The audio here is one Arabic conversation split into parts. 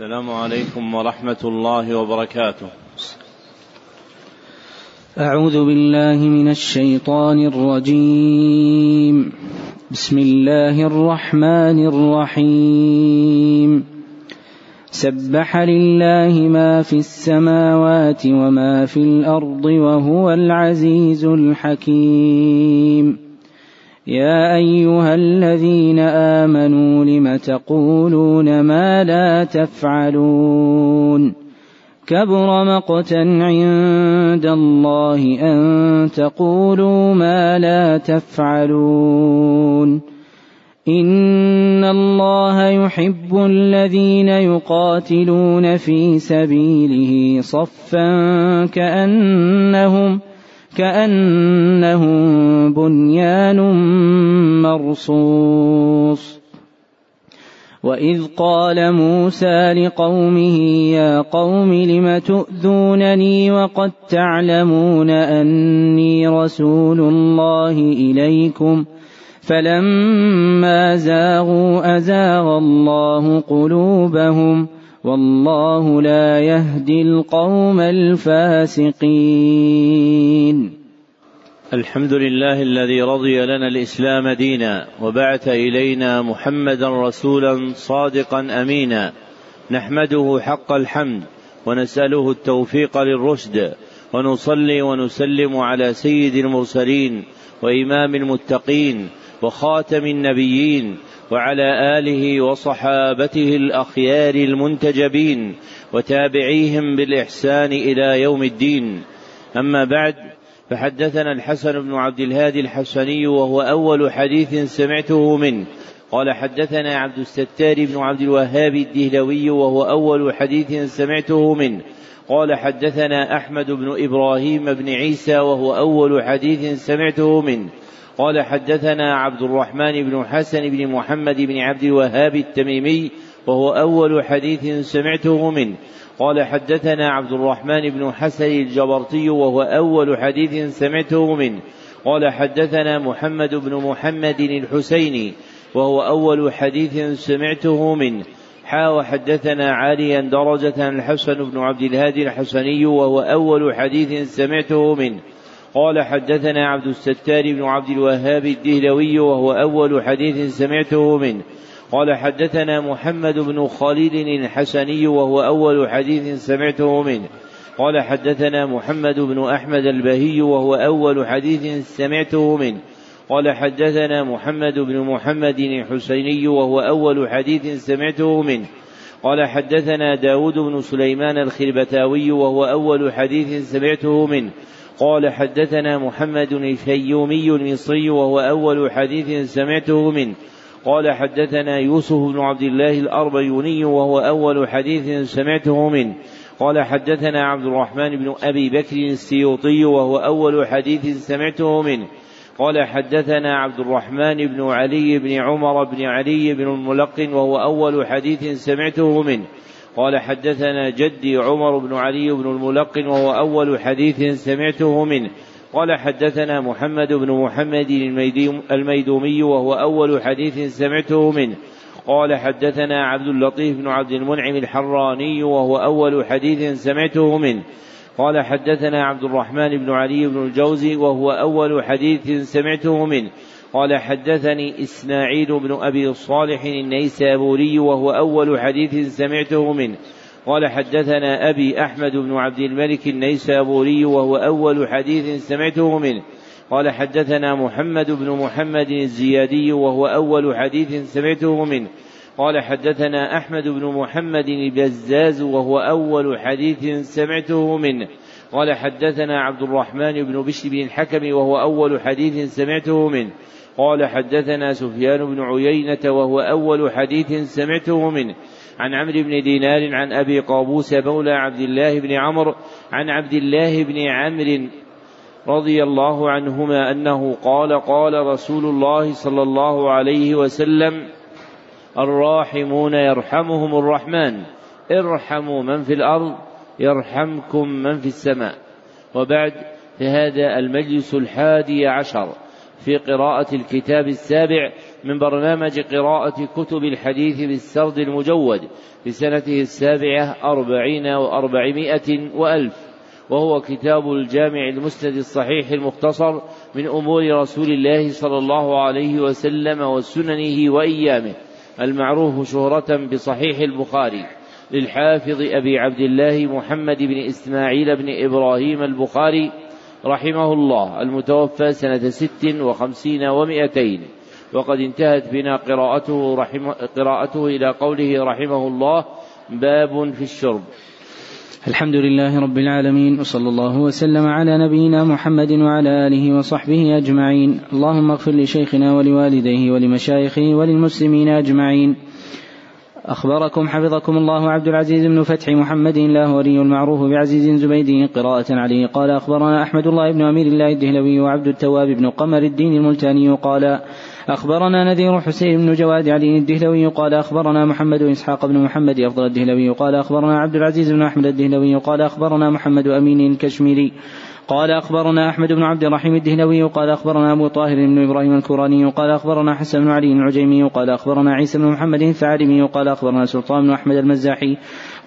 السلام عليكم ورحمة الله وبركاته. أعوذ بالله من الشيطان الرجيم. بسم الله الرحمن الرحيم. سبح لله ما في السماوات وما في الأرض وهو العزيز الحكيم. يا أيها الذين آمنوا لم تقولون ما لا تفعلون كبر مقتا عند الله أن تقولوا ما لا تفعلون إن الله يحب الذين يقاتلون في سبيله صفا كأنهم كأنهم بنيان مرصوص. وإذ قال موسى لقومه يا قوم لم تؤذونني وقد تعلمون أني رسول الله إليكم. فلما زاغوا أزاغ الله قلوبهم ۖ. والله لا يهدي القوم الفاسقين. الحمد لله الذي رضي لنا الإسلام دينا وبعث إلينا محمدا رسولا صادقا أمينا. نحمده حق الحمد ونسأله التوفيق للرشد ونصلي ونسلم على سيد المرسلين وإمام المتقين وخاتم النبيين وعلى آله وصحابته الأخيار المنتجبين وتابعيهم بالإحسان إلى يوم الدين. أما بعد فحدثنا الحسن بن عبد الهادي الحسني وهو أول حديث سمعته منه. قال حدثنا عبد الستار بن عبد الوهاب الدهلوي وهو أول حديث سمعته منه. قال حدثنا أحمد بن إبراهيم بن عيسى وهو أول حديث سمعته منه. قال حدثنا عبد الرحمن بن حسن بن محمد بن عبد الوهاب التميمي وهو أول حديث سمعته منه. قال حدثنا عبد الرحمن بن حسن الجبرتي وهو أول حديث سمعته منه. قال حدثنا محمد بن محمد الحسيني وهو أول حديث سمعته منه. حا وحدثنا عاليا درجة الحسن بن عبد الهادي الحسني وهو أول حديث سمعته منه. قال حدثنا عبد الستار بن عبد الوهاب الدهلوي وهو أول حديث سمعته منه. قال حدثنا محمد بن خالد الحسني وهو أول حديث سمعته منه. قال حدثنا محمد بن أحمد البهي وهو أول حديث سمعته منه. قال حدثنا محمد بن محمد الحسيني وهو أول حديث سمعته منه. قال حدثنا داود بن سليمان الخربتاوي وهو أول حديث سمعته منه. قال حدثنا محمد الفيومي المصري وهو أول حديث سمعته منه. قال حدثنا يوسف بن عبد الله الأربيوني وهو أول حديث سمعته منه. قال حدثنا عبد الرحمن بن أبي بكر السيوطي وهو أول حديث سمعته منه. قال حدثنا عبد الرحمن بن علي بن عمر بن علي بن الملقن وهو أول حديث سمعته منه. قال حدثنا جدي عمر بن علي بن الملقن وهو أول حديث سمعته منه. قال حدثنا محمد بن محمد الميدومي وهو أول حديث سمعته منه. قال حدثنا عبد اللطيف بن عبد المنعم الحراني وهو أول حديث سمعته منه. قال حدثنا عبد الرحمن بن علي بن الجوزي وهو أول حديث سمعته منه. قال حدثني إسماعيل بن أبي صالح النيسابوري وهو أول حديث سمعته منه. قال حدثنا أبي أحمد بن عبد الملك النيسابوري وهو أول حديث سمعته منه. قال حدثنا محمد بن محمد الزيادي وهو أول حديث سمعته منه. قال حدثنا أحمد بن محمد البزاز وهو أول حديث سمعته منه. قال حدثنا عبد الرحمن بن بشر بن الحكم وهو أول حديث سمعته منه. قال حدثنا سفيان بن عيينة وهو أول حديث سمعته منه. عن عمرو بن دينار عن أبي قابوس مولى عبد الله بن عمرو عن عبد الله بن عمرو رضي الله عنهما أنه قال قال رسول الله صلى الله عليه وسلم الراحمون يرحمهم الرحمن ارحموا من في الأرض يرحمكم من في السماء. وبعد فهذا المجلس الحادي عشر. في قراءة الكتاب السابع من برنامج قراءة كتب الحديث بالسرد المجود في سنته السابعة أربعين وأربعمائة وألف وهو كتاب الجامع المسند الصحيح المختصر من أمور رسول الله صلى الله عليه وسلم وسننه وأيامه المعروف شهرة بصحيح البخاري للحافظ أبي عبد الله محمد بن إسماعيل بن إبراهيم البخاري رحمه الله المتوفى سنة ست وخمسين ومائتين وقد انتهت بنا قراءته, رحمه قراءته إلى قوله رحمه الله باب في الشرب. الحمد لله رب العالمين وصلى الله وسلم على نبينا محمد وعلى آله وصحبه أجمعين. اللهم اغفر لشيخنا ولوالديه ولمشايخه وللمسلمين أجمعين. أخبركم حفظكم الله عبد العزيز بن فتح محمد الله ولي المعروف بعزيز زبيدي قراءة عليه. قال أخبرنا أحمد الله بن أمير الله الدهلوي وعبد التواب بن قمر الدين الملتاني. قال أخبرنا نذير حسين بن جواد علي الدهلوي. قال أخبرنا محمد إسحاق بن محمد أفضل الدهلوي. قال أخبرنا عبد العزيز بن أحمد الدهلوي. قال أخبرنا محمد أمين الكشميري. قال أخبرنا أحمد بن عبد الرحيم الدهلوي قال أخبرنا أبو طاهر بن إبراهيم الكوراني قال أخبرنا حسن بن علي العجيمي قال أخبرنا عيسى بن محمد الثعلمي قال أخبرنا سلطان بن أحمد المزاحي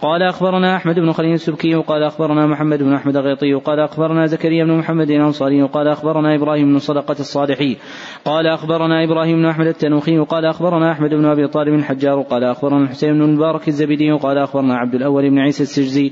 قال أخبرنا أحمد بن خليل السبكي قال أخبرنا محمد بن أحمد الغيطي قال أخبرنا زكريا بن محمد الأنصاري قال أخبرنا إبراهيم بن صدقة الصالحي قال أخبرنا إبراهيم بن أحمد التنوخي قال أخبرنا أحمد بن أبي طالب الحجار قال أخبرنا الحسين بن المبارك الزبيدي قال أخبرنا عبد الأول بن عيسى السجزي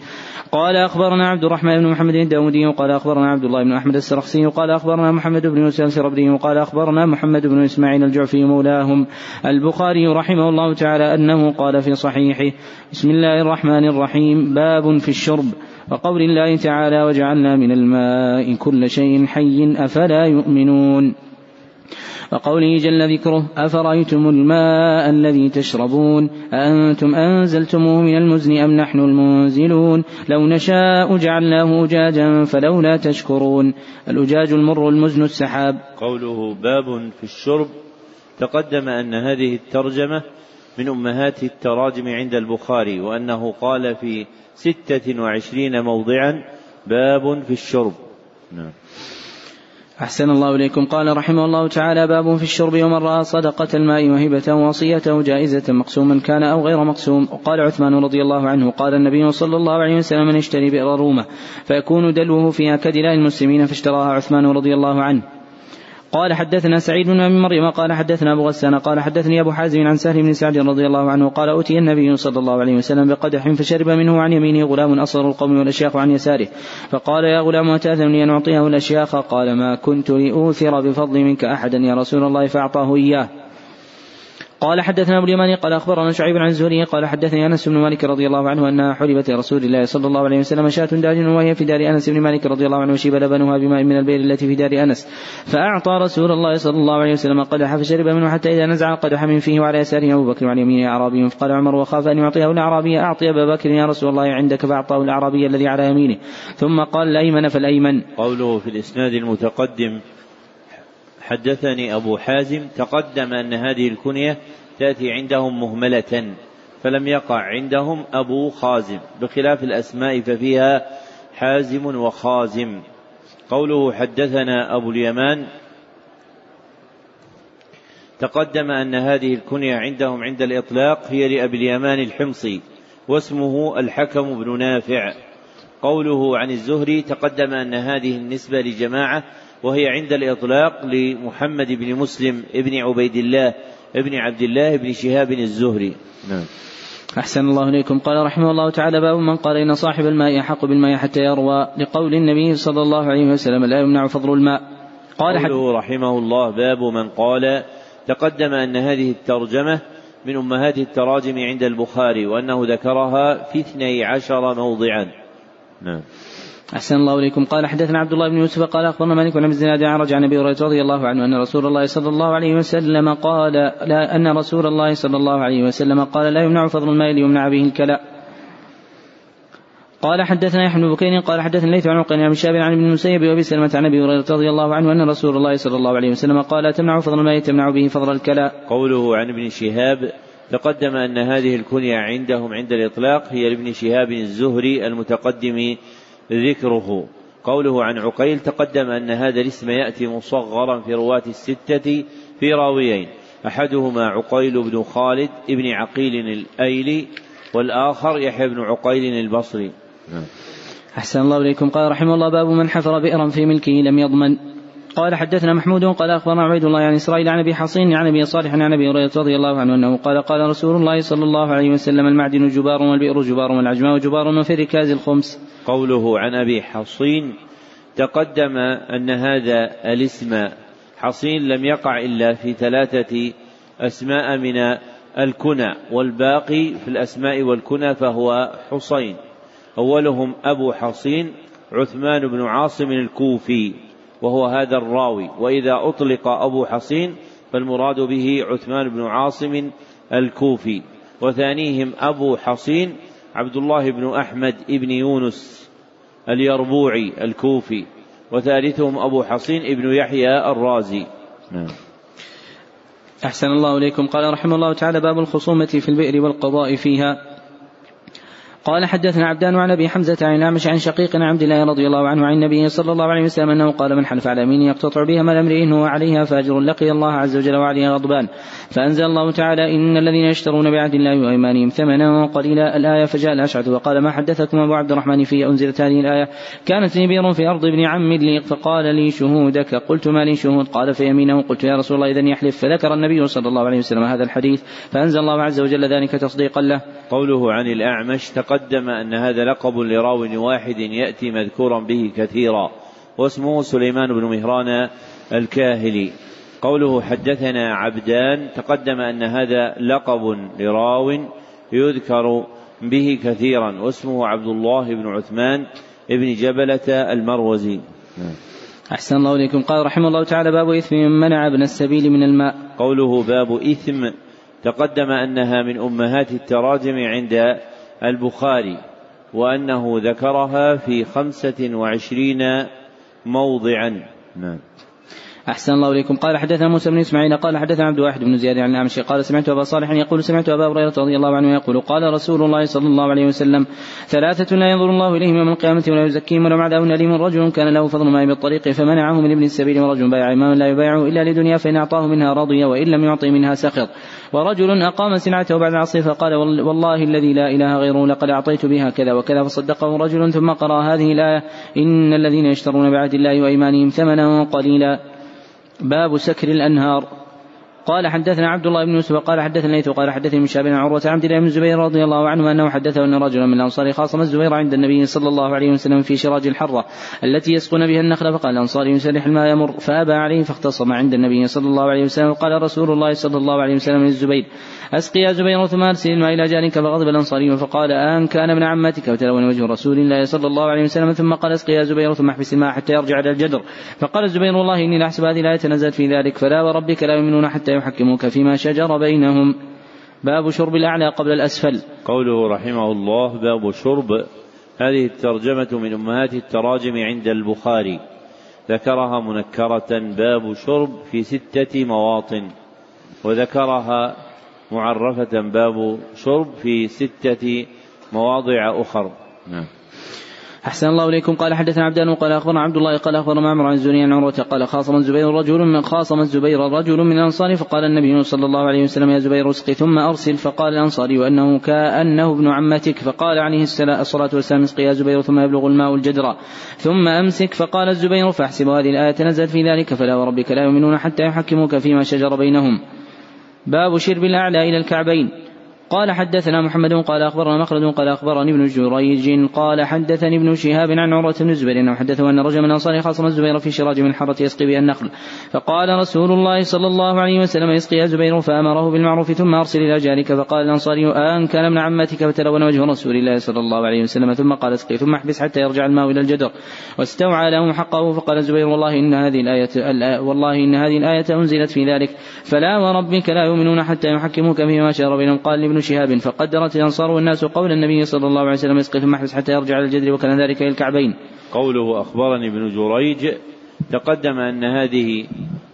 قال أخبرنا عبد الرحمن بن محمد الداودي قال أخبرنا عبد الله بن أحمد السرخسي قال أخبرنا محمد بن يوسف السربدي قال أخبرنا محمد بن إسماعيل الجعفي مولاهم البخاري رحمه الله تعالى أنه قال في صحيحه بسم الله الرحمن الرحيم. باب في الشرب. وقول الله تعالى وجعلنا من الماء كل شيء حي أفلا يؤمنون. وقوله جل ذكره أفرأيتم الماء الذي تشربون؟ أأنتم أنزلتموه من المزن أم نحن المنزلون؟ لو نشاء جعلناه أجاجا فلولا تشكرون. الأجاج المر المزن السحاب. قوله باب في الشرب. تقدم أن هذه الترجمة من أمهات التراجم عند البخاري وأنه قال في ستة وعشرين موضعا باب في الشرب. نعم. أحسن الله إليكم. قال رحمه الله تعالى باب في الشرب ومن رأى صدقة الماء وهبة وصيته جائزة مقسوما كان أو غير مقسوم. وقال عثمان رضي الله عنه قال النبي صلى الله عليه وسلم من اشتري بئر رومة فيكون دلوه فيها كدلاء المسلمين فاشتراها عثمان رضي الله عنه. قال حدثنا سعيد بن أبي مريم قال حدثنا ابو غسان قال حدثني أبو حازم عن سهل بن سعد رضي الله عنه قال أوتي النبي صلى الله عليه وسلم بقدح فشرب منه عن يمينه غلام أصغر القوم والأشياخ عن يساره. فقال يا غلام أتأذن لي أن أعطيه الأشياخ؟ قال ما كنت لأوثر بفضل منك أحدا يا رسول الله فأعطاه إياه. قال حدثنا أبو اليماني قال أخبرنا شعيب عن الزهري قال حدثني أنس بن مالك رضي الله عنه أنها حلبت لرسول الله صلى الله عليه وسلم شاة داجن وهي في دار أنس بن مالك رضي الله عنه وشيب لبنها بماء من البئر التي في دار أنس. فأعطى رسول الله صلى الله عليه وسلم قدح فشرب منه حتى إذا نزع القدح من فيه وعلى يساره أبو بكر وعلى يمينه أعرابي. فقال عمر وخاف أن يعطيه الأعرابي أعطي أبا بكر يا رسول الله عندك فأعطاه الأعرابي الذي على يمينه. ثم قال الأيمن فالأيمن. قوله في الإسناد المتقدم حدثني أبو حازم تقدم أن هذه الكنية تأتي عندهم مهملة فلم يقع عندهم أبو خازم بخلاف الأسماء ففيها حازم وخازم. قوله حدثنا أبو اليمان تقدم أن هذه الكنية عندهم عند الإطلاق هي لأبي اليمان الحمصي واسمه الحكم بن نافع. قوله عن الزهري تقدم أن هذه النسبة لجماعة وهي عند الإطلاق لمحمد بن مسلم ابن عبيد الله ابن عبد الله بن شهاب الزهري. نعم. أحسن الله إليكم. قال رحمه الله تعالى باب من قال إن صاحب الماء أحق بالماء حتى يروى لقول النبي صلى الله عليه وسلم لا يمنع فضل الماء قال قوله رحمه الله باب من قال تقدم أن هذه الترجمة من أمهات التراجم عند البخاري وأنه ذكرها في اثني عشر موضعا نعم. أحسن الله إليكم قال حدثنا عبد الله بن يوسف قال أخبرنا مالك بن الزناد عن رجع عن أبي هريرة رضي الله عنه أن رسول الله صلى الله عليه وسلم قال لا أن رسول الله صلى الله عليه وسلم قال لا يمنع فضل الماء ليمنع به الكلاء قال حدثنا يحيى بن بكير قال حدثنا ليث عن عقيل عن شاب عن ابن المسيب وأبي سلمة عن أبي هريرة رضي الله عنه أن رسول الله صلى الله عليه وسلم قال تمنع فضل الماء تمنع به فضل الكلاء. قوله عن ابن شهاب تقدم أن هذه الكنية عندهم عند الإطلاق هي لابن شهاب الزهري المتقدم ذكره. قوله عن عقيل تقدم أن هذا الاسم يأتي مصغرا في رواة الستة في راويين. أحدهما عقيل بن خالد ابن عقيل الأيلي والآخر يحيى بن عقيل البصري. أحسن الله إليكم. قال رحمه الله باب من حفر بئرا في ملكه لم يضمن. قال حدثنا محمود قال أخبرنا عبيد الله عن إسرائيل عن أبي حصين عن أبي صالح عن أبي هريرة رضي الله عنه أنه قال قال رسول الله صلى الله عليه وسلم المعدن جبار والبئر جبار والعجماء جبار وفي الركاز الخمس. قوله عن أبي حصين تقدم أن هذا الاسم حصين لم يقع إلا في ثلاثة أسماء من الكنى والباقي في الأسماء والكنى فهو حصين أولهم أبو حصين عثمان بن عاصم الكوفي وهو هذا الراوي. وإذا أطلق أبو حصين فالمراد به عثمان بن عاصم الكوفي. وثانيهم أبو حصين عبد الله بن أحمد بن يونس اليربوعي الكوفي. وثالثهم أبو حصين ابن يحيى الرازي. نعم. أحسن الله إليكم. قال رحمه الله تعالى باب الخصومة في البئر والقضاء فيها. قال حدثنا عبدان عن أبي حمزة عن الاعمش عن شقيق عن عبد الله رضي الله عنه عن النبي صلى الله عليه وسلم أنه قال من حلف على يمين يقتطع بها مال امرئ هو عليها فأجر لقي الله عز وجل وعليها غضبان. فأنزل الله تعالى إن الذين يشترون بعهد الله وإيمانهم ثمنا قليلا الآية فجاء الأشعث وقال ما حدثكم أبو عبد الرحمن في أنزلت هذه الآية؟ كانت لي بير في أرض ابن عم لي فقال لي شهودك. قلت ما لي شهود؟ قال فيمينه. قلت يا رسول الله اذا يحلف. فذكر النبي صلى الله عليه وسلم هذا الحديث. فأنزل الله عز وجل ذلك تصديقا له. قوله عن الأعمش تقدم أن هذا هذا لقب لراو واحد يأتي مذكورا به كثيرا واسمه سليمان بن مهران الكاهلي. قوله حدثنا عبدان تقدم أن هذا لقب لراو يذكر به كثيرا واسمه عبد الله بن عثمان بن جبلة المروزي. أحسن الله إليكم. قال رحمه الله تعالى باب إثم من منع ابن السبيل من الماء. قوله باب إثم تقدم أنها من أمهات التراجم عند البخاري وأنه ذكرها في خمسة وعشرين موضعا. نعم. أحسن الله إليكم. قال حدثنا موسى بن إسماعيل قال حدثنا عبد واحد بن زياد عن الأعمش قال سمعت أبا صالح يقول سمعت أبا هريرة رضي الله عنه يقول قال رسول الله صلى الله عليه وسلم ثلاثة لا ينظر الله إليهم يوم القيامة ولا يزكيهم ولهم عذاب أليم رجل كان له فضل ماء بالطريق فمنعه من ابن السبيل ورجل بايع إماما لا يبايعه إلا لدنيا فإن أعطاه منها رضي وإن لم يعطي منها سخط ورجل أقام سلعته بعد العصر فقال والله الذي لا إله غيره لقد أعطيت بها كذا وكذا. فصدقه رجل ثم قرأ هذه الآية إن الذين يشترون بعهد الله وإيمانهم ثمنا قليلا. باب سكر الأنهار. قال حدثنا عبد الله بن يوسف قال حدثنا ليث قال حدثني من شاب عروة عبد الله بن الزبير رضي الله عنه أنه حدثه أن رجلا من الأنصار خاصم الزبير عند النبي صلى الله عليه وسلم في شراج الحرة التي يسقون بها النخل فقال الأنصار يسرح الماء يمر فأبى عليه فاختصم عند النبي صلى الله عليه وسلم قال رسول الله صلى الله عليه وسلم للزبير أسقي يا زبير ثم أرسل الماء إلى جارك فغضب الأنصاري فقال آن كان ابن عمتك وتلون وجه رسول الله صلى الله عليه وسلم ثم قال أسقي يا زبير ثم احبس الماء حتى يرجع إلى الجدر فقال الزبير والله إني لأحسب هذه الآية نزلت في ذلك فلا وربك لا يؤمنون حتى يحكموك فيما شجر بينهم. باب شرب الأعلى قبل الأسفل. قوله رحمه الله باب شرب. هذه الترجمة من أمهات التراجم عند البخاري. ذكرها منكرة. باب شرب في ستة مواطن. وذكرها معرفة. باب شرب في ستة مواضع أخر. نعم. أحسن الله إليكم. قال حدثنا عبدان قال أخبرنا عبد الله قال أخبرنا معمر عن الزهري عن عروة قال خاصم الزبير رجل من خاصم الزبير رجل من الأنصار فقال النبي صلى الله عليه وسلم يا زبير اسقي ثم أرسل. فقال الأنصاري وأنه كأنه ابن عمتك. فقال عليه الصلاة والسلام اسقي يا زبير ثم يبلغ الماء الجدر ثم أمسك. فقال الزبير فاحسب هذه الآية نزلت في ذلك فلا وربك لا يؤمنون حتى يحكموك فيما شجر بينهم. باب شرب الأعلى إلى الكعبين. قال حدثنا محمد قال أخبرنا مخلد قال أخبرني ابن جريج قال حدثني ابن شهاب عن عروة بن الزبير إنه حدثه أن رجلا من الانصار خاصم الزبير في شراج من حرة يسقي بها النخل فقال رسول الله صلى الله عليه وسلم يسقي يا زبير فأمره بالمعروف ثم أرسل إلى جارك. فقال الانصاري أن كان ابن عمتك فتلون وجه رسول الله صلى الله عليه وسلم. ثم قال اسقي ثم احبس حتى يرجع الماء إلى الجدر. واستوعى له حقه. فقال الزبير والله إن هذه الايه والله إن هذه الآية أنزلت في ذلك. فلا وربك لا يؤمنون حتى يحكموك فيما شرب بينهم قال لابن شهاب فقدر أنكرت الأنصار والناس قول النبي صلى الله عليه وسلم اسقي ثم احبس حتى يرجع على الجدر وكان ذلك إلى الكعبين قوله أخبرني ابن جريج تقدم أن هذه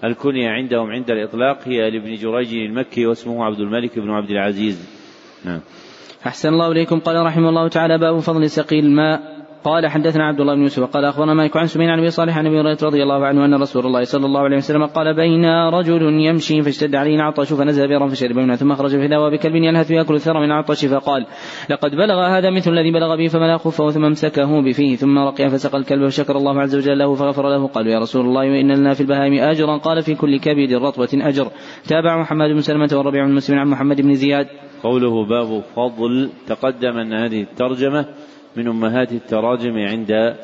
الكنية عندهم عند الإطلاق هي لابن جريج المكي واسمه عبد الملك بن عبد العزيز. نعم. أحسن الله إليكم. قال رحمه الله تعالى باب فضل سقي الماء. قال حدثنا عبد الله بن يوسف قال أخبرنا مالك عن سمين عن أبي صالح عن أبي هريرة رضي الله عنه أن رسول الله صلى الله عليه وسلم قال بين رجل يمشي فاشتد عليه العطش فنزل بيرا فشرب منها ثم خرج في ذا بكلب ينهث يأكل الثرى من العطش فقال لقد بلغ هذا مثل الذي بلغ به فملا خفه ثم امسكه بفيه ثم رقي فسقى الكلب فشكر الله عز وجل له فغفر له قالوا يا رسول الله وان لنا في البهائم اجرا قال في كل كبد رطبة اجر تابع محمد بن سلمة والربيع بن مسلم عن محمد بن زياد. قوله باب فضل تقدم أن هذه الترجمة من أمهات التراجم عند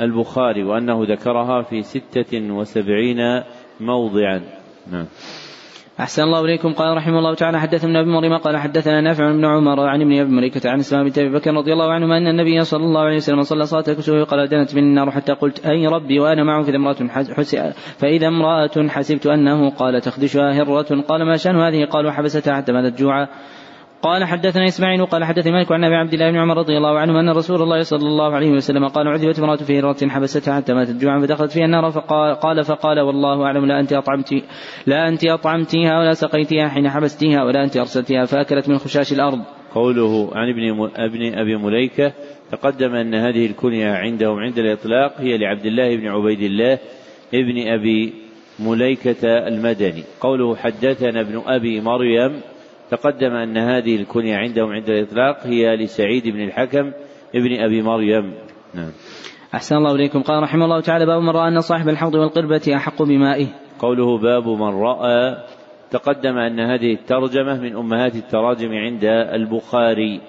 البخاري وأنه ذكرها في ستة وسبعين موضعا. نعم. أحسن الله إليكم. قال رحمه الله تعالى حدثنا ابن مريم قال حدثنا نافع بن عمر عن ابن أبي مريكة عن اسماء بنت أبي بكر رضي الله عنهما أن النبي صلى الله عليه وسلم صلى صلاة الكسوف قال دنت من النار حتى قلت أي ربي؟ وأنا معه فإذا امرأة فإذا امرأة حسبت أنه قال تخدشها هرة؟ قال ما شأن هذه؟ قالوا حبستها حتى ماتت جوعا. قال حدثنا إسماعيل قال حدثني مالك عن أبي عبد الله بن عمر رضي الله عنه أن رسول الله صلى الله عليه وسلم قال عذبت امرأة في هرة حبستها حتى ماتت جوعا فدخلت فيها النار فقال قال فقال والله أعلم لا أنت أطعمت لا أنت أطعمتيها ولا سقيتيها حين حبستيها ولا أنت أرسلتيها فأكلت من خشاش الأرض. قوله عن ابن ابن أبي مليكة تقدم أن هذه الكنية عندهم عند الإطلاق هي لعبد الله بن عبيد الله ابن أبي مليكة المدني قوله حدثنا ابن أبي مريم تقدم أن هذه الكنية عندهم عند الإطلاق هي لسعيد بن الحكم ابن أبي مريم. نعم. أحسن الله إليكم. قال رحمه الله تعالى باب من رأى أن صاحب الحوض والقربة أحق بمائه. قوله باب من رأى تقدم أن هذه الترجمة من أمهات التراجم عند البخاري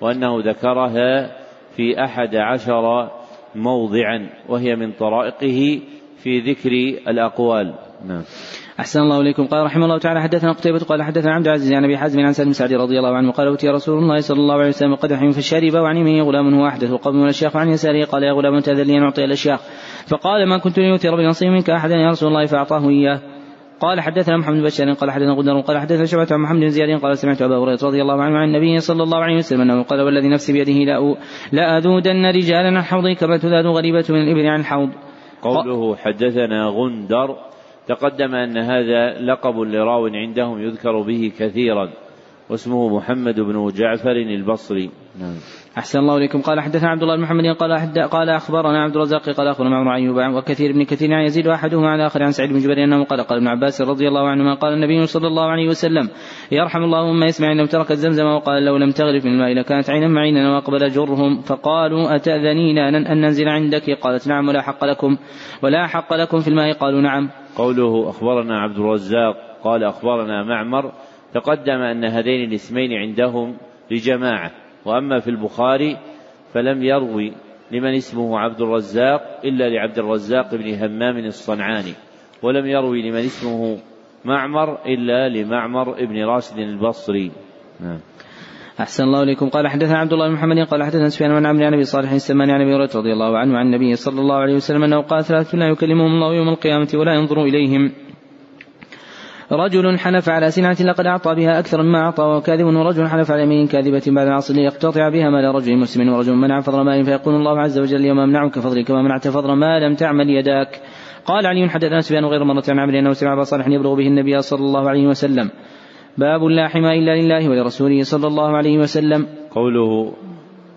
وأنه ذكرها في أحد عشر موضعا وهي من طرائقه في ذكر الأقوال. نعم. أحسن الله إليكم. قال رحمه الله تعالى حدثنا قتيبة قال حدثنا عبد العزيز عن أبي حازم عن سالم سعد رضي الله عنه قال أوتي رسول الله صلى الله عليه وسلم قدح فشرب وعن يمينه غلام هو أحدث قوم الأشياخ وعن يساره قال يا غلام تأذن لي أن أعطي الأشياخ. فقال ما كنت ليؤتي بنصيب منك أحدا يا رسول الله فأعطاه إياه. قال حدثنا محمد بن بشار قال حدثنا غدر قال حدثنا شعبة عن محمد بن زياد قال سمعت أبا هريرة رضي الله عنه عن النبي صلى الله عليه وسلم أنه قال والذي نفسي بيده لأذودن رجالا عن حوضي كما تذاد غريبة من الإبل عن الحوض. قوله حدثنا غندر تقدم أن هذا لقب لراو عندهم يذكر به كثيرا واسمه محمد بن جعفر البصري. نعم. أحسن الله إليكم. قال حدثنا عبد الله بن محمد قال قال أخبرنا عبد الرزاق قال أخبرنا معمر عن أيوب وكثير بن كثير عن يزيد أحدهما على آخر عن سعيد بن جبير أنه قال قال ابن عباس رضي الله عنهما قال النبي صلى الله عليه وسلم يرحم الله أم يسمع لو تركت زمزم وقال لو لم تغرف من الماء لكانت عينا معينا وأقبل جرهم فقالوا أتأذنين أن ننزل عندك؟ قالت نعم ولا حق لكم ولا حق لكم في الماء؟ قالوا نعم. قوله أخبرنا عبد الرزاق قال أخبرنا معمر تقدم أن هذين الاسمين عندهم لجماعة وأما في البخاري فلم يروي لمن اسمه عبد الرزاق إلا لعبد الرزاق بن همام الصنعاني ولم يروي لمن اسمه معمر إلا لمعمر بن راشد البصري. نعم. أحسن الله إليكم. قال حدثنا عبد الله بن محمد قال حدثنا سفيان بن عمرو عن أبي صالح السمان عن أبي هريرة رضي الله عنه عن النبي صلى الله عليه وسلم أنه قال ثلاثة لا يكلمهم الله يوم القيامة ولا ينظر إليهم. رجل حلف على سلعة لقد أعطى بها أكثر مما أعطى وكاذب ورجل حلف على يمين كاذبة بعد العصر ليقتطع بها مال رجل مسلم ورجل منع فضل مال فيقول الله عز وجل اليوم أمنعك فضلي كما منعت فضل ما لم تعمل يداك. قال علي حدثنا سفيان غير مرة عن عمرو أنه سمع أبا صالح يبلغ به النبي صلى الله عليه وسلم. باب لا حمى إلا لله ولرسوله صلى الله عليه وسلم. قوله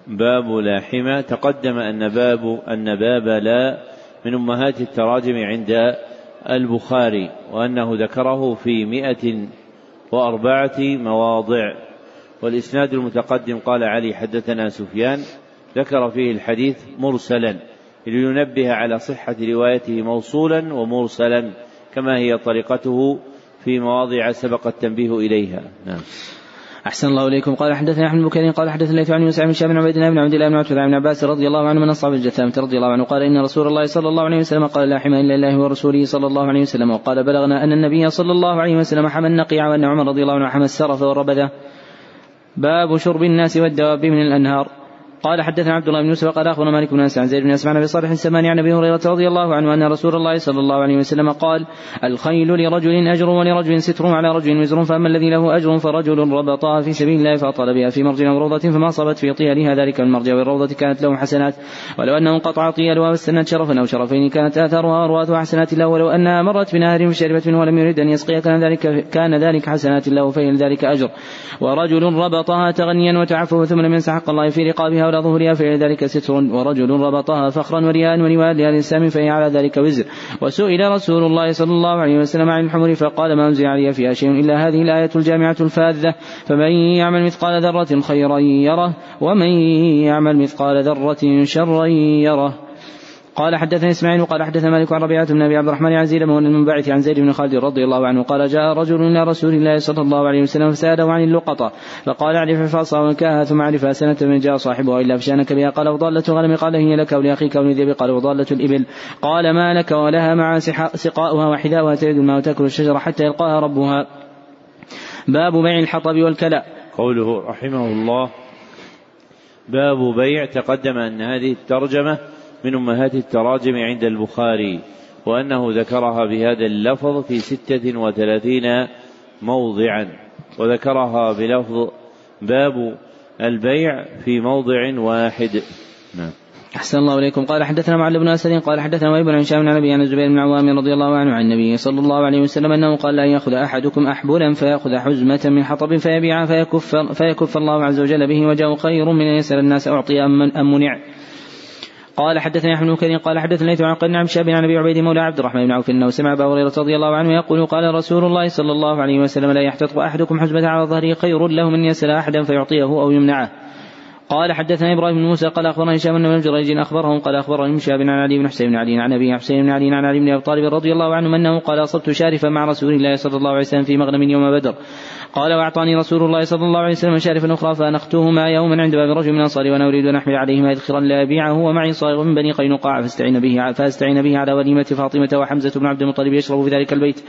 باب لا حمى تقدم أن باب أن باب لا من أمهات التراجم عند البخاري وأنه ذكره في مئة وأربعة مواضع. والإسناد المتقدم قال علي حدثنا سفيان ذكر فيه الحديث مرسلا لينبه على صحة روايته موصولا ومرسلا كما هي طريقته في مواضع سبق التنبيه إليها. نعم. أحسن الله إليكم. قال حدثنا أحمد بن قال حدثنا الليث عن يوسف بن شاب بن عبيد الله بن عبد الله بن عتبة بن عباس رضي الله عنه من أصحاب الجثامة رضي الله عنه. قال إن رسول الله صلى الله عليه وسلم قال لا حمى إلا الله ورسوله صلى الله عليه وسلم. وقال بلغنا أن النبي صلى الله عليه وسلم حمى النقيع وأن عمر رضي الله عنه حمى السرف والربذة. باب شرب الناس والدواب من الأنهار. قال حدثنا عبد الله بن يوسف قال أخبرنا مالك بن أنس عن زيد بن اسمع أبي صالح السماني عن أبي هريرة رضي الله عنه أن رسول الله صلى الله عليه وسلم قال الخيل لرجل أجر ولرجل ستر على رجل وزر فأما الذي له أجر فرجل ربطها في سبيل الله فأطال بها في مرج أو روضة فما صابت في طيالها ذلك المرج أو الروضة كانت له حسنات. ولو أنه انقطع طيالها واستنت شرفا أو شرفين كانت آثارها ورواتها حسنات له ولو أنها مرت بنهر فشربت منه ولم يرد أن يسقي كان ذلك كان ذلك حسنات له فهي ذلك أجر. ورجل ربطها تغنيا وتعفف ثم لم ينسى حق الله في رقابها ولا ظهورها فإلى ذلك ستر ورجل ربطها فخرا ورياء لأهل الإسلام فهي على ذلك وزر. وسئل رسول الله صلى الله عليه وسلم عن الحمر فقال ما أنزل علي فيها شيء إلا هذه الآية الجامعة الفاذة. فمن يعمل مثقال ذرة خيرا يره ومن يعمل مثقال ذرة شرا يره. قال حدثني إسماعيل وقال حدث مالك عن ربيعة بن أبي عبد الرحمن عن زيد بن المنبعث عن زيد بن خالد رضي الله عنه قال جاء رجل إلى رسول الله صلى الله عليه وسلم فسأله عن اللقطة فقال أعرف حفاظها وانكاها ثم اعرفها سنة من جاء صاحبها إلا فشانك بها. قال وضالة غنم قال هي لك ولاخيك ولذئب قال وضالة الإبل. قال ما لك ولها مع سقاؤها وحذاؤها تلد الماء وتأكل الشجره حتى يلقاها ربها. باب بيع الحطب والكلى قوله رحمه الله باب بيع تقدم أن هذه الترجمة من أمهات التراجم عند البخاري وأنه ذكرها بهذا اللفظ في ستة وثلاثين موضعا. وذكرها بلفظ باب البيع في موضع واحد. نعم. أحسن الله إليكم. قال حدثنا معل بن أسد قال حدثنا وابن عن شام عن النبي عن الزبير بن عوام رضي الله عنه عن النبي صلى الله عليه وسلم أنه قال لا يأخذ أحدكم أحبلا فيأخذ حزمة من حطب فيبيعها فيكف, فيكف الله عز وجل به وجاء خير من أن يسأل الناس أعطي أم منع. قال حدثني أحمد بن كثير قال حدثني ليث عن قرن عن شاب عن أبي عبيد مولى عبد الرحمن بن عوف إنه سمع أبا هريرة رضي الله عنه يقول قال رسول الله صلى الله عليه وسلم لا يحتط أحدكم حزمه على ظهره خير له من يسأل أحدا فيعطيه أو يمنعه. قال حدثنا إبراهيم بن موسى قال اخبرنا هشام بن جريج أخبرهم قال اخبرني شاب عن علي بن حسين بن علي عن أبي حسين بن علي عن علي بن أبي طالب رضي الله عنه أنه قال أصبت شارفا مع رسول الله صلى الله عليه وسلم في مغنم يوم بدر. قال وأعطاني رسول الله صلى الله عليه وسلم شارفا أخرى فانختهما يوما عند باب رجل من الأنصار وأنا أريد أن أحمل عليهما ادخرا لا ابيعه ومعي صائغ من بني قينقاع فاستعين به فاستعين به على وليمة فاطمة وحمزة بن عبد المطلب يشرب في ذلك البيت.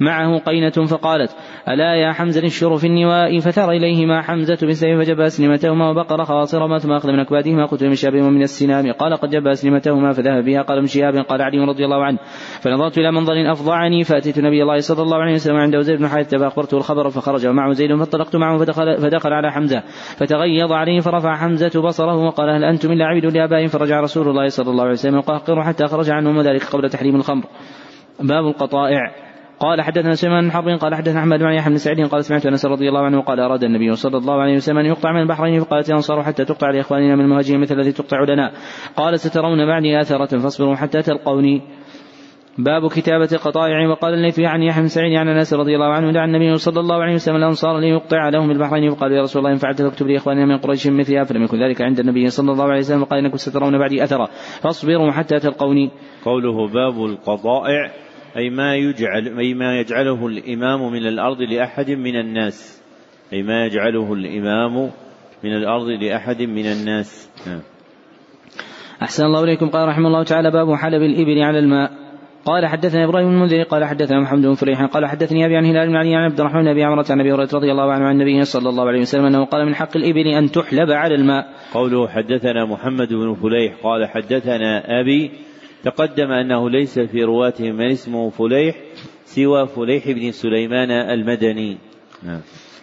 معه قينة فقالت ألا يا حمزة الشر في النواء فثار إليهما حمزة بالسيف فجب أسلمتهما وبقر خواصرهما ثم أخذ من أكبادهما قتل من شاب ومن السنام. قال قد جب أسلمتهما فذهب بها قال من شهاب قال علي رضي الله عنه. فنظرت إلى منظر أفضعني فأتيت نبي الله صلى الله عليه وسلم عنده زيد بن حارثة فأخبرته الخبر فخرج ومعه زيد فانطلقت معه فدخل, فدخل على حمزة. فتغيظ عليه فرفع حمزة بصره وقال هل أنتم إلا عبد لآبائهم؟ فرجع رسول الله صلى الله عليه وسلم يقهقر حتى خرج عنهم وذلك قبل تحريم الخمر. باب القطائع. قال حدثنا سليمان بن حرب قال حدثنا أحمد بن يحيى بن سعيد قال سمعت أنس رضي الله عنه قال أراد النبي صلى الله عليه وسلم أن يقطع من البحرين فقالت الأنصار حتى تقطع لإخواننا من المهاجرين مثل الذي تقطع لنا. قال سترون بعدي آثرة فاصبروا حتى تلقوني. باب كتابة قطائع وقال الليث عن يحيى بن سعيد عن أنس رضي الله عنه دعا النبي صلى الله عليه وسلم الأنصار ليقطع لهم البحرين. فقال يا رسول الله إن فعلت فاكتب لاخواننا من قريش مثلها فلم يكن ذلك عند النبي صلى الله عليه وسلم. وقال إنكم سترون بعدي أثرا. فاصبروا حتى تلقوني. قوله باب القطائع أي ما يجعل أي ما يجعله الإمام من الأرض لأحد من الناس. أي ما يجعله الإمام من الأرض لأحد من الناس. نعم. أحسن الله إليكم. قال رحمه الله تعالى باب حلب الإبل على الماء. قال حدثنا إبراهيم المنذر قال حدثنا محمد بن فريح قال حدثني أبي عن هلال بن علي عن عبد الرحمن بن أبي عمرة عن أبي هريرة رضي الله عنه عن النبي صلى الله عليه وسلم أنه قال من حق الإبل أن تحلب على الماء. قوله حدثنا محمد بن فليح قال حدثنا أبي تقدم أنه ليس في رواته من اسمه فليح سوى فليح بن سليمان المدني نعم.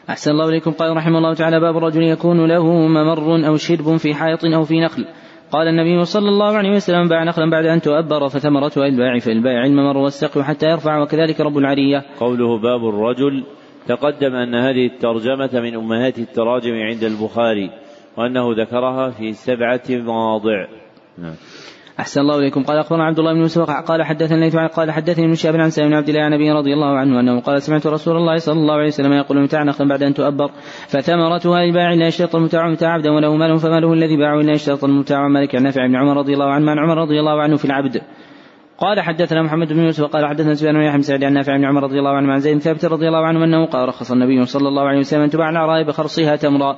أحسن الله إليكم قال رحمه الله تعالى باب الرجل يكون له ممر أو شرب في حائط أو في نخل قال النبي صلى الله عليه وسلم باع نخلا بعد أن تؤبر فثمرته الباع فالبائع الممر والسقي حتى يرفع وكذلك رب العرية قوله باب الرجل تقدم أن هذه الترجمة من أمهات التراجم عند البخاري وأنه ذكرها في سبعة مواضع نعم. أحسن الله إليكم. قال أخبرنا عبد الله بن يوسف قال حدثني ليث قال حدثني ابن شهاب عن سالم بن عبد الله عن أبي رضي الله عنه أنه قال سمعت رسول الله صلى الله عليه وسلم يقول متاع نخل بعد أن تؤبر فثمرتها للبائع لا يشترط المتاع متاع عبدا وله مال فماله الذي باعه لا يشترط المتاع مالك عن نافع بن عمر رضي الله عنه عن عمر رضي الله عنه في العبد. قال حدثنا محمد بن يوسف قال حدثنا سفيان بن يحيى سعيد عن نافع بن عمر رضي الله عنه عن زيد ثابت رضي الله عنه أنه قال رخص النبي صلى الله عليه وسلم أن تباع العراء بخرصها تمرا.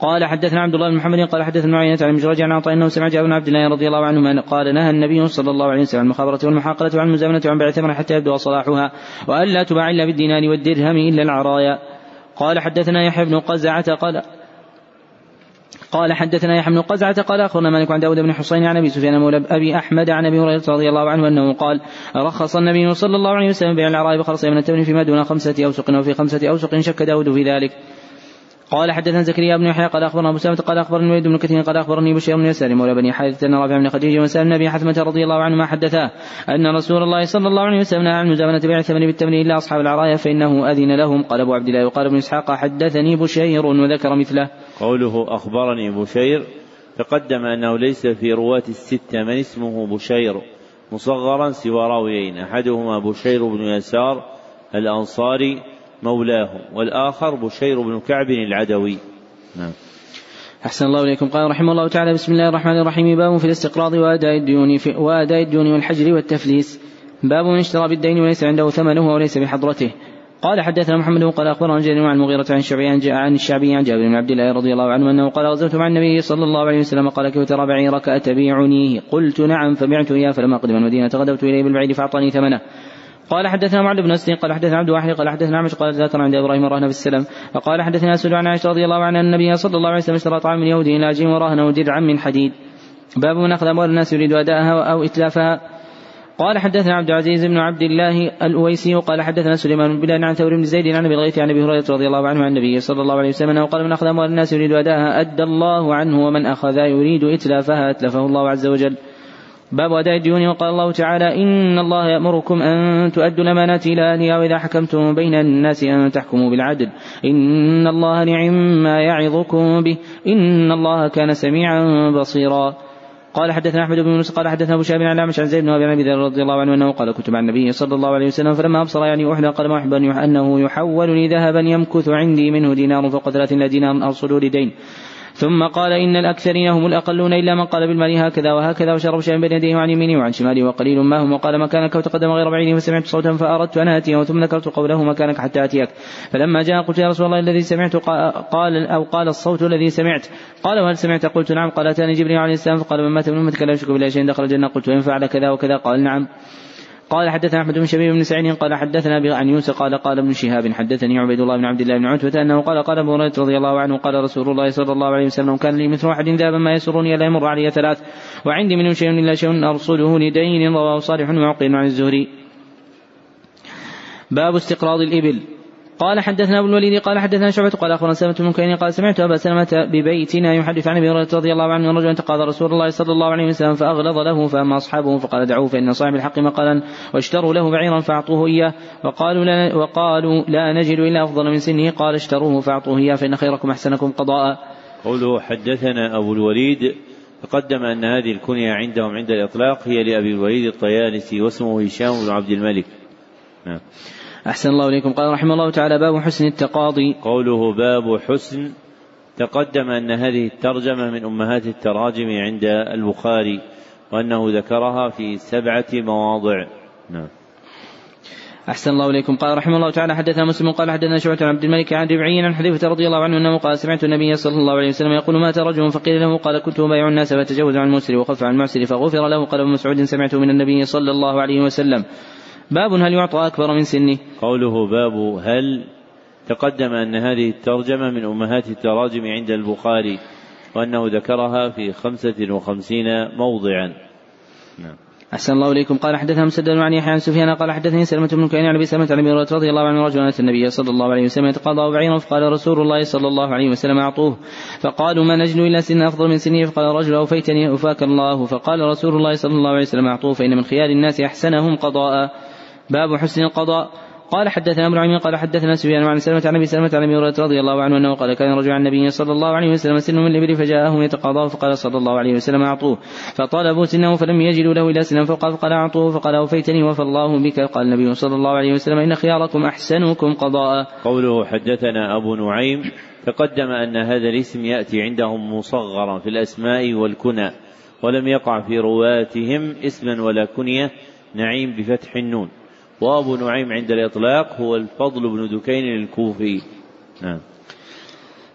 قال حدثنا عبد الله بن محمد قال حدثنا معينة عن مجرد عن عطاء إنه سمع جابر بن عبد الله رضي الله عنه قال نهى النبي صلى الله عليه وسلم عن المخابرة والمحاقلة وعن المزامنة وعن بيع الثمر حتى يبدو صلاحها وأن لا تباع إلا بالدينار والدرهم إلا العرايا. قال حدثنا يحيى بن قزعة قال قال حدثنا يحيى بن قزعة قال أخبرنا مالك عن داود بن حسين عن أبي سفيان مولى أبي أحمد عن أبي هريرة رضي الله عنه أنه قال رخص النبي صلى الله عليه وسلم بيع العراء بخرص من التمر فيما دون خمسة أوسق وفي خمسة أوسق شك داود في ذلك. قال حدثنا زكريا بن يحيى قال أخبرنا أبو سلمة قال أخبرني الوليد بن كثير قال أخبرني بشير بن يسار مولى بني حارثة ان رافع بن خديجة وسأل النبي حثمة رضي الله عنهما حدثاه أن رسول الله صلى الله عليه وسلم نهى عن مزامنة بيع الثمن بالتمر إلا أصحاب العرايا فإنه أذن لهم قال أبو عبد الله وقال ابن إسحاق حدثني بشير وذكر مثله. قوله أخبرني بشير تقدم أنه ليس في رواة الستة من اسمه بشير مصغرا سوى راويين أحدهما بشير بن يسار الأنصاري مولاه والآخر بشير بن كعب العدوي. نعم. أحسن الله إليكم. قال رحمه الله تعالى بسم الله الرحمن الرحيم. باب في الاستقراض وأداء الديون وأداء الديون والحجر والتفليس. باب من اشترى بالدين وليس عنده ثمنه وليس بحضرته. قال حدثنا محمد قال أخبرنا جرير عن المغيرة عن الشعبي عن, عن الشعبي عن جابر بن عبد الله رضي الله عنه أنه قال غزوت مع النبي صلى الله عليه وسلم. قال كيف ترى بعيرك اتبيعنيه قلت نعم فبعت إياه فلما قدم المدينة غدوت إليه بالبعير فأعطاني ثمنه. قال حدثنا معل بن اسد قال حدثنا عبد واحد قال حدثنا عمش قال ذكر عند إبراهيم الرهن بالسلام فقال حدثنا اسود عن عائشة رضي الله عنها أن النبي صلى الله عليه وسلم اشترى طعام من يهودي إلى عجين ورهنه درعا من حديد باب من أخذ أموال الناس يريد أداءها أو إتلافها قال حدثنا عبد العزيز بن عبد الله الأويسي قال حدثنا سليمان بن بلال عن ثور بن زيد عن أبي الغيث عن أبي هريرة رضي الله عنه عن النبي صلى الله عليه وسلم أنه قال من أخذ أموال الناس يريد أداءها أدى الله عنه ومن أخذ يريد إتلافها أتلفه الله عز وجل. باب أداء الديون. وقال الله تعالى إن الله يأمركم أن تؤدوا الأمانات إلى أهلها وإذا حكمتم بين الناس أن تحكموا بالعدل. إن الله نعم ما يعظكم به. إن الله كان سميعا بصيرا. قال حدثنا أحمد بن يونس قال حدثنا أبو شهاب عن عامش عن زيد بن أبي ذر رضي الله عنه أنه قال كنت مع النبي صلى الله عليه وسلم فلما أبصر يعني أحدى قال ما احب أنه يحول لي ذهبا يمكث عندي منه دينار فوق ثلاث دينار أرصد لدين. ثم قال إن الأكثرين هم الأقلون إلا من قال بالمال هكذا وهكذا وشرب شيئا بين يديه وعن يمينه وعن شماله وقليل ما هم وقال مكانك وتقدم غير بعيد فسمعت صوتا فأردت أن آتيه ثم ذكرت قوله مكانك حتى آتيك. فلما جاء قلت يا رسول الله الذي سمعت قال أو قال الصوت الذي سمعت. قال وهل سمعت؟ قلت نعم. قال أتاني جبريل عليه السلام؟ فقال من مات من أمتك لا يشرك بالله شيئا دخل الجنة. قلت وإن فعل كذا وكذا؟ قال نعم. قال حدثنا أحمد بن شبيب بن سعيد قال حدثنا عن يوسف قال قال ابن شهاب حدثني عبيد الله بن عبد الله بن عتبة أنه قال قال أبو هريرة رضي الله عنه قال رسول الله صلى الله عليه وسلم كان لي مثل احد ذهبا ما يسرني الا يمر علي ثلاث وعندي منه شيء إلا شيء ارصده لدين رواه صالح وعقيل عن الزهري. باب استقراض الإبل. قال حدثنا ابو الوليد قال حدثنا شعبة قال أخبرنا سلمة بن كيني قال سمعت أبا سلمة ببيتنا يحدث عن أبي هريرة رضي الله عنه رجلا تقاضى رسول الله صلى الله عليه وسلم فأغلظ له فأما أصحابه فقال دعوه فإن صاحب الحق مقالا واشتروا له بعيرا فأعطوه إياه وقالوا لا وقالوا لا نجد إلا أفضل من سنه قال اشتروه فأعطوه إياه فإن خيركم أحسنكم قضاء. قوله حدثنا أبو الوليد تقدم أن هذه الكنية عندهم عند الإطلاق هي لأبي الوليد الطيالسي واسمه هشام بن عبد الملك. نعم. أحسن الله إليكم. قال رحمه الله تعالى باب حسن التقاضي. قوله باب حسن تقدم أن هذه الترجمة من أمهات التراجم عند البخاري وأنه ذكرها في سبعة مواضع. نعم. أحسن الله إليكم. قال رحمه الله تعالى حدثنا مسلم قال حدثنا شعبة عن عبد الملك عن ربعي عن حذيفة رضي الله عنه أنه قال سمعت النبي صلى الله عليه وسلم يقول مات رجل فقيل له قال كنت أبايع الناس فتجوز عن المسر وخف عن المعسر فغفر له. قال ابن مسعود سمعته من النبي صلى الله عليه وسلم. باب هل يعطى أكبر من سنه؟ قوله باب هل تقدم أن هذه الترجمة من أمهات التراجم عند البخاري وأنه ذكرها في خمسة وخمسين موضعا. نعم. أحسن الله إليكم. قال حدثنا مسدد عن يحيى عن سفيان قال حدثني سلمة بن كعين عن أبي سلمة عن أبي هريرة رضي الله عنه رجلا أتى النبي صلى الله عليه وسلم يتقاضى بعيرا فقال رسول الله صلى الله عليه وسلم أعطوه. فقالوا ما نجد إلا سن أفضل من سنه؟ فقال الرجل أوفيتني أوفاك الله. فقال رسول الله صلى الله عليه وسلم أعطوه فإن من خيار الناس أحسنهم قضاء. باب حسن القضاء. قال حدثنا ابن عمي قال حدثنا سفيان عن سلمة عن أبي سلمة عن أبي هريرة رضي الله عنه أنه قال كان رجل عن النبي صلى الله عليه وسلم سن من الإبل فجاءهم يتقاضاه فقال صلى الله عليه وسلم أعطوه فطالبوا سنه فلم يجدوا له إلا سنا فقال فقال أعطوه فقال أوفيتني وفى الله بك قال النبي صلى الله عليه وسلم إن خياركم أحسنكم قضاء. قوله حدثنا أبو نعيم تقدم أن هذا الاسم يأتي عندهم مصغرا في الأسماء والكنى ولم يقع في رواتهم اسما ولا كنية نعيم بفتح النون وأبو نعيم عند الإطلاق هو الفضل بن دكين الكوفي. نعم.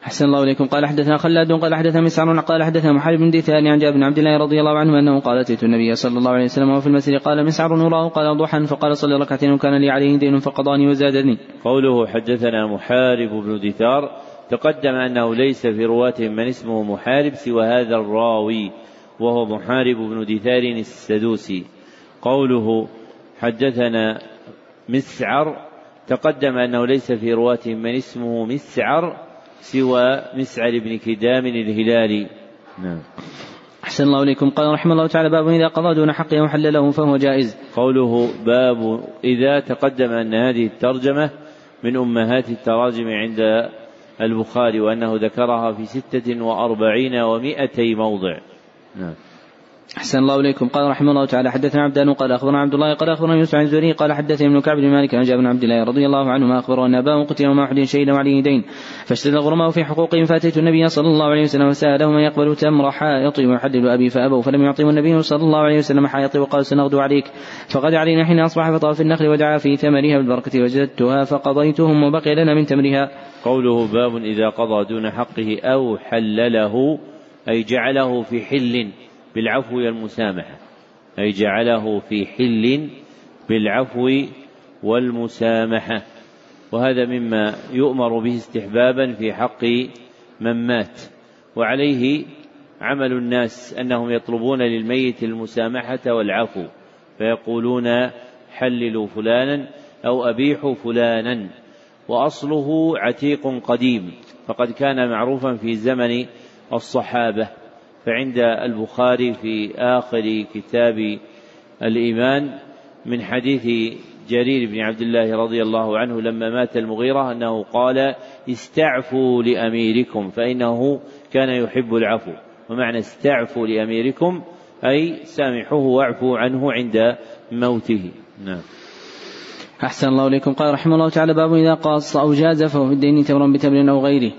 أحسن الله إليكم. قال حدثنا خلاد قال حدثنا مسعر قال حدثنا محارب بن دثان عن جابر بن عبد الله رضي الله عنه أنه قال أتيت النبي صلى الله عليه وسلم وفي المسجد. قال مسعر نوراه قال ضحى فقال صلي ركعتين وكان لي عليه دين فقضاني وزادني. قوله حدثنا محارب بن دثار تقدم أنه ليس في رواتهم من اسمه محارب سوى هذا الراوي وهو محارب بن دثار السدوسي. قوله حدثنا مسعر تقدم أنه ليس في رواتهم من اسمه مسعر سوى مسعر بن كدام الهلالي. نعم. أحسن الله إليكم. قال رحمه الله تعالى باب إذا قضى دون حقه وحلله فهو جائز. قوله باب إذا تقدم أن هذه الترجمة من أمهات التراجم عند البخاري وأنه ذكرها في ستة وأربعين ومائتي موضع. نعم. أحسن الله إليكم. قال رحمه الله تعالى حدثنا عبدان قال أخبرنا عبد الله قال أخبرنا يوسف عن الزهري قال حدثني ابن كعب بن مالك عن جابر بن عبد الله رضي الله عنهما أخبره أن أباه قتل وما أحد شهيدا وعليه دين فاشتد الغرماء في حقوقهم فأتيت النبي صلى الله عليه وسلم وسأله من يقبل تمر حائطي ويحلل أبي فأبوا فلم يعطهم النبي صلى الله عليه وسلم حائطي وقال سنغدو عليك. فقد علينا حين أصبح فطاف النخل ودعا في ثمرها بالبركة وجدتها فقضيتهم وبقي لنا من تمرها قوله باب إذا قضى دون حقه أو حلله أي جعله في حل. بالعفو والمسامحة أي جعله في حل بالعفو والمسامحة. وهذا مما يؤمر به استحبابا في حق من مات. وعليه عمل الناس أنهم يطلبون للميت المسامحة والعفو فيقولون حللوا فلانا أو أبيحوا فلانا. وأصله عتيق قديم فقد كان معروفا في زمن الصحابة. فعند البخاري في آخر كتاب الإيمان من حديث جرير بن عبد الله رضي الله عنه لما مات المغيرة أنه قال استعفوا لأميركم فإنه كان يحب العفو. ومعنى استعفوا لأميركم أي سامحوه واعفوا عنه عند موته. نعم. أحسن الله إليكم. قال رحمه الله تعالى باب إذا قاص أو جاز فهو في الدين تمر بتمر أو غيره.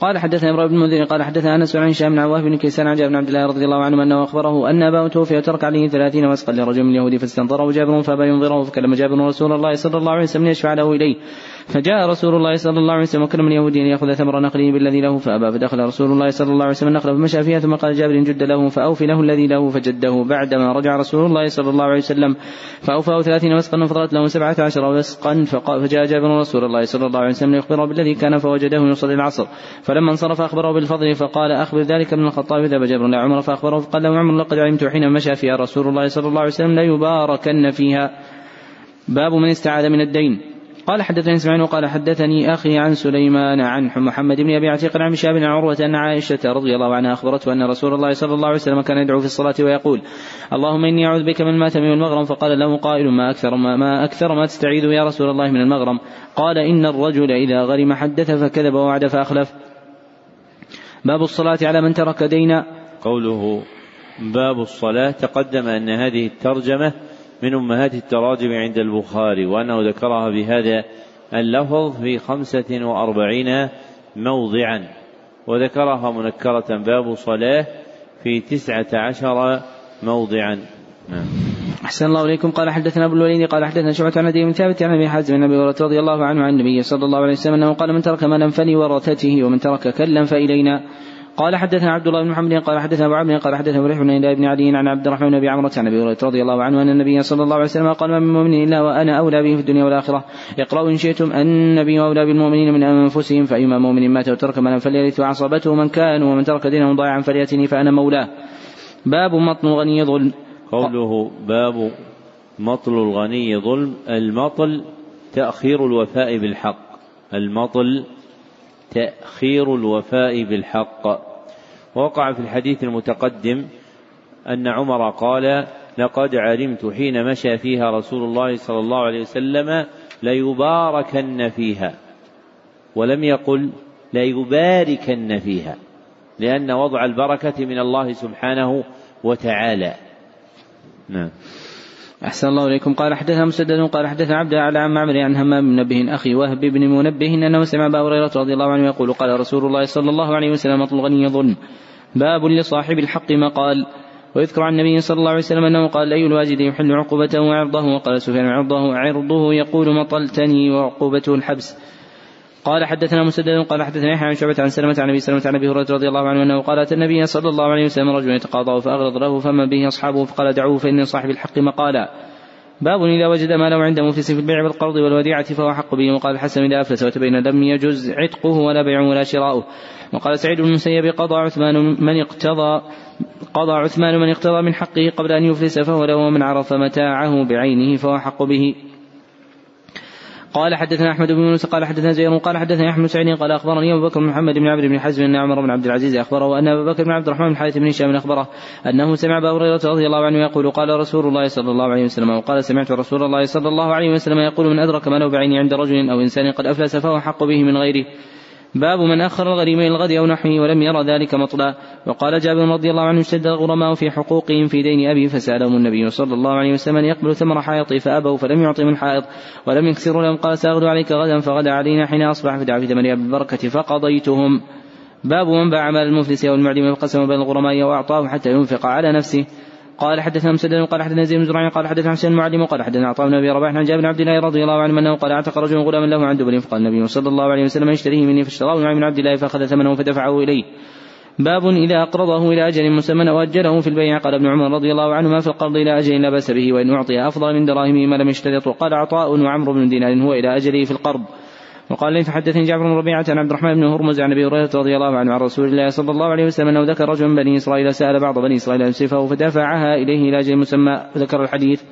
قال حدثنا إبراهيم بن المنذر قال حدثنا أنس عن هشام بن عواه بن كيسان عن جابر بن عبد الله رضي الله عنه أنه أخبره أن أباه توفي وترك عليه ثلاثين وسقا لرجل من اليهود فاستنظره جابر فأبى ينظره فكلم جابر رسول الله صلى الله عليه وسلم ليشفع له إليه. فجاء رسول الله صلى الله عليه وسلم وكلم اليهودي أن يأخذ ثمر نخله بالذي له فأبى. فدخل رسول الله صلى الله عليه وسلم النخله فمشى فيها ثم قال جابر جد له فاوفي له الذي له فجده. بعدما رجع رسول الله صلى الله عليه وسلم فأوفاه ثلاثين وسقا فضلت له سبعة عشر وسقا فجاء جابر رسول الله صلى الله عليه وسلم ليخبره بالذي كان فوجده يصلي العصر. فلما انصرف أخبره بالفضل فقال أخبر ذلك من الخطاب ذهب جابر إلى عمر فأخبره فقال له عمر لقد علمت حين مشى فيها رسول الله صلى الله عليه وسلم ليباركن فيها. باب من استعاذ من الدين. قال حدثني إسماعيل وقال حدثني أخي عن سليمان عن محمد بن أبي عتيق عن شاب بن عروة أن عائشة رضي الله عنها أخبرته أن رسول الله صلى الله عليه وسلم كان يدعو في الصلاة ويقول: اللهم إني أعوذ بك من الماتم والمغرم فقال له قائل ما أكثر ما, ما أكثر ما تستعيذ يا رسول الله من المغرم قال إن الرجل إذا غرم حدث فكذب ووعد فأخلف. باب الصلاة على من ترك دينا. قوله باب الصلاة تقدم أن هذه الترجمة من أمهات التراجم عند البخاري وأنه ذكرها بهذا اللفظ في خمسة وأربعين موضعا وذكرها منكرة باب صلاة في تسعة عشر موضعا. نعم. أحسن الله إليكم. قال حدثنا أبو الوليد قال حدثنا شعبة عن أبي ثابت عن أبي حازم عن أبي هريرة رضي الله عنه عن النبي صلى الله عليه وسلم أنه قال من ترك مالا فلورثته ومن ترك كلا فإلينا. قال حدثنا عبد الله بن محمد قال حدثنا أبو عمرو قال حدثنا فريح بن بن علي عن عبد الرحمن بن عمرة عن أبي هريرة رضي الله عنه أن النبي صلى الله عليه وسلم قال ما من مؤمن إلا وأنا أولى به في الدنيا والآخرة. اقرأوا إن شئتم النبي أولى بالمؤمنين من أنفسهم فأيما مؤمن مات وترك مالا فليرث عصبته من كان ومن ترك دينه ضائعا فليأتني فأنا مولاه. باب مطل الغني ظلم. قوله باب مطل الغني ظلم المطل تأخير الوفاء بالحق. المطل تأخير الوفاء بالحق. ووقع في الحديث المتقدم أن عمر قال لقد علمت حين مشى فيها رسول الله صلى الله عليه وسلم ليباركن فيها. ولم يقل ليباركن فيها لأن وضع البركة من الله سبحانه وتعالى. نعم. أحسن الله إليكم. قال حدثنا مسدد قال حدثنا عبد على عن معمر عن همام بن منبه أخي وهب بن منبه أنه سمع أبا هريرة رضي الله عنه يقول قال رسول الله صلى الله عليه وسلم اطل الغني ظلم باب لصاحب الحق مقال ويذكر عن النبي صلى الله عليه وسلم أنه قال أي الواجد يحل عقوبته وعرضه؟ وقال سفيان عرضه عرضه يقول مطلتني وعقوبته الحبس. قال حدثنا مسدد قال حدثنا يحيى عن شعبة عن سلمة عن أبي سلمة عن أبي هريرة رضي الله عنه أنه قال أتى النبي صلى الله عليه وسلم رجل يتقاضى فأغلظ له فما به أصحابه فقال دعوه فان صاحب الحق مقالا. باب إذا وجد ما له عنده مفلس في البيع والقرض والوديعة فهو حق به. وقال الحسن إذا أفلس وتبين لم يجز عتقه ولا بيعه ولا شراؤه. وقال سعيد بن المسيب قضى عثمان من اقتضى قضى عثمان من اقتضى من حقه قبل أن يفلس فهو له ومن عرف متاعه بعينه فهو حق به. قال حدثنا أحمد بن يونس قال حدثنا زير قال حدثنا أحمد سعيد قال أخبرني أبو بكر بن محمد بن عمرو بن حزم أن عمر بن عبد العزيز أخبره أن ابا بكر بن عبد الرحمن بن حارث بن هشام أخبره أنه سمع أبا هريرة رضي الله عنه يقول قال رسول الله صلى الله عليه وسلم وقال سمعت رسول الله صلى الله عليه وسلم يقول من أدرك ما له بعينه عند رجل أو إنسان قد أفلس فهو حق به من غيره. باب من أخر الغريم إلى الغد أو نحوه ولم يرى ذلك مطلا وقال جابر رضي الله عنه اشتد الغرماء في حقوقهم في دين أبي فسألهم النبي صلى الله عليه وسلم أن يقبلوا ثمر حائطي فأبوا فلم يعطهم الحائط ولم يكسروا لهم قال سأغدو عليك غدا فغدا علينا حين أصبح فدعا في ثمر أبي البركة فقضيتهم. باب من باع مال المفلس أو المعدم فقسم بين الغرماء وأعطاه حتى ينفق على نفسه. قال حدثنا مسدد قال حدثنا زيد بن زرع قال حدثنا حسين المعلم قال حدثنا عطاء بن أبي رباح عن جابر بن عبد الله رضي الله عنه أنه قال أعتق رجل غلاما له عند دبر فقال النبي صلى الله عليه وسلم اشتريه مني فاشتراه نعيم بن عبد الله فأخذ ثمنه فدفعه إليه. باب إذا أقرضه إلى أجل مسمى أو أجله في البيع قال ابن عمر رضي الله عنهما في القرض إلى أجل لا بأس به وإن أعطي أفضل من دراهمه ما لم يشترط وقال عطاء وعمرو بن دينار هو إلى أجله في القرض وقال لي فحدثني جعفر بن ربيعة عن عبد الرحمن بن هرمز عن أبي هريرة رضي الله عنه عن رسول الله صلى الله عليه وسلم أنه ذكر رجل من بني إسرائيل سأل بعض بني إسرائيل ان سيفه فدفعها إليه إلى أجل مسمى وذكر الحديث.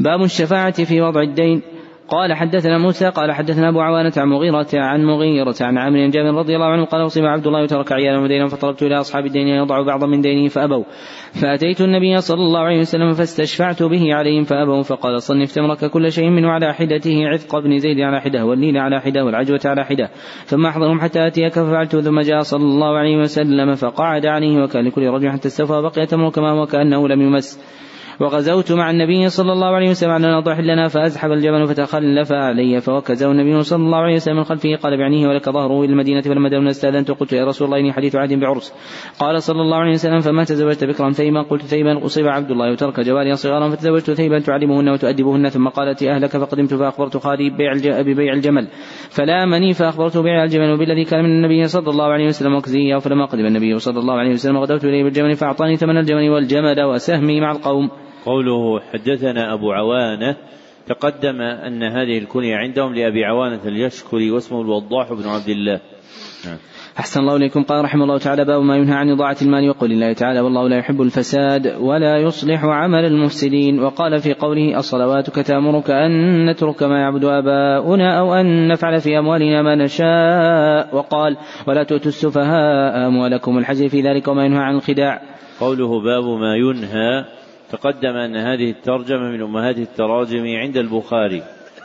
باب الشفاعة في وضع الدين. قال حدثنا موسى قال حدثنا أبو عوانة عن مغيرة عن مغيرة عن عامر بن جابر رضي الله عنه قال اصيب عبد الله وترك عيالا ودينا فطلبت إلى أصحاب الدين أن يضعوا بعضا من دينه فأبوا. فأتيت النبي صلى الله عليه وسلم فاستشفعت به عليهم فأبوا فقال صنف تمرك كل شيء منه على حدته عتق بن زيد على حده والنيل على حده والعجوة على حده ثم أحضرهم حتى أتيك ففعلت ثم جاء صلى الله عليه وسلم فقعد عليه وكان لكل رجل حتى استوفى وبقي تمر كما هو كأنه لم يمس. وغزوت مع النبي صلى الله عليه وسلم على نضح لنا فأزحف الجبل فتخلف علي فوكزه النبي صلى الله عليه وسلم من خلفه قال بعنيه ولك ظهره إلى المدينة فلما دون استأذنت قلت يا رسول الله إني حديث عهد بعرس. قال صلى الله عليه وسلم فما تزوجت بكرا ثيبا قلت ثيبا أصيب عبد الله وترك جواريا صغارا فتزوجت ثيبا تعلمهن وتؤدبهن ثم قالت أهلك فقدمت فأخبرت خالي ببيع الجمل. فلامني فأخبرته بيع الجمل وبالذي كان من النبي صلى الله عليه وسلم وكزيا فلما قدم النبي صلى الله عليه وسلم غدوت إليه بالجمل فأعطاني ثمن الجمل والجمل وسهمي مع القوم. قوله حدثنا أبو عوانة تقدم أن هذه الكنية عندهم لأبي عوانة اليشكري واسمه الوضاح بن عبد الله. نعم. أحسن الله إليكم. قال رحمه الله تعالى باب ما ينهى عن إضاعة المال. وقول الله تعالى والله لا يحب الفساد ولا يصلح عمل المفسدين. وقال في قوله الصلوات تأمرك أن نترك ما يعبد آباؤنا أو أن نفعل في أموالنا ما نشاء. وقال ولا تؤتوا السفهاء أموالكم الحج في ذلك وما ينهى عن الخداع. قوله باب ما ينهى تقدم أن هذه الترجمة من أمهات التراجم عند البخاري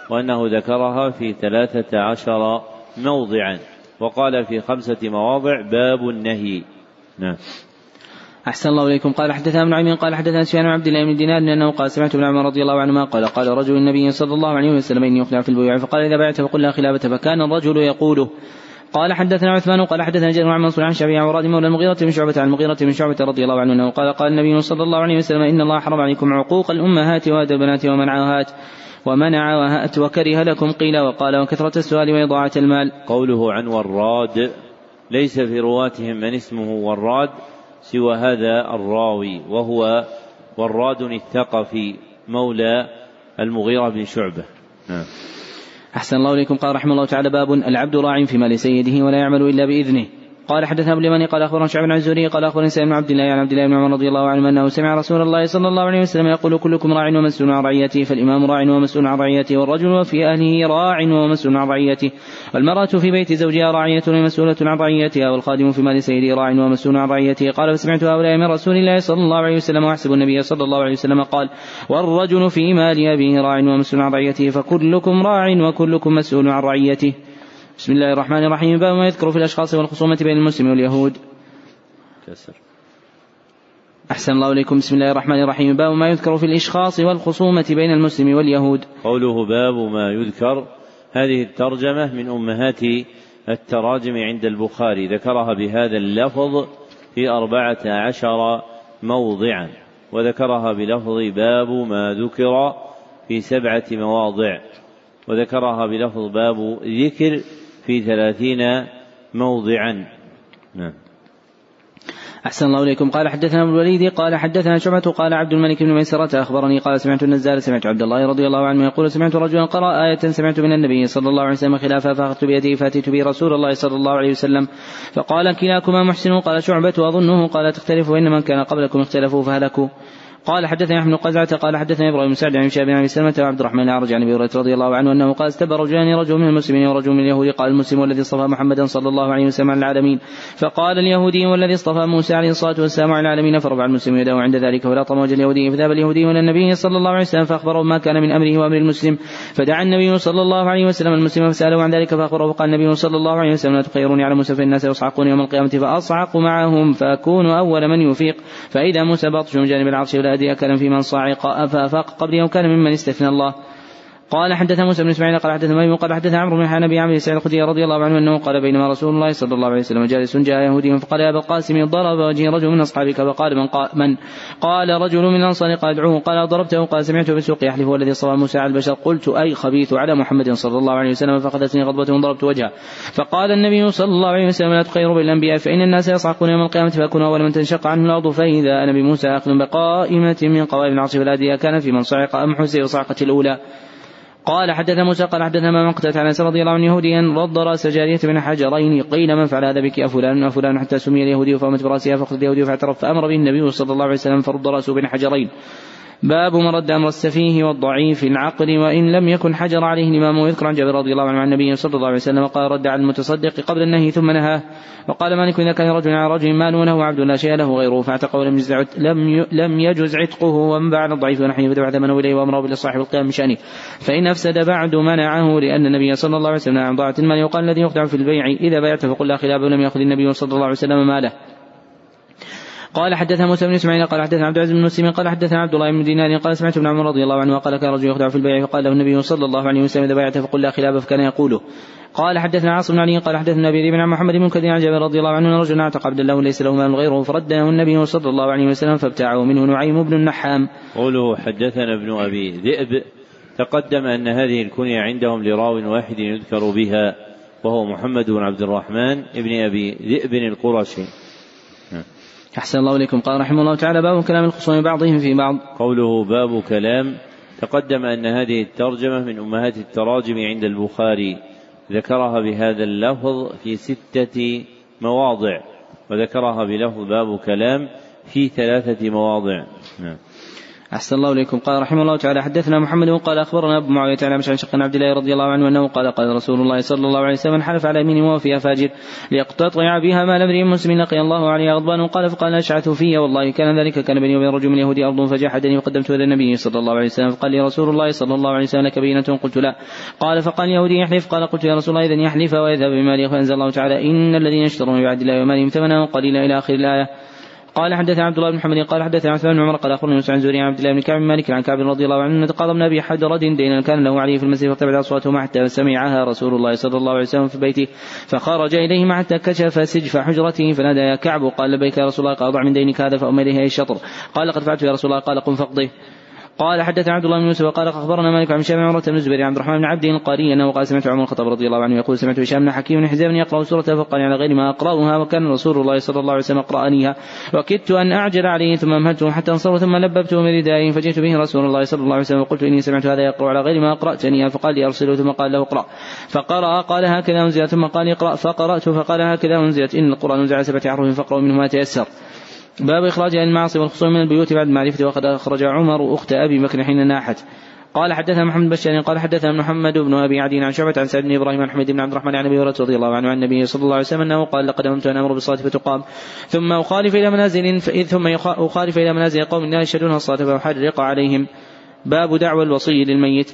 وأنه ذكرها في ثلاثة عشر موضعا وقال في خمسة مواضع باب النهي. نعم. أحسن الله إليكم. قال حدثنا ابن عمين قال حدثنا سفيان عبد الله بن دينار أنه قال سمعت ابن عمر رضي الله عنهما قال قال رجل النبي صلى الله عليه وسلم إني أخلع في البيوع فقال إذا بعت فقل لا خلافة فكان الرجل يقوله قال حدثنا عثمان قال حدثنا جابر عن منصور عن شعبي عن مراد مولى المغيرة بن شعبة عن المغيرة بن شعبة رضي الله عنه قال قال النبي صلى الله عليه وسلم إن الله حرم عليكم عقوق الأمهات وأدب البنات ومنعهات ومنع وهات وكره لكم قيل وقال وكثرة السؤال وإضاعة المال. قوله عن وراد ليس في رواتهم من اسمه وراد سوى هذا الراوي وهو وراد الثقفي مولى المغيرة بن شعبة. نعم. أحسن الله إليكم. قال رحمه الله تعالى باب العبد راع في مال سيده ولا يعمل إلا بإذنه. قال حدثنا أبو اليماني قال أخبرنا شعب بن الزهري قال أخبرني سعيد بن عبد الله عن عبد الله بن عمر رضي الله عنه أنه سمع رسول الله صلى الله عليه وسلم يقول كلكم راع ومسؤول عن رعيته فالإمام راع ومسؤول عن رعيته والرجل في أهله راع ومسؤول عن رعيته والمرأة في بيت زوجها راعية ومسؤولة عن رعيتها والخادم في مال سيده راع ومسؤول عن رعيته. قال فسمعت هؤلاء من رسول الله صلى الله عليه وسلم وأحسب النبي صلى الله عليه وسلم قال والرجل في مال أبيه راع ومسؤول عن رعيته فكلكم راع وكلكم مسؤول عن رعيته. بسم الله الرحمن الرحيم. باب ما يذكر في الأشخاص والخصومة بين المسلم واليهود. كسر. أحسن الله إليكم. بسم الله الرحمن الرحيم. باب ما يذكر في الإشخاص والخصومة بين المسلم واليهود. قوله باب ما يذكر. هذه الترجمة من أمهات التراجم عند البخاري. ذكرها بهذا اللفظ في أربعة عشر موضعا. وذكرها بلفظ باب ما ذكر في سبعة مواضع. وذكرها بلفظ باب ذكر في ثلاثين موضعا. نعم. أحسن الله إليكم. قال حدثنا ابن الوليد قال حدثنا شعبة قال عبد الملك بن ميسرة أخبرني قال سمعت النزال سمعت عبد الله رضي الله عنه يقول سمعت رجلا قرأ آية سمعت من النبي صلى الله عليه وسلم خلافها فأخذت بيده فأتيت به رسول الله صلى الله عليه وسلم فقال كلاكما محسن. قال شعبة أظنه قال تختلف وإن من كان قبلكم اختلفوا فهلكوا. قال حدثنا أحمد قزعة قال حدثنا إبراهيم بن سعد عن شاب بن سلمة وعبد الرحمن الاعرج عن ابي هريره رضي الله عنه أنه قال استبى رجلان رجل من المسلمين ورجل من اليهود قال المسلم الذي اصطفى محمدا صلى الله عليه وسلم على العالمين. فقال اليهودي والذي اصطفى موسى عليه الصلاة والسلام على العالمين فرفع المسلم يده عند ذلك فلا وجه اليهودي. فذهب اليهودي إلى النبي صلى الله عليه وسلم فأخبره ما كان من أمره وأمر المسلم. فدعا النبي صلى الله عليه وسلم المسلم فسأله عن ذلك فأخبره فقال النبي صلى الله عليه وسلم لا تخيروني على موسى فإن الناس يصعقون يوم القيامة فأصعق معهم فأكون أول من يفيق. فإذا موسى بطش من جانب العرش ولا ادري اكلا في من صعق افافاق قبل يوم كان ممن استثنى الله. قال حدثنا موسى بن إسماعيل قال حدثنا ميمون قال حدثنا عمرو بن حنبي عمرو سعيد الخدري رضي الله عنه أنه قال بينما رسول الله صلى الله عليه وسلم جالس جاء يهودي فقال يا أبا القاسم ضرب وجهي رجل من أصحابك فقال من قال من؟ قال رجل من الأنصار قال ادعوه قال ضربته قال سمعته في السوق يحلف والذي صلى موسى على البشر قلت أي خبيث على محمد صلى الله عليه وسلم فأخذتني غضبة ضربت وجهه. فقال النبي صلى الله عليه وسلم لا تخيروا بالأنبياء فإن الناس يصعقون يوم القيامة فاكون أول من تنشق عنه الأرض فإذا أنا بموسى أخذ بقائمة من قوائم العرش فلا كان في من صعق أم حسي صعقة الأولى. قال حدث موسى قال حدثنا ما مقتت عن رضي الله عنه يهوديا رد رأس جارية من حجرين. قيل من فعل هذا بك؟ أفلان أفلان حتى سمي اليهودي فقامت برأسها فقد اليهودي فاعترف فأمر به النبي صلى الله عليه وسلم فرد رأسه بين حجرين. باب من رد أمر السفيه والضعيف العقل وإن لم يكن حجر عليه الإمام ويذكر عن جابر رضي الله عنه عن النبي صلى الله عليه وسلم قال رد على المتصدق قبل النهي ثم نهاه وقال مالك اذا كان رجل على رجل مال وله عبد لا شيء له غيره فاعتقه ولم يجز لم لم يجز عتقه ومن عن الضعيف ونحيه فدفع ثمنه إليه وأمره بالصاحب القيام بشأنه. فإن أفسد بعد منعه لأن النبي صلى الله عليه وسلم عن ضاعة المال يقال الذي يخدع في البيع إذا بايعت فقل لا خلاف ولم يأخذ النبي صلى الله عليه وسلم ماله. قال حدثنا موسى بن إسماعيل قال حدثنا عبد العزيز بن مسلم قال حدثنا عبد الله بن دينار قال سمعت ابن عمر رضي الله عنه قال كان رجل يخدع في البيع فقال له النبي صلى الله عليه وسلم إذا بايعت فقل لا خلاف فكان يقوله قال حدثنا عاصم بن علي قال حدثنا أبي بن عن محمد بن كثير عن جابر رضي الله عنه أن رجلا اعتق عبد الله ليس له مال غيره فرد له النبي صلى الله عليه وسلم فابتاعه منه نعيم بن النحام. قوله حدثنا ابن أبي ذئب تقدم أن هذه الكنية عندهم لراو واحد يذكر بها وهو محمد بن عبد الرحمن ابن أبي ذئب القرشي. أحسن الله إليكم. قال رحمه الله تعالى باب كلام الخصوم بعضهم في بعض. قوله باب كلام تقدم أن هذه الترجمة من أمهات التراجم عند البخاري ذكرها بهذا اللفظ في ستة مواضع وذكرها بلفظ باب كلام في ثلاثة مواضع. نعم. أحسن الله إليكم. قال رحمه الله تعالى حدثنا محمد قال أخبرنا أبو معاوية عن مشعل شق عبد الله رضي الله عنه أنه قال قال رسول الله صلى الله عليه وسلم حلف على يمين فيها فاجر ليقتطع بها مال امرئ مسلم لقي الله عليه غضبان قال فقال أشعث في والله كان ذلك كان بيني وبين رجل من يهودي أرض فجاحدني وقدمت إلى النبي صلى الله عليه وسلم فقال لي رسول الله صلى الله عليه وسلم لك بينة؟ قلت لا. قال فقال اليهودي يحلف؟ قال قلت يا رسول الله إذا يحلف ويذهب بمالي فأنزل الله تعالى إن الذين يشترون بعد الله ومالهم ثمنا قليلا إلى آخر الآية. قال حدثنا عبد الله بن محمد قال حدثنا عثمان بن عمر قال أخبرني موسى عن زوري عن عبد الله بن كعب بن مالك عن كعب رضي الله عنه تقاضى من ابي حجرة دينا كان له عليه في المسجد فارتفعت اصواتهما حتى سمعها رسول الله صلى الله عليه وسلم في بيته فخرج اليهما حتى كشف سجف حجرته فنادى يا كعب قال لبيك يا رسول الله قال أضع من دينك هذا فأم إليه الشطر قال لقد فعلت يا رسول الله قال قم فاقضيه قال حدث عبد الله بن يوسف وقال أخبرنا مالك عن هشام عمرة بن الزبير عبد الرحمن بن عبد القاري أنه قال سمعت عمر الخطاب رضي الله عنه يقول سمعت هشام بن حكيم بن حزام يقرأ سورة فقال على غير ما أقرأها وكان رسول الله صلى الله عليه وسلم اقرانيها وكدت أن أعجل عليه ثم أمهلته حتى انصر ثم لببته من ردائه فجئت به رسول الله صلى الله عليه وسلم وقلت إني سمعت هذا يقرأ على غير ما أقرأتني. فقال لي أرسله ثم قال له اقرأ. فقرأ قال هكذا أنزلت. ثم قال اقرأ. فقرأت فقال هكذا أنزلت. إن القرآن أنزل على سبعة احرف فاقرأوا منه ما تيسر باب إخراج أهل المعاصي والخصوم من البيوت بعد معرفته وقد أخرج عمر أخت أبي بكر حين ناحت. قال حدثنا محمد بشار قال حدثنا محمد بن أبي عدي عن شعبة عن سعد بن إبراهيم عن حميد بن عبد الرحمن عن أبي هريرة رضي الله عنه عن النبي صلى الله عليه وسلم أنه قال لقد أمرت أن أمر بالصلاة فتقام. ثم أخالف إلى منازل ثم أخالف إلى منازل قوم لا يشهدون الصلاة فأحرق عليهم. باب دعوى الوصي للميت.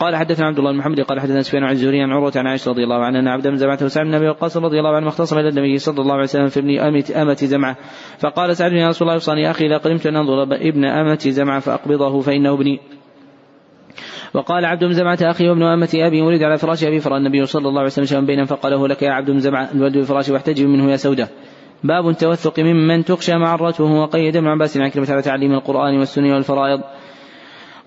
قال حدثنا عبد الله بن محمد قال حدثنا سفيان عن الزهري عن عروة عن عائشة رضي الله عنها أن عبدا زمعته سعد بن أبي وقاص رضي الله عنه اختصم إلى النبي صلى الله عليه وسلم في ابن أمة زمعة. فقال سعد يا رسول الله يوصاني أخي إذا قدمت أن أنظر ابن أمة زمعة فأقبضه فإنه ابني. وقال عبد بن زمعة أخي وابن أمة أبي ولد على فراش أبي فرأى النبي صلى الله عليه وسلم شيئا بينهم فقاله لك يا عبد بن زمعة الولد بفراش واحتجب منه يا سودة. باب التوثق ممن تخشى معرته وقيد ابن عباس عن كلمة على تعليم القرآن والسنة والفرائض.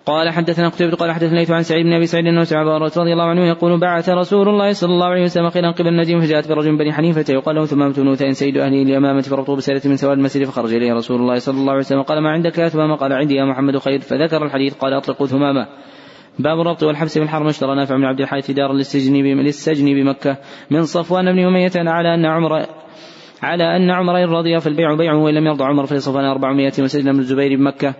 قال حدثنا قتيبة قال حدثنا عن سعيد بن أبي سعيد أنه سمع رضي الله عنه يقول بعث رسول الله صلى الله عليه وسلم خيرا قبل النجم فجاءت برجل من بني حنيفة يقال له ثمامة بن وثين سيد أهل اليمامة فربطوا بسيرة من سواد المسجد فخرج إليه رسول الله صلى الله عليه وسلم قال ما عندك يا ثمامة؟ قال عندي يا محمد خير. فذكر الحديث قال اطلقوا ثمامة. باب الربط والحبس بالحرم اشترى نافع بن عبد الحارث دارا للسجن للسجن بمكة من صفوان بن أمية على أن عمر على أن عمر رضي فالبيع بيعه وإن لم يرضى عمر فلصفوان 400 وسجن بن الزبير بمكة.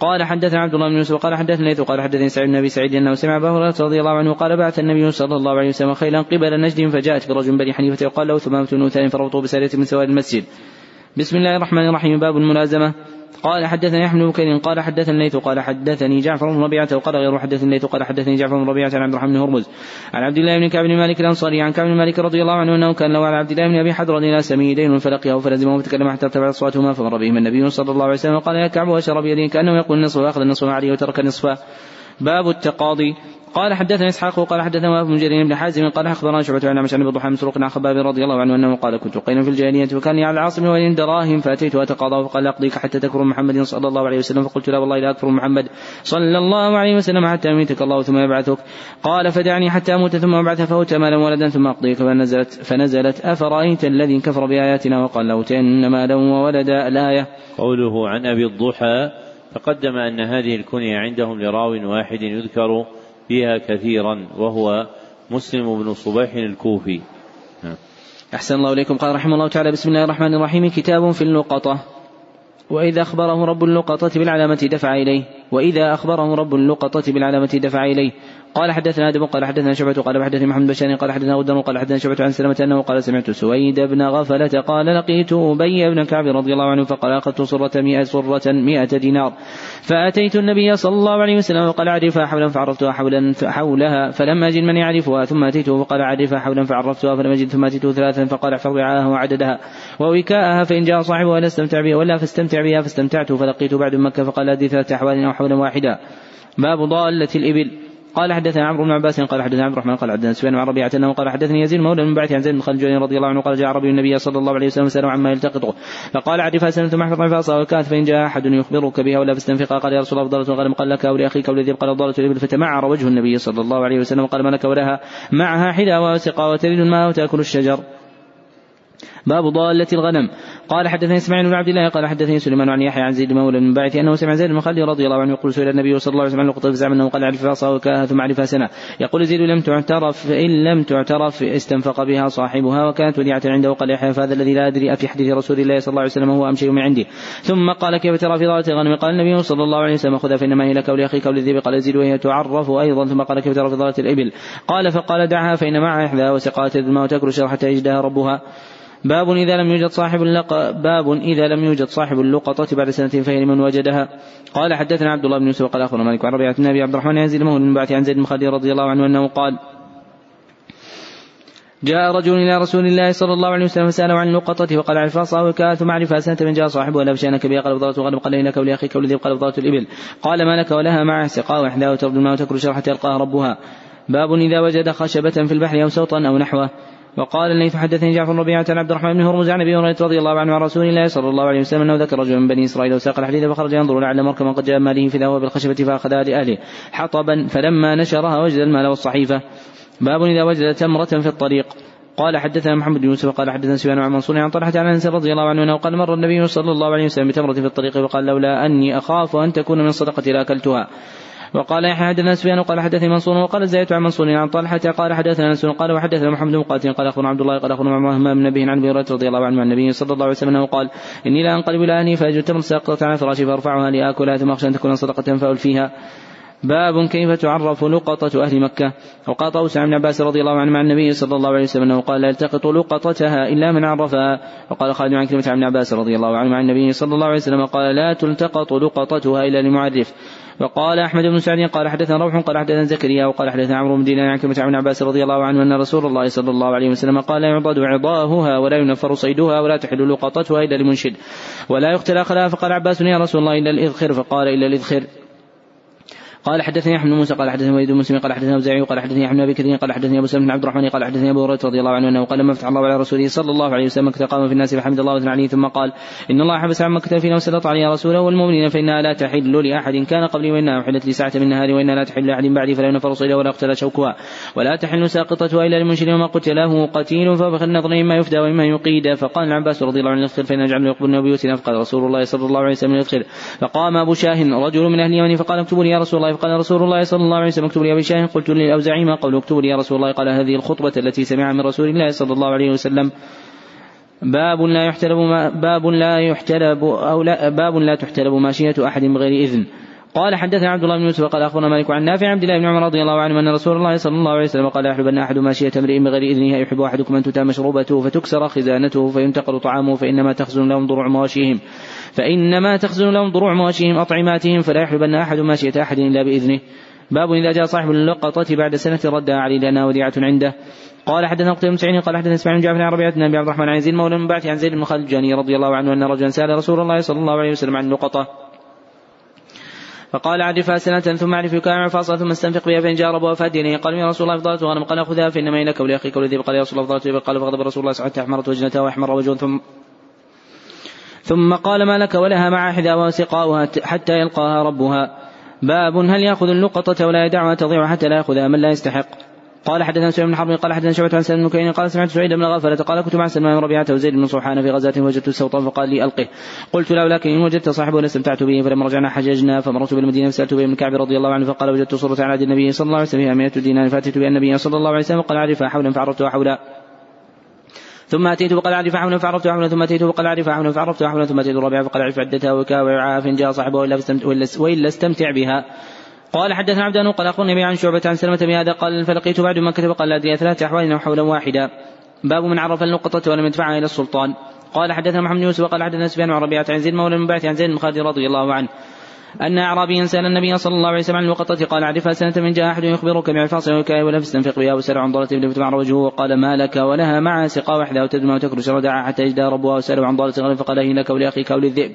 قال حدثنا عبد الله بن يوسف قال حدثنا ليث قال حدثني سعيد بن أبي سعيد أنه سمع أبا هريرة رضي الله عنه قال بعث النبي صلى الله عليه وسلم خيلا قبل نجد فجاءت برجل بني حنيفة يقال له ثمامة بن ثاني فربطوه بساريه من سواد المسجد. بسم الله الرحمن الرحيم باب الملازمة قال حدثني أحمد بن بكير قال حدثني الليث قال حدثني جعفر بن ربيعة وقال غير حدثني الليث قال حدثني جعفر بن ربيعة عن عبد الرحمن بن هرمز عن عبد الله بن كعب بن مالك الأنصاري عن كعب بن مالك رضي الله عنه أنه كان له على عبد الله بن أبي حضر إلى سمي دين فلقيه فلزمه فتكلم حتى ارتفعت اصواتهما فمر بهما النبي صلى الله عليه وسلم وقال يا كعب وأشر بيده كأنه يقول النصف وأخذ النصف عليه وترك النصف. باب التقاضي. قال حدثنا إسحاق وقال حدثنا ابن جرير بن حازم قال أخبرنا شعبة عن عن ضحى مسروق عن خباب رضي الله عنه أنه قال كنت قينا في الجاهلية وكان على العاصم وإن دراهم فأتيت اتقاضى فقال أقضيك حتى تكفر محمد صلى الله عليه وسلم. فقلت لا والله لا أكفر محمد صلى الله عليه وسلم حتى يميتك الله ثم يبعثك. قال فدعني حتى أموت ثم أبعث فأوت مالا ولدا ثم أقضيك. فنزلت فنزلت أفرأيت الذي كفر بآياتنا وقال لاوتين مالا وولدا الآية. قوله عن أبي الضحى تقدم أن هذه الكنية عندهم لراو واحد يذكر فيها كثيرا وهو مسلم بن صبيح الكوفي. أحسن الله إليكم. قال رحمه الله تعالى بسم الله الرحمن الرحيم. كتاب في اللقطة. وإذا أخبره رب اللقطة بالعلامة دفع إليه. وإذا أخبره رب اللقطة بالعلامة دفع إليه. قال حدثنا آدم قال حدثنا شعبة قال حدثني محمد بشار قال حدثنا غدر قال حدثنا شعبة عن سلمة أنه قال سمعت سويد بن غفلة قال لقيت أبي بن كعب رضي الله عنه فقال أخذت صرة مئة صرة مئة دينار. فأتيت النبي صلى الله عليه وسلم وقال اعرفها حولا فعرفتها حولا حولها فلم أجد من يعرفها ثم أتيته فقال اعرفها حولا فعرفتها فلم أجد ثم أتيته ثلاثا فقال احفظ وعاءها وعددها. ووكاءها فإن جاء صاحبها لا استمتع بها ولا فاستمتع بها فاستمتعت فلقيت بعد مكة فقال ادي ثلاثة أحوال أو حولا واحدا. باب ضالة الإبل. قال حدثنا عمرو بن عباس قال حدثنا عبد الرحمن قال حدثنا سفيان عن ربيعة أنه قال حدثني يزيد مولى من بعث عن زيد بن خالد رضي الله عنه قال جاء عربي النبي صلى الله عليه وسلم ساله عما يلتقطه. فقال اعرفها سنه ثم أحفظ عفاصها وكانت فإن جاء أحد يخبرك بها ولا فاستنفقها. قال يا رسول الله ضاله الغنم. قال لك أو لأخيك أو لذي قال ضاله الإبل. فتمعر وجه النبي صلى الله عليه وسلم وقال ما لك ولها معها حذاء وسقى وتريد الماء وتأكل الشجر. باب ضالة الغنم. قال حدثني إسماعيل بن عبد الله قال حدثني سليمان عن يحيى عن زيد مولى من بعث أنه سمع زيد بن خالد رضي الله عنه يقول سئل النبي صلى الله عليه وسلم عن نقطه فزعم انه قال اعرف وكاها ثم عرفها سنه يقول زيد لم تعترف إن لم تعترف استنفق بها صاحبها وكانت وديعة عنده وقال يحيى فهذا الذي لا أدري أفي حديث رسول الله صلى الله عليه وسلم هو أم شيء من عندي. ثم قال كيف ترى في ضالة الغنم؟ قال النبي صلى الله عليه وسلم خذها فإنما هي لك ولأخيك وللذئب. قال يزيد وهي تعرف أيضا. ثم قال كيف ترى في ضالة الإبل؟ قال فقال دعها فإن معها إحدى وسقات الماء الشر حتى يجدها ربها. باب إذا لم يوجد صاحب اللق باب إذا لم يوجد صاحب اللقطة بعد سنة فهي لمن وجدها. قال حدثنا عبد الله بن يوسف قال أخبرنا مالك عن ربيعة بن أبي عبد الرحمن مولى من بعث عن زيد بن خالد رضي الله عنه أنه قال جاء رجل إلى رسول الله صلى الله عليه وسلم فسأله عن اللقطة فقال عرف صاحبك ثم عرف سنة من جاء صاحبه ولا بشأنك بها قال بضالة غنم قال لك ولأخيك ولذي قال بضالة الإبل. قال ما لك ولها مع سقاء وإحدى وترد الماء وتكر حتى يلقاها ربها. باب إذا وجد خشبة في البحر أو صوتا أو نحوه. وقال الليث حدثني جعفر ربيعة عن عبد الرحمن بن هرمز عن أبي هريرة رضي الله عنه عن رسول الله صلى الله عليه وسلم أنه ذكر رجل من بني إسرائيل وساق الحديث فخرج ينظر لعل مركبا قد جاء ماله في ذهب بالخشبة فاخذها لأهله حطبا فلما نشرها وجد المال والصحيفة. باب إذا وجد تمرة في الطريق. قال حدثنا محمد بن يوسف قال حدثنا سفيان عن منصور عن طلحة عن أنس رضي الله عنه أنه قال مر النبي صلى الله عليه وسلم بتمرة في الطريق وقال لولا أني أخاف أن تكون من صدقتي لأكلتها. وقال يحيى حدثنا سفيان قال حدثني منصور وقال زيد عن منصور عن طلحة قال حدثنا أنس قال وحدثنا محمد بن قاتل قال أخبرنا عبد الله قال أخبرنا محمد بن نبي عن ابي هريرة رضي الله عنه عن النبي صلى الله عليه وسلم أنه قال إني لا أنقلب إلى أهلي فأجد تمر ساقطة على فراشي فأرفعها لاكلها ثم أخشى أن تكون صدقة فاول فيها. باب كيف تعرف لقطة أهل مكة؟ وقال طوس عن عباس رضي الله عنه مع النبي صلى الله عليه وسلم أنه قال لا يلتقط لقطتها إلا من عرفها. وقال خالد عن كلمة عن عباس رضي الله عنه مع النبي صلى الله عليه وسلم قال لا تلتقط لقطتها إلا لمعرف. وقال أحمد بن سعد قال حدثنا روح قال حدثنا زكريا وقال حدثنا عمرو بن دينار عن كلمة عن عباس رضي الله عنه أن رسول الله صلى الله عليه وسلم قال لا يعضد عضاهها ولا ينفر صيدها ولا تحل لقطتها إلا لمنشد ولا يقتل أخلاها. فقال عباس يا رسول الله إلا الإذخر. فقال إلا الإذخر. قال حدثني احمد موسى قال حدثني وليد مسلم قال حدثني اوزاعي قال حدثني احمد أبي كثير قال حدثني أبو سلمة بن عبد الرحمن قال حدثني أبو هريرة رضي الله عنه أنه قال لما فتح الله على رسوله صلى الله عليه وسلم مكة قام في الناس فحمد الله واثنى عليه ثم قال إن الله حبس عن مكة فينا وسلط عليها رسوله والمؤمنين فإنها لا تحل لأحد. كان قبلي وإنها أحلت لي ساعة من النهار وإنها لا تحل لأحد بعدي فلا ينفر صيدا ولا يقتل شوكها. ولا تحل ساقطتها إلا لمنشد وما قتله قتيل فبخ النظر اما يفدى واما يقيد. فقال العباس رضي الله عنه يدخل فإن نجعل يقبلنا بيوتنا فقال رسول الله صلى الله عليه وسلم يدخل فقام أبو شاه رجل من أهل اليمن فقال اكتبوا لي يا رسول الله. فقال رسول الله صلى الله عليه وسلم اكتب لي أبي شاه قلت للأوزاعي ما قول اكتب لي يا رسول الله قال هذه الخطبة التي سمعها من رسول الله صلى الله عليه وسلم. باب لا يحتلب ما باب لا يحتلب أو لا باب لا تحتلب ماشية أحد بغير إذن. قال حدثنا عبد الله بن يوسف قال أخبرنا مالك عن نافع عبد الله بن عمر رضي الله عنه أن رسول الله صلى الله عليه وسلم قال يحلبن أحد ماشية امرئ بغير إذنه يحب أحدكم أن تتى مشروبته فتكسر خزانته فينتقل طعامه فإنما تخزن لهم ضروع مواشيهم. فإنما تخزن لهم ضروع مواشيهم أطعماتهم فلا يحلبن أحد ماشية أحد إلا بإذنه. باب إذا جاء صاحب اللقطة بعد سنة ردها علي لأنها وديعة عنده. قال حدثنا قتيبة بن سعيد قال حدثنا إسماعيل بن جعفر عن ربيعة بن عبد الرحمن عن زيد مولى من بعث عن زيد بن خالد الجاني رضي الله عنه أن رجلا سأل رسول الله صلى الله عليه وسلم عن اللقطه فقال عرفها سنة ثم أعرف كان فاصلة ثم أستنفق بها فإن جاء ربها فأديني قال يا رسول الله أفضلت غنم قال خذها فإنما إنك ولأخيك ولذي قال يا رسول الله أفضلت قال فغضب رسول الله حتى أحمرت وجنتها وأحمر وجهه ثم ثم قال ما لك ولها مع حذاء وسقاؤها حتى يلقاها ربها. باب هل يأخذ اللقطة ولا يدعها تضيع حتى لا يأخذها من لا يستحق. قال حدثنا سعيد بن حرب قال حدثنا شعبة عن سلم بن قال سمعت سعيد بن غفلة قال كنت مع سلمان ربيعة وزيد بن صوحان في غزاة وجدت السوطان فقال لي ألقه. قلت له لكن إن وجدت صاحبه لاستمتعت به فلما رجعنا حججنا فمررت بالمدينة فسألت به بن كعب رضي الله عنه فقال وجدت صورة على النبي صلى الله عليه وسلم فيها 100 دينار فأتيت بها النبي صلى الله عليه وسلم وقال عرفها حولا فعرفتها حولا. ثم أتيت فقال أعرف حولا فعرفت حولا ثم أتيت فقال أعرف حولا فعرفت حولا ثم أتيت الرابعة فقال أعرف عدتها وكا وعاء فإن جاء صاحبه وإلا استمتع بها. قال حدثنا عبدان قال أخبرني عن شعبة عن سلمة بهذا قال فلقيت بعد مكة فقال لا أدري ثلاث أحوال أو حولا واحدا باب من عرف النقطة ولم يدفعها إلى السلطان. قال حدثنا محمد يوسف قال حدثنا سفيان عن ربيعة عن زيد مولى من بعث عن زيد بن خالد رضي الله عنه. أن أعرابيا سأل النبي صلى الله عليه وسلم عن الوقطة قال أعرفها سنة من جاء أحد يخبرك بعفاص وكاء ولا فاستنفق بها وسأل عن ضالة ابن فتمع وجهه وقال ما لك ولها مع سقا وحدها وتدمى وتكرش ودعا حتى يجدى ربها وسأله عن ضالة غنم فقال هي لك ولأخيك وللذئب.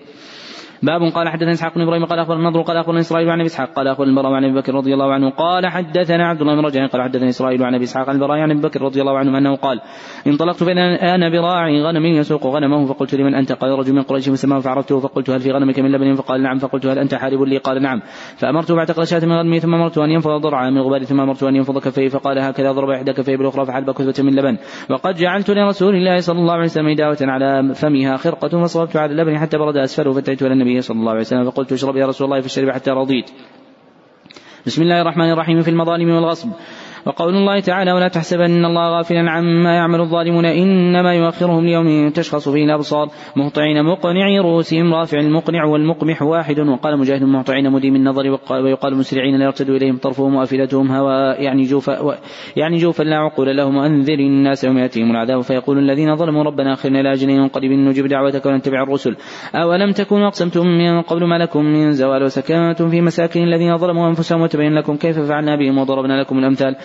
باب قال حدثنا إسحاق بن إبراهيم قال اخبر النضر قال أخبرنا إسرائيل عن أبي إسحاق قال اخبر البراء عن أبي بكر رضي الله عنه قال حدثنا عبد الله بن رجاء قال حدثني إسرائيل عن أبي إسحاق عن البراء عن أبي بكر رضي الله عنه أنه قال انطلقت فاذا أنا براعي غنم يسوق غنمه فقلت لمن أنت؟ قال رجل من قريش فسماه فعرفته فقلت هل في غنمك من لبن؟ فقال نعم. فقلت هل أنت حارب لي؟ قال نعم. فامرته بعتقل شاة من غنمه ثم امرته أن ينفض ضرعا من غبار ثم امرته أن ينفض كفيه فقال هكذا ضرب إحدى كفيه بالأخرى فحلب كثبة من لبن. وقد جعلت لرسول الله صلى الله عليه وسلم دعوة على فمها خرقة فصببت على اللبن حتى برد أسفله فاتيت إلى النبي صلى الله عليه وسلم فقلت اشرب يا رسول الله فاشرب حتى رضيت. بسم الله الرحمن الرحيم في المظالم والغصب. وقول الله تعالى ولا تحسبن الله غافلا عما يعمل الظالمون إنما يؤخرهم ليوم تشخص فيه الأبصار مهطعين مقنعي رؤوسهم رافع المقنع والمقمح واحد وقال مجاهد مهطعين مديم النظر ويقال مسرعين لا يرتد إليهم طرفهم وأفئدتهم هواء يعني جوف يعني جوفا لا عقول لهم وأنذر الناس يوم يأتيهم العذاب فيقول الذين ظلموا ربنا أخرنا إلى أجل قريب نجب دعوتك ونتبع الرسل أولم تكونوا أقسمتم من قبل ما لكم من زوال وسكنتم في مساكن الذين ظلموا أنفسهم وتبين لكم كيف فعلنا بهم وضربنا لكم الأمثال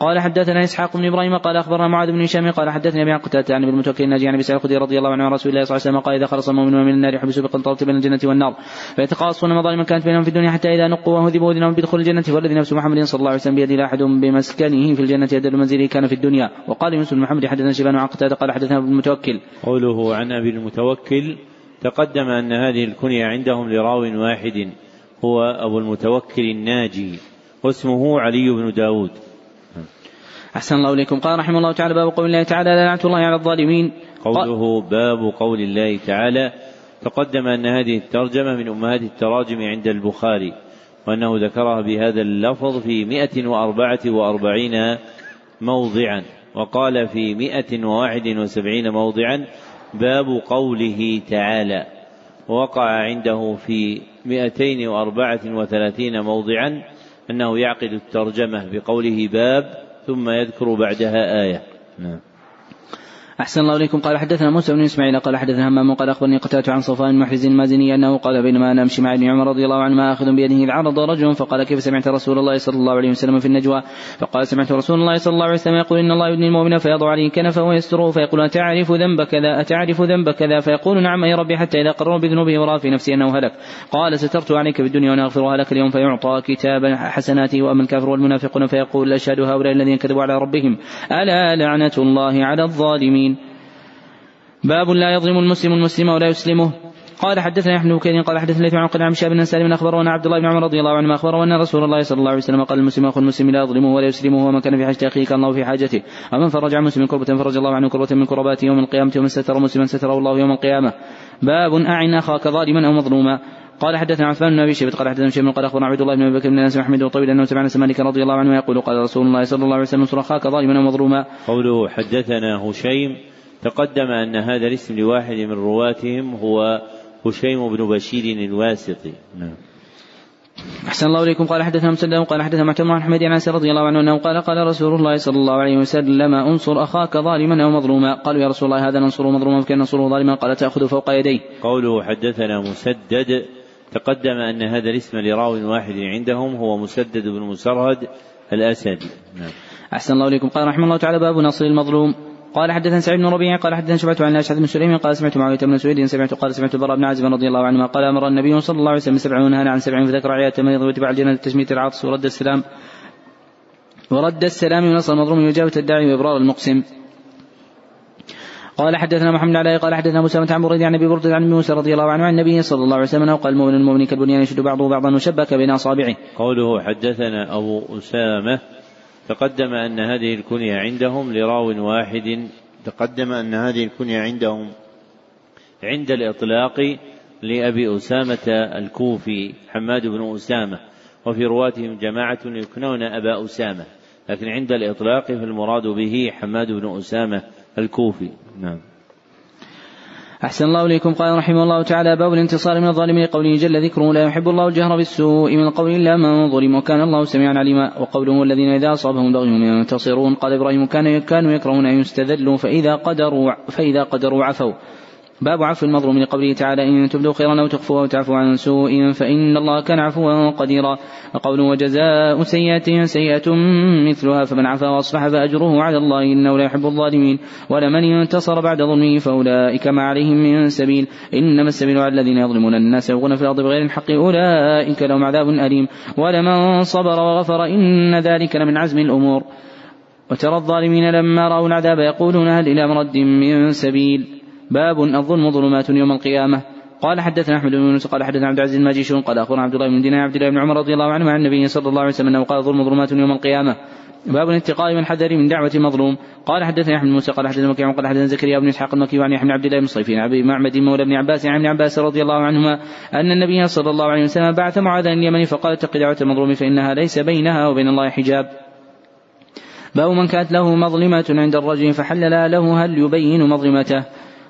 قال حدثنا إسحاق بن إبراهيم قال أخبرنا معاذ بن هشام قال حدثني أبي قتادة عن ابن المتوكل الناجي عن أبي سعيد رضي الله عنه عن رسول الله صلى الله عليه وسلم قال إذا خلص المؤمن من النار يحبس بقنطرة بين الجنة والنار فيتقاصون مظالم كانت بينهم في الدنيا حتى إذا نقوا وهذبوا اذنهم بدخول الجنة والذي نفس محمد صلى الله عليه وسلم بيده لا أحد بمسكنه في الجنة يدل منزله كان في الدنيا. وقال يونس بن محمد حدثنا شيبان عن قتادة قال حدثنا ابن المتوكل. قوله عن أبي المتوكل تقدم أن هذه الكنية عندهم لراو واحد هو أبو المتوكل الناجي واسمه علي بن داود. أحسن الله إليكم. قال رحمه الله تعالى باب قول الله تعالى لعنة الله على الظالمين. قوله باب قول الله تعالى تقدم أن هذه الترجمة من أمهات التراجم عند البخاري وأنه ذكرها بهذا اللفظ في مئة وأربعة وأربعين موضعا وقال في مئة وواحد وسبعين موضعا باب قوله تعالى. وقع عنده في مئتين وأربعة وثلاثين موضعا أنه يعقد الترجمة بقوله باب ثم يذكر بعدها آية. نعم. أحسن الله إليكم. قال حدثنا موسى بن إسماعيل قال حدثنا همام قال أخبرني قتادة عن صفوان المحرز المازني أنه قال بينما أنا أمشي مع ابن عمر رضي الله عنهما آخذ بيده إذ عرض رجل فقال كيف سمعت رسول الله صلى الله عليه وسلم في النجوى؟ فقال سمعت رسول الله صلى الله عليه وسلم يقول إن الله يدني المؤمن فيضع عليه كنفه ويستره فيقول أتعرف ذنب كذا؟ أتعرف ذنب كذا؟ فيقول نعم أي ربي حتى إذا قرر بذنوبه ورأى في نفسه أنه هلك. قال سترت عليك في الدنيا وأنا أغفرها لك اليوم فيعطى كتاب حسناته وأما الكافر والمنافقون فيقول أشهد هؤلاء الذين كذبوا على ربهم. ألا لعنة الله على الظالمين. باب لا يظلم المسلم المسلم ولا يسلمه. قال حدثنا يحيى بن بكير قال حدثنا ليث عن شاب بن سالم اخبره ان عبد الله بن عمر رضي الله عنهما أخبره أن رسول الله صلى الله عليه وسلم قال المسلم أخو المسلم لا يظلمه ولا يسلمه ومن كان في حاجة اخيه كان الله في حاجته. ومن فرج عن مسلم كربة فرج الله عنه كربة من كربات يوم القيامة ومن ستر مسلما ستره الله يوم القيامة. باب أعن أخاك ظالما أو مظلوما. قال حدثنا عثمان بن أبي شيبة قال حدثنا شيخ قال أخبرنا عبد الله بن أبي بكر بن أنس محمد وطويل أنه سمع أنس مالك رضي الله عنه يقول قال رسول الله صلى الله عليه وسلم انصر أخاك ظالما ومظلوما. قوله حدثنا هشيم تقدم أن هذا الاسم لواحد من رواتهم هو هشيم بن بشير الواسطي. نعم. أحسن الله إليكم قال حدثنا مسلم قال حدثنا معتمر عن حميد عن رضي الله عنه أنه قال قال رسول الله صلى الله عليه وسلم انصر أخاك ظالما أو مظلوما قالوا يا رسول الله هذا ننصره مظلوما فكأن ننصره ظالما قال تأخذ فوق يديه قوله حدثنا مسدد تقدم أن هذا الاسم لراو واحد عندهم هو مسدد بن مسرهد الأسدي نعم. أحسن الله إليكم قال رحمه الله تعالى باب نصر المظلوم قال حدثنا سعيد بن ربيع قال حدثنا شعبة عن الأشعث بن سليم قال سمعت معاوية بن سويد سمعت قال سمعت البراء بن عازب رضي الله عنهما قال أمر النبي صلى الله عليه وسلم سبع ونهى عن سبع فذكر عيادة المريض واتباع الجنة تشميت العطس ورد السلام ورد السلام ونصر المظلوم وإجابة الداعي وإبرار المقسم قال حدثنا محمد علي قال حدثنا موسى بن عمرو عن أبي برده عن موسى رضي الله عنه عن النبي صلى الله عليه وسلم قال المؤمن المؤمن كالبنيان يشد بعضه بعضا وشبك بين أصابعه. قوله حدثنا أبو أسامة تقدم أن هذه الكنية عندهم لراو واحد. تقدم أن هذه الكنية عندهم عند الإطلاق لأبي أسامة الكوفي حماد بن أسامة وفي رواتهم جماعة يكنون أبا أسامة لكن عند الإطلاق فالمراد به حماد بن أسامة الكوفي. نعم. أحسن الله إليكم. قال رحمه الله تعالى باب الانتصار من الظالم لقوله جل ذكره لا يحب الله الجهر بالسوء من القول إلا من ظلم وكان الله سميعا عليما. وقوله الذين إذا أصابهم بغي ينتصرون. قال إبراهيم كان كانوا يكرهون أن يستذلوا فإذا قدروا فإذا قدروا عفوا. باب عفو المظلوم لقوله تعالى إن تبدوا خيرا أو تخفوا أو تعفوا عن سوء فإن الله كان عفوا قديرا. وقوله وجزاء سيئة سيئة مثلها فمن عفا وأصلح فأجره على الله إنه لا يحب الظالمين. ولمن انتصر بعد ظلمه فأولئك ما عليهم من سبيل. إنما السبيل على الذين يظلمون الناس يبغون في الأرض بغير الحق أولئك لهم عذاب أليم. ولمن صبر وغفر إن ذلك لمن عزم الأمور. وترى الظالمين لما رأوا العذاب يقولون هل إلى مرد من سبيل؟ باب الظلم ظلمات يوم القيامة. قال حدثنا أحمد بن يونس قال حدثنا عبد العزيز الماجشون قال أخبرنا عبد الله بن دينار عبد الله بن عمر رضي الله عنه عن النبي صلى الله عليه وسلم أنه قال ظلم ظلمات يوم القيامة. باب الاتقاء من حذر من دعوة مظلوم. قال حدثنا أحمد موسى قال حدثنا مكي قال حدثنا زكريا بن إسحاق المكي وعن يحيى بن عبد الله بن صيفين أبي معمد مولى ابن عباس عن ابن عباس رضي الله عنهما أن النبي صلى الله عليه وسلم بعث معاذا اليمن فقال اتق دعوة المظلوم فإنها ليس بينها وبين الله حجاب. باب من كانت له مظلمة عند الرجل فحلل له هل يبين مظلمته؟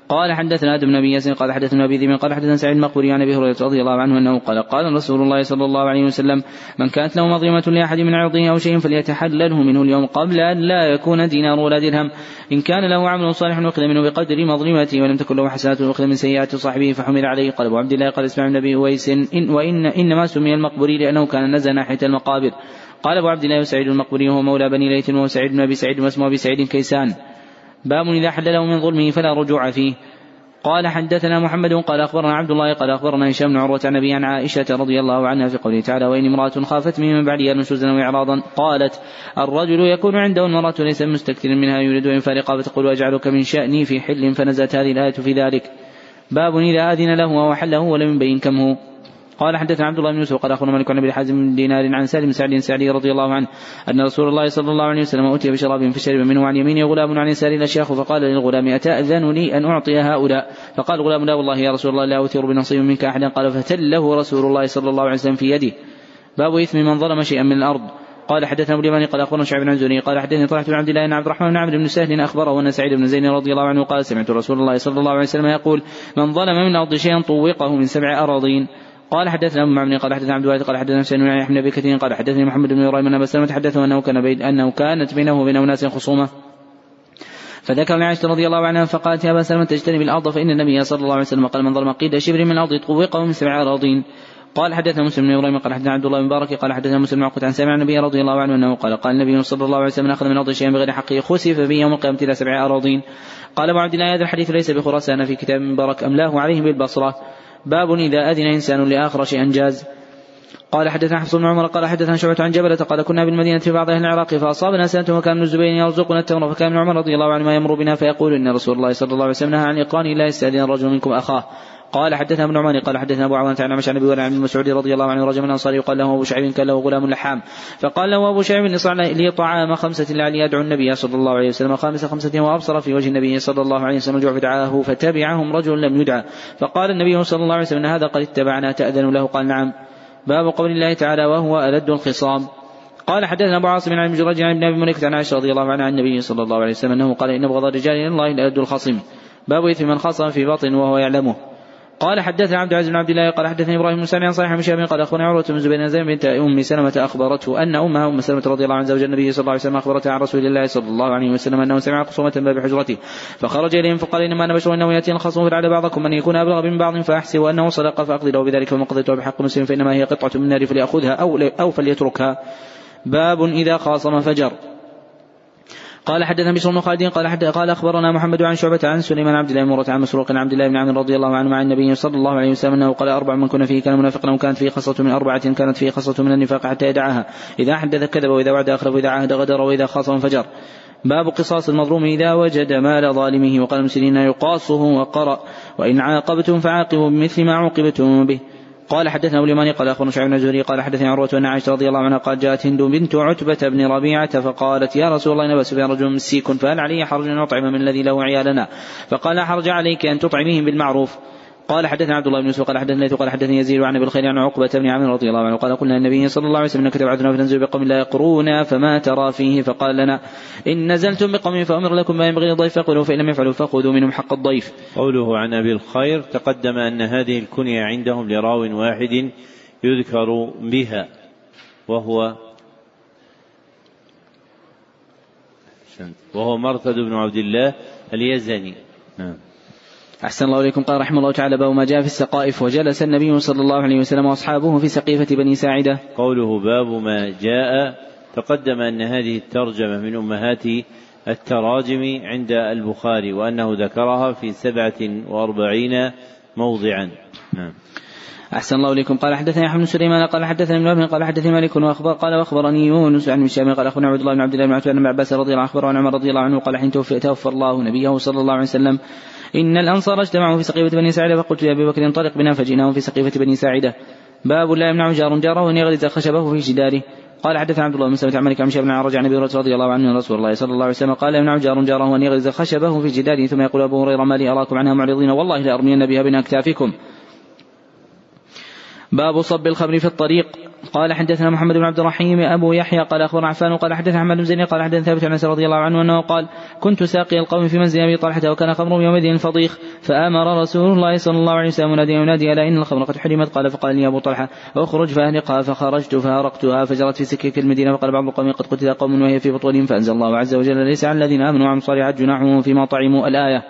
قال حدثنا آدم بن أبي قال حدثنا أبي ذئب قال حدثنا سعيد المقبري عن أبي هريرة رضي الله عنه أنه قال قال رسول الله صلى الله عليه وسلم من كانت له مظلمه لأحد من عرضه أو شيء فليتحلله منه اليوم قبل أن لا يكون دينار ولا درهم. إن كان له عمل صالح اخذ منه بقدر مظلمته ولم تكن له حسنات اخذ من سيئات صاحبه فحمل عليه قال ابو عبد الله قال اسمع من أبي أويس إن وان إنما سمي المقبري لأنه كان نزل ناحية المقابر. قال أبو عبد الله سعيد المقبري وهو مولى بني ليث وهو سعيد بن أبي سعيد واسمه أبي سعيد كيسان. باب إذا حلله من ظلمه فلا رجوع فيه. قال حدثنا محمد قال أخبرنا عبد الله قال أخبرنا هشام بن عروة عن أبي عن عائشة رضي الله عنها في قوله تعالى وإن امرأة خافت من بعدها نشوزا وإعراضا قالت الرجل يكون عنده المراه ليس مستكثر منها يريد أن فارقها فتقول أجعلك من شأني في حل فنزلت هذه الآية في ذلك. باب إذا أذن له وحله ولم يبين كم هو. قال حدثنا عبد الله بن يوسف قال اخونا مالك عن أبي حازم بن دينار عن سالم سعد سعدي رضي الله عنه أن رسول الله صلى الله عليه وسلم أوتي بشراب فشرب منه عن يمينه غلام عن يساره الاشياخ فقال للغلام اتاذن لي أن أعطي هؤلاء؟ فقال الغلام لا والله يا رسول الله لا اوثر بنصيب منك أحدا قال فتله رسول الله صلى الله عليه وسلم في يده. باب إثم من ظلم شيئا من الأرض. قال حدثنا أبو اليماني قال أخبرنا شعيب بن زني قال حدثني طلحة بن عبد الله بن عبد الرحمن بن عمرو بن سهل أخبره أن سعيد بن زيد رضي الله عنه قال سمعت رسول الله صلى الله عليه وسلم يقول من ظلم من الأرض شيئا طوقه من سبع أراضين. قال حدثنا ابو معمر قال حدثنا عبد الوارث قال حدثنا حسين بن يحيى بن كثير قال حدثني محمد بن إبراهيم أبا سلمة حدثه أنه كان بين أنه كانت بينه وبين أناس خصومة. فذكر عائشة رضي الله عنها فقالت يا أبا سلمة تجتنب الأرض فإن النبي صلى الله عليه وسلم قال من ظلم قيد شبر من الأرض طوقه من سبع أراضين. قال حدثنا مسلم بن إبراهيم قال حدثنا عبد الله بن مبارك قال حدثنا مسلم بن عن سامع النبي رضي الله عنه أنه قال قال النبي صلى الله عليه وسلم أخذ من ارض شيئا بغير حقه خسف به يوم القيامة إلى سبع أراضين. قال أبو عبد الله هذا الحديث ليس بخراسان في كتاب مبارك املاه عليهم بالبصرة. باب إذا أذن إنسان لآخر شيئا جاز. قال حدثنا حفص بن عمر قال حدثنا شعبة عن جبلة قال كنا بالمدينة في بعض أهل العراق فأصابنا سنة وكان ابن الزبير يرزقنا التمر فكان ابن عمر رضي الله عنه ما يمر بنا فيقول إن رسول الله صلى الله عليه وسلم نهى عن الإقران لا يستأذن الرجل منكم أخاه. قال حدثنا ابن عمان قال حدثنا أبو عوانة عن عن أبي عن مسعود رضي الله عنه رجل من الانصار يقال له أبو شعيب كان له غلام لحام. فقال له أبو شعيب اصنع لي طعام خمسة لعلي يدعو النبي صلى الله عليه وسلم. خامس خمسة وابصر في وجه النبي صلى الله عليه وسلم الجوع فدعاه فتبعهم رجل لم يدعى فقال النبي صلى الله عليه وسلم إن هذا قد اتبعنا تأذن له؟ قال نعم. باب قول الله تعالى وهو ألد الخصام. قال حدثنا أبو عاصم عن مجرد عن ابن أبي مليكه عن عائشة رضي الله عنها عن النبي صلى الله عليه وسلم أنه قال إن أبغض الرجال إلى الله الالد الخصم باب إثم من خصم في باطن وهو يعلمه. قال حدثنا عبد العزيز بن عبد الله قال حدثني إبراهيم بن سعد عن صالح بن قال اخبرني عروة بن زبير زين بنت أم سلمة أخبرته أن أمها أم سلمة رضي الله عنها زوج النبي صلى الله عليه وسلم أخبرتها عن رسول الله صلى الله عليه وسلم أنه سمع خصومه باب حجرته فخرج إليهم فقال إنما أنا بشر أنه ياتي الخصم فلعل بعضكم أن يكون أبلغ من بعض فاحسب انه صدق فأقضي له بذلك وما قضيته بحق مسلم فإنما هي قطعة من النار فليأخذها أو أو فليتركها. باب إذا خاصم فجر. قال حدثنا بشر بن خالد قال حد قال أخبرنا محمد عن شعبة عن سليمان عبد الله مرة عن مسروق عن عبد الله بن عمرو رضي الله عنه مع النبي صلى الله عليه وسلم أنه قال أربع من كنا فيه كان منافقا وكانت فيه خصلة من أربعة كانت فيه خصلة من النفاق حتى يدعها إذا حدث كذب وإذا وعد اخلف وإذا عهد غدر وإذا خاصم فجر. باب قصاص المظلوم إذا وجد مال ظالمه وقال المسلمين يقاصه وقرأ وإن عاقبتم فعاقبوا بمثل ما عوقبتم به. قال حدثنا أبو اليماني قال أخبرنا شعيب بن الزهري قال حدثني عروة أن عائشة رضي الله عنها قال جاءت هند بنت عتبة بن ربيعة فقالت يا رسول الله إن أبا رجل مسيك فهل علي حرج أن أطعم من الذي له عيالنا فقال لا حرج عليك أن تطعميهم بالمعروف. قال حدثنا عبد الله بن يوسف قال حدثني قال حدثني يزيد عن ابي الخير عن عقبة بن عامر رضي الله عنه قال قلنا النبي صلى الله عليه وسلم انك تبعثنا فتنزل بقوم لا يقرونا فما ترى فيه فقال لنا إن نزلتم بقوم فأمر لكم ما ينبغي الضيف فقولوا فإن لم يفعلوا فخذوا منهم حق الضيف. قوله عن أبي الخير تقدم أن هذه الكنية عندهم لراو واحد يذكر بها وهو وهو مرثد بن عبد الله اليزني نعم أحسن الله إليكم. قال رحمه الله تعالى باب ما جاء في السقائف. وجلس النبي صلى الله عليه وسلم وأصحابه في سقيفة بني ساعدة. قوله باب ما جاء تقدم أن هذه الترجمة من أمهات التراجم عند البخاري وأنه ذكرها في سبعة وأربعين موضعا. نعم. أحسن الله إليكم. قال حدثني أحمد بن سليمان قال حدثني ابن قال حدثني مالك وأخبر قال وأخبرني يونس عن هشام قال أخبرنا عبد الله بن عبد الله بن عتبة بن عباس رضي الله عنه أخبر عن عمر رضي الله عنه قال حين توفي توفى الله نبيه صلى الله عليه وسلم إن الأنصار اجتمعوا في سقيفة بني ساعدة فقلت يا أبي بكر انطلق بنا فجئناهم في سقيفة بني ساعدة. باب لا يمنع جار جاره أن يغرز خشبه في جداره. قال حدثنا عبد الله بن سلمة عن مالك عن بن عرج عن أبي هريرة رضي الله عنه رسول الله صلى الله عليه وسلم قال يمنع جار جاره أن يغرز خشبه في جداره. ثم يقول أبو هريرة ما لي أراكم عنها معرضين؟ والله لارمين بها بين اكتافكم باب صب الخمر في الطريق. قال حدثنا محمد بن عبد الرحيم أبو يحيى قال أخبرنا عفان قال حدثنا أحمد بن زيد قال حدثنا ثابت عن رضي الله عنه أنه قال كنت ساقي القوم في منزل أبي طلحة وكان خمر يومئذ فضيخ فأمر رسول الله صلى الله عليه وسلم مناديا ينادي ألا إن الخمر قد حرمت قال فقال لي أبو طلحة أخرج فاهنقها فخرجت فأرقتها فجرت في سكك المدينة فقال بعض القوم قد قتل قوم وهي في بطونهم فأنزل الله عز وجل ليس على الذين آمنوا وعملوا الصالحات جناح فيما طعموا الآية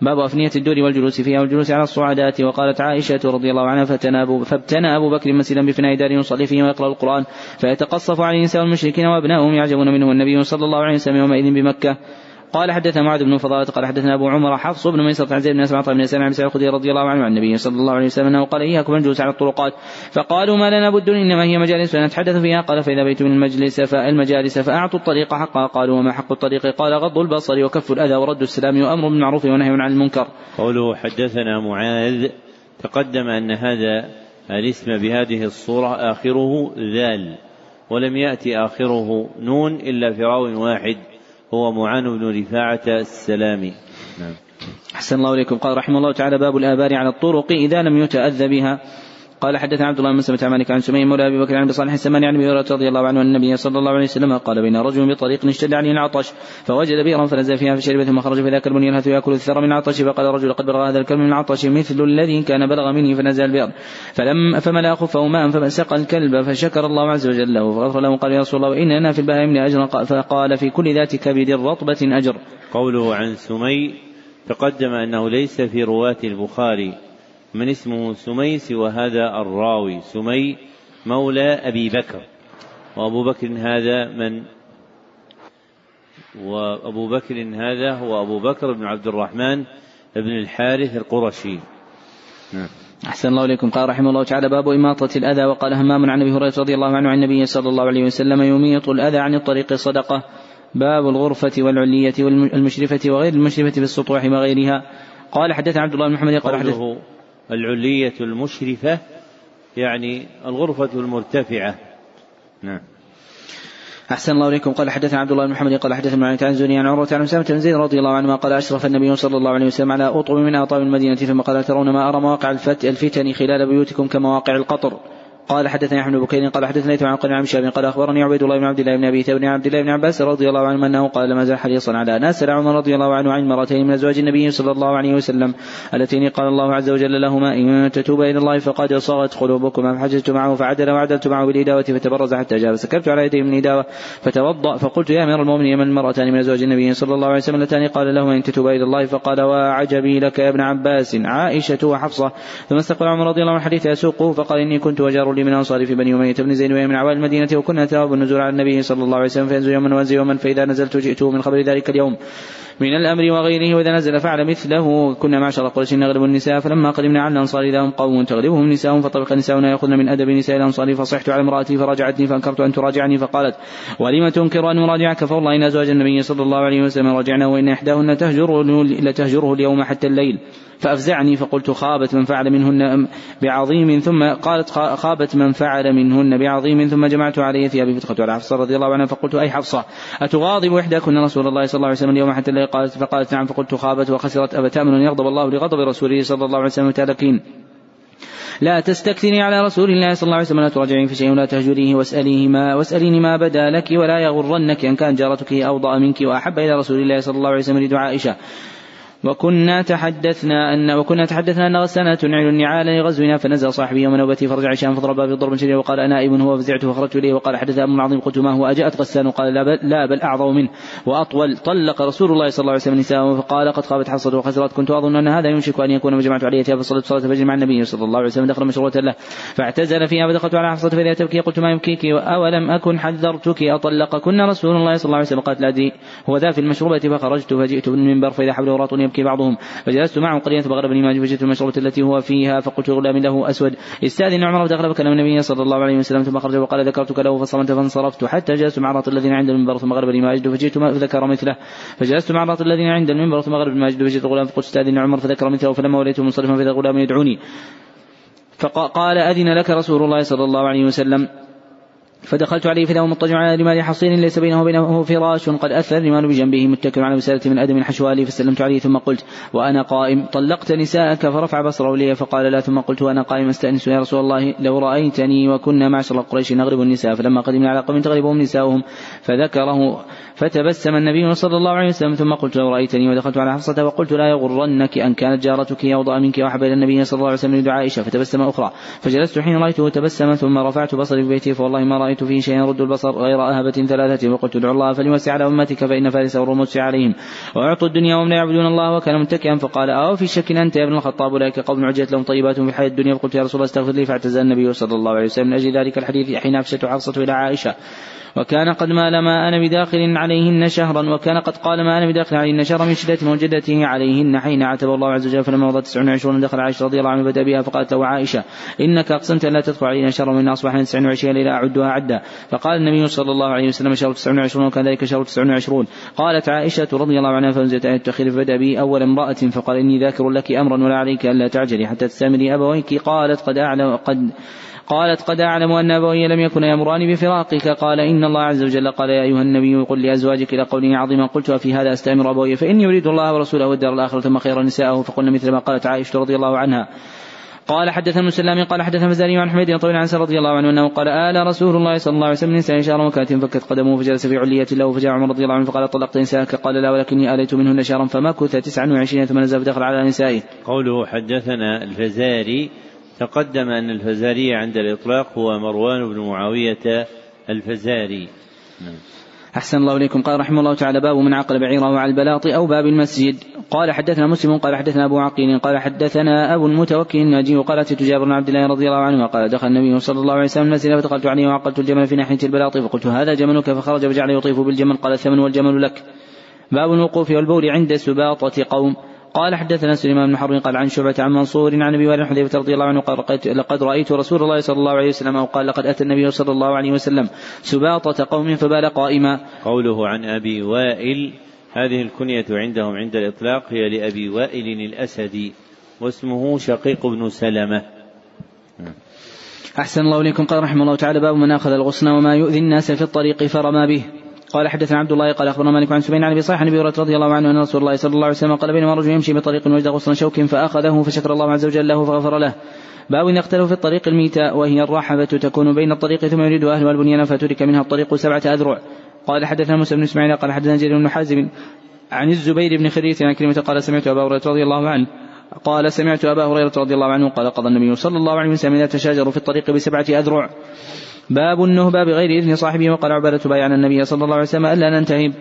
باب أفنية الدور والجلوس فيها والجلوس على الصعدات. وقالت عائشة رضي الله عنها فابتنى أبو بكر مسجدا بفناء دار يصلي فيه ويقرأ القرآن فيتقصف عليه نساء المشركين وأبناؤهم يعجبون منه النبي صلى الله عليه وسلم يومئذ بمكة. قال حدثنا معاذ بن فضالة قال حدثنا أبو عمر حفص بن ميسرة عن زيد بن أسمع بن سلمة بن سعيد رضي الله عنه عن النبي صلى الله عليه وسلم أنه قال إياكم الجلوس على الطرقات فقالوا ما لنا بد إنما هي مجالس فنتحدث فيها قال فإذا بيت من المجلس فالمجالس فأعطوا الطريق حقها قالوا وما حق الطريق؟ قال غض البصر وكف الأذى ورد السلام وأمر بالمعروف ونهي عن المنكر قوله حدثنا معاذ تقدم أن هذا الاسم بهذه الصورة آخره ذال ولم يأتي آخره نون إلا في راو واحد. هو معان بن رفاعة السلامي. نعم. أحسن الله إليكم. قال رحمه الله تعالى باب الآبار على الطرق إذا لم يتأذى بها. قال حدثنا عبد الله بن مسلمة عن مالك عن سمي مولى أبي بكر عن صالح السماني عن أبي هريرة رضي الله عنه أن النبي صلى الله عليه وسلم قال بين رجل بطريق اشتد عليه العطش فوجد بئرا فنزل فيها فشرب ثم خرج فذاك البني يلهث يأكل الثرى من العطش فقال الرجل قد بلغ هذا الكلب من العطش مثل الذي كان بلغ مني فنزل البئر فلم فملا خفه ماء فسقى الكلب فشكر الله عز وجل له فغفر له قال يا رسول الله وان لنا في البهائم لاجرا فقال في كل ذات كبد رطبة أجر. قوله عن سمي تقدم أنه ليس في رواة البخاري من اسمه سمي وهذا الراوي سمي مولى أبي بكر. وأبو بكر هذا من؟ وأبو بكر هذا هو أبو بكر بن عبد الرحمن بن الحارث القرشي. نعم. أحسن الله إليكم. قال رحمه الله تعالى باب إماطة الأذى. وقال همام عن أبي هريرة رضي الله عنه عن النبي صلى الله عليه وسلم يميط الأذى عن الطريق صدقة. باب الغرفة والعلية والمشرفة وغير المشرفة بالسطوح وغيرها. قال حدثنا عبد الله بن محمد قال حدث العلية المشرفة يعني الغرفة المرتفعة. نعم. أحسن الله إليكم. قال حدثنا عبد الله بن محمد قال حدثنا عن زني عن عروة عن أسامة بن زيد رضي الله عنهما قال أشرف النبي صلى الله عليه وسلم على أطعم من أطعم المدينة ثم قال ترون ما أرى مواقع الفتن خلال بيوتكم كمواقع القطر؟ قال حدثني أحمد بن بكير قال حدثني عن قال عن شاب قال أخبرني عبيد الله بن عبد الله بن أبي ثور عبد الله بن عباس رضي الله عنه أنه قال لما زال حريصا على ناس عمر رضي الله عنه عن مرتين من أزواج النبي صلى الله عليه وسلم اللتين قال الله عز وجل لهما إن تتوبا إلى الله فقد صغت قلوبكما فحججت معه فعدل وعدلت معه بالإداوة فتبرز حتى جاء فسكبت على يديه من الاداوه فتوضأ فقلت يا أمير المؤمنين من المرأتان من أزواج النبي صلى الله عليه وسلم؟ اللتان قال لهما إن تتوبا إلى الله فقال وعجبي لك يا ابن عباس عائشة وحفصة ثم استقبل عمر رضي الله عنه حديث يسوقه فقال إني كنت وجار لي من انصاري في بني أمية بن زيد وهي من عوالي المدينة وكنا نتواب النزول على النبي صلى الله عليه وسلم فينزل يوما وينزل يوما فإذا نزلت جئته من خبر ذلك اليوم. من الأمر وغيره وإذا نزل فعل مثله. كنا معشر قريش نغلب النساء فلما قدمنا على الأنصار إذا هم قوم تغلبهم نساء فطبق نساؤنا يأخذن من أدب نساء الأنصار فصحت على امرأتي فراجعتني فأنكرت أن تراجعني فقالت ولم تنكر أن أراجعك فوالله إن أزواج النبي صلى الله عليه وسلم راجعنا وإن إحداهن تهجره لتهجره اليوم حتى الليل. فأفزعني فقلت خابت من فعل منهن بعظيم ثم قالت خابت من فعل منهن بعظيم ثم جمعت علي ثيابي فدخلت على حفصة رضي الله عنها. فقلت أي حفصة؟ أتغاضب إحداكن رسول الله صلى الله عليه وسلم اليوم حتى الليل قالت فقالت نعم. فقلت خابت وخسرت أفتامن يغضب الله لغضب رسوله صلى الله عليه وسلم تالكين لا تستكثري على رسول الله صلى الله عليه وسلم. لا تراجعين في شيء ولا تهجريه واسأليه ما واسأليني ما بدا لك ولا يغرنك أن كان جارتك أوضأ منك وأحب إلى رسول الله صلى الله عليه وسلم لدعاء عائشة وكنا تحدثنا أن وكنا تحدثنا أن غسلنا تنعل النعال لغزونا فنزل صاحبي يوم نوبتي فرجع هشام فضرب بضرب شديد وقال نائب هو فزعته فخرجت إليه وقال حدث أمر عظيم قلت ما هو أجاءت غسان قال لا بل, لا بل أعظم منه وأطول طلق رسول الله صلى الله عليه وسلم نساءه فقال قد خابت حصد وخسرت كنت أظن أن هذا يمشك أن يكون مجمعت عليه فصلت صلاة الفجر مع النبي صلى الله عليه وسلم دخل مشروعة له فاعتزل فيها فدخلت على حفصة فإذا تبكي قلت ما يبكيك أولم أكن حذرتك أطلقكن رسول الله صلى الله عليه وسلم قالت لا هو ذا في المشروبة فخرجت فجئت بالمنبر فإذا حوله راط يبكي بعضهم. فجلست معه قليلا فغلبني ما فجئت المشربة التي هو فيها فقلت غلام له أسود. استأذن عمر فدخل فكلم النبي صلى الله عليه وسلم ثم خرج وقال ذكرتك له فصمت فانصرفت. حتى جلست مع الراط الذين عند المنبر ثم غلبني ما أجد فجئت فذكر مثله. فجلست مع الراط الذين عند المنبر ثم غلبني ما أجد فجئت غلام فقلت استأذن عمر فذكر مثله فلما وليت منصرفا فإذا غلام يدعوني. فقال أذن لك رسول الله صلى الله عليه وسلم. فدخلت عليه فإذا مضطجع على رمال حصين ليس بينه وبينه فراش قد أثر الرمال بجنبه متكئ على وسالة من أدم حشوالي فسلمت عليه ثم قلت وأنا قائم. طلقت نساءك فرفع بصره لي فقال لا ثم قلت وأنا قائم أستأنس يا رسول الله لو رأيتني وكنا معشر قريش نغلب النساء فلما قدمنا على قوم تغلبهم نساؤهم فذكره فتبسم النبي صلى الله عليه وسلم ثم قلت لو رأيتني ودخلت على حفصة وقلت لا يغرنك أن كانت جارتك أوضأ منك وأحب إلى النبي صلى الله عليه وسلم لدعاء عائشة. فتبسم أخرى. فجلست حين رأيته تبسم ثم رفعت بصري في بيتي فوالله ما فيه شيئا يرد البصر غير أهبة ثلاثة. وقلت ادعو الله فليوسع على أمتك فإن فارس والروم عليهم وأعطوا الدنيا وهم لا يعبدون الله وكان متكئا. فقال أو في شك أنت يا ابن الخطاب؟ أولئك قوم عجلت لهم طيبات في الحياة الدنيا. فقلت يا رسول الله استغفر لي. فاعتزل النبي صلى الله عليه وسلم. من أجل ذلك الحديث حين أفشت حفصة إلى عائشة. وكان قد مال ما أنا بداخل عليهن شهرا وكان قد قال ما أنا بداخل عليهن شهرا من شدة موجدته عليهن حين عتب الله عز وجل فلما مضت تسع وعشرون دخل عائشة رضي الله عنها بدأ بها فقالت له عائشة إنك أقسمت أن لا تدخل علينا شهرا من أصبحنا تسع وعشرين ليلة أعدها عدا فقال النبي صلى الله عليه وسلم شهر تسع وعشرون وكان ذلك شهر تسع وعشرون. قالت عائشة رضي الله عنها فأنزلت آية التخير فبدأ به أول امرأة فقال إني ذاكر لك أمرا ولا عليك ألا تعجلي حتى تستمري أبويك. قالت قد أعلم قد قالت قد أعلم أن أبوي لم يكن يأمران بفراقك. قال إن الله عز وجل قال يا أيها النبي قل لأزواجك إلى قوله عظيما قلت وفي هذا أستأمر أبوي فإني أريد الله ورسوله والدار الآخرة ثم خير نساءه فقلنا مثل ما قالت عائشة رضي الله عنها. قال حدثنا مسلم قال حدثنا فزاري عن حميد طويل عن رضي الله عنه أنه قال آل رسول الله صلى الله عليه وسلم نساء شهرا وكانت فكت قدمه فجلس في علية له فجاء عمر رضي الله عنه فقال طلقت نساءك. قال لا ولكني آليت منهن شهرا فمكث تسعا وعشرين ثم نزل فدخل على نسائه. قوله حدثنا الفزاري تقدم أن الفزاري عند الإطلاق هو مروان بن معاوية الفزاري. نعم. أحسن الله إليكم. قال رحمه الله تعالى باب من عقل بعيره على البلاط أو باب المسجد. قال حدثنا مسلم قال حدثنا أبو عقيل قال حدثنا أبو المتوكل الناجي وقال أتيت جابر بن عبد الله رضي الله عنه قال دخل النبي صلى الله عليه وسلم المسجد فدخلت عليه وعقلت الجمل في ناحية البلاط فقلت هذا جملك فخرج فجعل يطيف بالجمل قال الثمن والجمل لك. باب الوقوف والبول عند سباطة قوم. قال حدثنا سليمان بن حرب قال عن شعبة عن منصور عن أبي وائل حذيفة رضي الله عنه قال لقد رأيت رسول الله صلى الله عليه وسلم أو قال لقد أتى النبي صلى الله عليه وسلم سباطة قوم فبال قائما. قوله عن أبي وائل هذه الكنية عندهم عند الإطلاق هي لأبي وائل الأسدي واسمه شقيق بن سلمة. أحسن الله إليكم. قال رحمه الله تعالى باب من أخذ الغصن وما يؤذي الناس في الطريق فرمى به. قال حدثنا عبد الله قال أخبرنا مالك عن سبين عن أبي صالح عن أبي هريرة رضي الله عنه أن رسول الله صلى الله عليه وسلم قال بينما رجل يمشي بطريق وجد غصن شوك فأخذه فشكر الله عز وجل له فغفر له. باب اختلفوا في الطريق الميتاء وهي الرحبة تكون بين الطريق ثم يريد أهلها البنيان فترك منها الطريق سبعة أذرع. قال حدثنا موسى بن إسماعيل قال حدثنا جرير بن حازم عن الزبير بن خريث عن كلمة قال سمعت أبا هريرة رضي الله عنه قال سمعت أبا هريرة رضي الله عنه قال قضى النبي صلى الله عليه وسلم إذا تشاجروا في الطريق بسبعة أذرع. باب النهبة بغير إذن صاحبه وقال عبادة بايعنا النبي صلى الله عليه وسلم ألا ننتهب.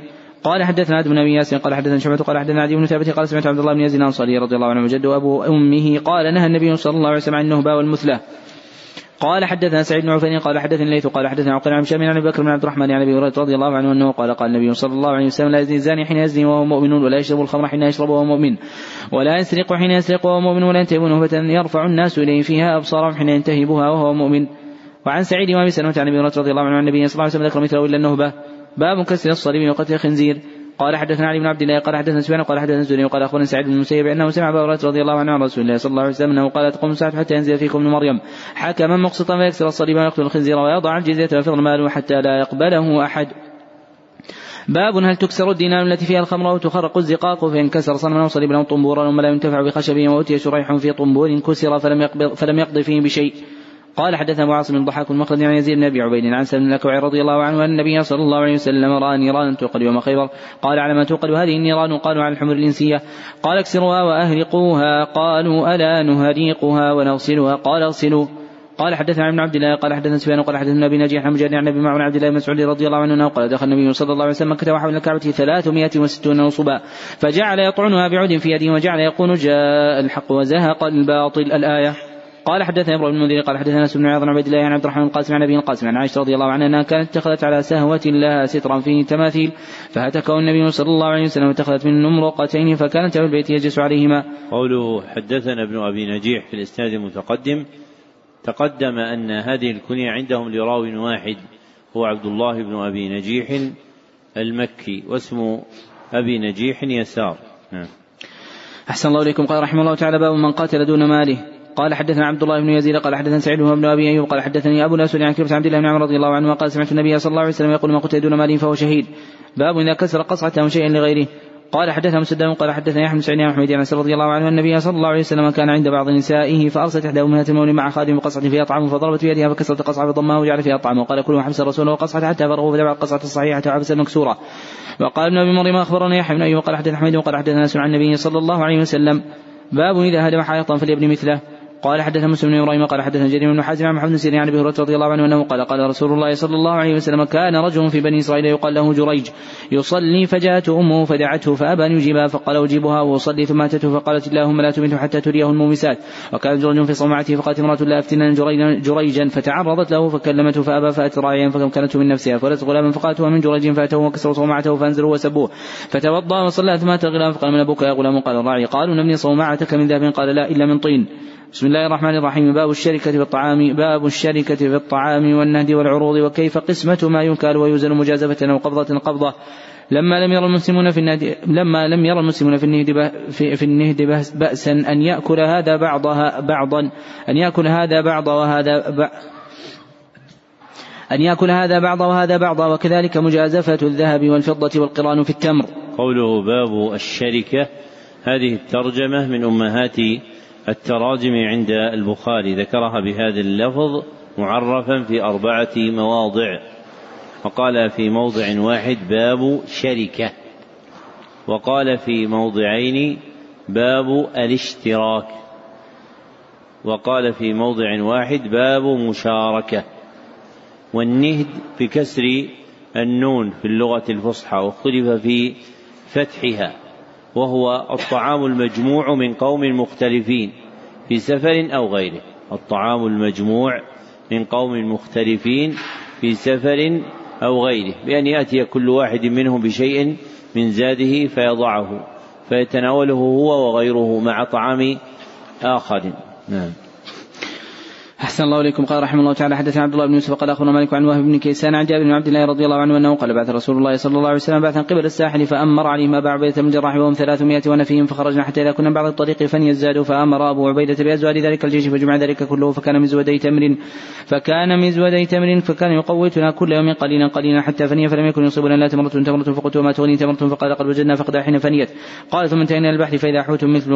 قال حدثنا عبد بن أبي ياسين قال حدثنا شعبة قال حدثنا عدي بن ثابت قال سمعت عبد الله بن يزيد الأنصاري رضي الله عنه وجد ابو أمه قال نهى النبي صلى الله عليه وسلم عن النهبة والمثلى. قال حدثنا سعيد بن عفان قال حدثني الليث قال حدثنا عقيل عن هشام عن أبي بكر بن عبد الرحمن عن أبي هريرة رضي الله عنه أنه قال قال النبي صلى الله عليه وسلم لا يزني الزاني حين يزني وهو مؤمن ولا يشرب الخمر حين يشرب وهو مؤمن ولا يسرق حين يسرق وهو مؤمن ولا ينتهب نهبة يرفع الناس إليه فيها أبصارهم حين ينتهبها وهو مؤمن. وعن سعيد وابي سلمة عن أبي رضي الله عنه عن النبي صلى الله عليه وسلم ذكر مثله إلا النهبة. باب كسر الصليب وقتل الخنزير قال حدثنا علي بن عبد الله قال حدثنا سفيان قال حدثنا الزهري وقال أخبرنا سعيد بن المسيب أنه سمع أبا هريرة رضي الله عنه عن رسول الله صلى الله عليه وسلم أنه قال تقوم الساعة حتى ينزل فيكم ابن مريم. حكما مقسطا فيكسر الصليب ويقتل الخنزير ويضع الجزية ويفض ماله حتى لا يقبله أحد. باب هل تكسر الدينار التي فيها الخمر أو تخرق الزقاق فينكسر صنما أو صليبا أو طنبورا وما لا ينتفع بخشبه وأتي شريح في طنبور كسر فلم يقبض فلم يقضي فيه بشيء. قال حدثنا عاصم الضحاك المخرج عن يزيد بن أبي عبيد عن سلم الاكوع رضي الله عنه أن النبي صلى الله عليه وسلم رأى نيرانا توقد يوم خيبر. قال على ما توقد هذه النيران قالوا على الحمر الإنسية. قال اكسروها وأهرقوها. قالوا ألا نهريقها ونغسلها. قال اغسلوا. قال حدثنا ابن عبد الله قال حدثنا سفيان قال حدثنا أبي نجيح عن مجاهد عن أبي معمر عبد الله بن مسعود رضي الله عنه قال دخل النبي صلى الله عليه وسلم مكة وحول الكعبة 360 نصبا. فجعل يطعنها بعود في يده وجعل يقول جاء الحق وزهق الباطل. الآية. قال حدثنا إبراهيم بن المنذر قال حدثنا سبن عياض بن عبد الله عن عبد الرحمن القاسم عن ابي القاسم عن عائشة رضي الله عنها أنها كانت اتخذت على سهوة لها سترا فيه تماثيل فهتكه النبي صلى الله عليه وسلم واتخذت من نمرقتين فكانت في البيت يجلس عليهما. قوله حدثنا ابن أبي نجيح في الإسناد المتقدم تقدم أن هذه الكنية عندهم لراو واحد هو عبد الله بن أبي نجيح المكي واسم أبي نجيح يسار. نعم. أحسن الله إليكم قال رحمه الله تعالى باب من قاتل دون ماله قال حدثنا عبد الله بن يزيد قال حدثنا سعيد بن أبي أيوب قال حدثني أبو الاسود عن كلمه عبد الله بن عمر رضي الله عنه قال سمعت النبي صلى الله عليه وسلم يقول من قتل دون ماله فهو شهيد. باب إذا كسر قصعة أو شيئا لغيره. قال حدثنا مسدد قال حدثنا يحيى بن سعيد عن حميد أنس رضي الله عنه النبي صلى الله عليه وسلم كان عند بعض نسائه فأرسلت إحدى أمهات المولى مع خادم بقصعه فيها طعام فضربت بيدها فكسرت قصعه فضمها وجعل فيها طعام وقال كلوا حبس الرسول وقصعه حتى فرغوا فدعوا القصعة الصحيحة وحبس المكسوره وقال ابن أبي مريم اخبرنا يحيى بن أيوب؟ قال حدثنا حميد قال حدثنا أنس عن النبي صلى الله عليه وسلم. باب إذا هدم حائطا فليبن مثله. قال حدثنا مسلم بن إبراهيم قال حدثنا جرير بن حازم عن محمد بن سيرين عن أبي هريرة رضي الله عنه أنه قال قال رسول الله صلى الله عليه وسلم كان رجل في بني إسرائيل يقال له جريج يصلي فجاءت أمه فدعته فأبى أن يجيبها فقال أجيبها أو أصلي ثم أتته فقالت اللهم لا تمته حتى تريه المومسات. وكان جريج في صومعته فقالت امرأة لأفتنن جريجا فتعرضت له فكلمته فأبى فاتت راعيا فأمكنته من نفسها فولدت غلاما فقالت من جريج فأتوه وكسروا صومعته فأنزلوه وسبوه. فتوضأ وصلى ثم أتى فقال من أبوك يا غلام؟ قال الراعي قالوا نبني صومعتك من ذهب قال لا إلا من طين. بسم الله الرحمن الرحيم. باب الشركة في الطعام. باب الشركة في الطعام والنهد والعروض وكيف قسمة ما ينكال ويوزن مجازفة أو قبضة قبضة. لما لم يرى المسلمون في النهد لما لم يرى المسلمون في النهد في, في النهد بأسا أن يأكل هذا بعضها بعضا. أن يأكل هذا بعض وهذا أن يأكل هذا بعض وهذا بعض وكذلك مجازفة الذهب والفضة والقران في التمر. قوله باب الشركة. هذه الترجمة من أمهات التراجم عند البخاري ذكرها بهذا اللفظ معرفا في أربعة مواضع. وقال في موضع واحد باب شركة. وقال في موضعين باب الاشتراك. وقال في موضع واحد باب مشاركة. والنهد بكسر النون في اللغة الفصحى واختلف في فتحها. وهو الطعام المجموع من قوم مختلفين في سفر أو غيره. الطعام المجموع من قوم مختلفين في سفر أو غيره. بأن يأتي كل واحد منهم بشيء من زاده فيضعه فيتناوله هو وغيره مع طعام آخر. نعم. أحسن الله إليكم. قال رحمه الله تعالى حدثنا عبد الله بن يوسف قال أخبرنا مالك عن وهب بن كيسان عن جابر بن عبد الله رضي الله عنه أنه قال بعث رسول الله صلى الله عليه وسلم بعثا قبل الساحل فأمر عليهم أبا عبيدة بن الجراح وهم ثلاثمائة ونفيهم فخرجنا حتى إذا كنا بعد الطريق فنيزدادوا فأمر أبو عبيدة بأزوال ذلك الجيش فجمع ذلك كله فكان مزودي تمر فكان مزودي تمر فكان يقوتنا كل يوم قليلا قليلا حتى فني فلم يكن يصيبنا لا تمرة تمرة فقلت وما تغني تمرة فقال قد وجدنا فقد حين فنيت. قال ثم انتهينا البحر فإذا حوت مثل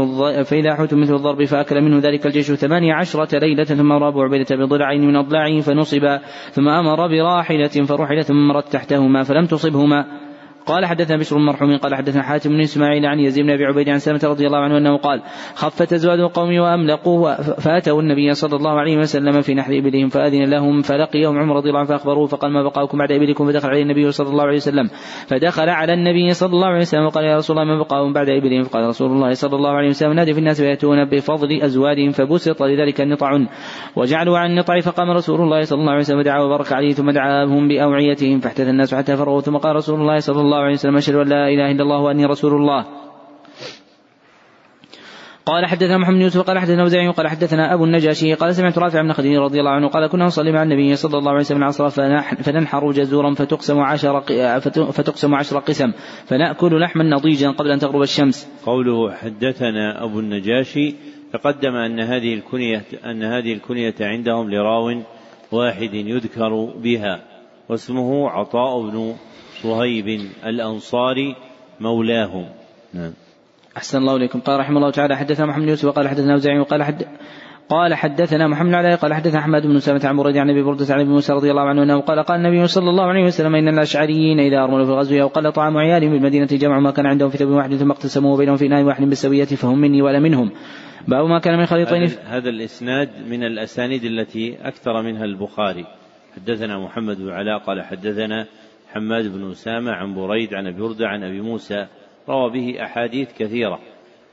فإذا حوت مثل الضرب فأكل منه ذلك الجيش ثمانية عشرة ليلة ثم أبو عبيدة بضلعين من أضلاعه فنصب ثم أمر براحلة فرحل ثم مرت تحتهما فلم تصبهما. قال حدثنا بشر المرحوم قال حدثنا حاتم بن إسماعيل عن يزيد بن أبي عبيد عن سلمة رضي الله عنه أنه قال خفت أزواج القوم واملقوا فأتوا النبي صلى الله عليه وسلم في نحر إبلهم فأذن لهم فلقيهم عمر رضي الله عنه فأخبروه فقال ما بقاؤكم بعد إبلكم؟ فدخل عليه النبي صلى الله عليه وسلم فدخل على النبي صلى الله عليه وسلم وقال يا رسول الله ما بقاؤهم بعد إبلهم؟ فقال رسول الله صلى الله عليه وسلم نادي في الناس فيأتون بفضل أزواجهم فبسط لذلك النطع. وجعلوا عن النطع فقام رسول الله صلى الله عليه وسلم ودعا وبارك عليه ثم دعاهم بأوعيتهم فاحتث الناس حتى فرغوا ثم قال رسول الله صلى الله عليه وسلم أشهد أن لا إله إلا الله وأني رسول الله قال حدثنا محمد بن يوسف قال حدثنا وزيع قال حدثنا أبو النجاشي قال سمعت رافع بن خديج رضي الله عنه قال كنا نصلي مع النبي صلى الله عليه وسلم العصر فننحر جزورا فتقسم عشر فتقسم عشر قسم فنأكل لحما نضيجا قبل أن تغرب الشمس. قوله حدثنا أبو النجاشي تقدم أن هذه الكنيه أن هذه الكنية عندهم لراو واحد يذكر بها واسمه عطاء بن صهيب الأنصاري مولاهم. نعم. أحسن الله إليكم. قال رحمه الله تعالى حدثنا محمد يوسف وقال حدثنا أوزاعي وقال حد قال حدثنا محمد علي قال حدثنا أحمد بن سلمة عن بريد عن أبي بردة عن أبي موسى رضي الله عنه أنه قال قال النبي صلى الله عليه وسلم إن الأشعريين إذا أرملوا في الغزو أو قل طعام عيالهم بالمدينة جمعوا ما كان عندهم في ثوب واحد ثم اقتسموا بينهم في اناء واحد بالسوية فهم مني ولا منهم. باب ما كان من خليطين هذا, هذا الإسناد من الأسانيد التي أكثر منها البخاري. حدثنا محمد بن علاء قال حدثنا حماد بن أسامة عن بريد عن أبي هردة عن أبي موسى روى به أحاديث كثيرة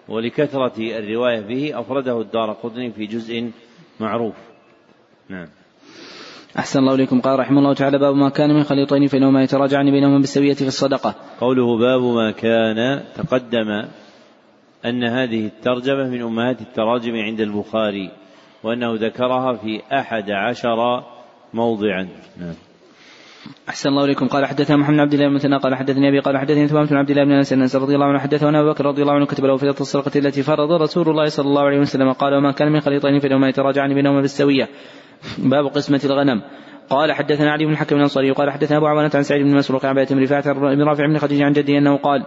ولكثرة الرواية به أفرده الدار قطني في جزء معروف. نعم. أحسن الله إليكم. قال رحمه الله تعالى باب ما كان من خليطين فإنهما يتراجعان بينهما بالسوية في الصدقة. قوله باب ما كان تقدم أن هذه الترجمة من أمهات التراجم عند البخاري وأنه ذكرها في أحد عشر موضعا. نعم. أحسن الله إليكم. قال حدثنا محمد بن عبد الله بن قال حدثني أبي قال حدثني ثمامة بن عبد الله بن أنس أنس رضي الله عنه حدثنا أبو بكر رضي الله عنه كتب له في الصدقة التي فرض رسول الله صلى الله عليه وسلم. قال وما كان من خليطين فإنهما يتراجعان بينهما بالسوية. باب قسمة الغنم. قال حدثنا علي بن الحكم الأنصاري قال حدثنا أبو عوانة عن سعيد بن مسروق عن رفاعة بن رافع بن خديجة عن جده أنه قال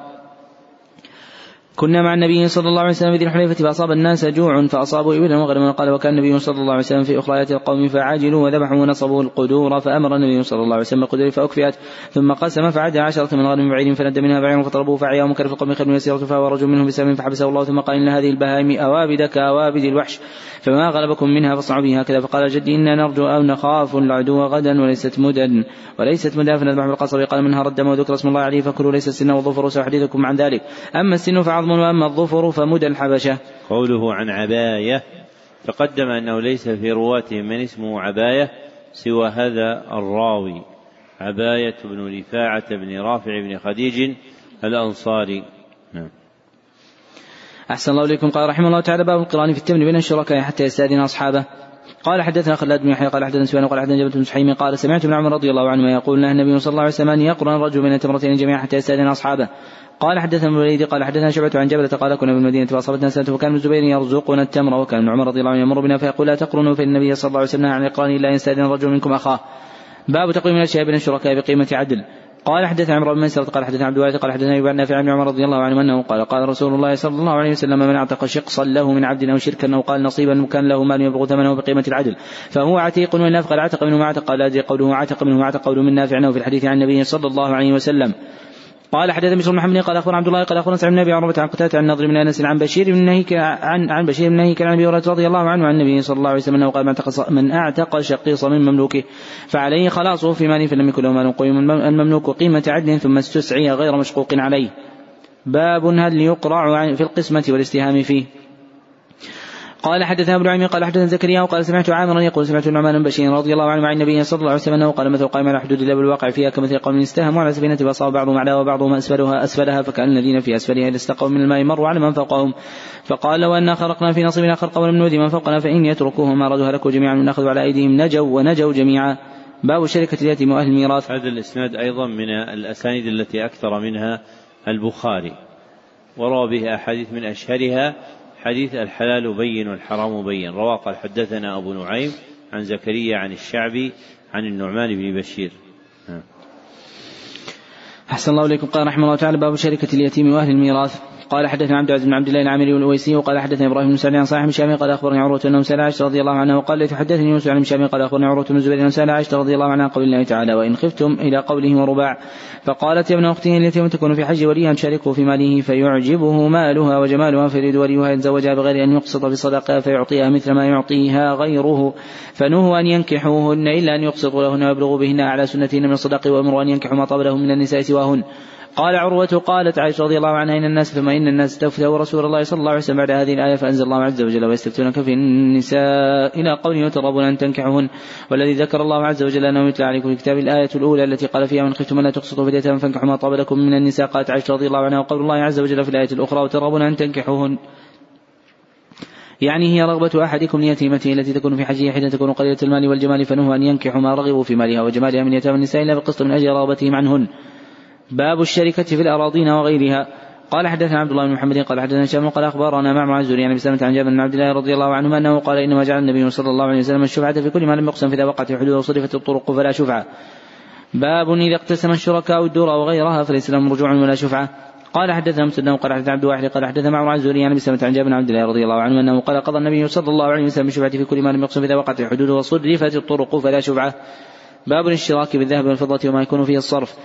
كنا مع النبي صلى الله عليه وسلم في الحليفة فأصاب الناس جوع فأصابوا إبلا وغنما قال وكان النبي صلى الله عليه وسلم في أخريات القوم فعاجلوا وذبحوا ونصبوا القدور فأمر النبي صلى الله عليه وسلم القدور فأكفئت ثم قسم فعد عشرة من غنم بعير فند منها بعير فطلبوه فعيا ومكر في القوم خير يسيرة فهو رجل منهم بسبب فحبسه الله ثم قال إن هذه البهائم أوابد كأوابد الوحش فما غلبكم منها فاصنعوا به هكذا فقال جدي إنا نرجو أو نخاف العدو غدا وليست مدا وليست مدا فنذبح بالقصر قال منها رد ما ذكر اسم الله عليه فكلوا ليس السن والظفر سأحدثكم عن ذلك أما السن فعظم وأما الظفر فمدى الحبشة. قوله عن عباية تقدم أنه ليس في رواتهم من اسمه عباية سوى هذا الراوي. عباية بن رفاعة بن رافع بن خديج الأنصاري. نعم. أحسن الله إليكم. قال رحمه الله تعالى باب القرآن في التمر بين الشركاء حتى يستأذن أصحابه. قال حدثنا خلاد بن يحيى قال حدثنا سفيان قال حدثنا جبل بن سحيم قال سمعت ابن عمر رضي الله عنهما يقول نهى النبي صلى الله عليه وسلم أن يقرن الرجل بين التمرتين جميعا حتى يستأذن أصحابه. قال حدثنا الوليد قال حدثنا شعبة عن جبلة قال كنا بالمدينة فأصابتنا سنة وكان ابن الزبير يرزقنا التمر وكان عمر رضي الله عنه يمر بنا فيقول لا تقرنوا فإن النبي صلى الله عليه وسلم عن الإقران إلا يستأذن الرجل منكم أخاه. باب تقويم الأشياء بين الشركاء بقيمة عدل. قال حدثنا عمرو بن مسعود قال حدثنا عبد الوارث قال حدثنا ابن نافع عن عمر رضي الله عنه أنه قال قال رسول الله صلى الله عليه وسلم من أعتق شقصا له من عبد أو شركا أو قال نصيبا كان له مال يبلغ ثمنه بقيمة العدل. فهو عتيق وإن قال أعتق منه ما أعتق قال قوله أعتق منه ما أعتق قوله من نافع انه في الحديث عن النبي صلى الله عليه وسلم. قال حدث بشر محمد قال اخبر عبد الله قال اخبر سعد بن أبي عروه عن قتاده عن نضر بن أنس عن بشير بن نهيك عن عن بشير بن نهيك عن أبي هريرة رضي الله عنه عن النبي صلى الله عليه وسلم أنه قال من اعتق من اعتق شقيص من مملوكه فعليه خلاصه في ماله فلم يكن له مال قيم المملوك قيمة عدل ثم استسعي غير مشقوق عليه. باب هل يقرع في القسمة والاستهام فيه. قال حدثنا ابن عمي قال حدثنا زكريا وقال سمعت عامرا يقول سمعت النعمان بن بشير رضي الله عنه عن النبي صلى الله عليه وسلم انه قال مثل قائم على حدود الله بالواقع فيها كمثل قوم استهموا على سفينة فاصاب بعضهم اعلاها وبعضهم اسفلها أسفلها فكأن الذين في أسفلها إذا استقوا من الماء مروا على من فوقهم. فقال لو انا خرقنا في نصيبنا خرقا ولم نؤذي من فوقنا فان يتركوه ما ردوا هلكوا جميعا من اخذوا على أيديهم. نجوا ونجوا جميعا. باب شركة اليتيم وأهل الميراث. هذا الإسناد أيضا من الأسانيد التي أكثر منها البخاري. وروى به أحاديث من أشهرها حديث الحلال بين والحرام بين. رواه قال حدثنا أبو نعيم عن زكريا عن الشعبي عن النعمان بن بشير. أحسن الله إليكم. قال رحمه الله تعالى باب شركة اليتيم وأهل الميراث. قال حدثنا عبد العزيز بن عبد الله العامري والأويسي وقال حدثنا إبراهيم بن سعد عن صاحب الشامي قال أخبرني عروة أنه سال عائشة رضي الله عنها وقال ليت حدثني يونس عن الشامي قال أخبرني عروة بن الزبير أنه سال عائشة رضي الله عنها قول الله تعالى وإن خفتم إلى قوله ورباع فقالت يا ابن أختي التي تكون في حج وليها تشاركه في ماله فيعجبه مالها وجمالها فيريد وليها يتزوجها بغير أن يقسط في صدقها فيعطيها مثل ما يعطيها غيره. فنهوا أن ينكحوهن إلا أن يقسطوا لهن ويبلغوا بهن أعلى سنتهن من الصدق وأمروا أن ينكحوا ما طاب لهم من النساء سواهن قال عروة قالت عائشة رضي الله عنها إن الناس ثم إن الناس استفتوا رسول الله صلى الله عليه وسلم بعد هذه الآية فأنزل الله عز وجل ويستفتونك في النساء إلى قوله وترغبون أن تنكحهن. والذي ذكر الله عز وجل أنه يتلى عليكم في كتاب الآية الأولى التي قال فيها من خفتم ألا تقسطوا اليتامى فانكحوا ما طاب لكم من النساء. قالت عائشة رضي الله عنها وقول الله عز وجل في الآية الأخرى وترغبون أن تنكحوهن. يعني هي رغبة أحدكم ليتيمته التي تكون في حجه حين تكون قليلة المال والجمال فنهوا أن ينكحوا ما رغبوا في مالها وجمالها من يتامى النساء إلا بالقسط من أجل رغبتهم عنهن. باب الشركة في الأراضين وغيرها قال حدثنا عبد الله بن محمد قال حدثنا هشام قال أخبرنا مع الزهري عن بسامة عن جابر بن عبد الله رضي الله عنهما أنه قال إنما جعل النبي صلى الله عليه وسلم الشفعة في كل ما لم يقسم فاذا وقعت الحدود وصرفت الطرق فلا شفعة. باب إذا اقتسم الشركاء الدور وغيرها فليس لهم رجوع ولا شفعة. قال حدثنا مسدد قال حدثنا عبد الواحد قال حدثنا معمر عن الزهري عن عن جابر بن عبد الله رضي الله عنه أنه قال قضى النبي صلى الله عليه وسلم بالشفعة في كل ما لم يقسم فاذا وقعت الحدود وصرفت الطرق فلا شفعة. باب الاشتراك بالذهب والفضة وما يكون فيه الصرف.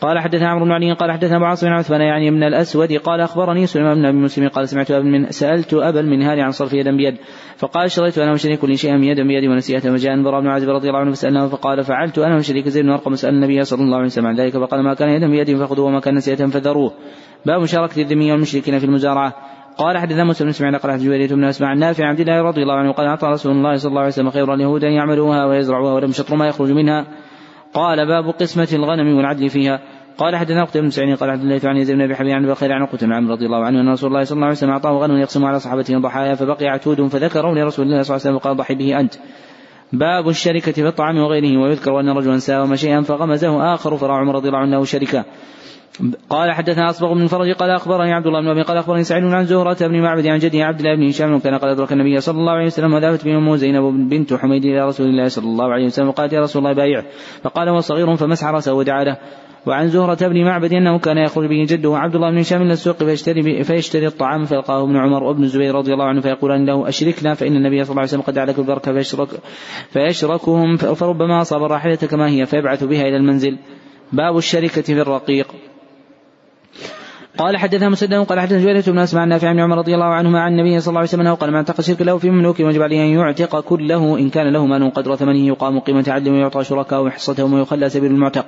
قال حدثنا عمرو بن علي قال حدثنا ابو عاصم بن عثمان يعني من الأسود قال أخبرني سليمان بن أبي مسلم قال سمعت أبا من سألت أبا المنهال عن صرف يدا بيد فقال اشتريت أنا وشريك كل شيء يدا بيد ونسيته فجاء انبر بن عازب رضي الله عنه فسألناه فقال فعلت أنا وشريك زيد بن أرقم سأل النبي صلى الله عليه وسلم عن ذلك فقال ما كان يدا بيد فخذوه وما كان نسيته فذروه. باب مشاركه الذمي والمشركين في المزارعة. قال حدثنا موسى بن إسماعيل قال حدثنا بن أسماع النافع عبد الله رضي الله عنه قال اعطى رسول الله صلى الله عليه وسلم خير اليهود ان يعملوها ويزرعوها ولم شطر ما يخرج منها. قال باب قسمة الغنم والعدل فيها. قال حدثنا قتيبة بن سعيد قال حدثنا عن يزيد بن أبي حبيب عن بخير عن عقبة بن عمرو رضي الله عنه أن رسول الله صلى الله عليه وسلم أعطاه غنم يقسم على صحابته ضحايا فبقي عتود فذكروا لرسول الله صلى الله عليه وسلم وقال ضحي به أنت. باب الشركة في الطعام وغيره ويذكر أن رجلا ساوم شيئا فغمزه آخر فرع عمر رضي الله عنه شركة. قال حدثنا أصبغ بن فرج قال أخبرني عبد الله بن أبي قال أخبرني سعيد عن زهرة بن معبد عن جده عبد الله بن هشام كان قد أدرك النبي صلى الله عليه وسلم وذهبت به امه زينب بنت حميد إلى رسول الله صلى الله عليه وسلم وقالت يا رسول الله بايع. فقال هو صغير فمسح رأسه ودعا له. وعن زهرة بن معبد أنه كان يخرج به جده عبد الله بن هشام إلى السوق فيشتري, فيشتري الطعام فيلقاه ابن عمر وابن الزبير رضي الله عنه فيقولان له أشركنا فإن النبي صلى الله عليه وسلم قد دعا البركة فيشرك فيشركهم فربما أصاب الراحلة كما هي فيبعث بها إلى المنزل. باب الشركة في الرقيق. قال حدثنا مسدد قال حدثنا جويرة بن أسماء النافع بن عمر رضي الله عنهما عن النبي صلى الله عليه وسلم أنه قال من اعتق شرك له في مملوك وجب عليه أن يعتق كله إن كان له مال قدر ثمنه يقام قيمة عدل ويعطى شركاء حصتهم ويخلى سبيل المعتق.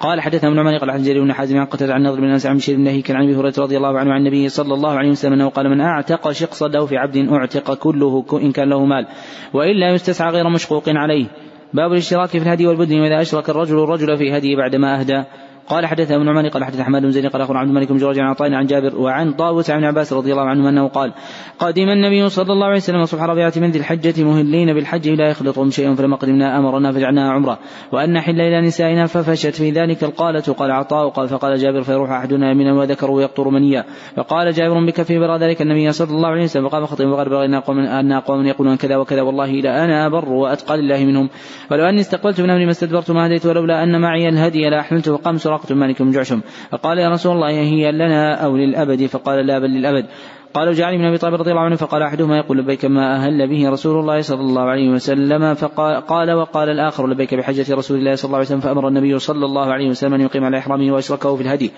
قال حدثنا ابن عمر قال عن جرير بن حازم عن قتل عن نضر بن أنس عن بشير بن كان عن أبي هريرة رضي الله عنه عن النبي صلى الله عليه وسلم أنه قال من أعتق شقص له في عبد أعتق كله إن كان له مال وإلا يستسعى غير مشقوق عليه. باب الاشتراك في الهدي والبدن وإذا أشرك الرجل الرجل في هديه بعدما أهدى قال حدثنا ابن عمر قال حدث أحمد بن زيد قال اخبر عبد الملك بن جريج عن عطاء عن جابر وعن طاووس عن عباس رضي الله عنهما أنه قال قدم النبي صلى الله عليه وسلم صبح ربيعة من ذي الحجة مهلين بالحج لا يخلطهم شيء فلما قدمنا أمرنا فجعلناها عمرة وأن حل إلى نسائنا ففشت في ذلك القالة. قال عطاء قال فقال جابر فيروح أحدنا يمينا وذكره يقطر منيا. فقال جابر بكفه برا ذلك النبي صلى الله عليه وسلم. فقام خطيب وغرب إن قوم أن قوم يقولون كذا وكذا والله لا أنا أبر وأتقى لله منهم. ولو أني استقبلت من أمري ما استدبرت ما هديت ولولا أن معي الهدي لأحملته فقام سراقة مالك بن جعشم فقال يا رسول الله هي لنا أو للأبد فقال لا بل للأبد قال جعل من أبي طالب رضي الله عنه فقال أحدهما يقول لبيك ما أهل به رسول الله صلى الله عليه وسلم فقال قال وقال الآخر لبيك بحجة رسول الله صلى الله عليه وسلم فأمر النبي صلى الله عليه وسلم أن يقيم على إحرامه وأشركه في الهدي.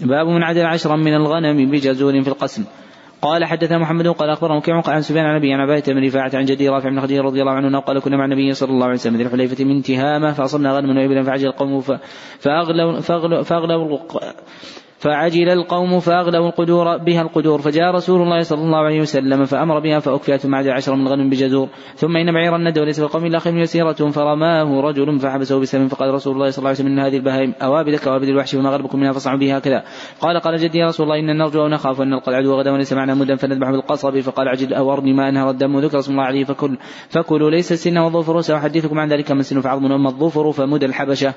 باب من عدل عشرا من الغنم بجزور في القسم. قال حدثنا محمد قال أخبرنا وكيع عن سفيان عن أبي عن عبادة بن رفاعة عن جدي رافع بن خديجة رضي الله عنه قال كنا مع النبي صلى الله عليه وسلم ذي الحليفة من تهامة فأصبنا غنما وإبلا فعجل القوم فاغلوا فاغلوا, فأغلوا فعجل القوم فأغلوا القدور بها القدور. فجاء رسول الله صلى الله عليه وسلم فأمر بها فأكفئت عدل عشر من غنم بجزور. ثم إن بعير الندى وليس بالقوم إلا خير يسيرة فرماه رجل فحبسه بسهم فقال رسول الله صلى الله عليه وسلم إن هذه البهائم أوابد كوابد الوحش وما غربكم منها فاصنعوا بها هكذا. قال قال جدي يا رسول الله إن نرجو أو نخاف أن نلقى العدو غدا وليس معنا مدا فنذبح بالقصب. فقال عجل أو أرني ما أنهر الدم وذكر اسم الله عليه فكل فكلوا ليس السن والظفر سأحدثكم عن ذلك من السن فعظم أما الظفر فمدى الحبشة.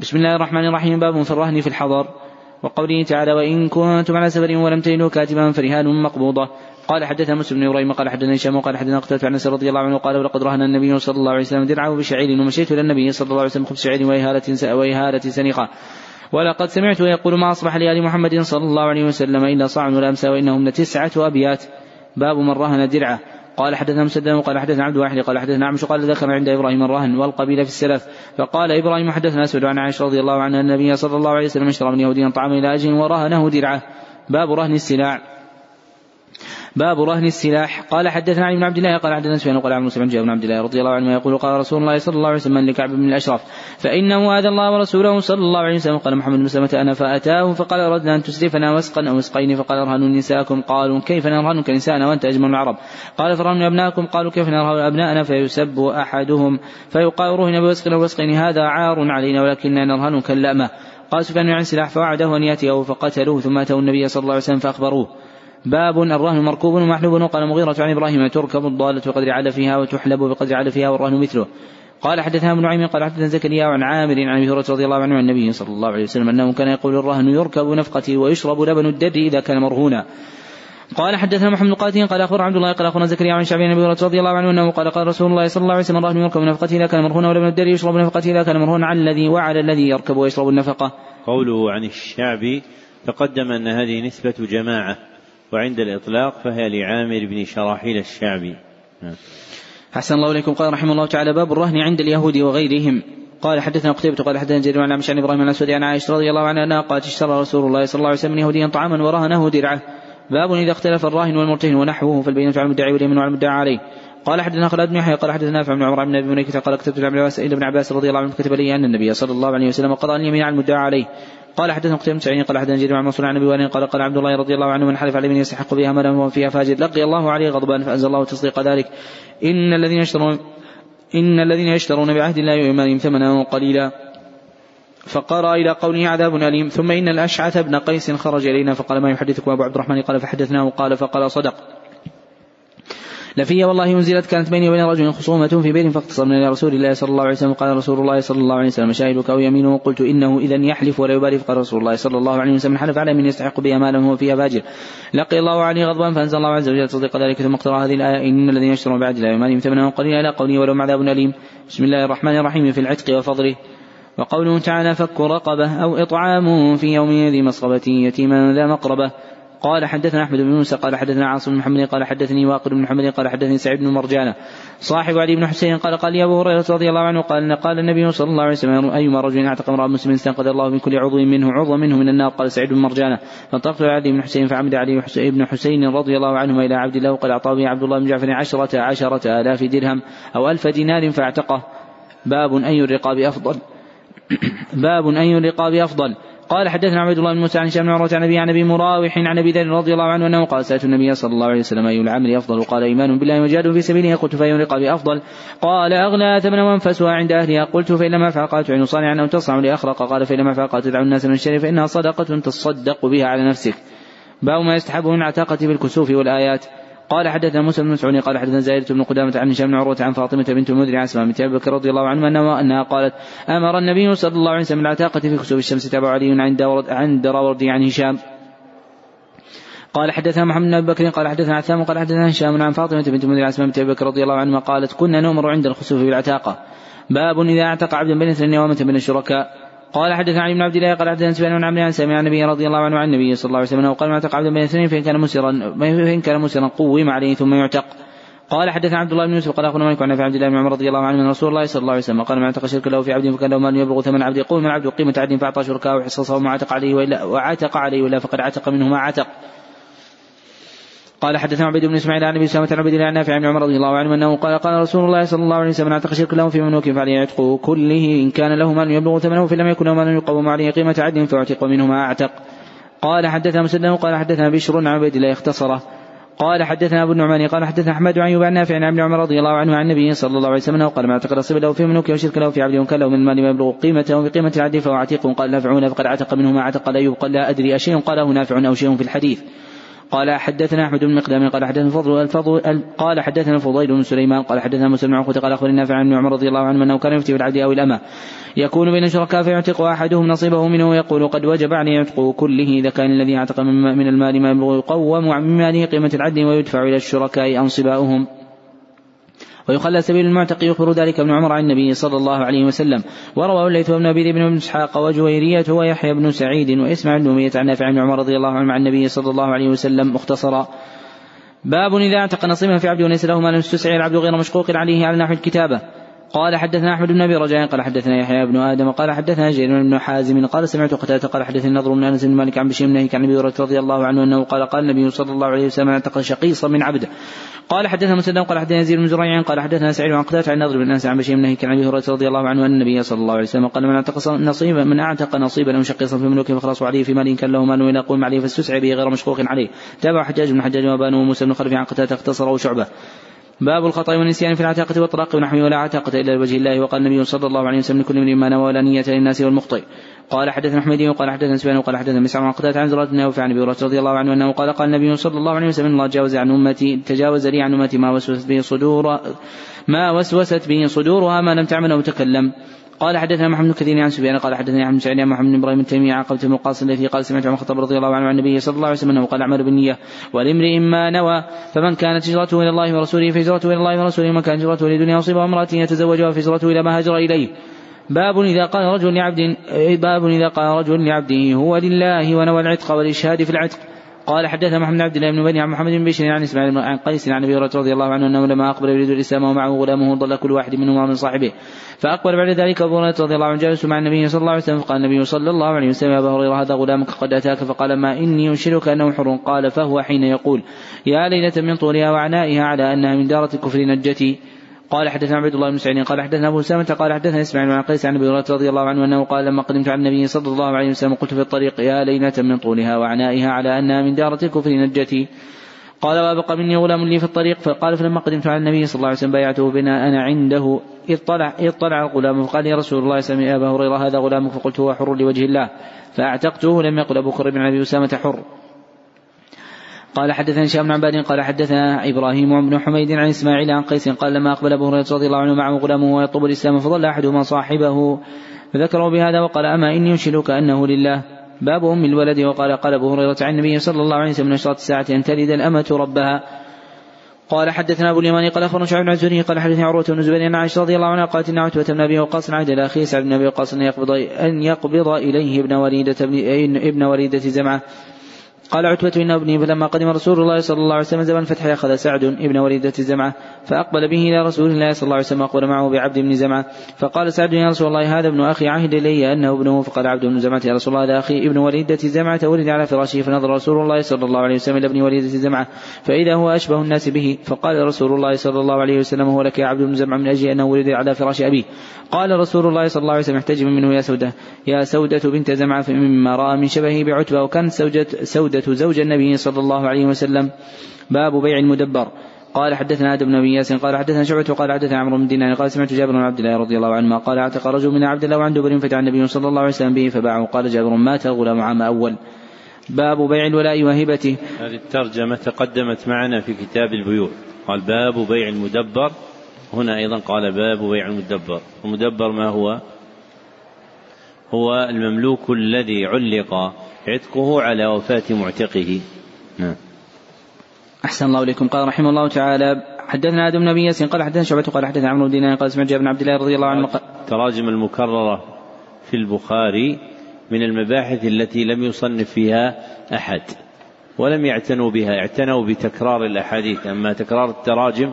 بسم الله الرحمن الرحيم. باب في الرهن في الحضر. وقوله تعالى وإن كنتم على سفر ولم تجدوا كاتبا فرهان مقبوضة. قال حدثنا مسلم بن إبراهيم قال حدثنا هشام وقال حدثنا قتادة عن أنس رضي الله عنه قال ولقد رهن النبي صلى الله عليه وسلم درعه بشعير ومشيت إلى النبي صلى الله عليه وسلم خبز شعير وإهالة وإهالة سنقة. ولقد سمعت يقول ما أصبح لآل محمد صلى الله عليه وسلم إلا صاع ولا أمسى وإنهم لتسعة أبيات. باب من رهن درعه. قال حدثنا مسدد قال حدثنا عبد واحد قال حدثنا عمش قال ذكر عند إبراهيم الرهن والقبيله في السلف فقال إبراهيم حدثنا اسود عن عائشة رضي الله عنها النبي صلى الله عليه وسلم اشترى من يهوديا طعاما إلى أجل ورهنه درعه. باب رهن السلاع باب رهن السلاح. قال حدثنا علي بن عبد الله قال حدثنا سفيان قال عن موسى بن عبد الله رضي الله عنه يقول قال رسول الله صلى الله عليه وسلم لكعب بن الأشرف فإنه اذى الله ورسوله صلى الله عليه وسلم. قال محمد بن سلمة أنا فاتاه فقال أردنا أن تسلفنا وسقا أو وسقين فقال ارهنوا نساءكم. قالوا كيف نرهنك نساءنا وأنت أجمل العرب. قال فرهنوا أبناءكم. قالوا كيف نرهن أبناءنا؟ فيسب أحدهم فيقال رهن بوسق أو وسقين هذا عار علينا ولكننا نرهنك اللأمة قال سفيان عن سلاح فوعده أن يأتيه فقتلوه ثم أتوا النبي صلى الله عليه وسلم فأخبروه. باب الرهن مركوب ومحلوب. وقال مغيرة عن إبراهيم تركب الضالة بقدر علفها وتحلب بقدر علفها والرهن مثله. قال حدثنا ابن نعيم قال حدثنا زكريا عن عامر عن أبي هريرة رضي الله عنه عن النبي صلى الله عليه وسلم أنه كان يقول الرهن يركب نفقتي ويشرب لبن الدر إذا كان مرهونا. قال حدثنا محمد قاتل قال اخبر عبد الله قال أخبرنا زكريا عن شعبي ابي هريرة رضي الله عنه أنه قال قال رسول الله صلى الله عليه وسلم الرهن يركب نفقتي إذا كان مرهونا ولبن الدر يشرب نفقتي إذا كان مرهونا على الذي وعلى الذي يركب ويشرب النفقة. قوله عن الشعبي تقدم أن هذه نسبة جماعة. وعند الإطلاق فهي لعامر بن شراحيل الشعبي. أحسن الله إليكم. قال رحمه الله تعالى باب الرهن عند اليهود وغيرهم. قال حدثنا قتيبة قال حدثنا جرير عن عمش عن إبراهيم الأسود عن عائشة رضي الله عنها أنها قالت اشترى رسول الله صلى الله عليه وسلم يهوديا طعاما ورهنه درعه. باب إذا اختلف الراهن والمرتهن ونحوه فالبينة على المدعي واليمين على المدعى عليه. قال حدثنا خالد بن يحيى قال حدثنا نافع بن عمر بن أبي مليكه قال كتبت إلى ابن عباس رضي الله عنه كتب لي أن النبي صلى الله عليه وسلم قضى اليمين على المدعى عليه. قال حدثنا قتيبة سعيد قال حدثنا جرير عن منصور عن أبي وائل قال قال عبد الله رضي الله عنه من حلف على من يستحق بها مالا وهو فيها فاجر لقي الله عليه غضبان فأنزل الله تصديق ذلك. إن الذين يشترون إن الذين يشترون بعهد الله وإيمانهم ثمنا قليلا. فقرأ إلى قوله عذاب أليم ثم إن الأشعث بن قيس خرج إلينا فقال ما يحدثكم أبو عبد الرحمن؟ قال فحدثناه قال فقال صدق. لفي والله أنزلت كانت بيني وبين رجل خصومة في بيت فاختصمنا إلى رسول الله صلى الله عليه وسلم قال رسول الله صلى الله عليه وسلم شاهدك أو يمينه قلت إنه إذا يحلف ولا يبالي فقال رسول الله صلى الله عليه وسلم حلف على من يستحق بها مالا هو فيها فاجر لقي الله عليه غضبا فأنزل الله عز وجل تصديق ذلك ثم اقترى هذه الآية إن الذين يشترون بعد لا يمالهم ثمنا قليلا إلى قوله ولهم عذاب أليم. بسم الله الرحمن الرحيم في العتق وفضله. وقوله تعالى فك رقبة أو إطعام في يوم ذي مسغبة يتيما ذا مقربة. قال حدثنا أحمد بن موسى قال حدثنا عاصم بن محمد قال حدثني واقد بن محمد قال حدثني سعيد بن مرجانه صاحب علي بن حسين قال قال لي أبو هريرة رضي الله عنه قال قال النبي صلى الله عليه وسلم ايما رجل أعتق امرا مسلم استنقذ الله من كل عضو منه عضو منه من النار قال سعيد بن مرجانه فانطلقت إلى علي بن حسين فعمد علي بن حسين رضي الله عنهما إلى عبد الله وقال أعطاه عبد الله بن جعفر عشرة عشرة آلاف درهم أو ألف دينار فاعتقه. باب أي الرقاب أفضل. باب أي الرقاب أفضل. قال حدثنا عبد الله بن موسى عن هشام بن عروة عن ابي عن أبي مراوح عن أبي ذر رضي الله عنه أنه قال سألت النبي صلى الله عليه وسلم أي العمل أفضل؟ قال إيمان بالله وجهاد في سبيله قلت فاي الرقاب أفضل. قال اغلى ثمنا وأنفسها عند أهلها. قلت فإن لم افعل قال تعين صانعا أو تصنع لأخرق. قال فإن لم افعل قال تدعو الناس من الشر فإنها صدقة تصدق بها على نفسك. باب ما يستحب من عتاقة بالكسوف والآيات. قال حدثنا موسى بن مسعود قال حدثنا زائدة بن قدامة عن هشام بن عروة عن فاطمة بنت المنذر عن أسماء بنت أبي بكر رضي الله عنها انها أنها قالت أمر النبي صلى الله عليه وسلم بالعتاقة في كسوف الشمس تابع علي عند عند راوردي عن هشام. قال حدثنا محمد بن أبي بكر قال حدثنا عثام قال حدثنا هشام عن فاطمة بنت المنذر عن بنت أبي بكر رضي الله عنها قالت كنا نؤمر عند الخسوف بالعتاقة. باب إذا اعتق عبدا بين اثنين نوامة من الشركاء. قال حدثنا علي بن عبد الله قال حدثنا سفيان بن عمرو عن سمع النبي رضي الله عنه عن النبي صلى الله عليه وسلم وقال ما اعتق عبدا بين اثنين فإن كان مسرا فإن كان مسرا قوم عليه ثم يعتق. قال حدثنا عبد الله بن يوسف قال اخونا مالك عن عبد الله بن عمر رضي الله عنه من رسول الله صلى الله عليه وسلم قال من اعتق شركا له في عبد فكان له مال يبلغ ثمن عبد يقول من عبد قيمه عبد فأعطى شركاء وحصصه وما عتق عليه والا وعتق عليه والا فقد عتق منه ما عتق. قال حدثنا عبيد بن إسماعيل عن أبي سلمة عن عبيد الله عن نافع بن عمر رضي الله عنه أنه قال قال رسول الله صلى الله عليه وسلم اعتق شرك له في مملوك فعليه عتقه كله. إن كان له مال يبلغ ثمنه فإن لم يكن له مال يقوم عليه قيمة عدل فأعتق منه ما أعتق. قال حدثنا مسدد قال حدثنا بشر عن عبيد الله اختصره. قال حدثنا أبو النعمان قال حدثنا أحمد عن عن نافع عن ابن عمر رضي الله عنه عن النبي صلى الله عليه وسلم قال ما اعتقد نصيب له في ملوك وشرك له في عبد وكان له من المال ما يبلغ قيمته بقيمة العدل فهو عتيق قال نافعون فقد عتق منه ما عتق لا يبقى لا أدري أشيء. قاله نافع أو شيء في الحديث. قال حدثنا أحمد بن مقدام قال حدثنا الفضل الفضل قال حدثنا الفضيل بن سليمان قال حدثنا مسلم بن عقبه قال أخبرني نافع عن عمر رضي الله عنه أنه كان يفتي بالعبد أو الأمة. يكون بين الشركاء فيعتق أحدهم نصيبه منه ويقول قد وجب عليه عتقه كله إذا كان الذي أعتق من المال ما يقوم من ماله قيمة العدل ويدفع إلى الشركاء أنصباؤهم. ويخلى سبيل المعتق يخبر ذلك ابن عمر عن النبي صلى الله عليه وسلم. ورواه الليث بن أبي بن إسحاق وجويرية ويحيى بن سعيد وإسماعيل بن أمية عن نافع بن عمر رضي الله عنه عن النبي صلى الله عليه وسلم مختصرا. باب إذا اعتق نصيبا في عبد وليس له مال استسعي العبد غير مشقوق عليه على نحو الكتابة. قال حدثنا أحمد بن أبي رجاء قال حدثنا يحيى بن آدم قال حدثنا جرير بن حازم قال سمعت قتادة قال حدثني النضر بن أنس بن مالك عن بشير بن عن أبي هريرة رضي الله عنه أنه قال قال النبي صلى الله عليه وسلم اعتق شقيصا من عبده. قال حدثنا مسدد قال حدثنا يزيد بن زريع قال حدثنا سعيد عن قتادة عن النضر بن أنس عن بشير بن عن أبي هريرة رضي الله عنه أن النبي صلى الله عليه وسلم قال من أعتق نصيبا من أعتق نصيبا أو شقيصا في ملوك فخلص عليه في مال كان له مال ولا قوم عليه فاستسعي به غير مشقوق عليه. تابع حجاج بن حجاج وبان وموسى بن خلف عن قتادة اختصره شعبة. باب الخطأ والنسيان في العتاقة والطلاق ونحوه ولا عتاقة إلا لوجه الله وقال النبي صلى الله عليه وسلم لكل من ما نوى ولا نية للناس والمخطئ. قال حدثنا حميدي وقال حدثنا سفيان وقال حدثنا مسعر عن قتادة عن زراد بن عن أبي هريرة رضي الله عنه أنه قال قال النبي صلى الله عليه وسلم الله تجاوز عن أمتي تجاوز لي عن أمتي ما وسوست به صدور ما وسوست به صدورها ما لم تعمل أو تكلم قال حدثنا محمد بن كثير عن سفيان قال حدثني احمد بن محمد بن إبراهيم التيمي عن قبة بن القاسم الذي قال سمعت عمر الخطاب رضي الله عنه عن النبي صلى الله عليه وسلم أنه قال اعمل بالنية ولامرئ ما نوى فمن كانت هجرته إلى الله ورسوله فهجرته إلى الله ورسوله ومن كانت هجرته لدنيا مصيبه امرأة يتزوجها فهجرته إلى ما هاجر إليه. باب إذا قال رجل لعبد باب إذا قال رجل لعبده هو لله ونوى العتق والإشهاد في العتق. قال حدثنا محمد عبد الله بن بني عن محمد بن بشير عن إسماعيل عن قيس عن أبي هريرة رضي الله عنه أنه لما أقبل يريد الإسلام ومعه غلامه ضل كل واحد منهما من صاحبه. فأقبل بعد ذلك أبو هريرة رضي الله عنه جالس مع النبي صلى الله عليه وسلم فقال النبي صلى الله عليه وسلم يا أبا هريرة هذا غلامك قد أتاك؟ فقال ما إني انشرك أنه حر. قال فهو حين يقول يا ليلة من طولها وعنائها على أنها من دارة الكفر نجتي قال حدثنا عبد الله بن سعيد قال حدثنا أبو سامة قال حدثنا إسماعيل بن قيس عن أبي هريرة رضي الله عنه أنه قال لما قدمت على النبي صلى الله عليه وسلم قلت في الطريق يا ليلة من طولها وعنائها على انها من دارة الكفر نجتي. قال وأبقى مني غلام لي في الطريق. فقال فلما قدمت على النبي صلى الله عليه وسلم بايعته بنا أنا عنده. إذ طلع إذ طلع الغلام فقال يا رسول الله سمع أبا هريرة هذا غلامك فقلت هو حر لوجه الله. فأعتقته لم يقل أبو بكر بن أبي أسامة حر. قال حدثنا هشام بن عباد قال حدثنا إبراهيم بن حميد عن إسماعيل عن قيس قال لما أقبل أبو هريرة رضي الله عنه معه غلامه ويطلب الإسلام فظل أحدهما صاحبه فذكروا بهذا وقال أما إني انشدك أنه لله؟ باب أم الولد وقال قال أبو هريرة عن النبي صلى الله عليه وسلم من أشراط الساعة أن تلد الأمة ربها. قال حدثنا أبو اليماني قال أخبرنا شعيب بن الزهري قال حدثني عروة بن زبير ان عائشة رضي الله عنها قالت إن عتبة بن أبي وقاص عهد إلى أخيه سعد بن أبي وقاص أن يقبض أن يقبض إليه ابن وليدة ابن وليدة زمعة. قال عتبة إن ابني فلما قدم رسول الله صلى الله عليه وسلم زمن الفتح أخذ سعد ابن وليدة زمعة فأقبل به إلى رسول الله صلى الله عليه وسلم أقبل معه بعبد بن زمعة. فقال سعد يا رسول الله هذا ابن أخي عهد إلي أنه ابنه فقال عبد بن زمعة يا رسول الله هذا أخي ابن وليدة زمعة ولد على فراشه فنظر رسول الله صلى الله عليه وسلم إلى ابن وليدة زمعة فإذا هو أشبه الناس به فقال رسول الله صلى الله عليه وسلم هو لك يا عبد بن زمعة من أجل أنه ولد على فراش أبيه. قال رسول الله صلى الله عليه وسلم احتجم منه يا سودة. يا سودة بنت زمعة مما رأى من شبهه بعتبة سودة, سودة زوج النبي صلى الله عليه وسلم باب بيع المدبر. قال حدثنا آدم بن أبي ياسين قال حدثنا شعبة وقال حدثنا عمرو بن دينار قال سمعت جابر بن عبد الله رضي الله عنهما قال أعتق رجل من عبد الله وعن دبر فدعا النبي صلى الله عليه وسلم به فباعه. قال جابر مات الغلام عام أول؟ باب بيع الولاء وهبته. هذه الترجمة تقدمت معنا في كتاب البيوع. قال باب بيع المدبر. هنا أيضا قال باب بيع المدبر. المدبر ما هو؟ هو المملوك الذي علق عتقه على وفاة معتقه. نعم. أحسن الله إليكم. قال رحمه الله تعالى حدثنا آدم بن أبي ياسين قال حدثنا شعبة قال حدثنا عمرو بن دينار قال سمعت بن عبد الله رضي الله عنه تراجم المكررة في البخاري من المباحث التي لم يصنف فيها أحد ولم يعتنوا بها اعتنوا بتكرار الأحاديث. أما تكرار التراجم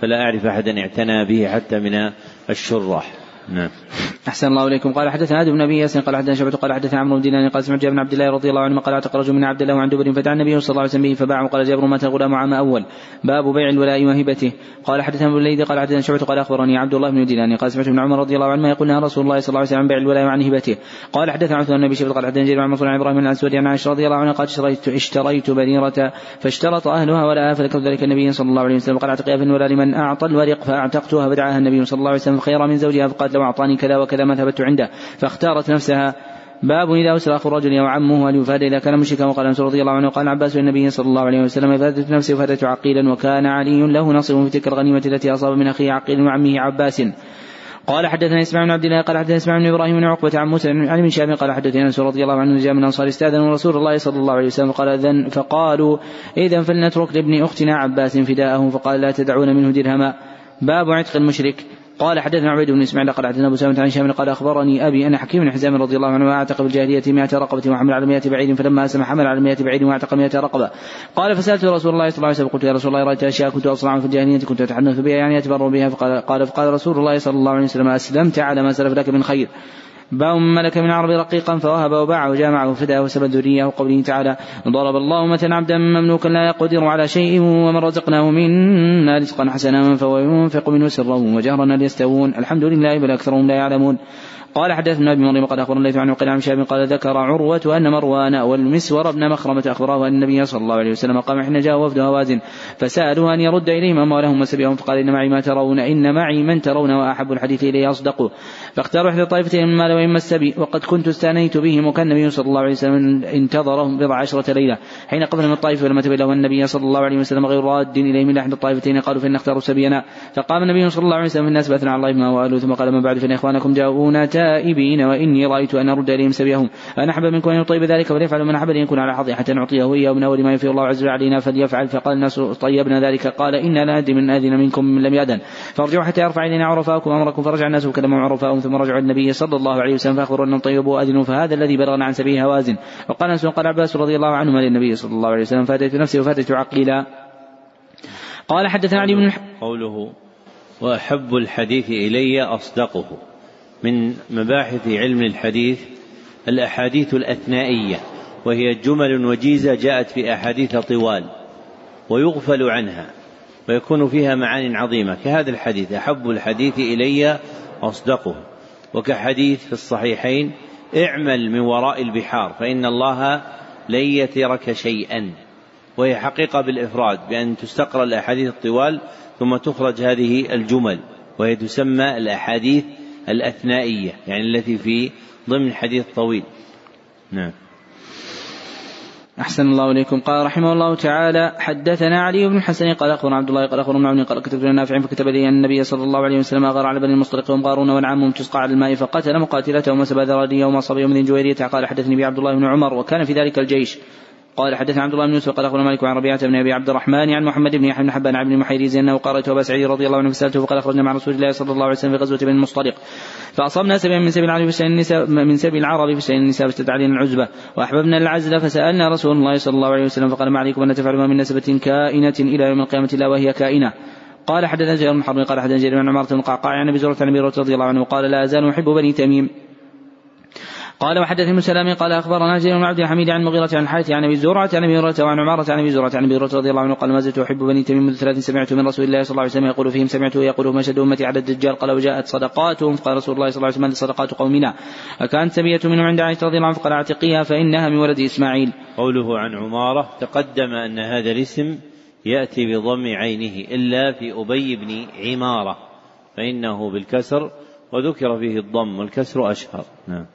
فلا أعرف أحدا اعتنى به حتى من الشراح. نعم. أحسن الله إليكم. قال حدثنا آدم بن أبي ياسين قال حدثنا شعبة قال حدثنا عمرو بن دينار قال سمعت جابر بن عبد الله رضي الله عنه قال أعتق رجل من عبد الله وعن دبر فدعا النبي صلى الله عليه وسلم به فباعه قال جابر مات الغلام عام أول. باب بيع الولاء وهبته. قال حدثنا ابن الليث قال حدثنا شعبة قال أخبرني عبد الله بن دينار قال سمعت ابن عمر رضي الله عنه يقول نهى رسول الله صلى الله عليه وسلم عن بيع الولاء وعن هبته. قال حدثنا عثمان بن شبل قال حدثنا جرير عن منصور عن إبراهيم بن الاسود عن عائشة رضي الله عنها قال اشتريت اشتريت بريرة فاشترط أهلها ولا فذكرت ذلك النبي صلى الله عليه وسلم. قال اعتقها لمن أعطى الورق فأعتقتها فدعاها النبي صلى الله عليه وسلم خيرا من زوجها فقالت لو أعطاني كذا وكذا ما ثبت عنده. فاختارت نفسها. باب إذا أسر أخو الرجل أو عمه هل يفاد إذا كان مشركا. وقال أنس رضي الله عنه قال عباس للنبي صلى الله عليه وسلم إفادة نفسي وفادة عقيلا وكان علي له نصيب في تلك الغنيمة التي أصاب من أخيه عقيل وعمه عباس. قال حدثنا إسماعيل بن عبد الله قال حدثنا إسماعيل بن إبراهيم بن عقبة عن موسى عن ابن شهاب قال حدثنا أنس رضي الله عنه جاء من الانصار استأذن رسول الله صلى الله عليه وسلم. قال اذن فقالوا اذا فلنترك لابن أختنا عباس فداءه فقال لا تدعون منه درهما. باب عتق المشرك. قال حدثنا عبيد بن إسماعيل قال حدثنا أبو سلمة عن هشام قال أخبرني أبي أن حكيم بن حزام رضي الله عنه أعتق في الجاهليه 100 رقبة وحمل على 100 بعير فلما أسلم حمل على 100 بعير وأعتق 100 رقبة. قال فسألت رسول الله صلى الله عليه وسلم قلت يا رسول الله رأيت أشياء كنت اصنعها في الجاهلية كنت أتحدث بها يعني اتبر بها فقال قال فقال رسول الله صلى الله عليه وسلم أسلمت على ما سلف لك من خير. من ملك من العرب رقيقا فوهب وباع وجامعه فداه وسب ذريه وقوله تعالى ضرب الله مثلا عبدا مملوكا لا يقدر على شيء ومن رزقناه منا رزقا حسنا فهو ينفق منه سرا وجهرا ليستوون. الحمد لله بل أكثرهم لا يعلمون. قال حدثنا ابن مريم قال أخبرنا الليث عن عقيل عن شاب قال ذكر عروة أن مروان والمسور بن مخرمة أخبراه أن النبي صلى الله عليه وسلم قام حين جاء وفد هوازن فسألوا أن يرد إليهم أموالهم وسبيهم فقال إن معي ما ترون إن معي من ترون وأحب الحديث إلي أصدقه فاختاروا إحدى الطائفتين المال وإما السبي وقد كنت استانيت بهم وكان النبي صلى الله عليه وسلم انتظرهم بضع عشرة ليلة. حين قبل من الطائف ولم تبين النبي صلى الله عليه وسلم غير راد إليهم من أحد الطائفتين قالوا فإن اختاروا سبينا. فقام النبي صلى الله عليه وسلم الناس بأثنى على الله ما وآله ثم قال ما بعد فإن إخوانكم جاءونا تائبين وإني رأيت أن أرد إليهم سبيهم. أنا أحب منكم أن يطيب ذلك فليفعل من أحب أن يكون على حظي حتى نعطيه إياه من أول ما يفي الله عز وجل علينا فليفعل. فقال الناس طيبنا ذلك. قال إنا لا من أذن منكم من لم يأذن. فارجعوا حتى يرفع إلينا عرفاءكم أمركم. فرجع الناس وكلموا عرفاءهم ثم رجعوا النبي صلى الله عليه وسلم فأخبروا أنهم طيبوا أذنوا فهذا الذي بلغنا عن سبيل هوازن وقال أنس قال عباس رضي الله عنهما للنبي صلى الله عليه وسلم فاتيت نفسي وفاتت عقيلا. قال حدثنا علي بن قوله وأحب الحديث إلي أصدقه. من مباحث علم الحديث الأحاديث الأثنائية وهي جمل وجيزة جاءت في أحاديث طوال ويغفل عنها ويكون فيها معان عظيمة. كهذا الحديث أحب الحديث إلي أصدقه. وكحديث في الصحيحين اعمل من وراء البحار فإن الله لن يترك شيئا. وهي حقيقة بالإفراد بأن تستقرأ الأحاديث الطوال ثم تخرج هذه الجمل وهي تسمى الأحاديث الأثنائية يعني التي في ضمن حديث طويل نعم. أحسن الله إليكم. قال رحمه الله تعالى حدثنا علي بن الحسن قال أخبرنا عبد الله قال أخبرنا عون قال كتبت نافع فكتب لي أن النبي صلى الله عليه وسلم أغار على بني المصطلق ومقارون والعام تسقى على الماء فقتل مقاتلته وسبى ذرارية وما صبي من جويرية قال حدثني بي عبد الله بن عمر وكان في ذلك الجيش. قال حدثنا عبد الله بن يوسف قال أخبرنا مالك عن ربيعة بن أبي عبد الرحمن عن محمد بن يحيى بن حبان عن ابن محيريز انه قرأت أبا سعيد رضي الله عنه فسالته فقال أخرجنا مع رسول الله صلى الله عليه وسلم في غزوة بن المصطلق. فأصبنا سبيا من سبيل العرب في النساء من سبيل العرب في النساء فاشتد علينا العزبة. وأحببنا العزل فسألنا رسول الله صلى الله عليه وسلم فقال ما عليكم أن تفعلوا من نسبة كائنة إلى يوم القيامة إلا وهي كائنة. قال حدثنا جرير بن قال حدثنا جرير بن عمارة بن قعقاع عن أبي زرعة عن رضي الله عنه قال لا أزال أحب بني تميم. قال وحدثني ابن سلام قال أخبرنا زيد بن عبد الحميد عن مغيرة عن الحارث عن أبي زرعة عن أبي هريرة وعن عمارة عن أبي زرعة عن أبي هريرة رضي الله عنه قال ما زلت أحب بني تميم منذ ثلاث سمعت من رسول الله صلى الله عليه وسلم يقول فيهم سمعته يقول مشهد أمتي على الدجال قال وجاءت صدقاتهم قال رسول الله صلى الله عليه وسلم صدقات قومنا فكانت سبية منهم عند عائشة رضي الله عنها فقال أعتقيها فإنها من ولد إسماعيل. قوله عن عمارة تقدم أن هذا الاسم يأتي بضم عينه إلا في أبي بن عمارة فإنه بالكسر وذكر فيه الضم والكسر أشهر. نعم.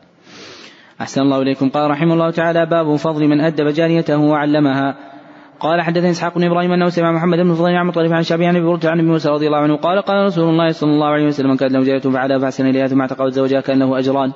أحسن الله إليكم. قال رحمه الله تعالى باب فضل من أدب جاريته وعلمها. قال حدثني إسحاق بن إبراهيم أنه سمع محمد بن فضيل عن مطرف عن شعبي عن أبي عن أبي موسى رضي الله عنه قال قال رسول الله صلى الله عليه وسلم كان له جاريه فعلها فاحسن إليها ثم اعتقد زوجها كان له أجران.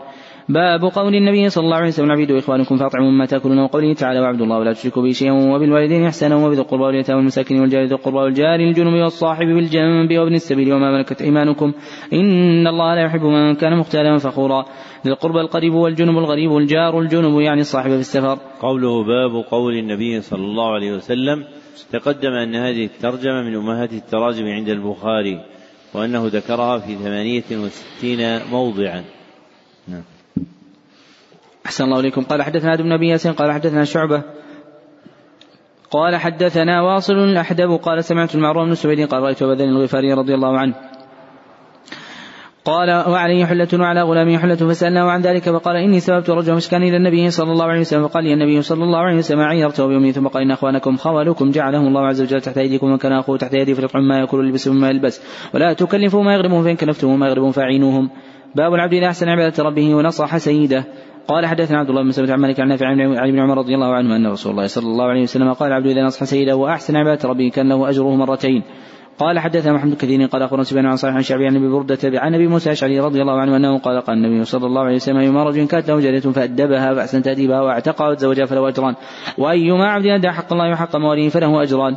باب قول النبي صلى الله عليه وسلم عبيد إخوانكم فأطعموا مما تأكلون وقوله تعالى وعبد الله ولا تشركوا به شيئا وبالوالدين إحسانا وبذي القربى واليتامى والمساكين والجار ذي القربى والجار الجنب والصاحب بالجنب وابن السبيل وما ملكت أيمانكم إن الله لا يحب من كان مختالا فخورا. ذي القربى القريب والجنب الغريب والجار الجنب يعني الصاحب في السفر قوله باب قول النبي صلى الله عليه وسلم تقدم أن هذه الترجمة من أمهات التراجم عند البخاري وأنه ذكرها في ثمانية وستين موضعا. نعم. أحسن الله إليكم. قال حدثنا ابن أبي ياسين قال حدثنا شعبة. قال حدثنا واصل الأحدب قال سمعت المعروف بن سويد قال رأيت أبا الغفاري رضي الله عنه. قال وعليه حلة وعلى غلامه حلة فسألناه عن ذلك فقال إني سببت رجلا مسكن إلى النبي صلى الله عليه وسلم فقال لي النبي صلى الله عليه وسلم عيرته بيومي ثم قال إن أخوانكم خولكم جعلهم الله عز وجل تحت أيديكم وكان أخوه تحت يدي فليطعم ما يأكل ويلبس مما يلبس ولا تكلفوا ما يغربهم فإن كلفتم ما يغربهم فأعينوهم. باب العبد إذا أحسن عبادة ربه ونصح سيده. قال حدثنا عبد الله بن مسعود عن مالك عن نافع عن ابن عمر رضي الله عنه أن رسول الله صلى الله عليه وسلم قال العبد إذا نصح سيده وأحسن عبادة ربه كان له أجره مرتين. قال حدثنا محمد كثير قال أخبرنا سفيان عن صالح عن شعبي عن أبي بردة عن أبي موسى الأشعري رضي الله عنه أنه قال قال النبي صلى الله عليه وسلم أيما رجل كانت له جارية فأدبها فأحسن تأديبها وأعتقها وتزوجها فله أجران وأيما عبد أدى حق الله وحق مواليه فله أجران.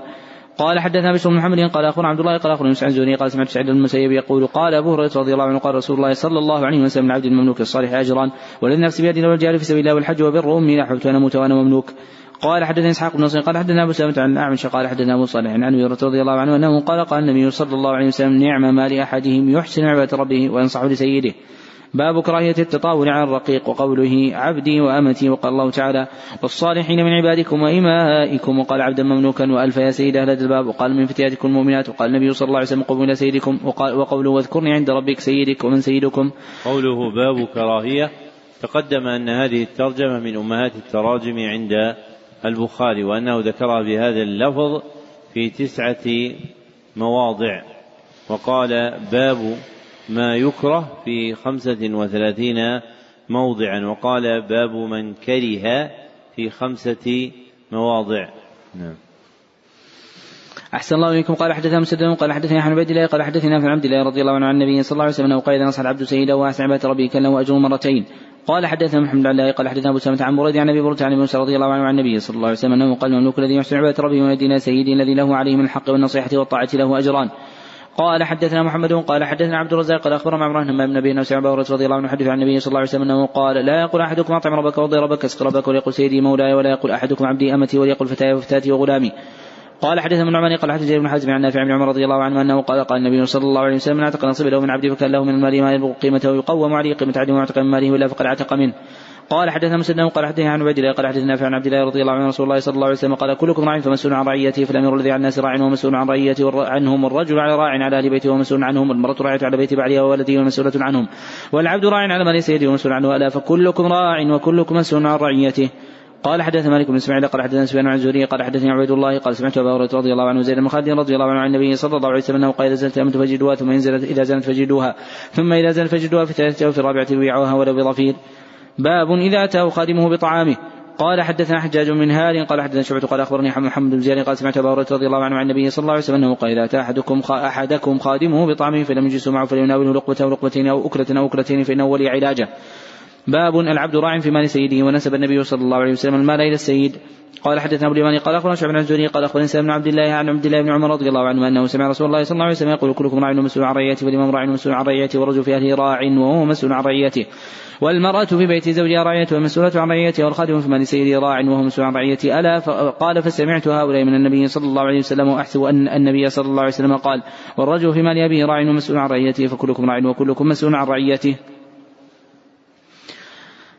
قال حدثنا بشر بن محمد قال اخونا عبد الله قال اخونا مسعود الزهري قال سمعت سعيد المسيب يقول قال أبو هريرة رضي الله عنه قال رسول الله صلى الله عليه وسلم العبد المملوك الصالح اجران والذي نفسي بيده لو في سبيل الله والحج وبر امي لاحببت ان أموت وأنا مملوك. قال حدثني إسحاق بن نصر قال حدثنا أبو سلمة عن الاعمش قال حدثنا أبو صالح عن أبي رضي الله عنه أنه قال قال النبي صلى الله عليه وسلم نعم ما لأحدهم يحسن عبادة ربه وينصح لسيده. باب كراهية التطاول على الرقيق وقوله عبدي وأمتي وقال الله تعالى والصالحين من عبادكم وإمائكم وقال عبدا مملوكا وألف يا سيد أهل الباب وقال من فتياتكم المؤمنات وقال النبي صلى الله عليه وسلم قوموا إلى سيدكم وقال وقوله واذكرني عند ربك سيدك ومن سيدكم. قوله باب كراهية. تقدم أن هذه الترجمة من أمهات التراجم عند البخاري وأنه ذكرها بهذا اللفظ في تسعة مواضع. وقال باب ما يكره في خمسة وثلاثين موضعا. وقال باب من كره في خمسة مواضع. نعم. أحسن الله إليكم. قال حدثنا مسدد قال حدثني أحمد عبد الله قال حدثنا في عبد الله رضي الله عنه عن النبي صلى الله عليه وسلم أنه قال إذا نصح العبد سيده وأحسن عبادة ربه كان له مرتين. قال حدثنا محمد بن الله قال حدثنا أبو سلمة عن مريد عن أبي برده عن موسى رضي الله عنه عن النبي صلى الله عليه وسلم أنه قال المملوك الذي يحسن عبادة ربه ويدينا سيدي الذي له عليه من الحق والنصيحة والطاعة له أجران. قال حدثنا محمد قال حدثنا عبد الرزاق قال أخبرنا عمران بن أبي نفس هريره رضي الله عنه حدث عن النبي صلى الله عليه وسلم أنه قال لا يقول أحدكم أطعم ربك وضي ربك اسق ربك وليقل سيدي مولاي ولا يقول أحدكم عبدي أمتي وليقل فتاي وفتاتي وغلامي. قال حدثنا ابن عمر قال حدثنا ابن حزم عن نافع بن عمر رضي الله عنه أنه قال قال النبي صلى الله عليه وسلم من اعتق نصيب له من عبده فكأن له من المال ما يبلغ قيمته ويقوم عليه قيمة عبده واعتق من ماله الا فقد اعتق منه. قال حدثنا مسلم قال حدثني عن عبيد الله قال حدثنا نافع عن عبد الله رضي الله عنه رسول الله صلى الله عليه وسلم قال كلكم راع فمسؤول عن رعيته فالأمير الذي على الناس راع ومسؤول عن رعيته عنهم الرجل على راع على أهل بيته ومسؤول عنهم المرأة راعية على بيت بعلها وولده ومسؤولة عنهم والعبد راع على مال سيده ومسؤول عنه ألا فكلكم راع وكلكم مسؤول عن رعيته. قال حدثنا مالك بن إسماعيل قال حدثنا سفيان عن الزهري قال حدثني عبيد الله قال سمعت أبا هريرة رضي الله عنه زيد بن خالد رضي الله عنه عن النبي صلى الله عليه وسلم أنه قال إذا زلت أمت فجدوها ثم إن إذا زلت فجدوها ثم إذا زلت فجدوها في الثالثه وفي الرابعه بيعوها ولو بظفير باب إذا أتاه خادمه بطعامه. قال حدثنا حجاج من هار قال حدثنا شعبة قال أخبرني محمد بن زياد قال سمعت أبا هريرة رضي الله عنه عن النبي صلى الله عليه وسلم أنه قال إذا أتى أحدكم أحدكم خادمه بطعامه فلم يجلسوا معه فليناوله لقمة أو لقمتين أو أكلة أو أكلتين فإنه ولي علاجه. باب العبد راع في مال سيده ونسب النبي صلى الله عليه وسلم المال إلى السيد. قال حدثنا أبو اليماني قال أخبرنا شعبان الزهري قال اخبرنا سلم بن عبد الله عن عبد الله بن عمر رضي الله عنه أنه سمع رسول الله صلى الله عليه وسلم يقول كلكم راع ومسؤول عن رعيته والإمام راع ومسؤول عن رعيته والرجل في أهله راع وهو مسؤول عن رعيته. والمرأة في بيت زوجها راعية ومسؤولة عن رعيتها والخادم في مال سيده راع وهو مسؤول عن رعيته ألا قال فسمعت هؤلاء من النبي صلى الله عليه وسلم وأحسب أن النبي صلى الله عليه وسلم قال والرجل في مال أبيه راع ومسؤول عن رعيته فكلكم راع وكلكم مسؤول عن رعيته.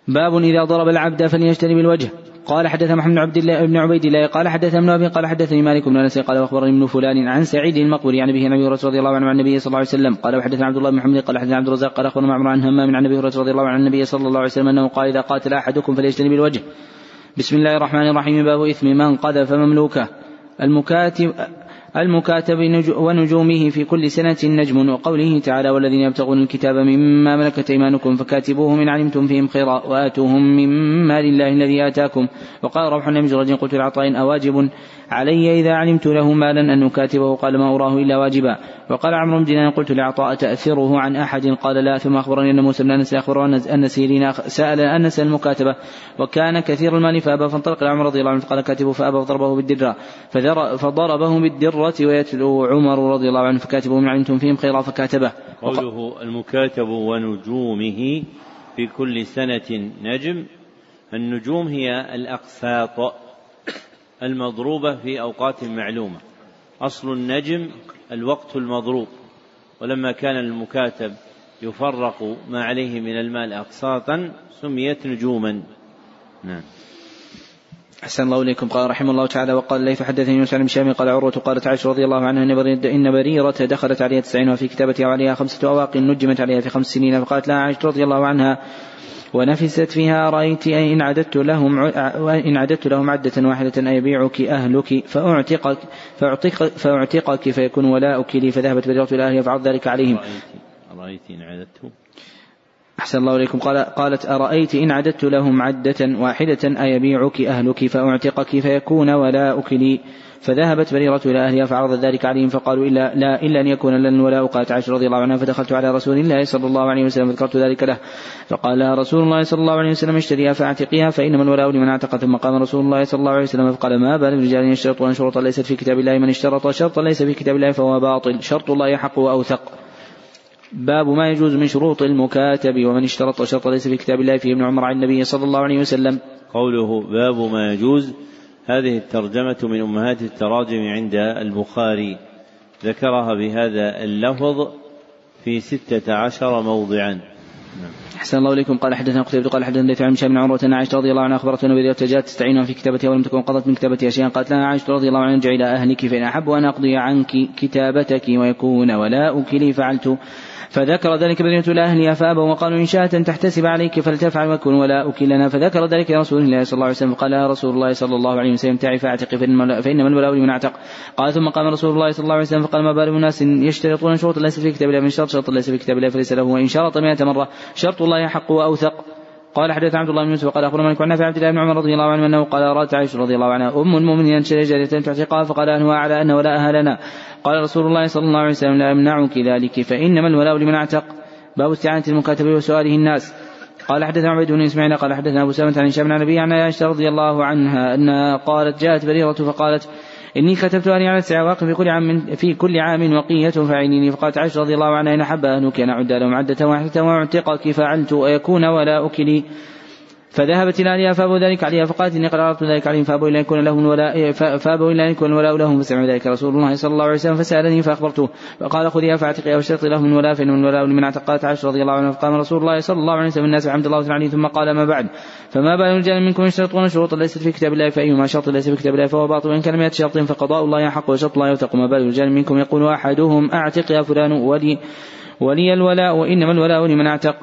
باب إذا ضرب العبد فليجتنب الوجه. قال حدث محمد عبد الله بن عبيد الله قال حدث ابن أبي قال حدثني مالك بن أنس قال واخبرني ابن فلان عن سعيد المقبري عن ابي النبي رضي الله عنه عن النبي صلى الله عليه وسلم قال وحدثنا عبد الله بن محمد قال حدثنا عبد الرزاق قال أخبرنا معمر عن همام عن أبي هريرة رضي الله عنه عن النبي صلى الله عليه وسلم أنه قال إذا قاتل أحدكم فليجتنب الوجه. بسم الله الرحمن الرحيم باب إثم من قذف مملوكه. المكاتب المكاتب ونجومه في كل سنة نجم وقوله تعالى والذين يبتغون الكتاب مما ملكت أيمانكم فكاتبوهم إن علمتم فيهم خيرا وآتوهم من مال الله الذي آتاكم. وقال روح بن رجل قلت العطاء أواجب علي إذا علمت له مالا أن نكاتبه قال ما أراه إلا واجبا. وقال عمرو بن دينار قلت لعطاء تأثره عن أحد. قال لا ثم أخبرني أن موسى بن أنس أخبر أن سيرين سأل أنس المكاتبة وكان كثير المال فأبى فانطلق عمر رضي الله عنه قال كاتبه فأبى فضربه بالدرة فضربه بالدرة ويتلو عمر رضي الله عنه فكاتبه من علمتم فيهم خيرا؟ فكاتبه. قوله المكاتب ونجومه في كل سنة نجم. النجوم هي الأقساط المضروبة في أوقات معلومة. أصل النجم الوقت المضروب ولما كان المكاتب يفرق ما عليه من المال أقساطا سميت نجوما. نعم. أحسن الله إليكم. قال رحمه الله تعالى وقال ليث حدثني يونس عن هشام قال عروة قالت عائشة رضي الله عنها إن بريرة دخلت عليها تسعين وفي كتابتها وعليها خمسة أواق نجمت عليها في خمس سنين فقالت لها عائشة رضي الله عنها ونفست فيها رأيت أي إن عددت لهم إن عددت لهم عدة واحدة أيبيعك أهلك فأعتقك فأعتقك, فأعتقك فيكون ولاؤك لي فذهبت بريرة إلى أهلها فعرض ذلك عليهم. رأيت إن عددت أحسن الله إليكم. قال قالت أرأيت إن عددت لهم عدة واحدة أيبيعك أهلك فأعتقك فيكون ولاؤك لي. فذهبت بريرة إلى أهلها فعرضت ذلك عليهم فقالوا إلا لا إلا أن يكون لنا الولاء قالت عائشة رضي الله عنها فدخلت على رسول الله صلى الله عليه وسلم فذكرت ذلك له. فقال لها رسول الله صلى الله عليه وسلم اشتريها فأعتقيها فإنما الولاء لمن اعتق ثم قام رسول الله صلى الله عليه وسلم فقال ما بال الرجال يشترطون شروطا ليست في كتاب الله من اشترط شرطا ليس في كتاب الله فهو باطل. شرط الله يحق وأوثق. باب ما يجوز من شروط المكاتب ومن اشترط شرطا ليس في كتاب الله فيه ابن عمر عن النبي صلى الله عليه وسلم. قوله باب ما يجوز هذه الترجمة من أمهات التراجم عند البخاري. ذكرها بهذا اللفظ في ستة عشر موضعا. أحسن الله إليكم. قال حدثنا قتيبة قال حدثنا ليث عن بن عروة أن عائشة رضي الله عنها أخبرته أن بريرة جاءت تستعينها في كتابتها ولم تكن قضت من كتابتها شيئا. قالت لها عائشة رضي الله عنها ارجعي إلى أهلك فإن أحب أن أقضي عنك كتابتك ويكون ولاؤك لي فعلت. فذكر ذلك بنية لأهلها فأبوا وقالوا إن شاءت أن تحتسب عليك فلتفعل وكن ولاؤك لنا. فذكر ذلك لرسول الله صلى الله عليه وسلم. فقال رسول الله صلى الله عليه وسلم تعي فاعتق فإنما الولاء لمن اعتق قال ثم قام رسول الله صلى الله عليه وسلم فقال ما بال الناس يشترطون شروط ليس في كتاب الله من شرط شرط ليس في كتاب الله فليس له وإن شرط مئة مرة. شرط الله حق وأوثق. قال حدث عبد الله بن يوسف قال أخبرنا مالك عن نافع عبد الله بن عمر رضي الله عنه أنه قال ارادت عائشة رضي الله عنها أم المؤمنين أن تعتقها فقال أنواع على ان ولاءها لنا. قال رسول الله صلى الله عليه وسلم لا يمنعك ذلك فإنما الولاء لمن اعتق. باب استعانة المكاتب وسؤاله الناس. قال حدثنا عبيد بن إسماعيل قال حدثنا أبو سلمة عن هشام عن ابي عن عائشة رضي الله عنها انها قالت جاءت بريرة فقالت إني كتبت أني على تسع واقف في كل عام في كل عام وقية فعينيني فقالت عائشة رضي الله عنها إن أحب أهلك أن أعد لهم عدة واحدة وأعتقك فعلت ويكون ولاؤك لي. فذهبت إلى أهلها فأبوا ذلك عليها فقالت إني قد عرضت ذلك عليهم فأبوا إلا أن يكون لهم الولاء فأبوا إلا أن يكون الولاء لهم فسمع ذلك. رسول الله صلى الله عليه وسلم فسألني فأخبرته. فقال خذيها فاعتقيها واشترطي لهم الولاء فإن الولاء لمن اعتقات عائشة رضي الله عنها. فقام رسول الله صلى الله عليه وسلم الناس بحمد الله تعالى ثم قال ما بعد؟ فما بال رجال منكم يشترطون شروطا ليست في كتاب الله فأيما شرط ليس في كتاب الله فهو باطل. وإن كان مئة شرط فقضاء الله حق وشرط الله يوثق. ما بال رجال منكم يقول أحدهم أعتق يا فلان ولي ولي الولاء وإنما الولاء لمن اعتق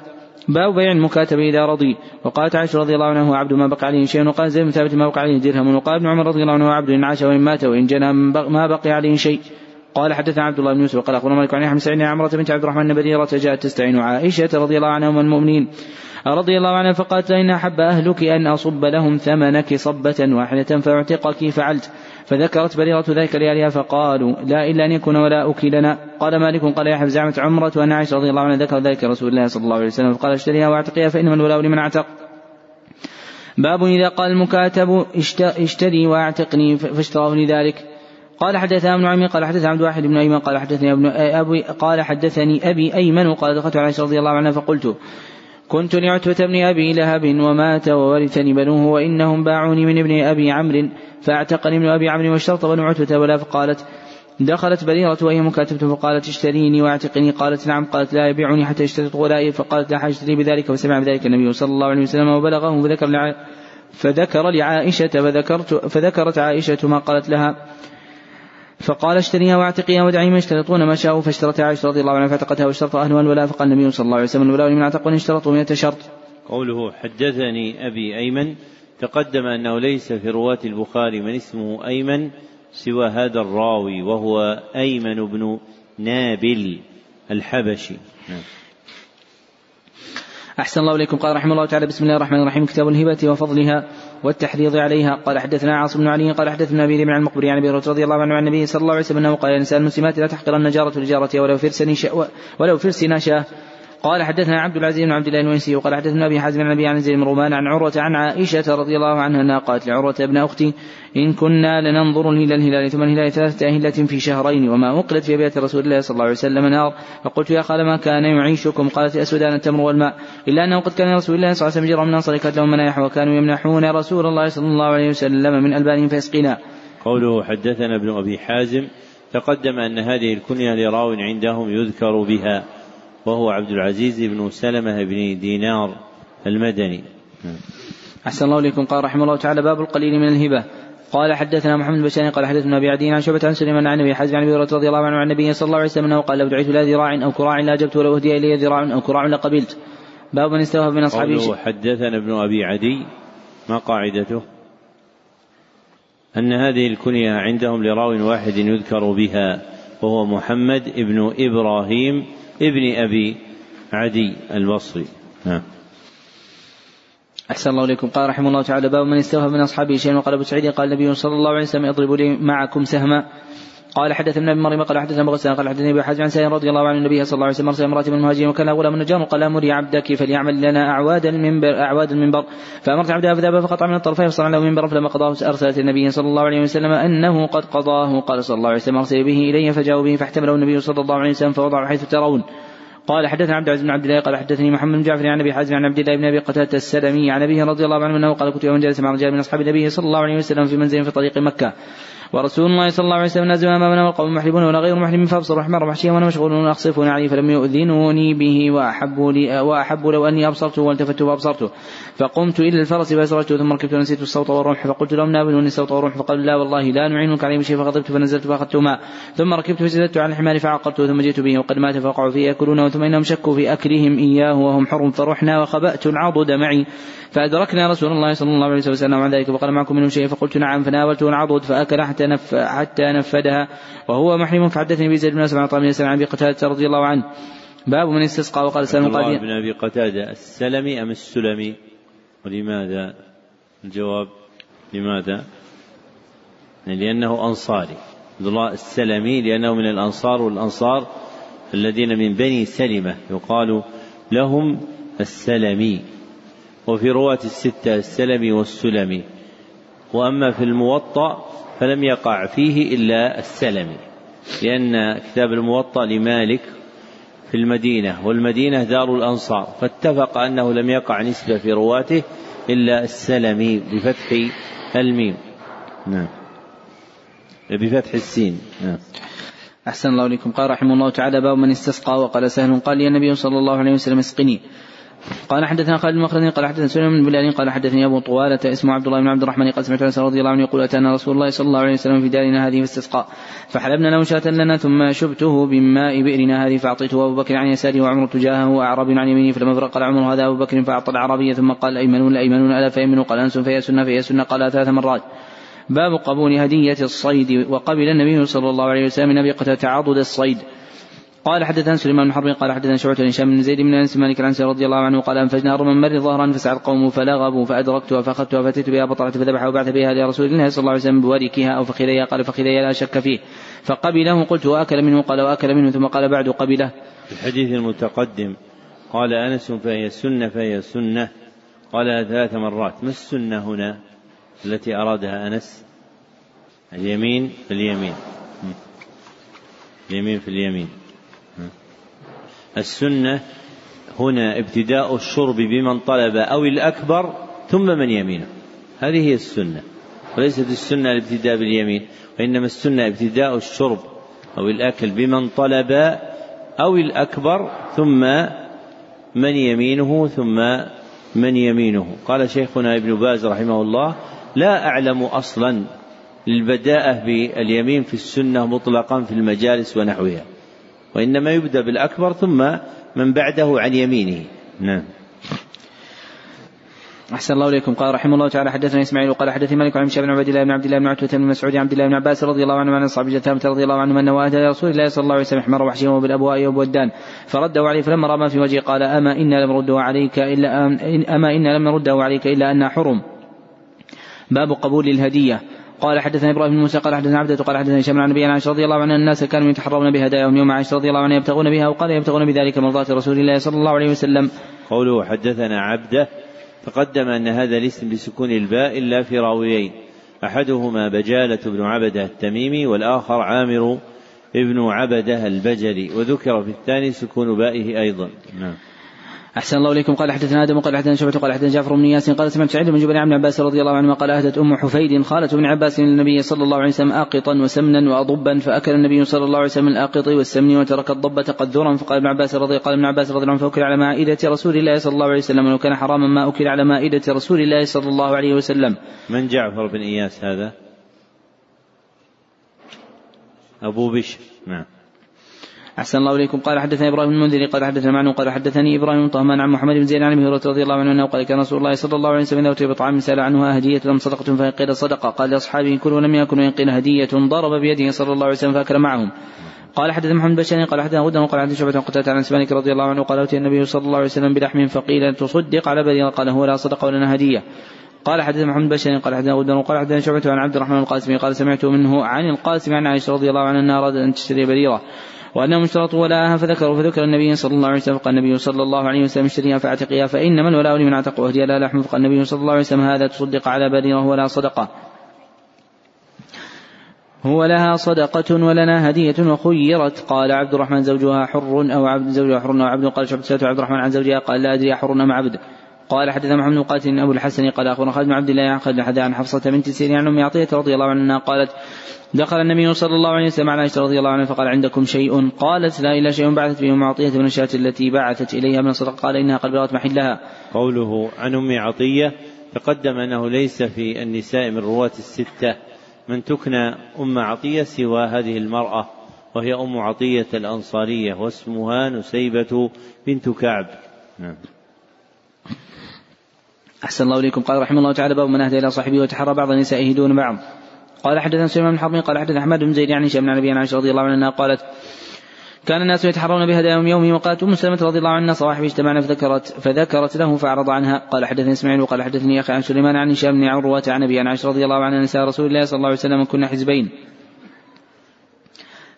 باب بيع المكاتب إذا رضي. وقالت عائشة رضي الله عنها هو عبد ما بقى عليه شيء وقال زيد بن ثابت ما بقى عليه درهم. وقال ابن عمر رضي الله عنه عبد إن عاش وإن مات وإن جنى ما بقي عليه شيء. قال حدثنا عبد الله بن يوسف وقال أخبرنا مالك عن يحيى سعيد عمرة بنت عبد الرحمن بديرة جاءت تستعين عائشة رضي الله عنها ام المؤمنين. رضي الله عنها فقالت إن أحب أهلك أن أصب لهم ثمنك صبة واحدة فأعتقك فعلت. فذكرت بريرة ذلك لأهلها فقالوا لا إلا أن يكون ولاؤك لنا قال مالك قال يحيى زعمت عمرة وأن عائشة رضي الله عنها ذكر ذلك رسول الله صلى الله عليه وسلم. فقال اشتريها واعتقيها فإنما الولاء لمن اعتق. باب إذا قال المكاتب اشتري واعتقني فاشتراه لذلك. قال حدثنا ابن عمي قال حدث عبد واحد بن أيمن قال حدثني ابن أبي قال حدثني أبي أيمن قال دخلت على عائشة رضي الله عنها فقلت كنت لعتبة بن أبي لهب ومات وورثني بنوه وإنهم باعوني من ابن أبي عمرو فاعتقني ابن أبي عمرو واشترط بنو عتبة ولا فقالت دخلت بريرة وهي مكاتبة فقالت اشتريني واعتقني قالت نعم قالت لا يبيعني حتى يشترط غلائي فقالت لا حاجة لي بذلك فسمع بذلك النبي صلى الله عليه وسلم وبلغه فذكر. فذكر لعائشة فذكرت فذكرت عائشة ما قالت لها فقال اشتريها واعتقيها ودعي من يشترطون ما شاءوا فاشترت عائشة رضي الله عنها فاعتقتها واشترط أهلها الولاء فقال النبي صلى الله عليه وسلم الولاء لمن أعتق وإن اشترطوا مئة شرط. قوله حدثني أبي أيمن تقدم أنه ليس في رواة البخاري من اسمه أيمن سوى هذا الراوي وهو أيمن بن نابل الحبشي نعم. أحسن الله إليكم قال رحمه الله تعالى بسم الله الرحمن الرحيم كتاب الهبة وفضلها والتحريض عليها. قال حدثنا عاصم بن علي قال حدثنا أبي عن المقبري عن أبي رضي الله عنه عن النبي صلى الله عليه وسلم انه قال الانسان المسلمات لا تحقرن جارة لجارتها ولو فرس ولو فرس نشاه قال حدثنا عبد العزيز بن عبد الله الونسي وقال حدثنا أبي حازم عن أبي عن زيد بن رومان عن عروة عن عائشة رضي الله عنها أنها قالت لعروة ابن أختي إن كنا لننظر إلى الهلال ثم الهلال ثلاثة أهلة في شهرين وما أقلت في بيت رسول الله صلى الله عليه وسلم نار. فقلت يا خال ما كان يعيشكم؟ قالت اسودان التمر والماء. إلا أنه قد كان رسول الله صلى الله عليه وسلم جرى من أنصار كانت لهم منايح وكانوا يمنحون رسول الله صلى الله عليه وسلم من البانهم فيسقينا. قوله حدثنا ابن أبي حازم تقدم أن هذه الكنية لراو عندهم يذكر بها. وهو عبد العزيز بن سلمة بن دينار المدني. أحسن الله إليكم. قال رحمه الله تعالى باب القليل من الهبة. قال حدثنا محمد بن قال حدثنا أبي عدي عن شعبة عن سليمان عن أبي حازم عن أبي رضي الله عنه عن النبي صلى الله عليه وسلم أنه قال لو دعيت إلى ذراع أو كراع لاجبت ولو أهدي إلي ذراع أو كراع لقبلت. باب من استوى من أصحابه. حدثنا ابن أبي عدي ما قاعدته؟ أن هذه الكنية عندهم لراو واحد يذكر بها وهو محمد ابن إبراهيم ابن أبي عدي البصري. نعم أحسن الله إليكم. قال رحمه الله تعالى باب من استوهب من أصحابه شيئا وقال أبو سعيد قال النبي صلى الله عليه وسلم اضربوا لي معكم سهما قال حدثنا ابن مريم قال حدثنا أبو غسان قال حدثني أبي حازم عن سائر رضي الله عنه النبي صلى الله عليه وسلم أرسل امرأة من المهاجرين وكان غلام النجار قال أمر عبدك فليعمل لنا أعواد المنبر أعواد المنبر. فأمرت عبدها فذهب فقطع من الطرفين فصنع له منبرا فلما قضاه أرسلت النبي صلى الله عليه وسلم أنه قد قضاه قال صلى الله عليه وسلم أرسل به إلي فجاءوا به فاحتمله النبي صلى الله عليه وسلم فوضعه حيث ترون. قال حدثنا عبد العزيز بن عبد الله قال حدثني محمد بن جعفر عن أبي حازم عن عبد الله بن أبي قتادة السلمي عن أبيه رضي الله عنه أنه قال كنت يوم جالس مع رجال من أصحاب النبي صلى الله عليه وسلم في منزل في طريق مكة. ورسول الله صلى الله عليه وسلم نازل امامنا والقوم محرمون ولا غير محرم فأبصر احمر محشيا وأنا مشغول اخصفون عليه فلم يؤذنوني به وأحب لي وأحب لو أني ابصرته والتفت وابصرته فقمت إلى الفرس فاسرجته ثم ركبت ونسيت الصوت والرمح فقلت لهم نابلوني الصوت والرمح فقالوا لا والله لا نعينك عليه بشيء فغضبت فنزلت فأخذت ماء. ثم ركبت فسددت على الحمار فعقرته ثم جئت به وقد مات فوقعوا فيه ياكلونه ثم إنهم شكوا في أكلهم إياه وهم حر فرحنا وخبأت العضد معي. فأدركنا رسول الله صلى الله عليه وسلم عن ذلك فقال معكم منه شيء فقلت نعم فناولته العضد فأكل حتى نف حتى نفدها وهو محرم فحدثني بزيد بن أسمع طبعا عن أبي قتادة رضي الله عنه. باب من استسقى وقال سلم قال بن أبي قتادة السلمي أم السلمي؟ ولماذا؟ الجواب لماذا؟ لأنه أنصاري. عبد الله السلمي لأنه من الأنصار والأنصار الذين من بني سلمة. يقال لهم السلمي. وفي رواة الستة السلمي والسلمي. وأما في الموطأ فلم يقع فيه إلا السلمي لأن كتاب الموطأ لمالك في المدينة والمدينة دار الأنصار فاتفق أنه لم يقع نسبة في رواته إلا السلمي بفتح الميم. نعم. بفتح السين. نعم. أحسن الله إليكم. قال رحمه الله تعالى باب من استسقى وقال سهل قال لي النبي صلى الله عليه وسلم اسقني قال حدثنا خالد بن قال حدثنا سليمان بن بلال قال حدثني أبو طوالة اسمه عبد الله بن عبد الرحمن قال سمعت انس رضي الله عنه يقول أتانا رسول الله صلى الله عليه وسلم في دارنا هذه فاستسقى فحلبنا له شاة لنا ثم شبته بماء بئرنا هذه فأعطيته أبو بكر عن يساره وعمر تجاهه وأعرابي عن يمينه فلما فرق قال عمر هذا أبو بكر فأعطى العربيه ثم قال الايمنون الايمنون ألا فيمنوا؟ قال انس فهي سنة قال ثلاث مرات. باب قبول هدية الصيد وقبل النبي صلى الله عليه وسلم من أبي تعضد الصيد. قال حدثنا سليمان بن حرب قال حدثنا شعبة بن هشام بن زيد بن أنس مالك العنسي رضي الله عنه قال أنفجنا رما مر ظهرا فسعى القوم فلغبوا فأدركتها فأخذتها فأتيت بها بطلت فذبحها وبعث بها لرسول الله صلى الله عليه وسلم بوركها أو فخذيها قال فخذيها لا شك فيه فقبله قلت وأكل منه قال وأكل منه ثم قال بعد قبله. الحديث المتقدم قال أنس فهي سنة فهي سنة قال ثلاث مرات ما السنة هنا التي أرادها أنس؟ اليمين في اليمين اليمين في اليمين السنة هنا ابتداء الشرب بمن طلب أو الأكبر ثم من يمينه. هذه هي السنة وليست السنة الابتداء باليمين وإنما السنة ابتداء الشرب أو الأكل بمن طلب أو الأكبر ثم من يمينه ثم من يمينه. قال شيخنا ابن باز رحمه الله لا أعلم أصلا للبداءة باليمين في السنة مطلقا في المجالس ونحوها. وإنما يبدأ بالأكبر ثم من بعده عن يمينه. نعم. أحسن الله إليكم. قال رحمه الله تعالى حدثنا إسماعيل وقال حدثني مالك عن شاب بن عبد الله بن عبد الله بن عتبة بن مسعود عبد الله بن عباس رضي الله عنه عن أصحاب جثامة رضي الله عنهم أنه أهدى لرسول الله صلى الله عليه وسلم حمار وحشيا وبالأبواء وبالدان فرده عليه فلما رأى ما في وجهه قال أما إنا لم نرده عليك إلا أما إنا لم نرده عليك إلا أنها حرم. باب قبول الهدية. قال حدثنا إبراهيم بن موسى قال حدثنا عبده قال حدثنا هشام عن ابي عائشة رضي الله عنها ان الناس كانوا يتحرون بهداياهم يوم عائشة رضي الله عنها يبتغون بها وقال يبتغون بذلك مرضاة رسول الله صلى الله عليه وسلم. قوله حدثنا عبده تقدم أن هذا الاسم بسكون الباء إلا في راويين أحدهما بجالة بن عبدة التميمي والآخر عامر ابن عبدة البجلي وذكر في الثاني سكون بائه أيضا. نعم. أحسن الله إليكم. قال حدثنا آدم قال حدثنا شعبة قال حدثنا جعفر بن ياسين قال سمعت سعيد بن جبير عن عباس رضي الله عنهما قال أهدت أم حفيد خالة ابن عباس للنبي صلى الله عليه وسلم آقطا وسمنا وأضبا فأكل النبي صلى الله عليه وسلم الآقط والسمن وترك الضبة قدرا فقال ابن عباس رضي قال ابن عباس رضي الله عنه فأكل على مائدة رسول الله صلى الله عليه وسلم ولو كان حراما ما أكل على مائدة رسول الله صلى الله عليه وسلم. من جعفر بن إياس هذا؟ أبو بشر. نعم. أحسن الله إليكم. قال حدثنا إبراهيم المنذري قال حدثنا معن قال حدثني إبراهيم طهمان عن محمد بن زيد عن أبي هريرة رضي الله عنه قال كان رسول الله صلى الله عليه وسلم إذا أتي بطعام سأل عنها هدية لم صدقة؟ فإن قيل صدقة. قال لأصحابه كلوا ولم يأكلوا وإن قيل هدية ضرب بيده صلى الله عليه وسلم فأكل معهم. قال حدثنا محمد بن قال حدثنا غدا وقال حدثنا شعبة قتادة عن سمانك رضي الله عنه قال أتي النبي صلى الله عليه وسلم بلحم فقيل تصدق على بدر قال هو لا صدقة ولنا هدية. قال حدثنا محمد بن قال حدثنا غدا وقال حدثنا شعبة عن عبد الرحمن القاسمي قال سمعت منه عن القاسم عن عائشة رضي الله عنها أنها أرادت أن تشتري بريرة. وأنهم اشترطوا ولاءها فذكروا فذكر النبي صلى الله عليه وسلم فقال النبي صلى الله عليه وسلم اشتريها فأعتقيها فإنما الولاء لمن اعتق وهدي لا لحم فقال النبي صلى الله عليه وسلم هذا تصدق على بريرة ولا صدقة. هو لها صدقة ولنا هدية وخيرت. قال عبد الرحمن زوجها حر أو عبد زوجها حر أو عبد قال شعبت عبد الرحمن عن زوجها قال لا أدري حر أم عبد. قال حدثنا محمد بن قاتل أبو الحسن قال أخبرنا خالد بن عبد الله عن خالد عن حفصة بنت سيرين عن أم عطيه رضي الله عنها قالت دخل النبي صلى الله عليه وسلم على عائشة رضي الله عنها فقال عندكم شيء قالت لا إلا شيء بعثت به ام عطيه من الشاة التي بعثت إليها من صدق قال إنها قد بلغت محلها. قوله عن أم عطية تقدم أنه ليس في النساء من رواة الستة من تكنى أم عطية سوى هذه المرأة وهي أم عطية الأنصارية واسمها نسيبة بنت كعب. نعم. أحسن الله إليكم قال رحمه الله تعالى باب من أهدى إلى صاحبه وتحرى بعض نسائه دون بعض قال حدثنا سليمان بن حرب قال حدثنا أحمد بن زيد يعني شيخ بن عائشة رضي الله عنها قالت كان الناس يتحرون بهداياهم يومهم وقالت أم سلمة رضي الله عنها صواحب اجتمعنا فذكرت فذكرت له فأعرض عنها. قال حدثني إسماعيل وقال حدثني أخي عن سليمان عن هشام بن عروة عن أبي عن عائشة رضي الله عنها نساء رسول الله صلى الله عليه وسلم كنا حزبين.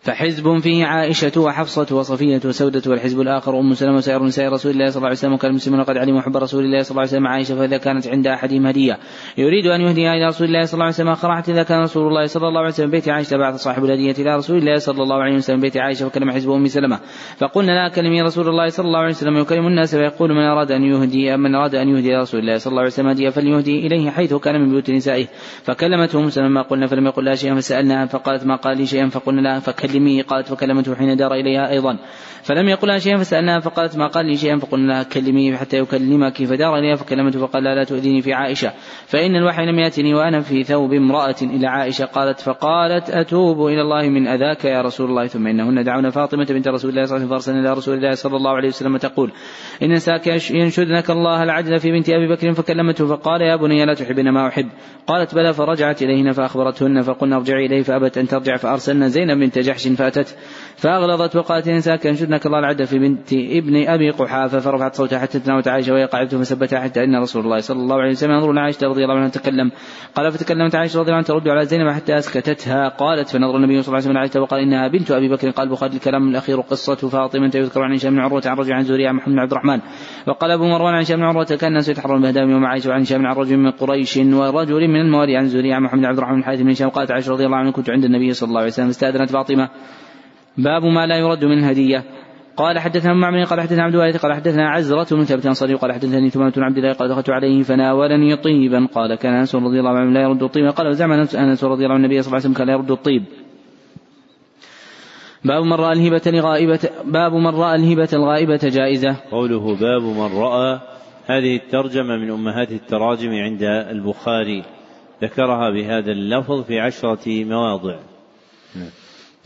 فحزب فيه عائشة وحفصة وصفية وسودة والحزب الآخر أم سلمة وسائر نساء رسول الله صلى الله عليه وسلم وكان المسلمون قد علموا حب رسول الله صلى الله عليه وسلم عائشة فإذا كانت عند أحدهم هدية. يريد أن يهديها إلى رسول الله صلى الله عليه وسلم أخرعت إذا كان رسول الله صلى الله عليه وسلم بيت عائشة بعث صاحب الهدية إلى رسول الله صلى الله عليه وسلم بيت عائشة فكلم حزب أم سلمة. فقلنا لا كلمي رسول الله صلى الله عليه وسلم. يكلم الناس فيقول من أراد أن يهدي من أراد أن يهدي رسول الله صلى الله عليه وسلم هدية فليهدي إليه حيث كان من بيوت نسائه. فكلمته أم سلمة ما قلنا فلم يقل لها شيئا فسألناها فقالت ما قال لي شيئا فقلنا لها فكلميه قالت فكلم كلمته حين دار إليها أيضا. فلم يقلها شيئا فسألناها فقالت ما قال لي شيئا فقلنا لها كلميه حتى يكلمك فدار إليها فكلمته فقال لا, لا تؤذيني في عائشة. فإن الوحي لم يأتني وأنا في ثوب امرأة إلى عائشة قالت فقالت أتوب إلى الله من أذاك يا رسول الله. ثم إنهن دعونا فاطمة بنت رسول الله صلى الله عليه وسلم فأرسلنا إلى رسول الله صلى الله عليه وسلم تقول إن نساك ينشدنك الله العدل في بنت أبي بكر فكلمته فقال يا بني لا تحبين ما أحب. قالت بلى فرجعت إليهن فأخبرتهن فقلنا ارجعي إليه فأبت أن ترجع فأرسلنا زينب بنت جحش فأتت فأغلظت وقالت إن نساك ينشدنك الله العدل في بنت ابن أبي قحافة فرفعت صوتها حتى تناوت عائشة وهي قاعدة فثبتها حتى إن رسول الله صلى الله عليه وسلم ينظر عائشة رضي الله عنها تكلم. قال فتكلمت عائشة رضي الله عنها ترد على زينب حتى أسكتتها. قالت فنظر النبي صلى الله عليه وسلم عائشة وقال إنها بنت أبي بكر. قال البخاري الكلام الأخير قصة فاطمة يذكر عن هشام بن عروة عن رجل عن زوريا محمد بن عبد الرحمن. وقال أبو مروان عن هشام بن عروة كان الناس يتحرون بهدام يوم عائشة وعن هشام عن رجل من قريش ورجل من الموالي عن زوريا محمد بن عبد الرحمن بن الحارث بن هشام. قالت عائشة رضي الله عنها كنت عند النبي صلى الله عليه وسلم. استأذنت فاطمة باب ما لا يرد من هدية قال حدثنا معمر قال حدثنا عبد الوارث قال حدثنا عزرة بن ثابت انصاري قال حدثني ثمامة بن عبد الله قال دخلت عليه فناولني طيبا. قال كان أنس رضي الله عنه لا يرد الطيب. قال وزعم انس رضي الله عنه النبي صلى الله عليه وسلم كان لا يرد الطيب. باب من رأى الهبة لغائبة باب من رأى الهبة الغائبة جائزة. قوله باب من رأى هذه الترجمة من أمهات التراجم عند البخاري. ذكرها بهذا اللفظ في عشرة مواضع.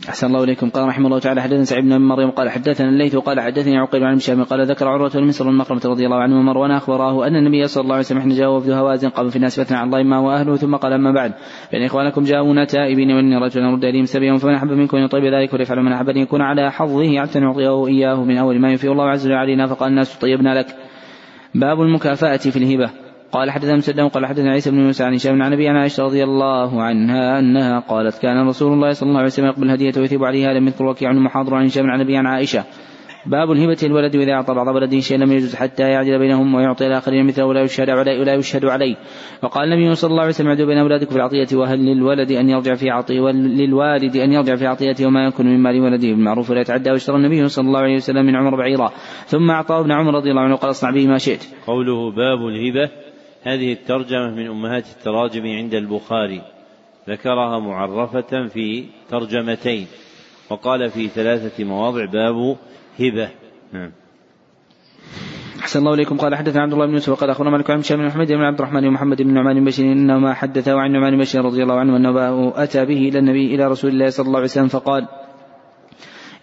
أحسن الله إليكم. قال رحمه الله تعالى حدثنا سعيد بن مريم قال حدثنا الليث قال حدثني عقيل عن هشام قال ذكر عروة بن مصر المقرمة رضي الله عنه ومروان أخبراه أن النبي صلى الله عليه وسلم حين جاء وفد هوازن قام في الناس فاثنى عن الله ما وأهله ثم قال أما بعد فإن إخوانكم جاءونا تائبين وإني رجل رد إليهم سبيهم فمن أحب منكم أن يطيب ذلك وليفعل من أحب أن يكون على حظه حتى نعطيه إياه من أول ما يفي الله عز وجل علينا فقال الناس طيبنا لك. باب المكافأة في الهبة. قال حدثنا مسدد قال حدثنا عيسى بن موسى عن هشام عن أبي عن عائشة رضي الله عنها أنها قالت كان رسول الله صلى الله عليه وسلم يقبل الهدية ويثيب عليها لم يذكر وكيع عن محاضر عن هشام عن أبي عن عائشة. باب الهبة الولد إذا أعطى بعض ولده شيئا لم يجوز حتى يعدل بينهم ويعطي الآخرين مثله ولا يشهد عليه ولا يشهد عليه. وقال النبي صلى الله عليه وسلم اعدلوا بين أولادكم في العطية وهل للولد أن يرجع في عطية وللوالد أن يرجع في عطيته وما يكون من مال ولده بالمعروف ولا يتعدى. واشترى النبي صلى الله عليه وسلم من عمر بعيرا. ثم أعطاه ابن عمر رضي الله عنه قال اصنع به ما شئت. قوله باب الهبة هذه الترجمة من أمهات التراجم عند البخاري ذكرها معرفة في ترجمتين وقال في ثلاثة مواضع باب هبة. نعم. أحسن الله إليكم. قال حدثنا عبد الله بن يوسف وقال أخبرنا مالك عن هشام بن محمد بن عبد الرحمن ومحمد بن نعمان بن بشير إنما حدثه عن نعمان بن بشير رضي الله عنه أنه أتى به إلى النبي إلى رسول الله صلى الله عليه وسلم فقال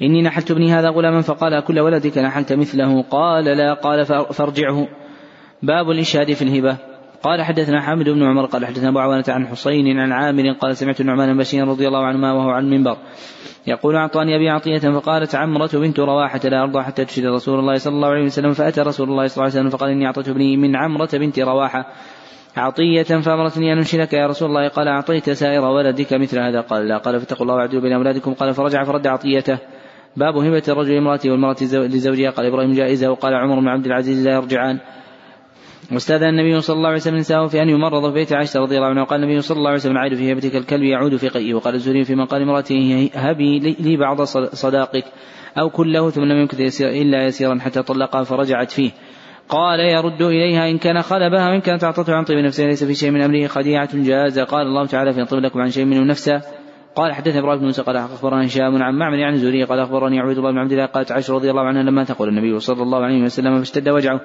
إني نحلت ابني هذا غلاما فقال كل ولدك نحلت مثله؟ قال لا. قال فارجعه. باب الإشهاد في الهبة. قال حدثنا حامد بن عمر قال حدثنا أبو عوانة عن حسين عن عامر قال سمعت النعمان بن بشير رضي الله عنهما وهو عن المنبر يقول أعطاني أبي عطية فقالت عمرة بنت رواحة لا أرضى حتى تشهد رسول الله صلى الله عليه وسلم فأتى رسول الله صلى الله عليه وسلم فقال إني أعطيت ابني من عمرة بنت رواحة عطية فأمرتني أن أنشدك يا رسول الله. قال أعطيت سائر ولدك مثل هذا. قال لا. قال فاتقوا الله واعدلوا بين أولادكم. قال فرجع فرد عطيته. باب هبة الرجل امرأته والمرأة لزوجها. قال إبراهيم جائزة. وقال عمر بن عبد العزيز لا يرجعان. واستاذن النبي صلى الله عليه وسلم نساءه في أن يمرض في بيت عائشة رضي الله عنها وقال النبي صلى الله عليه وسلم عائد في هبتك الكلب يعود في قيئه وقال الزهري في مقال امرأته هبي لي بعض صداقك أو كله ثم لم يمكث يسير إلا يسيرا حتى طلقها فرجعت فيه. قال يرد إليها إن كان خلبها وإن كانت أعطته عن طيب نفسه ليس في شيء من أمره خديعة جاز. قال الله تعالى في طيب لكم عن شيء منه نفسه. قال حدثني إبراهيم بن موسى قال أخبرنا هشام عن معمر عن زوري قال أخبرني عبيد الله بن عبد الله قالت عائشه رضي الله عنها لما تقول النبي صلى الله عليه وسلم فاشتد وجعه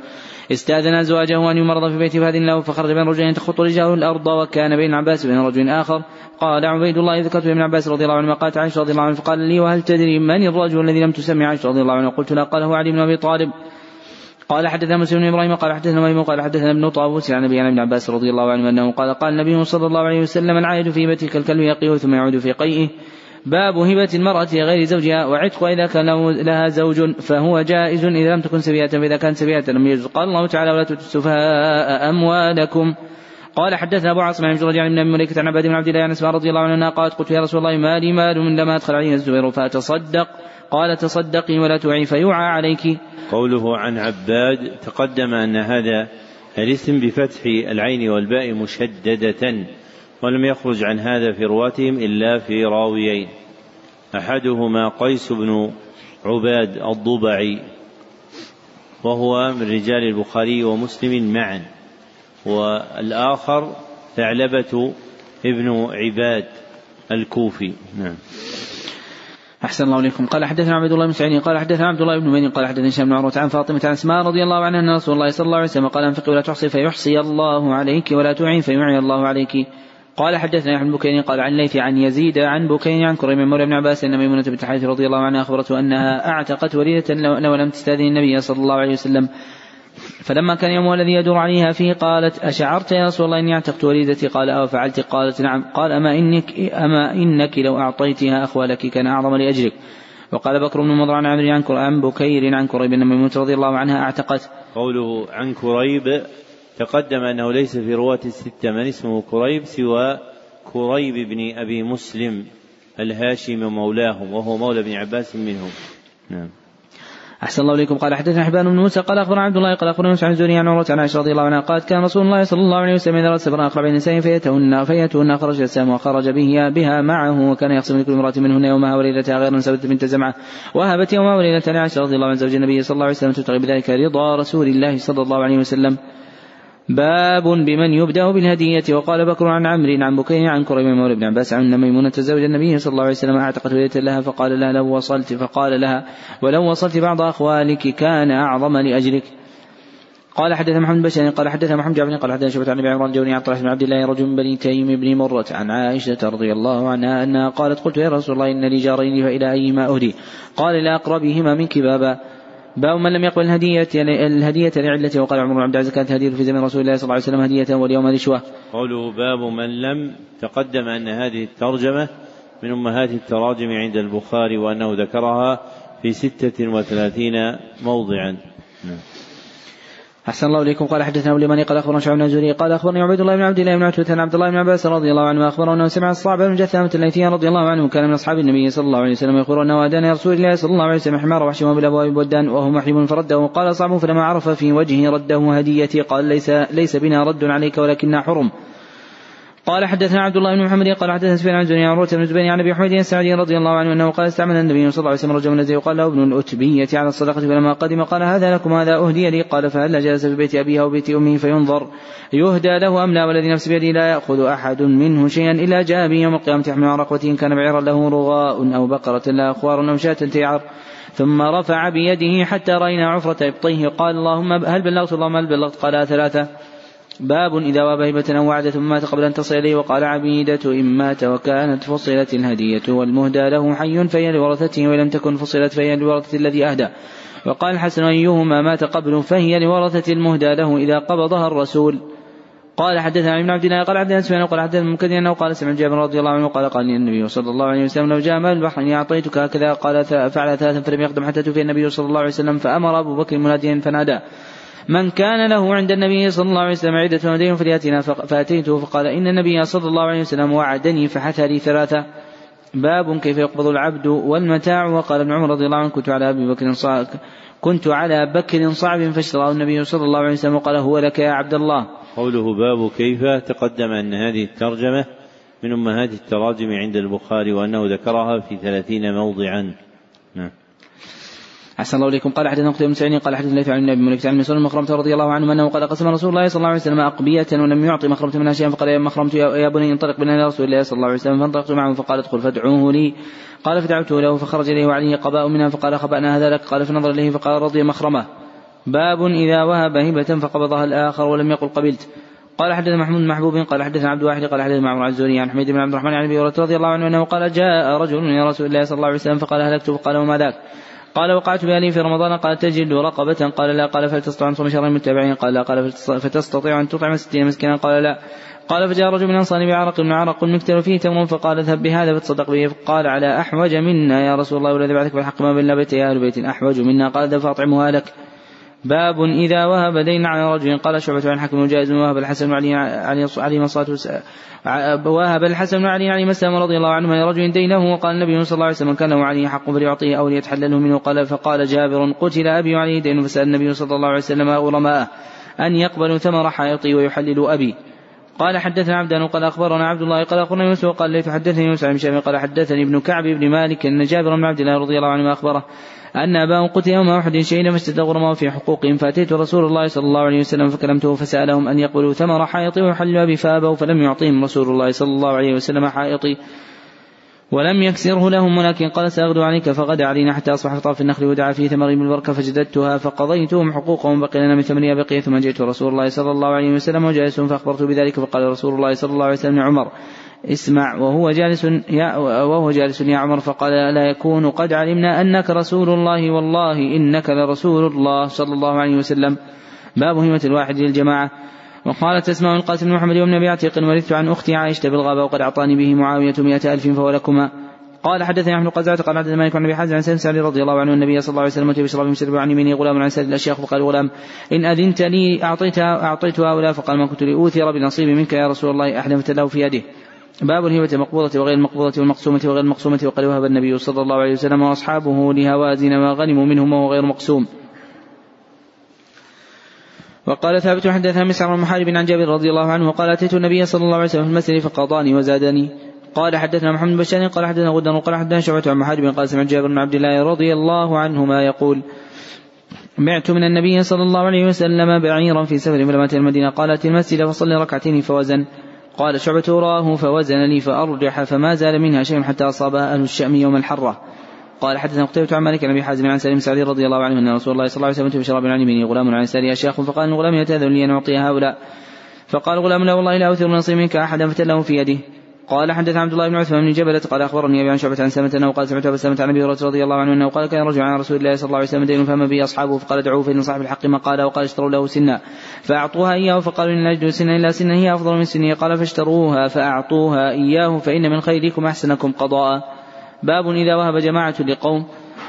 استأذن أزواجه أن يمرض في بيته فاذن له فخرج بين رجلين تخط رجاله الأرض وكان بين عباس وبين رجل آخر. قال عبيد الله ذكرت ابن عباس رضي الله عنه قالت عائشه رضي الله عنها فقال لي وهل تدري من الرجل الذي لم تسمي عائشة رضي الله عنها قلت لا قال هو علي بن أبي طالب. قال حدثنا مسلم بن إبراهيم قال حدثنا ميمون قال حدثنا ابن طاووس عن أبي ابن عباس رضي الله عنه أنه قال قال النبي صلى الله عليه وسلم العائد في بيتك الكلب يقيه ثم يعود في قيئه. باب هبة المرأة لغير زوجها وعتق إذا كان لها زوج فهو جائز إذا لم تكن سبيئة فإذا كانت سبيئة لم يجوز. قال الله تعالى ولا تؤتوا السفهاء أموالكم. قال حدثنا أبو عاصم عن جريج عن مليكة عن عباد بن عبد الله عن اسماء رضي الله عنها قالت قلت يا رسول الله ما لي مال لما أدخل علينا الزبير فأتصدق. قال تصدقي ولا تعي فيوعى عليك. قوله عن عباد تقدم أن هذا الاسم بفتح العين والباء مشددة ولم يخرج عن هذا في رواتهم إلا في راويين. أحدهما قيس بن عباد الضبعي وهو من رجال البخاري ومسلم معا. والآخر ثعلبة ابن عباد الكوفي. نعم. أحسن الله إليكم. قال حدثنا عبد الله بن سعيد قال حدثنا عبد الله بن بني قال حدثنا هشام بن عروة عن فاطمة عن أسماء رضي الله عنها أن رسول الله صلى الله عليه وسلم قال أنفقي ولا تحصي فيحصي الله عليك ولا تعين فيعي الله عليك. قال حدثنا يحيى بن بكير قال عن ليث عن يزيد عن بكير عن كريم مولى بن عباس أن ميمونة بنت الحارث رضي الله عنها أخبرته أنها أعتقت وليدة لو لم تستأذن النبي صلى الله عليه وسلم. فلما كان يومها الذي يدور عليها فيه قالت أشعرت يا رسول الله إني اعتقت وليدتي قال أو فعلت؟ قالت نعم. قال أما إنك أما إنك لو أعطيتها أخوالك كان أعظم لأجرك وقال بكر بن مضر عن عمرو عن عن بكير عن كريب بن ميمونة رضي الله عنها أعتقت. قوله عن كريب تقدم أنه ليس في رواة الستة من اسمه كريب سوى كريب بن أبي مسلم الهاشم مولاهم وهو مولى بن عباس منهم. نعم. أحسن الله إليكم. قال حدثنا حبان بن موسى قال أخبرنا عبد الله قال أخبرنا عن الزهري عن عروة عن عائشة رضي الله عنها قالت كان رسول الله صلى الله عليه وسلم إذا رأى سفرا أقرب النساء فيتهن فيأتون خرج السام وخرج به بها معه وكان يقسم لكل امرأة منهن يومها وليلتها غير سبت بنت زمعة وهبت يومها وليلة عائشة رضي الله عن زوج النبي صلى الله عليه وسلم تبتغي بذلك رضا رسول الله صلى الله عليه وسلم. باب بمن يبدأ بالهدية. وقال بكر عن عمرو عن بكير عن كريم مولى بن عباس عن ميمونة زوج النبي صلى الله عليه وسلم أعتقت وليدة لها فقال لها لو وصلت فقال لها ولو وصلت بعض أخوالك كان أعظم لأجلك. قال حدث محمد بن قال حدث محمد جابر قال حدث شبة عن أبي عمران جوني عن طلحة بن عبد الله رجل من بني تيم بن مرة عن عائشة رضي الله عنها أنها قالت قلت يا رسول الله إن لي جارين فإلى أيما أهدي؟ قال إلى أقربهما منك بابا. باب من لم يقبل الهدية الهدية لعلته وقال عمر بن عبد العزيز كانت هدية في زمن رسول الله صلى الله عليه وسلم هدية واليوم رشوة. قوله باب من لم تقدم أن هذه الترجمة من أمهات التراجم عند البخاري وأنه ذكرها في ستة وثلاثين موضعا. أحسن الله إليكم. قال حدثنا أبو اليماني قال أخبرنا شعب بن زوري قال أخبرني عبيد الله بن عبد الله بن عتبة عن عبد الله بن عباس رضي الله عنه أخبره أنه سمع الصعب بن جثامة الليثي رضي الله عنه كان من أصحاب النبي صلى الله عليه وسلم يقول أنه أدان رسول الله صلى الله عليه وسلم حمار وحشم بالأبواب ودان وهو محرم فرده. وقال صعب فلما عرف في وجهه رده هديتي قال ليس ليس بنا رد عليك ولكننا حرم. قال حدثنا عبد الله بن محمد قال حدثنا سفيان عن زنيا عروة بن زبير عن أبي حميد السعدي رضي الله عنه أنه قال استعمل النبي صلى الله عليه وسلم رجلا الذي يقال له ابن الأتبية على الصدقة فلما قدم قال هذا لكم هذا أهدي لي قال فهل جلس في بيت أبيه أو بيت أمه فينظر يهدى له أم لا والذي نفس بيده لا يأخذ أحد منه شيئا إلا جاء به يوم القيامة يحمل عن رقبته ان كان بعيرا له رغاء أو بقرة لا أخوار أو شاة تيعر ثم رفع بيده حتى رأينا عفرة إبطيه قال اللهم هل بلغت اللهم هل بلغت قال ثلاثة. باب إذا واب هبة أو وعد ثم مات قبل أن تصل إليه وقال عبيدة إن مات وكانت فصلت الهدية والمهدى له حي فهي لورثته وإن لم تكن فصلت فهي لورثة الذي أهدى. وقال الحسن أيهما مات قبل فهي لورثة المهدى له إذا قبضها الرسول. قال حدثنا ابن عبد الله قال حدثنا سفيان قال حدثنا المنكدر انه قال سمع جابر رضي الله عنه قال قال لي النبي صلى الله عليه وسلم لو جاء مال البحر أني أعطيتك هكذا قال فعل ثلاثا فلم يقدم حتى توفي النبي صلى الله عليه وسلم فأمر أبو بكر مناديا فنادى. من كان له عند النبي صلى الله عليه وسلم عدة ودين فليأتنا فأتيته فقال إن النبي صلى الله عليه وسلم وعدني فحث لي ثلاثة. باب كيف يقبض العبد والمتاع. وقال ابن عمر رضي الله عنه كنت على أبي بكر صعب كنت على بكر صعب فاشتراه النبي صلى الله عليه وسلم وقال هو لك يا عبد الله. قوله باب كيف تقدم أن هذه الترجمة من أمهات التراجم عند البخاري وأنه ذكرها في ثلاثين موضعا. نعم. أحسن الله إليكم. قال حدثنا قتيبة بن قال حدثنا ليث عن النبي ملك عن مسلم مخرمة رضي الله عنه أنه قال قسم رسول الله صلى الله عليه وسلم أقبية ولم يعطي مخرمة منها شيئا فقال يا مخرمة يا بني انطلق بنا إلى رسول الله صلى الله عليه وسلم فانطلقت معه فقال ادخل فادعوه لي. قال فدعوته له فخرج إليه وعليه قباء منها فقال خبأنا هذا لك؟ قال فنظر إليه فقال رضي مخرمة. باب إذا وهب هبة فقبضها الآخر ولم يقل قبلت. قال حدثنا محمود محبوب قال حدثنا عبد واحد قال حدثنا معمر الزهري عن حميد بن عبد الرحمن عن أبي هريرة رضي الله عنه أنه قال جاء رجل إلى رسول الله صلى الله عليه وسلم فقال هلكت؟ فقال وما ذاك؟ قال وقعت بأهلي في رمضان. قال تجد رقبة. قال لا. قال فلتستطيع أن تصوم شهرين متابعين قال لا. قال فتستطيع أن تطعم ستين مسكينا. قال لا. قال فجاء رجل من الأنصار بعرق. من عرق مكتل فيه تمر. فقال اذهب بهذا. فتصدق به. فقال على أحوج منا. يا رسول الله والذي بعثك بالحق ما بين بيت يا أهل بيت أحوج منا. قال اذهب فأطعمها لك. باب إذا وهب دين على رجل قال شعبة عن حكم جائز وهب الحسن علي علي مصاته وهب الحسن علي مسلم رضي الله عنهما لرجل دينه وقال النبي صلى الله عليه وسلم كان له عليه حق فليعطيه أو ليتحلله منه قال فقال جابر قتل أبي وعلي دين فسأل النبي صلى الله عليه وسلم غرماءه أن يقبلوا ثمر حائطي ويحللوا أبي. قال حدثنا عبدان قال أخبرنا عبد الله قال أخبرنا يوسف قال ليت حدثني يوسف عن قال حدثني ابن كعب بن مالك أن جابر بن عبد الله رضي الله عنه أخبره أن أباهم قتل يوم أحد شهيدا غرمه في حقوقهم فأتيت رسول الله صلى الله عليه وسلم فكلمته فسألهم أن يقبلوا ثمر حائطي ويحلوا أبي فأبوا فلم يعطيهم رسول الله صلى الله عليه وسلم حائطي ولم يكسره لهم ولكن قال سأغدو عليك فغدا علينا حتى أصبح في طرف النخل ودعا في ثمر بالبركة فجددتها فقضيتهم حقوقهم بقي لنا من ثمنها بقية ثم جئت رسول الله صلى الله عليه وسلم وجالسهم فأخبرته بذلك فقال رسول الله صلى الله عليه وسلم عمر اسمع وهو جالس يا وهو جالس يا عمر فقال لا يكون قد علمنا أنك رسول الله؟ والله إنك لرسول الله. صلى الله عليه وسلم. باب همة الواحد للجماعة. وقالت أسماء القاسم بن محمد بن أبي عتيق ورثت عن أختي عائشة بالغابة وقد أعطاني به معاوية مئة ألف فهو لكما. قال حدثني أحمد قزعة قال حدثنا مالك عن أبي حازم عن سلم سعد رضي الله عنه النبي صلى الله عليه وسلم بشراب يشرب عن يمينه غلام عن سائر الاشياخ فقال غلام. إن أذنت لي اعطيتها أعطيت هؤلاء فقال ما كنت لأوثر بنصيبي منك يا رسول الله احلفت له في يده. باب الهبة المقبوضة وغير المقبوضة والمقسومة وغير المقسومة وقد وهب النبي صلى الله عليه وسلم وأصحابه لهوازن ما غنموا منهم وهو غير مقسوم. وقال ثابت حدثنا مسعر بن محارب عن جابر رضي الله عنه وقال أتيت النبي صلى الله عليه وسلم في المسجد فقاضاني وزادني. قال حدثنا محمد بن بشار قال حدثنا غدا وقال حدثنا شعبة عن محارب قال سمعت جابر بن عبد الله رضي الله عنهما يقول بعت من النبي صلى الله عليه وسلم بعيرا في سفر فلما المدينة. قال أتي المسجد فصلي ركعتين فوزن. قال شعبة راه فوزن لي فأرجح فما زال منها شيء حتى أصابها أهل الشأم يوم الحرة. قال حدثنا قتيبة عن مالك عن أبي حازم عن سالم سعدي رضي الله عنه أن رسول الله صلى الله عليه وسلم بشراب عن يمينه غلام عن يساره اشياخ فقال الغلام يتأذن لي أن اعطي هؤلاء فقال الغلام لا والله لا اوثر نصيب منك أحدا فتله في يده. قال حدث عبد الله بن عثمان بن جبلة قال أخبرني أبي عن شعبة عن سلمة أنه قال سمعت أبا سلمة عن أبي هريرة رضي الله عنه أنه قال كان رجل عن رسول الله صلى الله عليه وسلم دين فهم به أصحابه فقال ادعوه فإن صاحب الحق ما قال وقال اشتروا له سنا فأعطوها إياه فقالوا لا نجد سنا إلا سنا هي أفضل من سنة قال فاشتروها فأعطوها إياه فإن من خيركم أحسنكم قضاء باب إذا وهب جماعة لقوم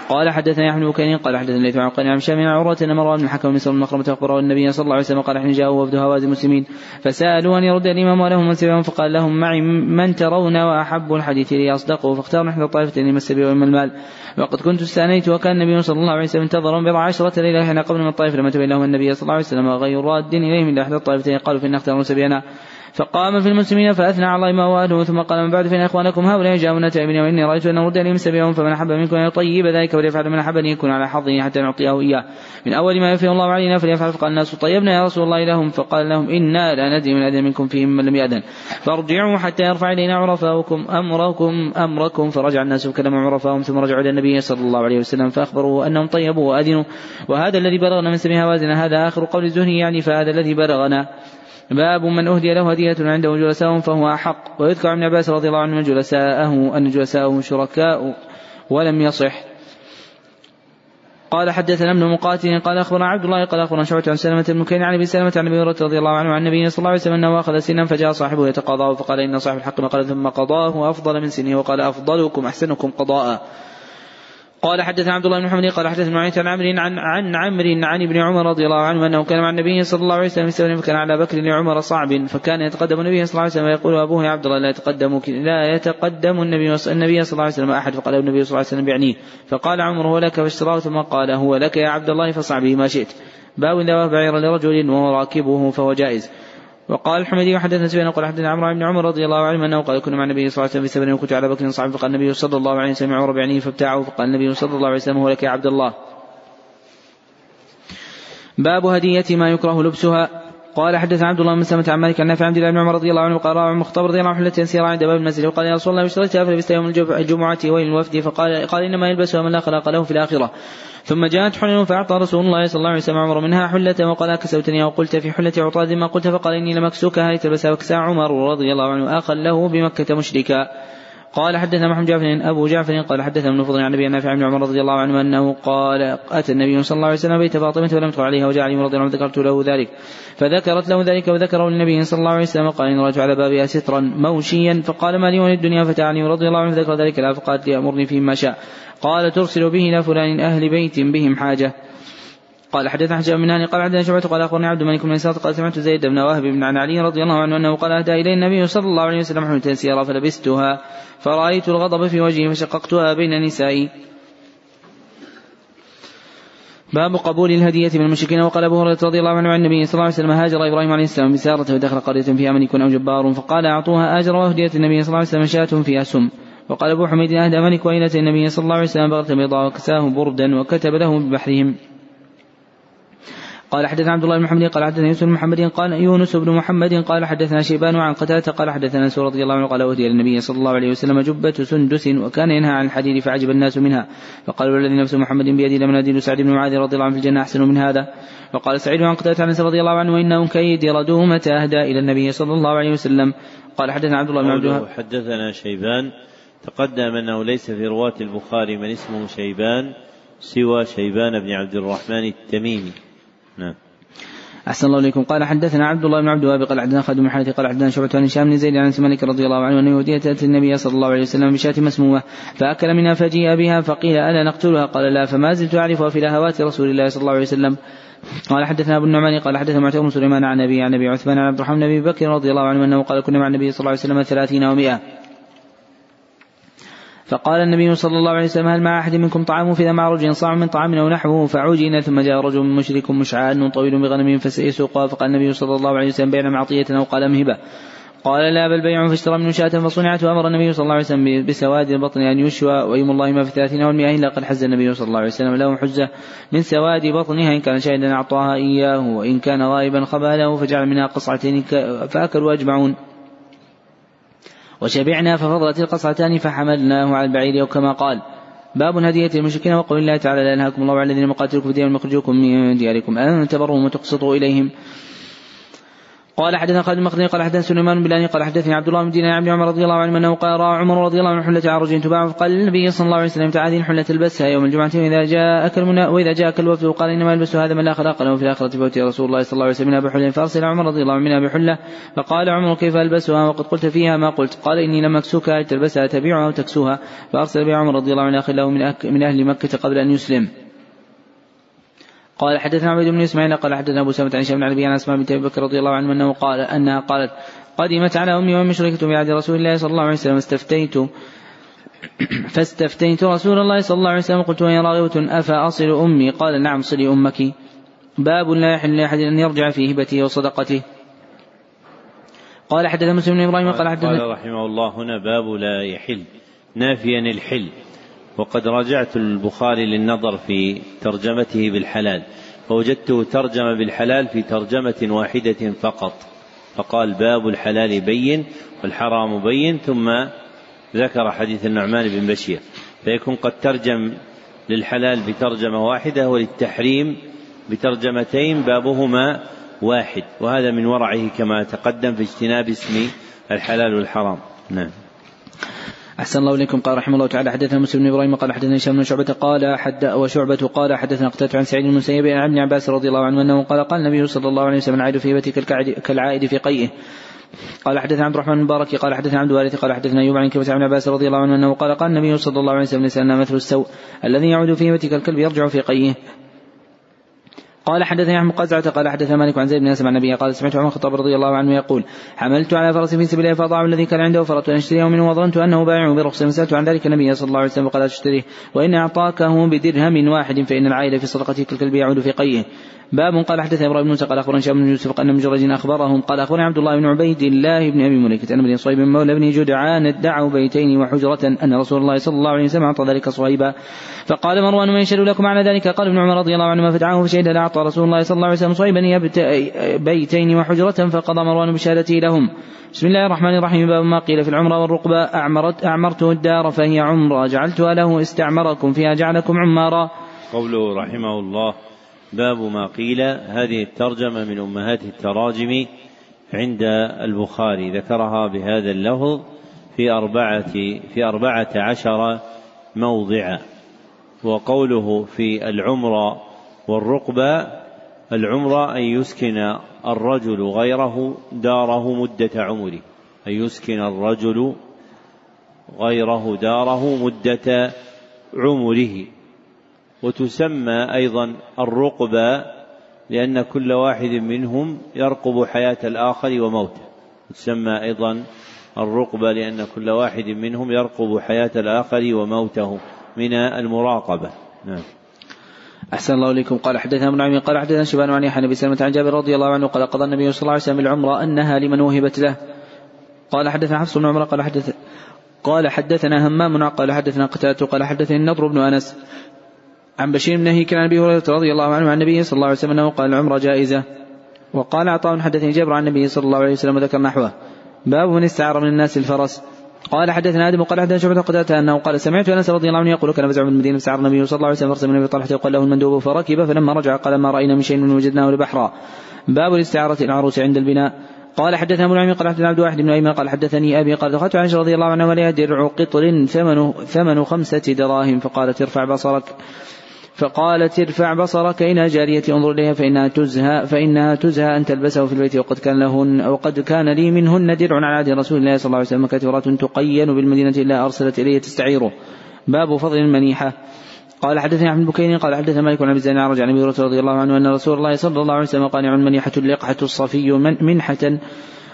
قال حدثنا احمد بن قال حدثنا ليث عن عن هشام عن عروة أن مروان بن الحكم بن سلمة مخرمة اخبره النبي صلى الله عليه وسلم قال حين جاءوا وفد هوازن المسلمين فسألوا أن يرد الإمام ولهم من سبعهم فقال لهم معي من ترون وأحب الحديث لي اصدقه فاختاروا إحدى الطائفتين إما السبيل وإما المال. وقد كنت استأنيت وكان النبي صلى الله عليه وسلم انتظرهم بضع عشرة ليلة حين قبل من الطائف لما تبين لهم النبي صلى الله عليه وسلم غير راد إليهم إلا إحدى الطائفتين قالوا فإن أختاروا سبيلنا فقام في المسلمين فأثنى على الله ما واله ثم قال من بعد فإن إخوانكم هؤلاء جاءوا تائبين وإني رأيت أن أرد لهم سبيلهم فمن أحب منكم أن يطيب ذلك فليفعل من أحب أن يكون على حظه حتى نعطيه إياه. من أول ما يفيه الله علينا فليفعل فقال الناس طيبنا يا رسول الله لهم فقال لهم إنا لا ندري من أذن منكم فيهم من لم يأذن. فارجعوا حتى يرفع إلينا عرفاؤكم أمركم أمركم. فرجع الناس فكلموا عرفاهم ثم رجعوا إلى النبي صلى الله عليه وسلم فأخبروه أنهم طيبوا وأذنوا. وهذا الذي بلغنا من سمي هوازن هذا آخر قول الزهري يعني فهذا الذي بلغنا. باب من أهدي له هدية عنده جلساء فهو أحق. ويذكر عن عباس رضي الله عنه جلساءه أن جلساءه شركاء ولم يصح. قال حدثنا ابن مقاتل قال أخبرنا عبد الله قال أخبرنا شعبة عن سلمة بن كين عن أبي سلمة عن أبي هريرة رضي الله عنه عن النبي صلى الله عليه وسلم أنه أخذ سنا فجاء صاحبه يتقاضاه فقال إن صاحب الحق قال ثم قضاه افضل من سنه وقال أفضلكم أحسنكم قضاء. قال حدثنا عبد الله بن محمد قال حدثنا عن عمرو عن عن عمرو عن ابن عمر رضي الله عنه أنه كان مع النبي صلى الله عليه وسلم في فكان على بكر لعمر صعب فكان يتقدم النبي صلى الله عليه وسلم ويقول أبوه يا عبد الله لا يتقدم لا يتقدم النبي النبي صلى الله عليه وسلم أحد فقال النبي صلى الله عليه وسلم بيعنيه فقال عمر هو لك فاشتراه ثم قال هو لك يا عبد الله فاصنع به ما شئت. باب اذا بعير لرجل وهو راكبه فهو جائز. وقال الحمدي وحدثنا سفيان قال حدثنا عمرو بن عمر رضي الله عنه أنه قال كنا مع النبي صلى الله عليه وسلم في سفر وكنت على بكر صعب فقال النبي صلى الله عليه وسلم عمر بعنيه فابتاعه فقال النبي صلى الله عليه وسلم هو لك يا عبد الله. باب هدية ما يكره لبسها. قال حدث عبد الله بن سلمة عن مالك عن نافع عبد الله بن عمر رضي الله عنه قال رأى مخطب رضي الله عنه حلة يسير عند باب المسجد. وقال يا رسول الله اشتريتها فلبست يوم الجمعة ويل الوفد؟ فقال قال إنما يلبسها من لا خلاق له في الآخرة. ثم جاءت حلل فأعطى رسول الله صلى الله عليه وسلم عمر منها حلة وقال كسوتني وقلت في حلة عطاد ما قلت فقال إني لمكسوكها لتلبسها فكسى عمر رضي الله عنه. آخا له بمكة مشركا. قال حدثنا محمد جعفر أبو جعفر قال حدثنا ابن فضل عن النبي نافع بن عمر رضي الله عنه أنه قال أتى النبي صلى الله عليه وسلم بيت فاطمة ولم تدخل عليها وجاء علي رضي الله عنه ذكرت له ذلك. فذكرت له ذلك وذكره للنبي صلى الله عليه وسلم قال إن رجع على بابها سترا موشيا. فقال ما لي وللدنيا فتعني رضي الله عنه فذكر ذلك. لا فقالت ليامرني فيما شاء. قال ترسل به إلى فلان أهل بيت بهم حاجة. قال حدثنا حجاب من قال عندنا شعبة قال أخبرني عبد الملك بن قال سمعت زيد بن وهب بن عن علي رضي الله عنه أنه قال أهدى إلي النبي صلى الله عليه وسلم حملة سيارة فلبستها فرأيت الغضب في وجهي فشققتها بين نسائي. باب قبول الهدية من المشركين. وقال أبو هريرة رضي الله عنه عن النبي صلى الله عليه وسلم هاجر إبراهيم عليه السلام بسارته ودخل قرية فيها ملك أو جبار فقال أعطوها آجر وهدية النبي صلى الله عليه وسلم شاة فيها سم. وقال أبو حميد أهدى ملك وإلة النبي صلى الله عليه وسلم بغلة بيضاء وكساه بردا وكتب له ببحرهم. قال حدثنا عبد الله بن محمد قال حدثنا يوسف بن محمد قال يونس بن محمد قال حدثنا شيبان عن قتادة قال حدثنا أنس رضي الله عنه قال أهدي للنبي صلى الله عليه وسلم جبة سندس وكان ينهى عن الحديد فعجب الناس منها. فقال والذي نفس محمد بيده لمن أدين سعد بن معاذ رضي الله عنه في الجنة أحسن من هذا. وقال سعيد عن قتادة عن رضي الله عنه وإنه كيد ردومة أهدى إلى النبي صلى الله عليه وسلم. قال حدثنا عبد الله بن عبد حدثنا شيبان تقدم أنه ليس في رواة البخاري من اسمه شيبان سوى شيبان بن عبد الرحمن التميمي. نعم. أحسن الله إليكم. قال حدثنا عبد الله بن عبد الوهاب قال حدثنا خالد بن قال حدثنا شعبة عن هشام بن زيد عن مالك رضي الله عنه أن يهودية تأتي النبي صلى الله عليه وسلم بشاة مسمومة فأكل منها فجيء بها فقيل ألا نقتلها؟ قال لا فما زلت أعرفها في لهوات رسول الله صلى الله عليه وسلم. قال حدثنا أبو النعمان قال حدثنا معتمر سليمان عن أبي عن أبي عثمان عن عبد الرحمن بن أبي بكر رضي الله عنه أنه قال كنا مع النبي صلى الله عليه وسلم ثلاثين ومائة. فقال النبي صلى الله عليه وسلم هل مع أحد منكم طعام فإذا مع رجل؟ صاع من طعام أو نحوه فعجن ثم جاء رجل مشرك مشعان طويل بغنم فسيسوقها فقال النبي صلى الله عليه وسلم بين معطية أو قال مهبة قال لا بل بيع فاشترى منه شاة فصنعت. وأمر النبي صلى الله عليه وسلم بسواد البطن أن يشوى ويم الله ما في الثلاثين والمئة إلا قد حز النبي صلى الله عليه وسلم له حجة من سواد بطنها. إن كان شاهدا أعطاها إياه وإن كان غائبا خباله فجعل منها قصعتين فأكلوا أجمعون. وشبعنا ففضلت القصعتان فحملناه على البعير أو كما قال. باب هدية المشركين وقول الله تعالى لا ينهاكم الله عن الذين مقاتلكم في ديارهم يخرجوكم من دياركم. أن تبرهم وتقسطوا إليهم. قال حدثنا خالد المقدني قال حدثنا سليمان بن قال حدثني عبد الله بن دينار عبد عمر رضي الله عنه أنه قال راى عمر رضي الله عنه حلة عرج تباع فقال للنبي صلى الله عليه وسلم تعال هذه الحله تلبسها يوم الجمعة وإذا جاءك المنا وإذا جاءك الوفد وقال إنما يلبس هذا من لا خلاق له في الآخرة فوتي رسول الله صلى الله عليه وسلم بحلة. فأرسل عمر رضي الله عنه منها بحلة فقال عمر كيف ألبسها؟ وقد قلت فيها ما قلت. قال إني لم أكسوك تلبسها تبيعها أو تكسوها فأرسل بها عمر رضي الله عنه اخ له من, من أهل مكة قبل أن يسلم. قال حدثنا عبد بن إسماعيل قال حدثنا أبو سلمة عن هشام بن ابي عن أسماء بنت أبي بكر رضي الله عنه أنه قال أنها قالت قدمت على أمي وأمي مشركة بعهد رسول الله صلى الله عليه وسلم استفتيت. فاستفتيت رسول الله صلى الله عليه وسلم قلت وهي راغبة أفأصل أمي؟ قال نعم صلي أمك. باب لا يحل لأحد أن يرجع في هبته وصدقته. قال حدثنا مسلم بن إبراهيم قال حدثنا قال رحمه الله هنا باب لا يحل نافيا الحل. وقد راجعت البخاري للنظر في ترجمته بالحلال فوجدته ترجم بالحلال في ترجمة واحدة فقط فقال باب الحلال بين والحرام بين ثم ذكر حديث النعمان بن بشير فيكون قد ترجم للحلال بترجمة واحدة وللتحريم بترجمتين بابهما واحد وهذا من ورعه كما تقدم في اجتناب اسم الحلال والحرام. نعم. أحسن الله إليكم. قال رحمه الله تعالى حدثنا مسلم بن إبراهيم قال حدثنا هشام بن شعبة قال حد وشعبة قال حدثنا قتادة عن سعيد بن المسيب عن ابن عباس رضي الله عنه أنه قال قال النبي صلى الله عليه وسلم العائد في بيتك كالعائد في قيئه قال حدثنا عبد الرحمن المبارك قال حدثنا عبد الوارث قال حدثنا أيوب عن كلمة عن عباس رضي الله عنه أنه قال قال النبي صلى الله عليه وسلم ليس لنا مثل السوء الذي يعود في بيتك الكلب يرجع في قيه. قال حدثني أحمد قزعة قال حدث مالك عن زيد بن أسلم عن النبي قال سمعت عمر الخطاب رضي الله عنه يقول حملت على فرس في سبيل فاضاع الذي كان عنده فردت أن اشتريه منه وظننت أنه بائع برخص فسألت عن ذلك النبي صلى الله عليه وسلم فقال أشتريه. وإن أعطاكه بدرهم واحد فإن العائل في صدقته كالكلب يعود في قيه. باب قال حدث إبراهيم بن موسى قال أخبرنا شاب بن يوسف أن مجرد أخبرهم قال اخبرنا عبد الله بن عبيد الله بن أبي مليكه أن بن صهيب مولى بن جدعان ادعوا بيتين وحجرة أن رسول الله صلى الله عليه وسلم أعطى ذلك صهيبا. فقال مروان من يشهد لكم على ذلك؟ قال ابن عمر رضي الله عنهما فدعاه فشهد لاعطى رسول الله صلى الله عليه وسلم صهيبا بيتين وحجرة فقضى مروان بشهادته لهم. بسم الله الرحمن الرحيم. باب ما قيل في العمرة والرقبة. أعمرت أعمرته الدار فهي عمرة. جعلتها له استعمركم فيها جعلكم عمارا قوله رحمه الله باب ما قيل هذه الترجمة من أمهات التراجم عند البخاري. ذكرها بهذا اللفظ في أربعة في أربعة عشر موضعا وقوله في العمرة والرقبة العمرة أن يسكن الرجل غيره داره مدة عمره. أن يسكن الرجل غيره داره مدة عمره. وتسمى أيضا الرقبة لأن كل واحد منهم يرقب حياة الآخر وموته. تسمى أيضا الرقبة لأن كل واحد منهم يرقب حياة الآخر وموته. من المراقبة. نعم. أحسن الله إليكم. قال حدثنا ابن عمي قال حدثنا شبان عن يحيى بن سلمة عن جابر رضي الله عنه قال قضى النبي صلى الله عليه وسلم العمرة أنها لمن وهبت له. قال حدثنا حفص بن عمر قال حدث قال حدثنا همام قال حدثنا قتادة قال حدثني النضر بن أنس. عن بشير بن هيك عن أبي هريرة رضي الله عنه عن النبي صلى الله عليه وسلم انه قال العمرة جائزة. وقال عطاء حدثني جابر عن النبي صلى الله عليه وسلم وذكر نحوه. باب من استعار من الناس الفرس. قال حدثنا آدم وقال حدثنا شعبة قتادة أنه قال سمعت أنس رضي الله عنه يقول كان فزع من المدينة فاستعار النبي صلى الله عليه وسلم فرسا من أبي طلحة يقال له المندوب فركب فلما رجع قال ما رأينا من شيء من وجدناه لبحرا. باب الاستعارة العروس عند البناء. قال حدثنا أبو نعيم قال حدثنا عبد الواحد بن ايمن قال حدثني أبي قال دخلت عائشة رضي الله عنها ولها درع قطر ثمن ثمن خمسة دراهم فقالت ارفع بصرك. فقالت ارفع بصرك إلى جارية انظر إليها فإنها تزهى فإنها تزهى أن تلبسه في البيت وقد كان لهن وقد كان لي منهن درع على عهد رسول الله صلى الله عليه وسلم كثيرات تقين بالمدينة إلا أرسلت إلي تستعيره. باب فضل المنيحة. قال حدثني احمد بكير قال حدثنا مالك بن ابي الزناد عن أبي هريرة رضي الله عنه أن رسول الله صلى الله عليه وسلم قال منيحه اللقحة الصفي من منحة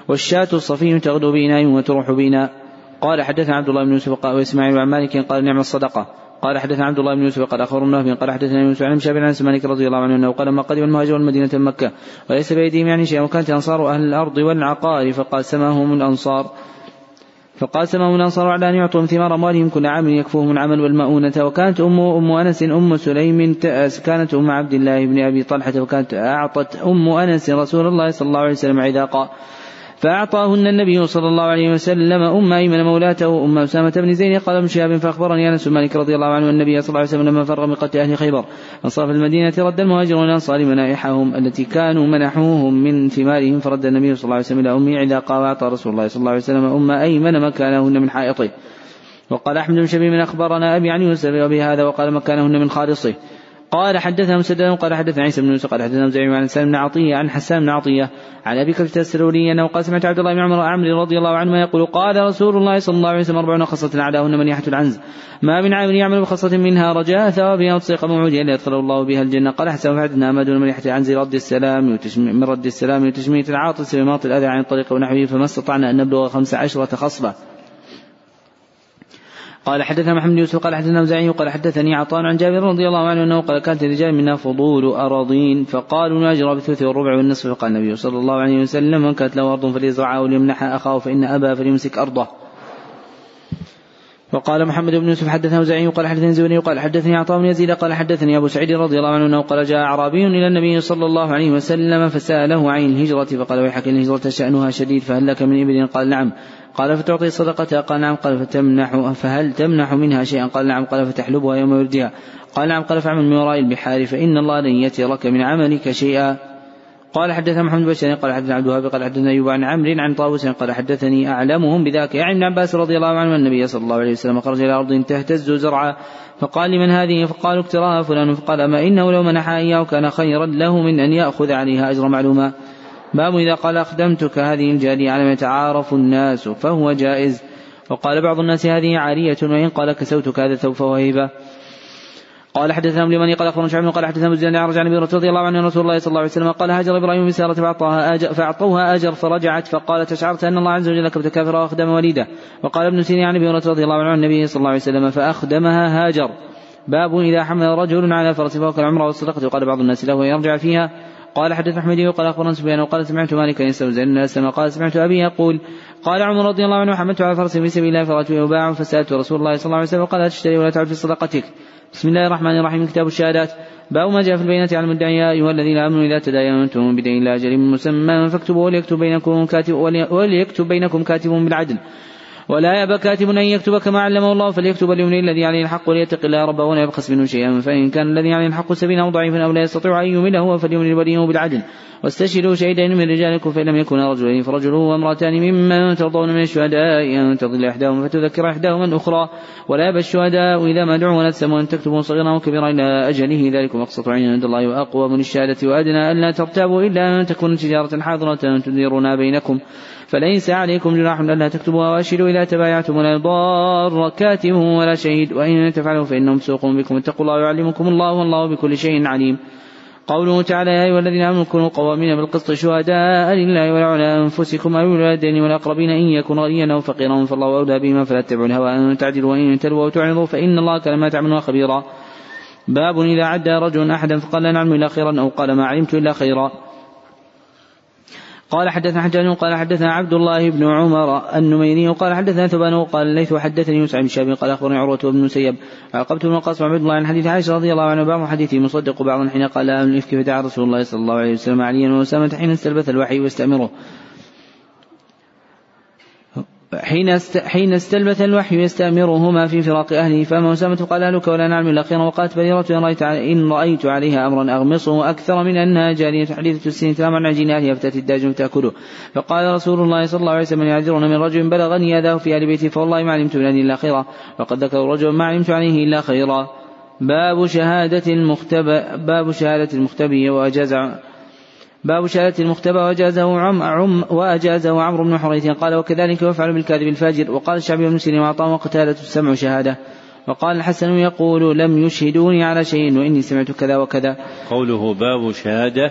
والشاة الصفي تغدو بإناء وتروح بإناء. قال حدثنا عبد الله بن يوسف وإسماعيل عن مالك قال نعم الصدقة. قال حدثنا عبد الله بن يوسف قال اخبر الله قال حدثنا يونس عن شاب عن مالك رضي الله عنه أنه قال ما قدم المهاجر المدينة مكة وليس بأيديهم يعني شيء وكانت انصار أهل الأرض والعقار فقاسمهم الأنصار. فقاسمهم الأنصار على أن يعطوا ثمار أموالهم كل عام يكفوهم العمل والمؤونة. وكانت ام أم أنس أم سليم كانت أم عبد الله بن أبي طلحة وكانت أعطت أم أنس رسول الله صلى الله عليه وسلم عذاقا. فأعطاهن النبي صلى الله عليه وسلم أم أيمن مولاته أم أسامة بن زيد قال ابن شهاب فأخبرني أنس مالك رضي الله عنه النبي صلى الله عليه وسلم لما فرغ من قتل أهل خيبر انصرف المدينة رد المهاجرون الأنصار منائحهم التي كانوا منحوهم من ثمارهم فرد النبي صلى الله عليه وسلم إلى أم علاقة وأعطى رسول الله صلى الله عليه وسلم أم أيمن مكانهن من حائطه وقال أحمد بن شبيب أخبرنا أبي عن يوسف بهذا وقال مكانهن من خالصه قال حدثنا مسدد قال حدثنا عيسى بن يوسف قال حدثنا زعيم عن سالم بن عطية عن حسان بن عطية عن أبي كلفة السروري أنه قال سمعت عبد الله بن عمر عمرو رضي الله عنهما يقول قال رسول الله صلى الله عليه وسلم أربعون خصلة أعلاهن منيحة العنز. ما من عامل يعمل بخصلة منها رجاء ثوابها وتصيق موعودها إلا يدخل الله بها الجنة. قال حسن فعدنا ما دون منيحة العنز رد السلام من رد السلام وتشميت العاطس بماط الأذى عن الطريق ونحوه فما استطعنا أن نبلغ خمس عشرة خصلة قال حدثنا محمد يوسف قال حدثنا اوزاعي قال حدثني عطاء عن جابر رضي الله عنه أنه قال كانت لرجال منا فضول أراضين فقالوا ناجر بالثلث والربع والنصف. فقال النبي صلى الله عليه وسلم من كانت له أرض فليزرعها وليمنحها أخاه فإن ابى فليمسك أرضه. وقال محمد بن يوسف حدثنا اوزاعي قال حدثني زبني قال حدثني عطاء بن يزيد قال حدثني أبو سعيد رضي الله عنه أنه قال جاء أعرابي إلى النبي صلى الله عليه وسلم فسأله عن الهجرة فقال ويحك الهجرة شأنها شديد فهل لك من إبل؟ قال نعم. قال فتعطي صدقتها؟ قال نعم. قال فتمنح فهل تمنح منها شيئا؟ قال نعم. قال فتحلبها يوم يردها. قال نعم. قال فاعمل من وراء البحار فإن الله لن يترك من عملك شيئا. قال حدثنا محمد بن قال حدثنا عبد الوهاب قال حدثنا أيوب عن عمرو عن طاووس قال حدثني أعلمهم بذاك. يعني ابن عباس رضي الله عنه النبي صلى الله عليه وسلم خرج إلى أرض تهتز زرعا. فقال لمن هذه؟ فقالوا اكتراها فلان. فقال أما إنه لو منحها اياه كان خيرا له من أن يأخذ عليها أجر معلوما باب إذا قال أخدمتك هذه الجارية على ما يتعارف الناس فهو جائز. وقال بعض الناس هذه عارية وإن قال كسوتك هذا الثوب فهو قال حدثنا لمن قال أخبرنا شعبان قال حدثنا مزيد عن ابي رضي الله عنه رسول الله صلى الله عليه وسلم قال هاجر إبراهيم بسارة فأعطاها أجر فأعطوها أجر فرجعت فقالت أشعرت أن الله عز وجل كبت كافرا وأخدم وليدة؟ وقال ابن سيرين عن ابي رضي الله عنه عن النبي صلى الله عليه وسلم فأخدمها هاجر. باب إذا حمل رجل على فرس فوق العمرة والصدقة وقال بعض الناس له يرجع فيها. قال حدث أحمد وقال أخبرنا سفيان وقال سمعت مالكا يستوزن الناس قال سمعت أبي يقول قال عمر رضي الله عنه حملت على فرس في سبيل الله فرأت يباع فسألت رسول الله صلى الله عليه وسلم قال لا تشتري ولا تعد في صدقتك. بسم الله الرحمن الرحيم كتاب الشهادات. باب ما جاء في البينة على المدعي يا أيها الذين آمنوا إذا تداينتم بدين إلى أجل مسمى فاكتبوا وليكتب بينكم كاتب وليكتب بينكم كاتب بالعدل. ولا يأبى كاتب أن يكتب كما علمه الله فليكتب اليمين الذي عليه الحق وليتق الله ربه ولا يبخس منه شيئا. فإن كان الذي عليه الحق سبيلا أو ضعيفا أو لا يستطيع أن يميل هو وليه بالعدل. واستشهدوا شهيدين من رجالكم فإن لم يكونا رجلين فرجل وامرأتان ممن ترضون من الشهداء أن تضل إحداهما فتذكر إحداهما الأخرى. ولا يأبى الشهداء إذا ما دعوا ولا تسموا أن تكتبوا صغيرا وكبيرا إلى أجله. ذلك مقسط عند الله وأقوى من الشهادة وأدنى ألا ترتابوا إلا أن تكون تجارة حاضرة تديرون بينكم. فليس عليكم جناح ألا تكتبوها وأشهدوا إذا تبايعتم ولا ضار كاتب ولا شهيد وإن تفعلوا فإنهم سوق بكم. اتقوا الله ويعلمكم الله والله بكل شيء عليم. قوله تعالى يا أيها الذين آمنوا كونوا قوامين بالقسط شهداء لله ولا على أنفسكم أو الوالدين والأقربين إن يكن غنيا أو فقيرا فالله أولى بهما فلا تتبعوا الهوى أن تعدلوا وإن تلووا وتعرضوا فإن الله كان ما تعملون خبيرا. باب إذا عدى رجل أحدا فقال لا نعلم إلا خيرا أو قال ما علمت إلا خيرا. قال حدثنا حجاج قال حدثنا عبد الله بن عمر النميري قال حدثنا ثبان قال الليث حدثني يوسف بن شهاب قال أخبرني عروة بن مسيب عقبت بن القاسم عبد الله عن حديث عائشة رضي الله عنها بعض حديثه مصدق بعض حين قال من الافك فدعا رسول الله صلى الله عليه وسلم عليا وأسامة حين استلبث الوحي واستأمره. حين حين استلبث الوحي يستأمرهما في فراق أهله فأما أسامة قال أهلك ولا نعلم إلا خيرا وقالت بريرة إن رأيت, إن رأيت عليها أمرا أغمصه أكثر من أنها جارية. حديثة السن تنام عن عجين أهلها فتأتي الداجن تأكله فقال رسول الله صلى الله عليه وسلم يعذرون من رجل بلغني أذاه في أهل بيتي فوالله ما علمت من إلا خيرا. وقد ذكر رجل ما علمت عليه إلا خيرا. باب شهادة المختبى باب شهادة المختبي وأجاز باب شهادة المختبى وأجازه عم عم وأجازه عمرو بن حريث. قال وكذلك يفعل بالكاذب الفاجر. وقال الشعبي بن سيرين وعطاء وقتالة السمع شهادة. وقال الحسن يقول لم يشهدوني على شيء وإني سمعت كذا وكذا. قوله باب شهادة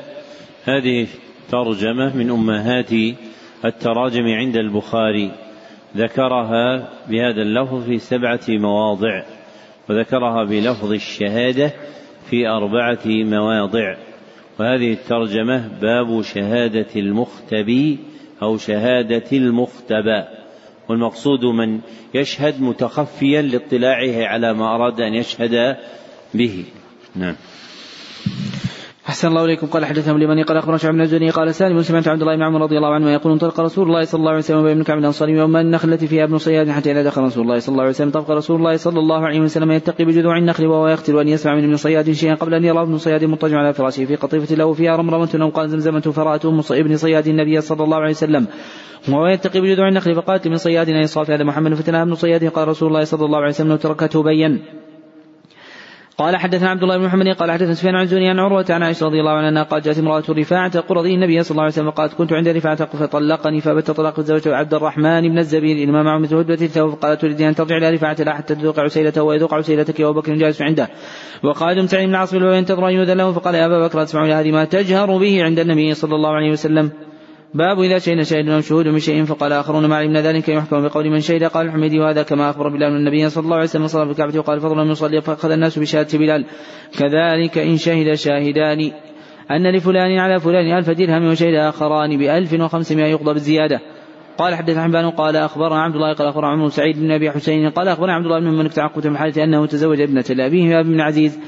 هذه ترجمة من أمهات التراجم عند البخاري. ذكرها بهذا اللفظ في سبعة مواضع وذكرها بلفظ الشهادة في أربعة مواضع. وهذه الترجمة باب شهادة المختبي أو شهادة المختبى والمقصود من يشهد متخفيا لاطلاعه على ما أراد أن يشهد به. نعم. أحسن الله إليكم. قال حدثنا لمن؟ قال أخبرنا شعب بن الزهري قال سالم سمعت عبد الله بن عمر رضي الله عنه يقول انطلق رسول الله صلى الله عليه وسلم بين كعب الأنصاري يوم النخلة فيها أبن صياد حتى إذا دخل رسول الله صلى الله عليه وسلم. طبق رسول الله صلى الله عليه وسلم يتقي بجذوع النخل وهو يقتل أن يسمع من ابن صياد شيئا قبل أن يرى ابن صياد مضطجع على فراشه. في قطيفة له فيها رمرمة أو قال زمزمة فرأت ابن صياد النبي صلى الله عليه وسلم وهو يتقي بجذوع النخل فقالت من صياد أن يصاف هذا محمد؟ فتناه ابن صياد. قال رسول الله صلى الله عليه وسلم لو تركته بين قال حدثنا عبد الله بن محمد قال حدثنا سفيان عن زوني عن عروة عن عائشة رضي الله عنها قال جاءت امرأة رفاعة قرظي النبي صلى الله عليه وسلم قالت كنت عند رفاعة فطلقني فبت طلاق زوجته عبد الرحمن بن الزبير إنما معه مثل هدبة الثوب فقالت تريدين أن ترجع إلى رفاعة لا حتى تذوق عسيلته ويذوق عسيلتك وأبو بكر جالس عنده. وقال سعيد بن عاصم وينتظر أن يؤذن له فقال يا أبا بكر أسمع هذه ما تجهر به عند النبي صلى الله عليه وسلم. باب إذا شهد شاهد أو شهود من شيء فقال آخرون ما علمنا ذلك يحكم بقول من شهد قال الحميدي وهذا كما أخبر بلال من النبي صلى الله عليه وسلم صلى في الكعبة وقال فضل من يصلي فأخذ الناس بشهادة بلال. كذلك إن شهد شاهدان. أن لفلان على فلان ألف درهم وشهد آخران بألف وخمسمائة يقضى بالزيادة. قال حدث حبان قال أخبرنا عبد الله قال أخبرنا عمرو سعيد بن أبي حسين قال أخبرنا عبد الله بن من تعقبت من حالته أنه تزوج ابنة لابيه ابي بن عزيز.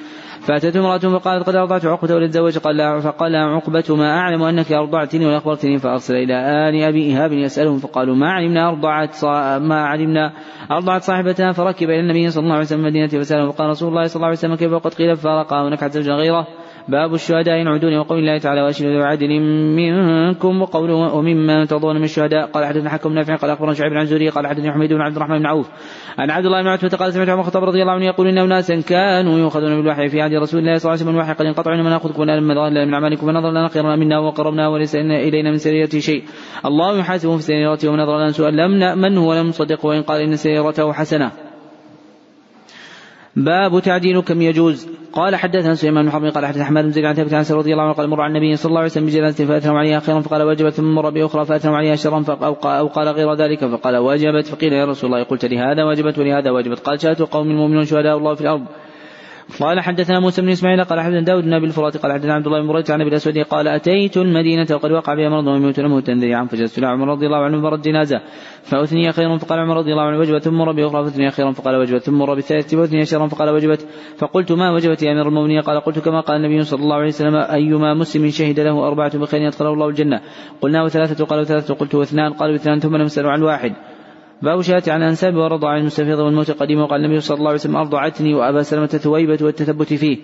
فأتته امرأة فقالت قد أرضعت عقبة ولتزوج قال لا فقال لها عقبة ما أعلم أنك أرضعتني وأخبرتني فأرسل إلى آل أبي إيهاب يسألهم فقالوا ما علمنا أرضعت ما علمنا أرضعت صاحبتها فركب إلى النبي صلى الله عليه وسلم المدينة فسأله فقال رسول الله صلى الله عليه وسلم كيف وقد قيل فارقا ونكحت زوجا غيره. باب الشهداء ينعدون وقول الله تعالى وأشهدوا عدل منكم وقوله وممن ترضون من الشهداء. قال حدثنا حكم نافع قال أخبرنا شعيب عن زوري قال حدثني حميد بن عبد الرحمن بن عوف. عن عبد الله بن عتبة قال سمعت عمر الخطاب رضي الله عنه يقول إن أناسا كانوا يؤخذون بالوحي في عهد رسول الله صلى الله عليه وسلم الوحي قد انقطعوا انما ناخذكم من من أعمالكم فنظر لنا خيرا منا وقربنا وليس إلينا من سريرته شيء. الله يحاسبهم في سريرته ونظر لنا سؤال لم نأمنه ولم نصدقه وإن قال إن سريرته حسنة. باب تعديل كم يجوز. قال حدثنا سليمان بن حرب قال حدثنا أحمد بن زيد عن ثابت عن رضي الله عنه قال مر على النبي صلى الله عليه وسلم بجنازه فأثنوا عليها خيرا فقال وجبت ثم مر باخرى فأثنوا عليها شرا أو قال غير ذلك فقال وجبت فقيل يا رسول الله قلت لهذا وجبت ولهذا وجبت قال شهاده قوم المؤمنون شهداء الله في الأرض قال حدثنا موسى بن إسماعيل قال حدثنا داود بن أبي الفرات قال حدثنا عبد الله بن مريت عن أبي الأسود قال أتيت المدينة وقد وقع بها مرض ويموت له ذريعا فجلست إلى عمر رضي الله عنه مرض جنازة فأثني خيرا فقال عمر رضي الله عنه وجبت ثم باخرى فأثني خيرا فقال وجبت ثم بالثالثه فأثني شرا فقال وجبت فقلت ما وجبت يا أمير المؤمنين؟ قال قلت كما قال النبي صلى الله عليه وسلم أيما مسلم شهد له أربعة بخير يدخله الله الجنة. قلنا وثلاثة قال وثلاثه قلت واثنان قالوا اثنان ثم لم عن واحد. باب شهادة عن الأنساب ورضع المستفيض والموت قديم وقال النبي صلى الله عليه وسلم أرضعتني وأبا سلمة ثويبة والتثبت فيه.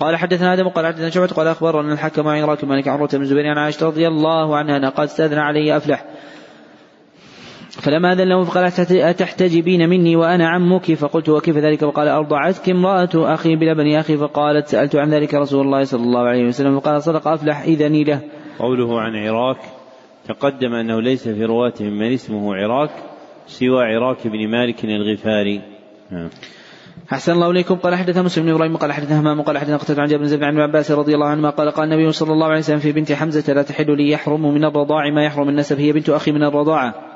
قال حدثنا آدم قال حدثنا شعبة قال أخبرنا الحكم عن عراك الملك عروة بن الزبير عن عائشة رضي الله عنها أنها قال استأذن علي أفلح. فلما أذن له فقال أتحتجبين مني وأنا عمك؟ فقلت وكيف ذلك؟ فقال أرضعتك امرأة أخي بلبن أخي؟ فقالت سألت عن ذلك رسول الله صلى الله عليه وسلم. فقال صدق أفلح إذني له. قوله عن عراك تقدم أنه ليس في رواته من اسمه عراك سوى عراك بن مالك الغفاري. نعم. أحسن الله إليكم. قال حدثنا مسلم بن إبراهيم قال حدثنا همام قال حدثنا قتادة عن جابر بن زيد عن عباس رضي الله عنهما قال قال النبي صلى الله عليه وسلم في بنت حمزة لا تحل لي يحرم من الرضاع ما يحرم النسب هي بنت أخي من الرضاعة.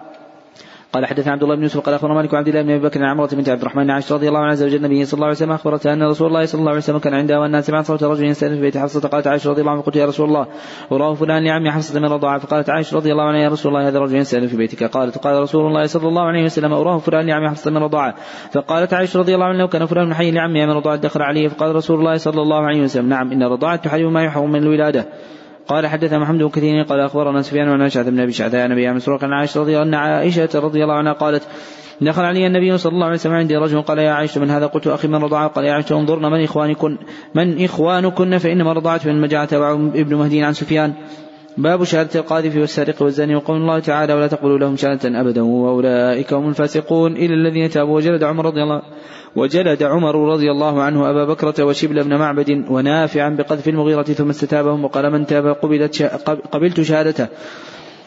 قال حدثنا عبد الله بن يوسف قال أخبرنا مالك عبد الله بن أبي بكر عن عمرة بنت عبد الرحمن عائشة رضي الله عنها زوج النبي صلى الله عليه وسلم اخبرتها أن رسول الله صلى الله عليه وسلم كان عندها وانها سمعت صوت رجل يستأذن في بيت حفصة. قالت عائشة رضي الله عنها قلت يا رسول الله وراه فلان لعمي حفصة من الرضاعه فقالت عائشة رضي الله عنها يا رسول الله هذا الرجل يستأذن في بيتك. قالت قال رسول الله صلى الله عليه وسلم اراه فلان لعمي حفصة من الرضاعه فقالت عائشة رضي الله عنها لو كان فلان حي لعمي من الرضاعه دخل عليه. فقال رسول الله صلى الله عليه وسلم نعم إن الرضاعه تحرم ما يحرم من الولادة. قال حدثنا محمد بن كثير قال أخبرنا سفيان عن عائشة بن أبي شعثاء عن أبي مسروق عن عائشه رضي الله عنها عائشة رضي الله عنها قالت دخل علي النبي صلى الله عليه وسلم عندي رجل قال يا عائشة من هذا؟ قلت أخي من رضاعة قال يا عائشة انظرن من إخوانكن من إخوانكن فإنما رضعت من مجاعة ابن مهدي عن سفيان. باب شهادة القاذف والسارق والزاني وقول الله تعالى ولا تقبلوا لهم شهادة أبدا وأولئك هم الفاسقون إلا الذين تابوا وجلد عمر رضي الله وجلد عمر رضي الله عنه أبا بكرة وشبل بن معبد ونافعا بقذف المغيرة ثم استتابهم وقال من تاب قبلت قبلت شهادته.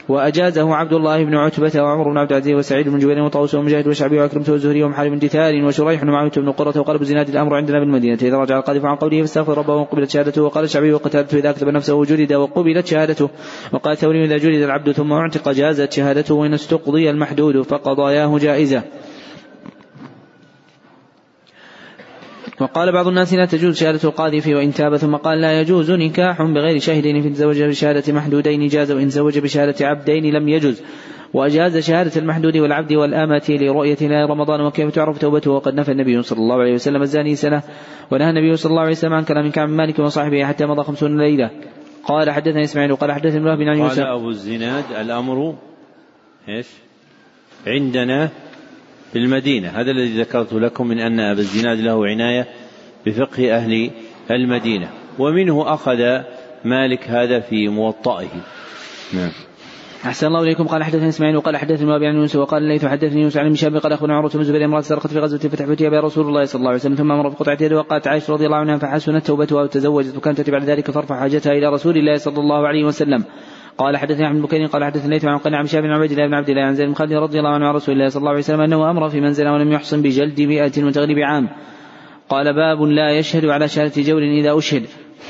وأجازه عبد الله بن عتبة وعمر بن عبد العزيز وسعيد بن جبير وطاووس ومجاهد وشعبي وأكرمة والزهري ومحارب بن دثار وشريح بن معاوية بن قرة وقال زناد الأمر عندنا بالمدينة. إذا رجع القاذف عن قوله فاستغفر ربه وقبلت شهادته وقال الشعبي وقتادة إذا كتب نفسه جلد وقبلت شهادته. وقال ثوري إذا جلد العبد ثم أعتق جازت شهادته وإن استقضي المحدود فقضاياه جائزة. وقال بعض الناس لا تجوز شهادة القاذف وإن تاب ثم قال لا يجوز نكاح بغير شاهدين في تزوج بشهادة محدودين جاز وإن زوج بشهادة عبدين لم يجوز. وأجاز شهادة المحدود والعبد والآمة لرؤية هلال رمضان وكيف تعرف توبته؟ وقد نفى النبي صلى الله عليه وسلم الزاني سنة ونهى النبي صلى الله عليه وسلم عن كلام كعب مالك وصاحبه حتى مضى خمسون ليلة. قال حدثني إسماعيل وقال حدثني ابن بن يوسف قال أبو الزناد الأمر إيش؟ عندنا في المدينة هذا الذي ذكرت لكم من أن أبا الزناد له عناية بفقه أهل المدينة. ومنه أخذ مالك هذا في موطئه. نعم. أحسن الله إليكم. قال حدثني إسماعيل وقال حدثني أبي عن يونس وقال الليث حدثني يونس عن شهاب قال أخبرنا عروة بن الزبير امرأة سرقت في غزوة فتح فتي بها رسول الله صلى الله عليه وسلم ثم أمر بقطعة يده وقالت عائشة رضي الله عنها فحسنت توبتها وتزوجت وكانت بعد ذلك فارفع حاجتها إلى رسول الله صلى الله عليه وسلم. قال حدثني احمد بن قال حدثني الليث عن قنع عن شهاب بن عبد الله بن عبد الله عن زيد بن خالد رضي الله عنه عن رسول الله صلى الله عليه وسلم أنه أمر في منزل ولم يحصن بجلد مئة وتغريب عام. قال باب لا يشهد على شهادة جور إذا أشهد.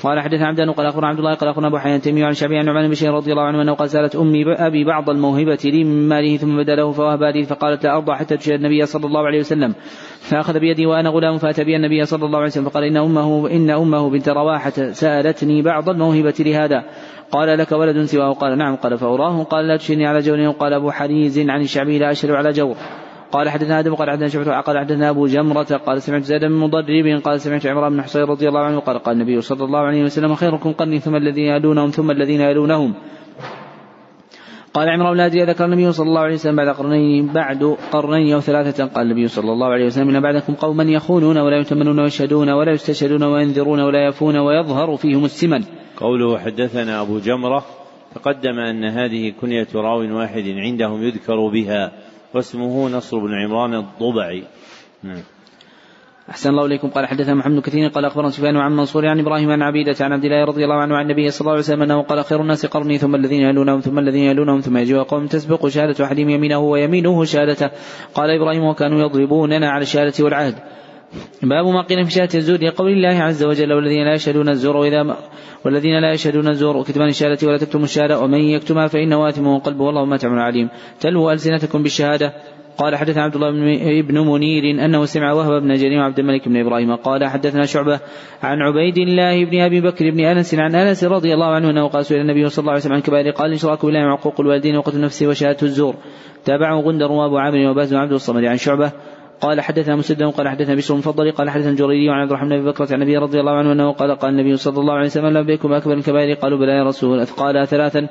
قال حدثنا عبدان قال أخبرنا عبد الله قال أخبرنا أبو حيان التيمي عن الشعبي عن النعمان بن بشير رضي الله عنه أنه قال سألت أمي ابي بعض الموهبة لي من ماله ثم بدا له فوهب لي فقالت لا أرضى حتى تشهد النبي صلى الله عليه وسلم. فأخذ بيدي وأنا غلام فأتى بي النبي صلى الله عليه وسلم فقال إن أمه إن أمه بنت رواحة سألتني بعض الموهبة لهذا. قال لك ولد سواه. قال نعم. قال فأراه. قال لا تشهدني على جور قال أبو حريز عن الشعبي لا أشهد على جور قال حدثنا آدم. قال حدثنا شعبة. قال حدثنا أبو جمرة. قال سمعت زيد بن مضرب. قال سمعت عمران بن حصين رضي الله عنه. قال قال النبي صلى الله عليه وسلم خيركم قرني ثم الذين يلونهم ثم الذين يلونهم. قال عمران لا ادري ذكر النبي صلى الله عليه وسلم بعد قرنين بعد قرنين أو ثلاثة. قال النبي صلى الله عليه وسلم إن بعدكم قوما يخونون ولا يتمنون ويشهدون ولا يستشهدون وينذرون ولا يفون ويظهر فيهم السمن. قوله حدثنا أبو جمرة تقدم أن هذه كنية راو واحد عندهم يذكر بها واسمه نصر بن عمران الضبعي. نعم. أحسن الله إليكم. قال حدثنا محمد كثير قال أخبرنا سفيان عن منصور عن إبراهيم عن عبيدة عن عبد الله رضي الله عنه عن النبي صلى الله عليه وسلم أنه قال خير الناس قرني ثم الذين يلونهم ثم الذين يلونهم ثم يجيء قوم تسبق شهادة أحدهم يمينه ويمينه شهادته. قال إبراهيم وكانوا يضربوننا على الشهادة والعهد. باب ما قيل في شهادة الزور لقول الله عز وجل والذين لا يشهدون الزور وإذا والذين لا يشهدون الزور وكتمان الشهادة ولا تكتموا الشهادة ومن يكتمها فإنه آثم وقلبه والله ما تعمل عليم. تلو ألسنتكم بالشهادة. قال حدثنا عبد الله بن منير أنه سمع وهب بن جرير وعبد الملك بن إبراهيم. قال حدثنا شعبة عن عبيد الله بن أبي بكر بن أنس عن أنس رضي الله عنه أنه قال سئل النبي صلى الله عليه وسلم عن كبائر قال الاشراك بالله وعقوق الوالدين وقتل نفسه وشهادة الزور. تابعه غندر وأبو عامر وباز وعبد الصمد. عن شعبة قال حدثنا مسدد قال حدثنا بشر المفضل قال حدثنا الجريري عن عبد الرحمن بن بكرة عن النبي رضي الله عنه أنه قال قال النبي صلى الله عليه وسلم لبيكم أكبر الكبائر قالوا بلى يا رسول اثقال ثلاثا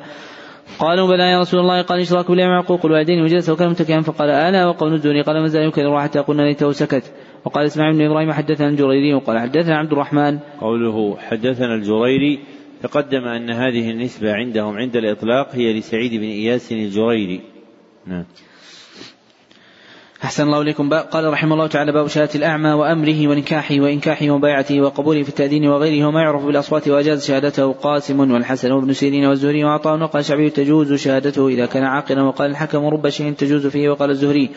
قالوا بلى يا رسول الله قال الإشراك بالله وعقوق الوالدين وجلس وكان متكئا فقال ألا وقول الزور قال ما زال يكرر حتى قلنا ليته سكت وقال إسماعيل بن إبراهيم حدثنا الجريري قال حدثنا عبد الرحمن. قوله حدثنا الجريري تقدم أن هذه النسبة عندهم عند الإطلاق هي لسعيد بن إياس الجريري. نعم. أحسن الله إليكم. قال رحمه الله تعالى باب شهادة الأعمى وأمره ونكاحه وإنكاحه وبيعته وقبوله في التأذين وغيره وما يعرف بالأصوات وأجاز شهادته قاسم والحسن وابن سيرين والزهري وعطاء وقال الشعبي تجوز شهادته إذا كان عاقلا. وقال الحكم رب شيء تجوز فيه. وقال الزهري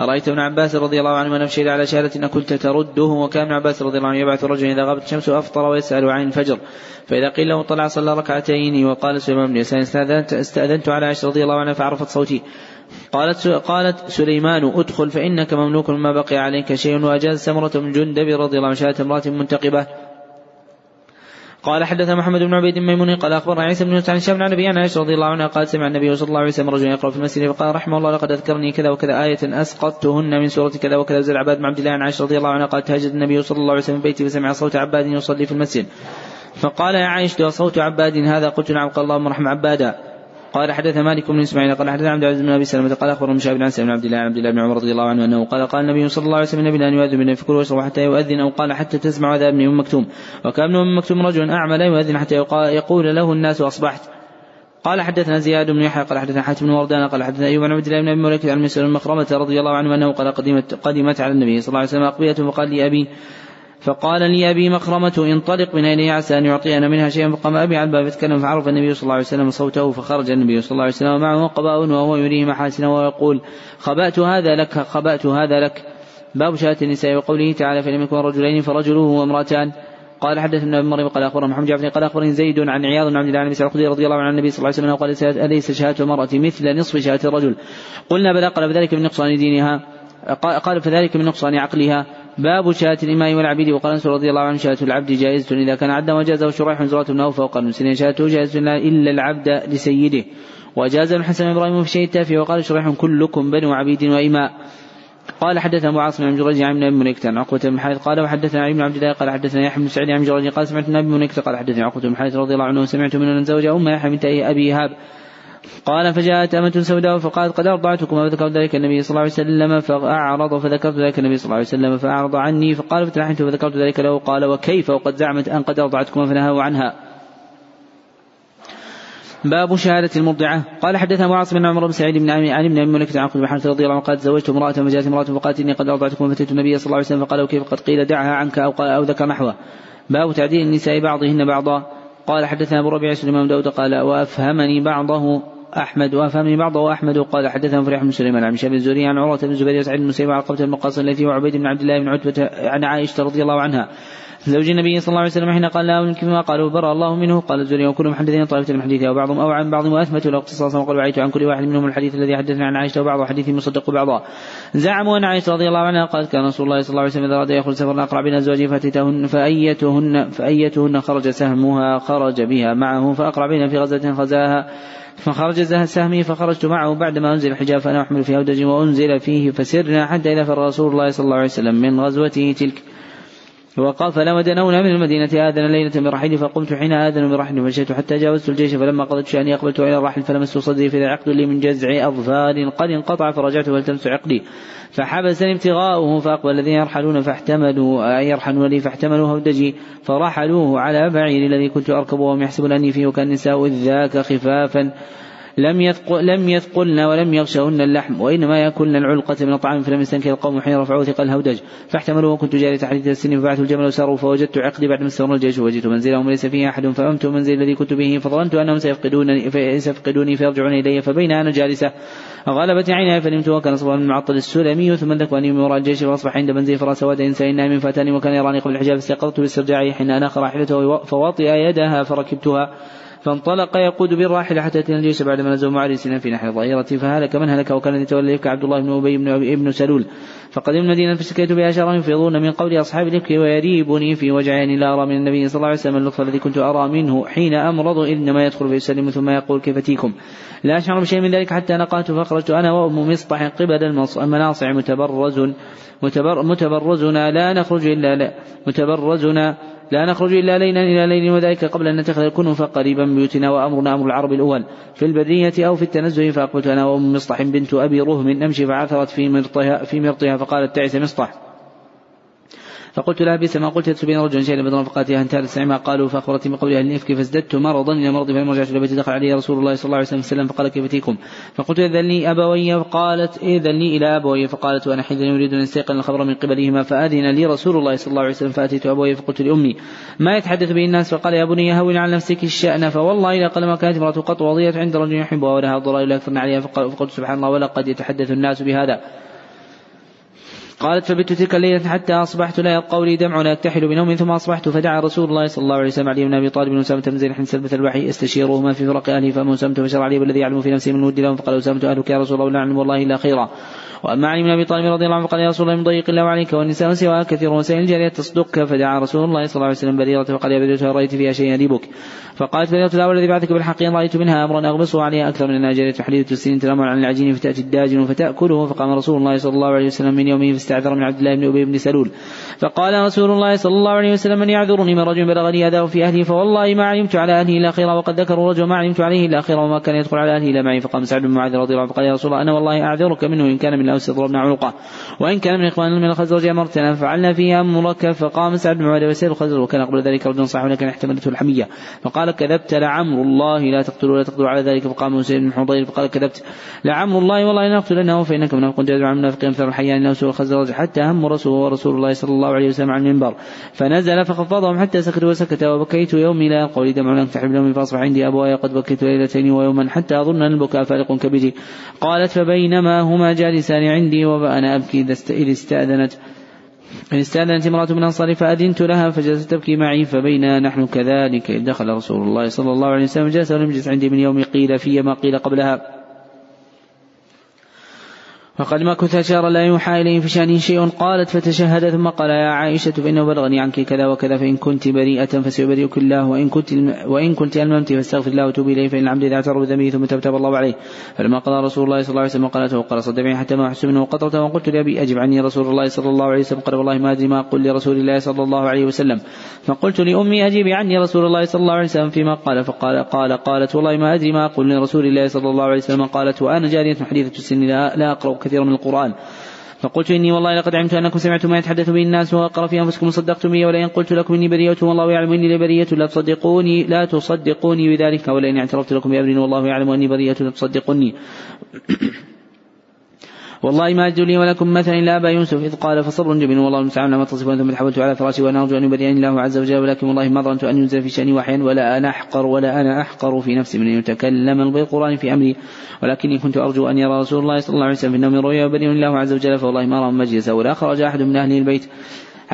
أرأيت ابن عباس رضي الله عنه شهد على شهادة إن كنت ترده؟ وكان ابن عباس رضي الله عنه يبعث الرجل إذا غابت الشمس أفطر ويسأل عن الفجر. فإذا قيل له طلع صلى ركعتين. وقال سليمان بن يسار استأذنت على عائشة رضي الله عنها فعرفت صوتي. قالت قالت سليمان ادخل فإنك مملوك ما بقي عليك شيء وأجاز سمرة بن جندب رضي الله عنه شهادة امرأة منتقبة. قال حدث محمد بن عبيد ميمون قال أخبرنا عيسى بن يونس عن هشام عن عن عائشة رضي الله عنها قال سمع النبي صلى الله عليه وسلم رجلا يقرأ في المسجد فقال رحمه الله لقد أذكرني كذا وكذا آية أسقطتهن من سورة كذا وكذا زل عباد بن عبد الله عن عائشة رضي الله عنها قال تهجد النبي صلى الله عليه وسلم بيتي فسمع صوت عباد يصلي في المسجد. فقال يا عائشة صوت عباد هذا؟ قلت نعم قال اللهم ارحم عبادا. قال حدث مالك بن إسماعيل قال حدث عبد العزيز بن أبي سلمة قال اخبر مشاب بن عن عبد الله عن عبد الله بن عمر رضي الله عنه أنه قال قال النبي صلى الله عليه وسلم ان يؤذن بالنبي فكل واشرب حتى يؤذن أو قال حتى تسمع ذا ابن أم مكتوم. وكان ابن أم مكتوم رجل أعمى لا يؤذن حتى يقول له الناس أصبحت. قال حدثنا زياد بن يحيى قال حدثنا حاتم بن وردان قال حدثنا أيوب بن عبد الله بن أبي مليكة عن مسلم المخرمه رضي الله عنه أنه قال قدمت قدمت على النبي صلى الله عليه وسلم أقبية فقال لي أبي فقال لي أبي مخرمة انطلق من إليه عسى أن يعطينا منها شيئا؟ فقام أبي على الباب يتكلم فعرف النبي صلى الله عليه وسلم صوته فخرج النبي صلى الله عليه وسلم معه قباء وهو يريه محاسنه ويقول خبأت هذا لك خبأت هذا لك. باب شهادة النساء وقوله تعالى فلم يكن رجلين فرجله وامرأتان قال حدثنا ابن مريم قال أخبرنا محمد جعفر قال أخبرني زيد عن عياض بن عبد الله بن مسعود رضي الله عنه النبي صلى الله عليه وسلم قال أليس شهادة المرأة مثل نصف شهادة الرجل؟ قلنا بلى. قال فذلك من نقصان دينها. قال فذلك من نقصان عقلها. باب شاة الإماء والعبيد وقال أنس رضي الله عنه شاة العبد جائزة إذا كان عبدا وجازه شريح زرة بن وقال مسلم شاته جائزة إلا العبد لسيده. وجاز الحسن إبراهيم في شيء التافه وقال شريح كلكم بنو عبيد وإماء قال حدثنا أبو عاصم بن جريج عن ابن منكت عن عقبة بن حارث قال وحدثنا علي بن عبد الله قال حدثنا يحيى بن سعيد عن جريج قال سمعت النبي بن منكت قال حدثني عقبة بن حارث رضي الله عنه سمعت من زوج أم يحيى بنت أبي هاب. قال فجاءت أمة سوداء فقالت قد أرضعتكم فذكرت ذلك النبي صلى الله عليه وسلم فأعرض فذكرت ذلك النبي صلى الله عليه وسلم فأعرض عني فقال فتلحنت فذكرت ذلك له قال وكيف وقد زعمت أن قد أرضعتكم فنهوا عنها. باب شهادة المرضعة. قال حدثنا ابو عاصم بن عمر بن سعيد بن عن ابن أبي ملك عن بن حارث رضي الله عنه قال تزوجت امرأة فجاءت امرأة فقالت إني قد أرضعتكم فأتيت النبي صلى الله عليه وسلم فقال وكيف قد قيل دعها عنك أو قال أو ذكر نحوه. باب تعديل النساء بعضهن بعضا. قال حدثنا أبو ربيع سليمان داود قال وأفهمني بعضه. أحمد وأفهمني بعضه أحمد قال حدثنا فريح بن سليمان عن شاب الزهري عن عروة بن الزبير وسعيد بن مسيب وعن قبة بن التي وعبيد بن عبد الله بن عتبة عن عائشة رضي الله عنها. زوج النبي صلى الله عليه وسلم حين قال لا منك ما قالوا برأ الله منه. قال الزهري وكل محدثين طائفة الحديث وبعضهم أو عن بعض وأثبتوا له اختصاصا وقال وعيت عن كل واحد منهم الحديث الذي حدثنا عن عائشة وبعض حديث مصدق بعضا. زعموا أن عائشة رضي الله عنها قالت كان رسول الله صلى الله عليه وسلم إذا أراد يخرج سفرا أقرع بين أزواجه فأتيتهن فأيتهن فأيتهن خرج سهمها خرج بها معه فأقرع بين في غزة غزاها فخرج سهمي فخرجت معه بعدما أنزل الحجاب فأنا أحمل في هودج وأنزل فيه فسرنا حتى إذا فر رسول الله صلى الله عليه وسلم من غزوته تلك. وقال فلما دنونا من المدينة آذن ليلة برحيلي فقمت حين آذن برحيلي فمشيت حتى جاوزت الجيش فلما قضيت شأني أقبلت إلى الرحل فلمست صدري فإذا عقد لي من جزع أظفار قد انقطع فرجعت فالتمس عقدي فحبسني ابتغاؤه فأقبل الذين يرحلون فاحتملوا يرحلون لي فاحتملوا هودجي فرحلوه على بعير الذي كنت أركبه وهم يحسبون أني فيه وكان النساء ذاك خفافا لم يثقل لم يثقلن ولم يغشهن اللحم وإنما يأكلن العلقة من الطعام فلم يستنكر القوم حين رفعوا ثقل الهودج فاحتملوا وكنت جاري حديث السن فبعثوا الجمل وساروا فوجدت عقدي بعد ما استمر الجيش وجدت منزلهم ليس فيه أحد فأمت المنزل الذي كنت به فظننت أنهم سيفقدونني سيفقدوني فيرجعون إلي فبين أنا جالسة غلبت عيني فنمت وكان صبا من معطل السلمي ثم ذكرني من وراء الجيش فأصبح عند منزل فراس سواد إنسان نائم فأتاني وكان يراني قبل الحجاب فاستيقظت باسترجاعي حين اناخ راحلته فوطئ يدها فركبتها. فانطلق يقود بالراحلة حتى أتينا الجيش بعدما نزلوا معرسنا في نحر الظهيرة فهلك من هلك وكان يتولى الإفك عبد الله بن أبي بن ابن سلول. فقدم المدينة فسكيت بها شهرا يفيضون من قول أصحاب الإفك ويريبني في وجعين لا أرى من النبي صلى الله عليه وسلم اللطف الذي كنت أرى منه حين أمرض. إنما يدخل فيسلم ثم يقول كيف تيكم لا أشعر بشيء من ذلك حتى نقلت فخرجت أنا وأم مصطح قبل المناصع متبرز متبر متبرزنا. لا نخرج إلا لا متبرزنا. لا نخرج إلا ليلا إلى ليل وذلك قبل أن نتخذ الكنوف قريبا من بيوتنا وأمرنا أمر العرب الأول. في البرية أو في التنزه فأقبلت أنا وأم مصطح بنت أبي رهم نمشي فعثرت في مرطها في مرطها فقالت تعس مصطح. فقلت لها بئس ما قلت تسبين رجلا شيئا بدرا فقالت يا أنت سمع قالوا فأخبرتني بقول أهل الافك فازددت مرضا إلى مرضي فلما رجعت إلى بيتي. دخل علي رسول الله صلى الله عليه وسلم فقال كيف تيكم فقلت اذن لي أبوي فقالت اذن لي إلى أبوي. فقالت وأنا حين يريد أن يستيقن الخبر من قبلهما فأذن لي رسول الله صلى الله عليه وسلم فأتيت أبوي فقلت لأمي ما يتحدث به الناس؟ فقال يا بني هون على نفسك الشأن. فوالله لا قل ما كانت امرأة قط وضيت عند رجل يحبها ولها ضرائر لا يكثرن عليها. فقلت سبحان الله ولقد يتحدث الناس بهذا. قالت فبت تلك الليلة حتى أصبحت لا يبقى لي دمع ولا أكتحل بنوم ثم أصبحت فدعا رسول الله صلى الله عليه وسلم علي بن أبي طالب بن أسامة بن زيد حين سلبة الوحي استشيرهما في فرق أهله فأما أسامة فشر علي بالذي يعلم في نفسه من ود لهم فقال أسامة أهلك يا رسول الله لا أعلم والله إلا خيرا. وأما علي بن أبي طالب رضي الله عنه قال يا رسول الله من ضيق الله عليك والنساء سواء كثير وسائل الجارية تصدقك فدعا رسول الله صلى الله عليه وسلم بريرة فقال يا بريرة رأيت فيها شيئا يريبك فقالت بريرة لا والذي بعثك بالحق ان رأيت منها أمرا أغمصه عليها أكثر من الناجرة حديثة السنين تنامر عن العجين فتأتي الداجن فتأكله فقام رسول الله صلى الله عليه وسلم من يومه فاستعذر من عبد الله بن أبي بن سلول. فقال رسول الله صلى الله عليه وسلم من يعذرني؟ من رجل بلغني آذاه في أهله فوالله ما علمت على أهله إلا خيرا وقد ذكروا رجل ما علمت عليه إلا خيرا وما كان يدخل على أهله إلا معي. فقام سعد بن معاذ رضي الله عنه فقال يا رسول الله أنا والله أعذرك منه إن كان من الاوس ضربنا عنقه. وإن كان من إخواننا من الخزرج أمرتنا فعلنا فيها أمرك فقام سعد بن معاذ وسير الخزرج وكان قبل ذلك رجل صاحب لكن احتملته الحمية. فقال كذبت لعمر الله لا تقتل ولا تقتل على ذلك. فقام سيد بن حضير فقال كذبت لعمر الله والله لا نقتلنه فإنك منافق جاد عن منافقين مثل الحيان له سوء الخزرج حتى هم رسول ورسول الله صلى الله عليه وسلم على المنبر. فنزل فخفضهم حتى سكت وسكت وبكيت يومي لا قولي دمع لم تحب يومي فأصبح عندي أبواي قد بكيت ليلتين ويوما حتى أظن أن البكاء فارق كبدي قالت فبينما هما جالسان عندي وأنا أبكي إذا استأذنت. إن استأذنت امرأة من الأنصار فأذنت لها فجلست تبكي معي فبينا نحن كذلك. إذ دخل رسول الله صلى الله عليه وسلم جلس ولم يجلس عندي من يوم قيل في ما قيل قبلها. وقد مكث شهرا لا يوحى إليه في شأنه شيء قالت فتشهد ثم قال يا عائشة فإنه بلغني عنك كذا وكذا فإن كنت بريئة فسيبرئك الله وإن كنت وإن كنت ألممت فاستغفر الله وتوبي إليه فإن العبد إذا اعترف بذنبه ثم تاب الله عليه. فلما قضى رسول الله صلى الله عليه وسلم قالته وقال صدقني حتى ما أحس منه وقطرته وقلت لأبي أجب عني رسول الله صلى الله عليه وسلم. قال والله ما أدري ما أقول لرسول الله صلى الله عليه وسلم. فقلت لأمي أجيبي عني رسول الله صلى الله عليه وسلم فيما قال. فقال قال قالت والله ما أدري ما أقول لرسول الله صلى الله عليه وسلم. قالت وأنا جارية حديثة السن لا, لا أقرأ كثيرا من القرآن. فقلت إني والله لقد علمت أنكم سمعتم ما يتحدث به الناس وأقر في أنفسكم وصدقتم بي ولئن قلت لكم إني بريئة والله يعلم إني لبريئة لا تصدقوني لا تصدقوني بذلك ولئن اعترفت لكم بأمر والله يعلم أني بريئة لا تصدقوني والله ما أجد لي ولكم مثلا إلا أبا يوسف إذ قال فصبر جميل والله المستعان ما تصفون ثم تحولت على فراشي وأنا أرجو أن يبرئني الله عز وجل ولكن والله ما ظننت أن ينزل في شأني وحيا ولا أنا أحقر ولا أنا أحقر في نفسي من أن يتكلم بالقرآن في أمري ولكني كنت أرجو أن يرى رسول الله صلى الله عليه وسلم في النوم رؤيا ويبرئني الله عز وجل فوالله ما رأى مجلسا ولا خرج أحد من أهل البيت.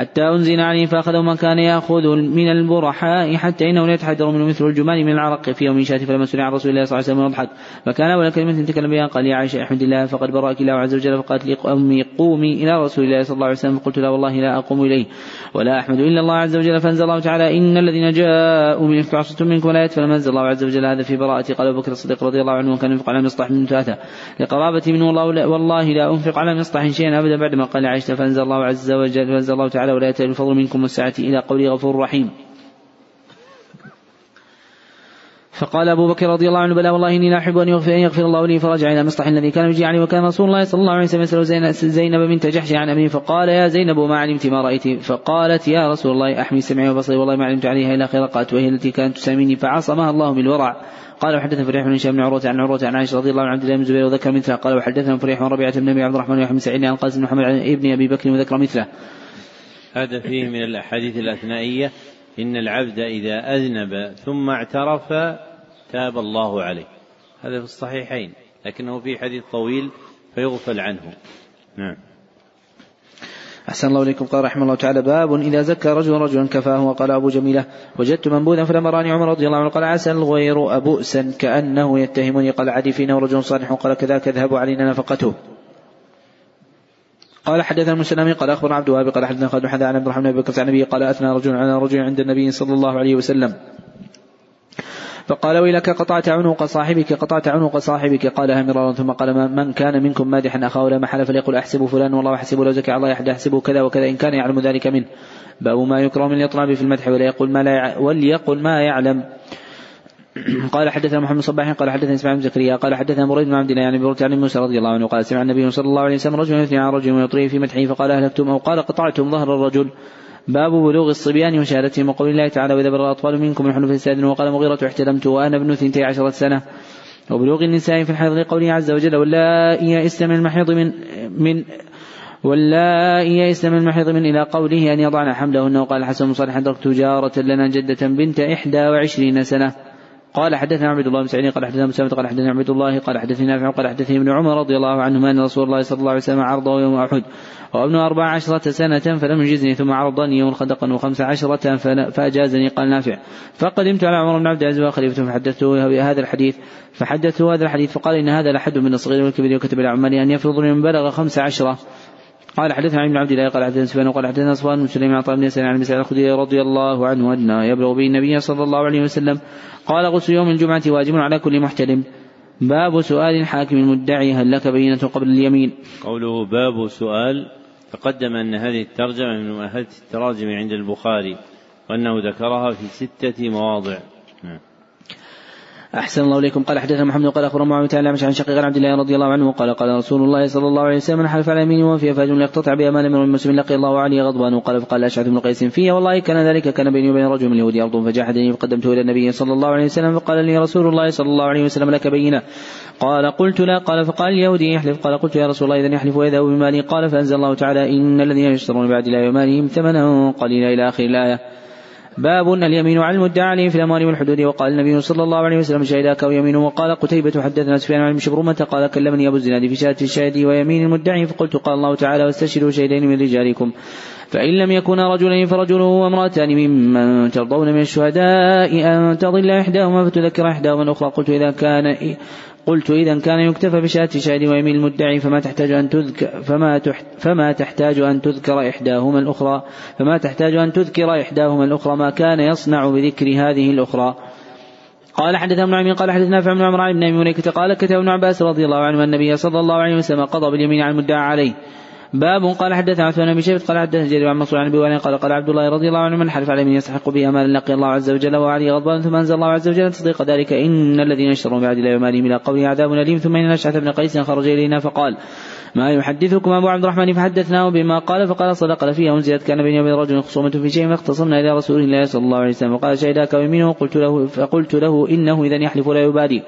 حتى أنزل عليه فأخذه من كان يأخذ من البرحاء حتى إنه لا يتحدر منه مثل الجمال من العرق في يوم شاة فلما سمع رسول الله صلى الله عليه وسلم يضحك. فكان أول كلمة تكلم بها قال يا عائشة احمد الله فقد برأك الله عز وجل فقالت لي أمي قومي إلى رسول الله صلى الله عليه وسلم. فقلت لا والله لا أقوم إليه. ولا أحمد إلا الله عز وجل. فأنزل الله تعالى إن الذين جاءوا من إفك عصرة منكم ولا فلما أنزل الله عز وجل. هذا في براءة قال أبو بكر الصديق رضي الله عنه وكان ينفق على مصطح من ثلاثة. لقرابتي منه والله لا أنفق على مصطح شيئا أبدا بعدما قال عائشة. فأنزل الله عز وجل فأنزل الله تعالى ولا يأتي الفضل منكم والسعة إلى قوله غفور رحيم. فقال أبو بكر رضي الله عنه بلى والله إني لا أحب أن يغفر, أن يغفر الله لي فرجع إلى مصطح الذي كان يجي عليه وكان رسول الله صلى الله عليه وسلم يسأل زينب بنت جحش عن أمره فقال يا زينب ما علمت ما رأيت. فقالت يا رسول الله أحمي سمعي وبصري والله ما علمت عليها إلا خير قالت وهي التي كانت تساميني فعصمها الله بالورع قال وحدثنا فريح بن هشام بن عروة عن عروة عن عائشة رضي الله عنها عبد الله بن زبير وذكر مثله قال وحدثنا فريح بن ربيعة بن أبي عبد الرحمن ويحيى بن سعيد عن قاسم بن محمد ابن أبي بكر وذكر مثله. هذا فيه من الأحاديث الأثنائية إن العبد إذا أذنب ثم اعترف تاب الله عليه. هذا في الصحيحين لكنه في حديث طويل فيغفل عنه. نعم. أحسن الله إليكم. قال رحمه الله تعالى باب إذا زكى رجل رجلا كفاه وقال أبو جميلة وجدت منبوذا فلما راني عمر رضي الله عنه قال عسى الغير أبؤسا كأنه يتهمني. قال عدي فينا رجل صالح. قال كذاك اذهب علينا نفقته. قال حدثنا المسلمي قال اخبر عبد الوهاب قال حدثنا خالد حدثنا عن عبد الرحمن بن بكر عن النبي قال أثنى رجل على رجل عند النبي صلى الله عليه وسلم. فقال ويلك قطعت عنق صاحبك قطعت عنق صاحبك. قالها مرارا ثم قال من كان منكم مادحا أخاه لا محل فليقل احسب فلان والله احسب لو زكى الله أحد احسبه كذا وكذا إن كان يعلم ذلك منه. باب ما يكره من الاطناب في المدح وليقل ما لا وليقل ما يعلم. قال حدثنا محمد صباح قال حدثنا إسماعيل بن زكريا قال حدثنا مريد بن عبد الله يعني بن عن موسى رضي الله عنه قال سمع النبي صلى الله عليه وسلم رجلا يثني على رجل ويطريه في مدحه فقال أهلكتم أو قال قطعتم ظهر الرجل. باب بلوغ الصبيان وشهادتهم وقول الله تعالى وإذا بلغ الأطفال منكم من حلف السادن وقال مغيرة احتلمت وأنا ابن ثنتي عشرة سنة وبلوغ النساء في الحيض لقوله عز وجل واللائي يئسن من المحيض من من واللائي يئسن من المحيض من إلى قوله أن يضعن حملهن وقال حسن صالح أدركت جارة لنا جدة بنت إحدى وعشرين سنة قال حدثنا عبد الله بن سعيد قال حدثنا مسامة قال حدثنا عبد الله قال حدثني نافع قال حدثني ابن عمر رضي الله عنهما أن رسول الله صلى الله عليه وسلم عرضه يوم أحد. وابن أربع عشرة سنة فلم يجزني ثم عرضني يوم خندقا وخمس عشرة فأجازني قال نافع. فقدمت على عمر بن عبد العزيز وخليفته فحدثته بهذا الحديث فحدثته هذا الحديث فقال إن هذا لحد من الصغير والكبير وكتب إلى عمالي أن يفرض من بلغ خمس عشرة. قال حدثنا ابن عبد الله قال حدثنا سفيان وقال حدثنا صفوان بن سليمان عن طالب بن عن مسعود الخدري رضي الله عنه أن يبلغ به النبي صلى الله عليه وسلم قال غسل يوم الجمعة واجب على كل محتلم. باب سؤال الحاكم المدعي هل لك بينة قبل اليمين؟ قوله باب سؤال تقدم أن هذه الترجمة من مؤهلة التراجم عند البخاري وأنه ذكرها في ستة مواضع. نعم. أحسن الله إليكم. قال حدثنا محمد قال أخبر معاوية تعالى عن شقيق عبد الله رضي الله عنه قال قال رسول الله صلى الله عليه وسلم من حلف على يمين وفي فاج يقتطع بأمان من المسلم لقي الله عليه غضبان. وقال فقال أشعث بن قيس فيه. والله كان ذلك كان بيني وبين رجل من اليهود أرض فجاحدني فقدمته إلى النبي صلى الله عليه وسلم فقال لي رسول الله صلى الله عليه وسلم لك بينة. قال قلت لا. قال فقال اليهودي يحلف. قال قلت يا رسول الله إذا يحلف ويذهب بمالي. قال فأنزل الله تعالى إن الذين يشترون بعد الله ومالهم ثمنا قليلا إلى آخر الآية. باب اليمين على المدعى عليه في الأموال والحدود. وقال النبي صلى الله عليه وسلم شهداك ويمين وقال قتيبة حدثنا سفيان عن شبرمة قال كلمني أبو الزناد في شهادة الشاهد ويمين المدعي فقلت قال الله تعالى واستشهدوا شهدين من رجالكم. فإن لم يكونا رجلين فرجل وامرأتان ممن ترضون من الشهداء أن تضل إحداهما فتذكر إحداهما الأخرى. قلت إذا كان قلت إذا كان يكتفى بشهادة شاهد ويمين المدعي فما تحتاج أن تذكر فما فما تحتاج أن تذكر إحداهما الأخرى فما تحتاج أن تذكر إحداهما الأخرى ما كان يصنع بذكر هذه الأخرى. قال حدثنا ابن عمي قال حدثنا نافع بن عمر ابن مليكة قال كتب ابن عباس رضي الله عنه النبي صلى الله عليه وسلم قضى باليمين على المدعى عليه. باب قال حدثنا عثمان بن شيبة قال حدثنا جرير عن منصور عن أبي قال قال عبد الله رضي الله عنه من حلف على من يستحق بها مالا لقي الله عز وجل وعليه غضبان ثم أنزل الله عز وجل تصديق ذلك إن الذين اشتروا بعد الله ومالهم إلى قوله عذاب أليم ثم إن اشعث بن قيس خرج إلينا فقال ما يحدثكم أبو عبد الرحمن فحدثناه بما قال فقال صدق لفيها انزلت كان بيني وبين رجل خصومة في شيء فاختصمنا إلى رسول الله صلى الله عليه وسلم فقال شهداك ويمينه قلت له فقلت له إنه اذا يحلف لا يبادي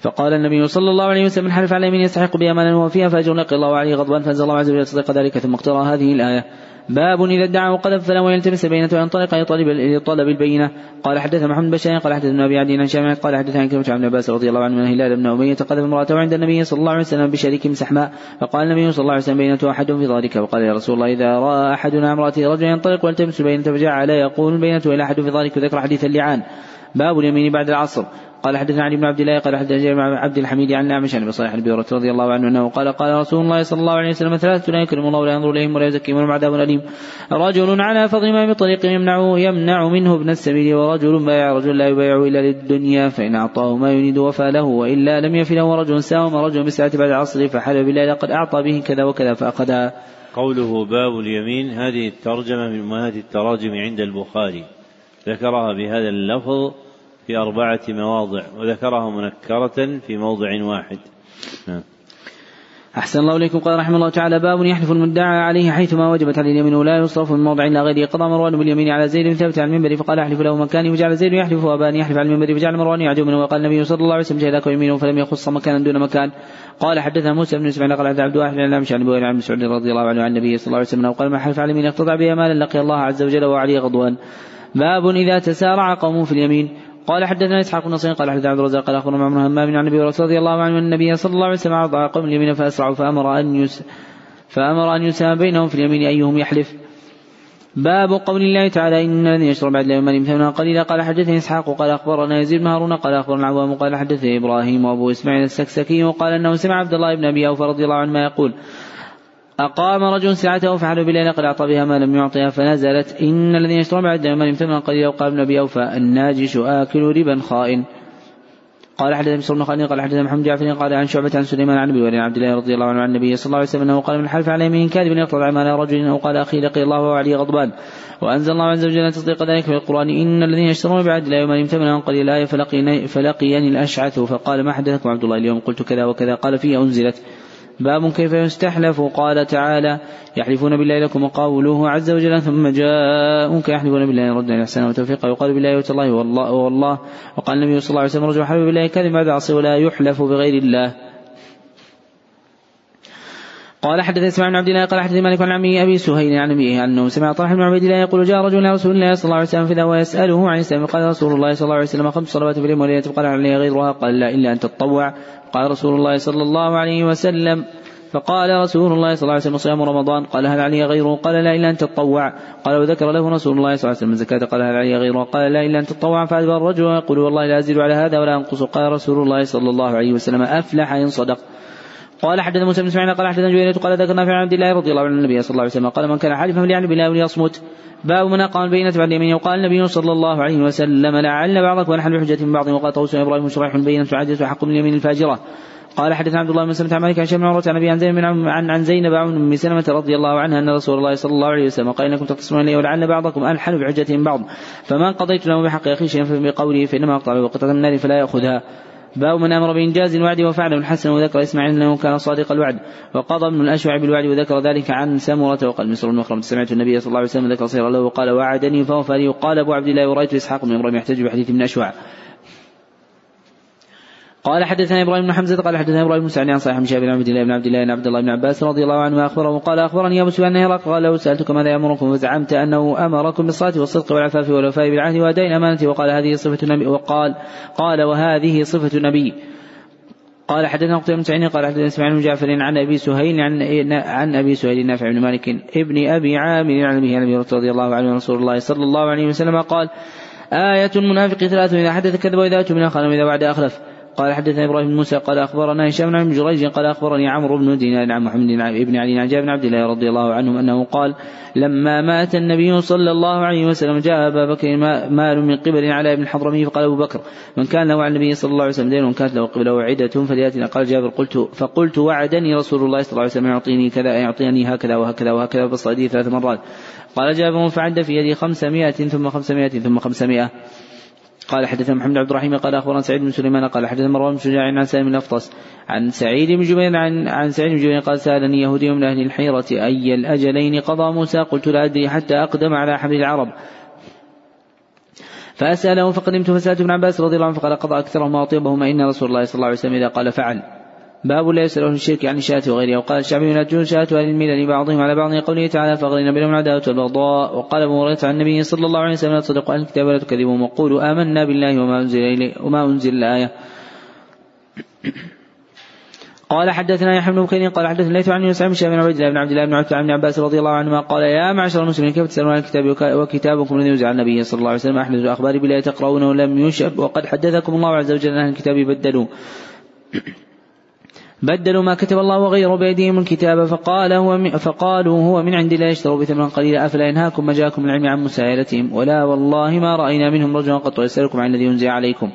فقال النبي صلى الله عليه وسلم من حلف على يمين يستحق بها مالا هو فيها فاجر لقي الله عليه غضبان فانزل الله عز وجل تصدق ذلك ثم اقترى هذه الآية. باب إذا ادعى وقذف فله يلتمس بينة وينطلق لطلب لطلب البينة. قال حدث محمد بن قال حدث ابن أبي عدي عن قال حدث عن كلمة عن عباس رضي الله عنه من هلال بن أمية قذف امرأته عند النبي صلى الله عليه وسلم بشريك سحماء فقال النبي صلى الله عليه وسلم بينة أحد في ذلك وقال يا رسول الله إذا رأى أحدنا امرأته رجلا ينطلق ويلتمس البينة فجعل يقول البينة إلى أحد في ذلك وذكر حديث اللعان. باب اليمين بعد العصر. قال حدثنا علي بن عبد الله قال حدثنا بن عبد الحميد عن نعمش عن صالح بن رضي الله عنه أنه قال قال رسول الله صلى الله عليه وسلم ثلاثة لا يكرم الله ولا ينظر إليهم ولا يزكيهم ولهم عذاب أليم. رجل على فضل ما بطريق يمنع يمنع منه ابن السبيل ورجل بايع رجل لا يبايع إلا للدنيا فإن أعطاه ما يريد وفى له وإلا لم يفي له ورجل ساوم رجل بالساعة بعد العصر فحلف بالله لقد أعطى به كذا وكذا فاخذها قوله باب اليمين هذه الترجمة من امهات التراجم عند البخاري. ذكرها بهذا اللفظ في أربعة مواضع وذكرها منكرة في موضع واحد. نعم. أحسن الله إليكم. قال رحمه الله تعالى باب يحلف المدعى عليه حيثما وجبت عليه اليمين ولا يصرف من موضع إلا غيره قضى مروان باليمين على زيد ثبت على المنبر فقال أحلف له مكاني وجعل زيد يحلف وأبان يحلف على المنبر فجعل مروان يعدو منه وقال النبي صلى الله عليه وسلم جهدك يمينه فلم يخص مكانا دون مكان. قال حدثنا موسى بن إسماعيل قال عبد واحد بن مش عن عن مسعود رضي الله عنه عن النبي صلى الله عليه وسلم قال ما حلف على اليمين اقتطع بها مالا لقي الله عز وجل وعليه غضوان. باب إذا تسارع قوم في اليمين. قال حدثنا إسحاق بن نصير قال حدثنا عبد الرزاق قال أخبرنا عمرو همام عن النبي رضي الله عنه أن النبي صلى الله عليه وسلم اعطى قوم اليمين فأسرعوا فأمر أن يس فأمر أن يسام بينهم في اليمين أيهم يحلف. باب قول الله تعالى إن الذين يشرب بعد لا يمن ثمنا قليلا. قال حدثني إسحاق قال أخبرنا يزيد بن هارون قال أخبرنا العوام قال حدثني إبراهيم وأبو إسماعيل السكسكي وقال أنه سمع عبد الله بن أبي أوفى رضي الله عنه ما يقول أقام رجل ساعته فعلوا بالليل قد أعطى بها ما لم يعطها فنزلت إن الذين يشترون بعد يوم ثمنا قليلا وقال ابن أبي أوفى الناجش آكل ربا خائن. قال حدثنا بن بن خالد قال حدثنا محمد جعفر قال عن شعبة عن سليمان عن أبي عبد الله رضي الله عنه عن النبي صلى الله عليه وسلم أنه قال من حلف على يمين كاذب يقتضع مال رجل أو قال أخي لقي الله وعلي غضبان. وأنزل الله عز وجل تصديق ذلك في القرآن إن الذين يشترون بعد لا يوم ثمنا قليلا فلقيني فلقيني الأشعث. فقال ما حدثكم عبد الله اليوم؟ قلت كذا وكذا. قال فيه أنزلت. باب كيف يستحلف. قال تعالى يحلفون بالله لكم وقوله عز وجل ثم جاءوك يحلفون بالله ردنا الإحسان والتوفيق ويقال بالله وتالله والله والله وقال النبي صلى الله عليه وسلم رجل حلف بالله كذب بعد عصي ولا يحلف بغير الله. قال حدث اسماعيل بن عبد الله قال حدث مالك عن عمه أبي سهيل عن أبيه أنه سمع طلحة بن عبيد الله يقول جاء رجل إلى رسول الله صلى الله عليه وسلم فذا ويسأله عن الإسلام قال رسول الله صلى الله عليه وسلم خمس صلوات في اليوم وليلة قال علي غيرها قال لا إلا أن تتطوع قال رسول الله صلى الله عليه وسلم فقال رسول الله صلى الله عليه وسلم صيام رمضان قال هل علي غيره قال لا إلا أن تتطوع قال وذكر له رسول الله صلى الله عليه وسلم الزكاة قال هل علي غيره قال لا إلا أن تتطوع فأدبر الرجل ويقول والله لا أزيد على هذا ولا أنقص قال رسول الله صلى الله عليه وسلم أفلح إن صدق قال حدث موسى بن اسماعيل قال حدثنا جويرية قال ذكرنا في عبد الله رضي الله عنه النبي صلى الله عليه وسلم قال من كان حالفا فليعلم بالله وليصمت. باب من أقام البينة بعد اليمين وقال النبي صلى الله عليه وسلم لعل بعضكم ونحن بحجة من بعض وقال طوس إبراهيم شريح بينة عاجز وحق من اليمين الفاجرة. قال حدثنا عبد الله بن سلمة عن مالك عن شيخ عمرة عن أبي عن زينب عن عن زينب عن أم سلمة رضي الله عنها أن رسول الله صلى الله عليه وسلم قال إنكم تقتصرون إلي ولعل بعضكم الحن من بعض. فمن قضيت له بحق اخيه شيئا فبقوله فإنما أقطع له قطعة من النار فلا يأخذها. باب من أمر بإنجاز الوعد وفعله الحسن وذكر إسماعيل إنه كان صادق الوعد وقضى ابن الأشوع بالوعد وذكر ذلك عن سمره وقال مصر بن سمعت النبي صلى الله عليه وسلم ذكر صيغ له وقال وعدني فوفى لي وقال أبو عبد الله ورأيت إسحاق بن إبراهيم يحتج بحديث من أشوع. قال حدثنا إبراهيم بن حمزة قال حدثنا إبراهيم بن سعد عن صحيح بن شهاب بن عبد الله بن عبد الله بن عبد الله بن عباس رضي الله عنه اخبره قال أخبرني أبو سفيان هرقل قال لو سالتك ماذا يأمركم فزعمت أنه أمركم بالصلاة والصدق والعفاف والوفاء بالعهد واداء الامانه وقال هذه صفة النبي وقال قال وهذه صفة النبي. قال حدثنا قتيبة بن قال حدثنا إسماعيل بن جعفر عن أبي سهيل عن عن أبي سهيل نافع بن مالك ابن أبي عامر عن أبي رضي الله عنه رسول الله صلى الله عليه وسلم قال آية المنافق ثلاث إذا حدث كذب وإذا أتمنى خان وإذا بعد أخلف. قال حدثنا إبراهيم موسى قال أخبرنا هشام بن جريج قال أخبرني عمرو بن دينار عن محمد بن علي عن جابر بن عبد الله رضي الله عنهم أنه قال لما مات النبي صلى الله عليه وسلم جاء أبا بكر مال من قبل على ابن الحضرمي فقال أبو بكر من كان له على النبي صلى الله عليه وسلم دين وكانت له قبله وعدة فليأتنا. قال جابر قلت فقلت وعدني رسول الله صلى الله عليه وسلم يعطيني كذا يعطيني هكذا وهكذا وهكذا فصدي ثلاث مرات. قال جابر فعد في يدي خمسمائة ثم خمسمائة ثم خمسمائة. قال حدثنا محمد عبد الرحيم قال أخبرنا سعيد بن سليمان قال حدثنا مروان بن شجاع عن سالم بن الافطس عن سعيد بن جبير عن عن سعيد بن جبير قال سألني يهودي من أهل الحيرة أي الأجلين قضى موسى؟ قلت لا أدري حتى أقدم على حبل العرب. فأسأله فقدمت فسألت ابن عباس رضي الله عنه فقال قضى أكثرهما وأطيبهما إن رسول الله صلى الله عليه وسلم إذا قال فعل. باب لا يسأل أهل الشرك عن الشاة وغيرها. وقال الشعبي لا تجوز شاة أهل الملل بعضهم على بعض قوله تعالى فأغرينا بينهم العداوة والبغضاء. وقال أبو هريرة عن النبي صلى الله عليه وسلم لا تصدقوا أهل الكتاب ولا تكذبوا وقولوا آمنا بالله وما أنزل إليه وما أنزل الآية. قال حدثنا يحيى بن بكير قال حدثنا ليث عن يوسف بن شهاب بن عبد الله بن عبد الله بن عبد بن عباس رضي الله عنهما قال يا معشر المسلمين كيف تسألون عن الكتاب وكتابكم الذي يوزع النبي صلى الله عليه وسلم؟ أحمد الاخبار بلا تقرؤونه لم يشب وقد حدثكم الله عز وجل أن الكتاب بدلوا بدلوا ما كتب الله وغيروا بأيديهم الكتاب فقال هو فقالوا هو من عند الله يشتروا بثمن قليلا. أفلا ينهاكم ما جاءكم العلم عن مسائلتهم؟ ولا والله ما رأينا منهم رجلا قط يسألكم عن الذي أنزل عليكم.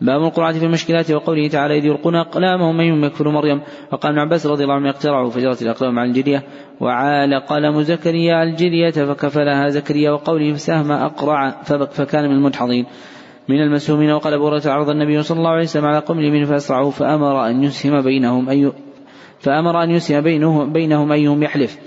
باب القرعة في المشكلات وقوله تعالى إذ يلقون أقلامهم من يكفر مريم؟ وقال ابن عباس رضي الله عنه اقترعوا فجرت الأقلام عن الجرية وعال قلم زكريا الجرية فكفلها زكريا وقوله فسهم أقرع فكان من المدحضين من المسهومين وقال أبو هريرة عرض النبي صلى الله عليه وسلم على قوم اليمين فأسرعوا فأمر أن يسهم بينهم أي فأمر أن يسهم بينهم, بينهم أيهم يحلف.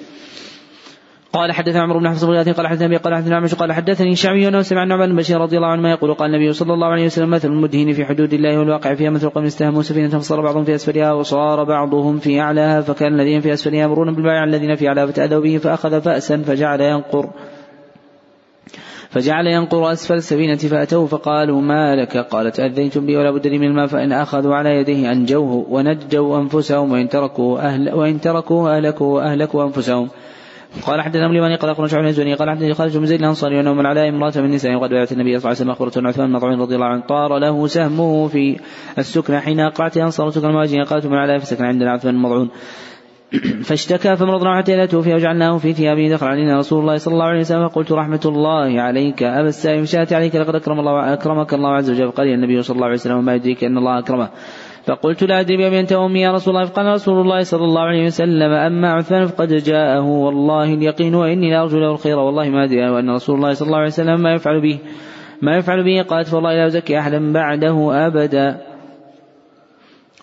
قال حدثنا عمرو بن حفص بن قال حدثنا أبي قال حدثنا عمش قال حدثني الشعبي أنه سمع النعمان بن بشير رضي الله عنه ما يقول قال النبي صلى الله عليه وسلم مثل المدهن في حدود الله والواقع فيها مثل قوم استهموا سفينة فصار بعضهم في أسفلها وصار بعضهم في أعلاها فكان الذين في أسفلها يمرون بالبائع الذين في أعلاها فتأذوا به فأخذ فأسا فجعل ينقر. فجعل ينقر أسفل السفينة فأتوه فقالوا ما لك؟ قال تأذيتم بي ولا بد لي من الماء فإن أخذوا على يديه أنجوه ونجوا أنفسهم وإن تركوا أهل وإن تركوه أهلكوا أهلكوا أنفسهم. قال حدثنا لمن أخبرنا شعبان الزهري قال حدثني خالد بن زيد الأنصاري أنه من علاء امرأة من النساء وقد بايعت النبي صلى الله عليه وسلم أخبرته عثمان بن رضي الله عنه طار له سهمه في السكنى حين اقرعت انصار سكن المهاجرين قالت من علاء فسكن عندنا عثمان المضعون فاشتكى فمرضنا حتى إذا توفي وجعلناه في ثيابه دخل علينا رسول الله صلى الله عليه وسلم فقلت رحمة الله عليك. أبا السائم شاءت عليك لقد أكرم الله أكرمك. الله عز وجل قال النبي صلى الله عليه وسلم وما يدريك أن الله أكرمه. فقلت لا أدري بأبي أنت وأمي يا رسول الله. فقال رسول الله صلى الله عليه وسلم أما عثمان فقد جاءه. والله اليقين وإني لأرجو له الخير. والله ما أدري وأن رسول الله صلى الله عليه وسلم ما يفعل به ما يفعل به. قالت فوالله لا أزكي أحدا بعده أبدا.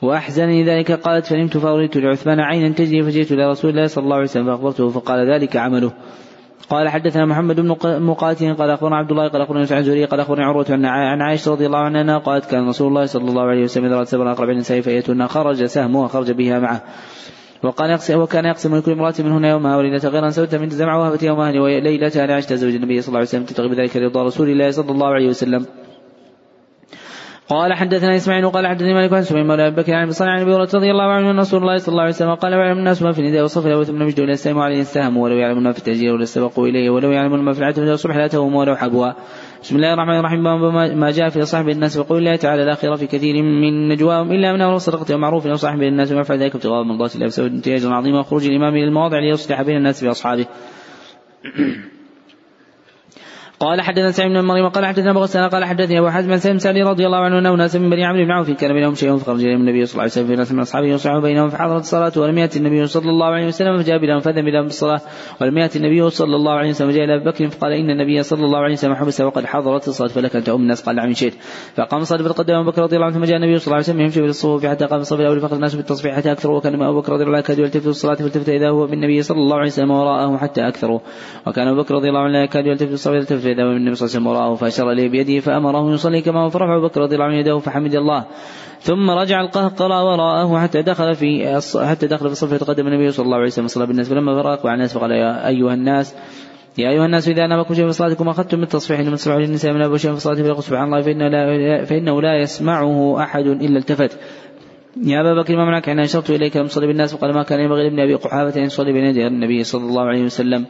وأحزنني ذلك قالت فنمت فأريت لعثمان عينا تجري فجئت إلى رسول الله صلى الله عليه وسلم فأخبرته فقال ذلك عمله. قال حدثنا محمد بن مقاتل قال أخبرنا عبد الله قال أخبرنا سعد الزهري قال أخبرني عروة عن عائشة رضي الله عنها قالت كان رسول الله صلى الله عليه وسلم إذا رأت سبع أقرب النساء فيتنا خرج سهمه وخرج بها معه. وقال يقسم وكان يقسم لكل امرأة منهن يومها وليلة غير سوت من تزمع وهبت يومها ليلتها لعائشة زوج النبي صلى الله عليه وسلم تتغي بذلك رضا رسول الله صلى الله عليه وسلم. قال حدثنا إسماعيل قال حدثني مالك عن سليمان مولى أبي بكر عن بصر عن ابي رضي الله عنه أن رسول الله صلى الله عليه وسلم قال ويعلم الناس ما في النداء والصف له ثم إلى السلام عليه السهم ولو يعلم ما في التأجير ولا استبقوا إليه ولو يعلم ما في العتبة والصبح لا تهم ولو حبوا بسم الله الرحمن الرحيم ما جاء في صاحب الناس وقول الله تعالى الاخره في كثير من نجواهم إلا من أمر صدقة ومعروف أو صاحب الناس وما يفعل ذلك ابتغاء مرضات الله بسبب امتياز عظيم وخروج الإمام إلى المواضع ليصلح بين الناس باصحابه قال حدثنا سعيد بن مريم قال حدثنا أبو غسان قال حدثني أبو حزم سلم سعدي رضي الله عنه أنه ناس من بني عمرو بن عوف كان بينهم شيء فخرج اليهم النبي صلى الله عليه وسلم في ناس من أصحابه يصعب بينهم فحضرت الصلاة ولم ياتي النبي صلى الله عليه وسلم فجاء بهم فذهب إلى بالصلاه ولم ياتي النبي صلى الله عليه وسلم فجاء إلى أبي بكر فقال إن النبي صلى الله عليه وسلم حبس وقد حضرت الصلاة فلك ان تؤم الناس. قال نعم شئت. فقام صلى فتقدم أبو بكر رضي الله عنه ثم جاء النبي صلى الله عليه وسلم يمشي بالصفوف حتى قام الصف الأول فاخذ الناس بالتصفيح حتى أكثروا وكان أبو بكر رضي الله عنه يلتفت الصلاه فالتفت اذا هو بالنبي صلى الله عليه وسلم وراءه حتى أكثروا. وكان أبو بكر رضي الله عنه يكاد يلتفت الصلاه هو بالنبي صلى الله عليه وسلم وراءه فأشار إليه بيده فأمره يصلي كما فرفع أبو بكر رضي الله عنه يده فحمد الله. ثم رجع القهقرى وراءه حتى دخل في حتى دخل في الصف يتقدم النبي صلى الله عليه وسلم. صلى بالناس فلما فرق وعن الناس فقال يا أيها الناس يا أيها الناس إذا نامكم شيء في صلاتكم أخذتم بالتصفيح إنما تسمعوا للنساء من أبو شيء في صلاته فيقول سبحان الله فإنه لا, فإنه لا يسمعه أحد إلا التفت. يا أبا بكر ما منعك أن أشرت إليك؟ لم تصلي بالناس؟ فقال ما كان ينبغي لابن أبي قحافة أن يصلي بين يدي النبي صلى الله عليه وسلم.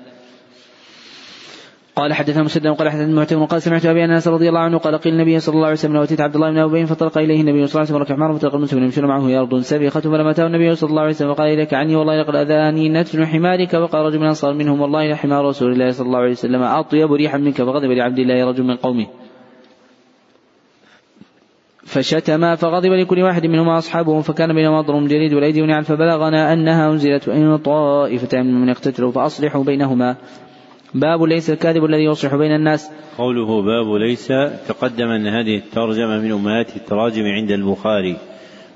قال حدثنا مسدد قال حدثنا معتمر قال سمعت أبي أنس رضي الله عنه قال قيل النبي صلى الله عليه وسلم واتيت عبد الله بن أبي فطلق إليه النبي صلى الله عليه وسلم وركع معه فطلق المسلمين يمشون معه يرضون سبيخة فلما أتاه النبي صلى الله عليه وسلم فقال إليك عني والله لقد أذاني نتن حمارك وقال رجل من الانصار منهم والله لحمار رسول الله صلى الله عليه وسلم أطيب ريحا منك فغضب لعبد الله رجل من قومه. فشتما فغضب لكل واحد منهما أصحابه فكان بينهما ضرب جليد والأيدي ونعل فبلغنا أنها أنزلت وإن طائفتان من اقتتلوا فأصلحوا بينهما. باب ليس الكاذب الذي يصلح بين الناس قوله باب ليس تقدم أن هذه الترجمة من أمهات التراجم عند البخاري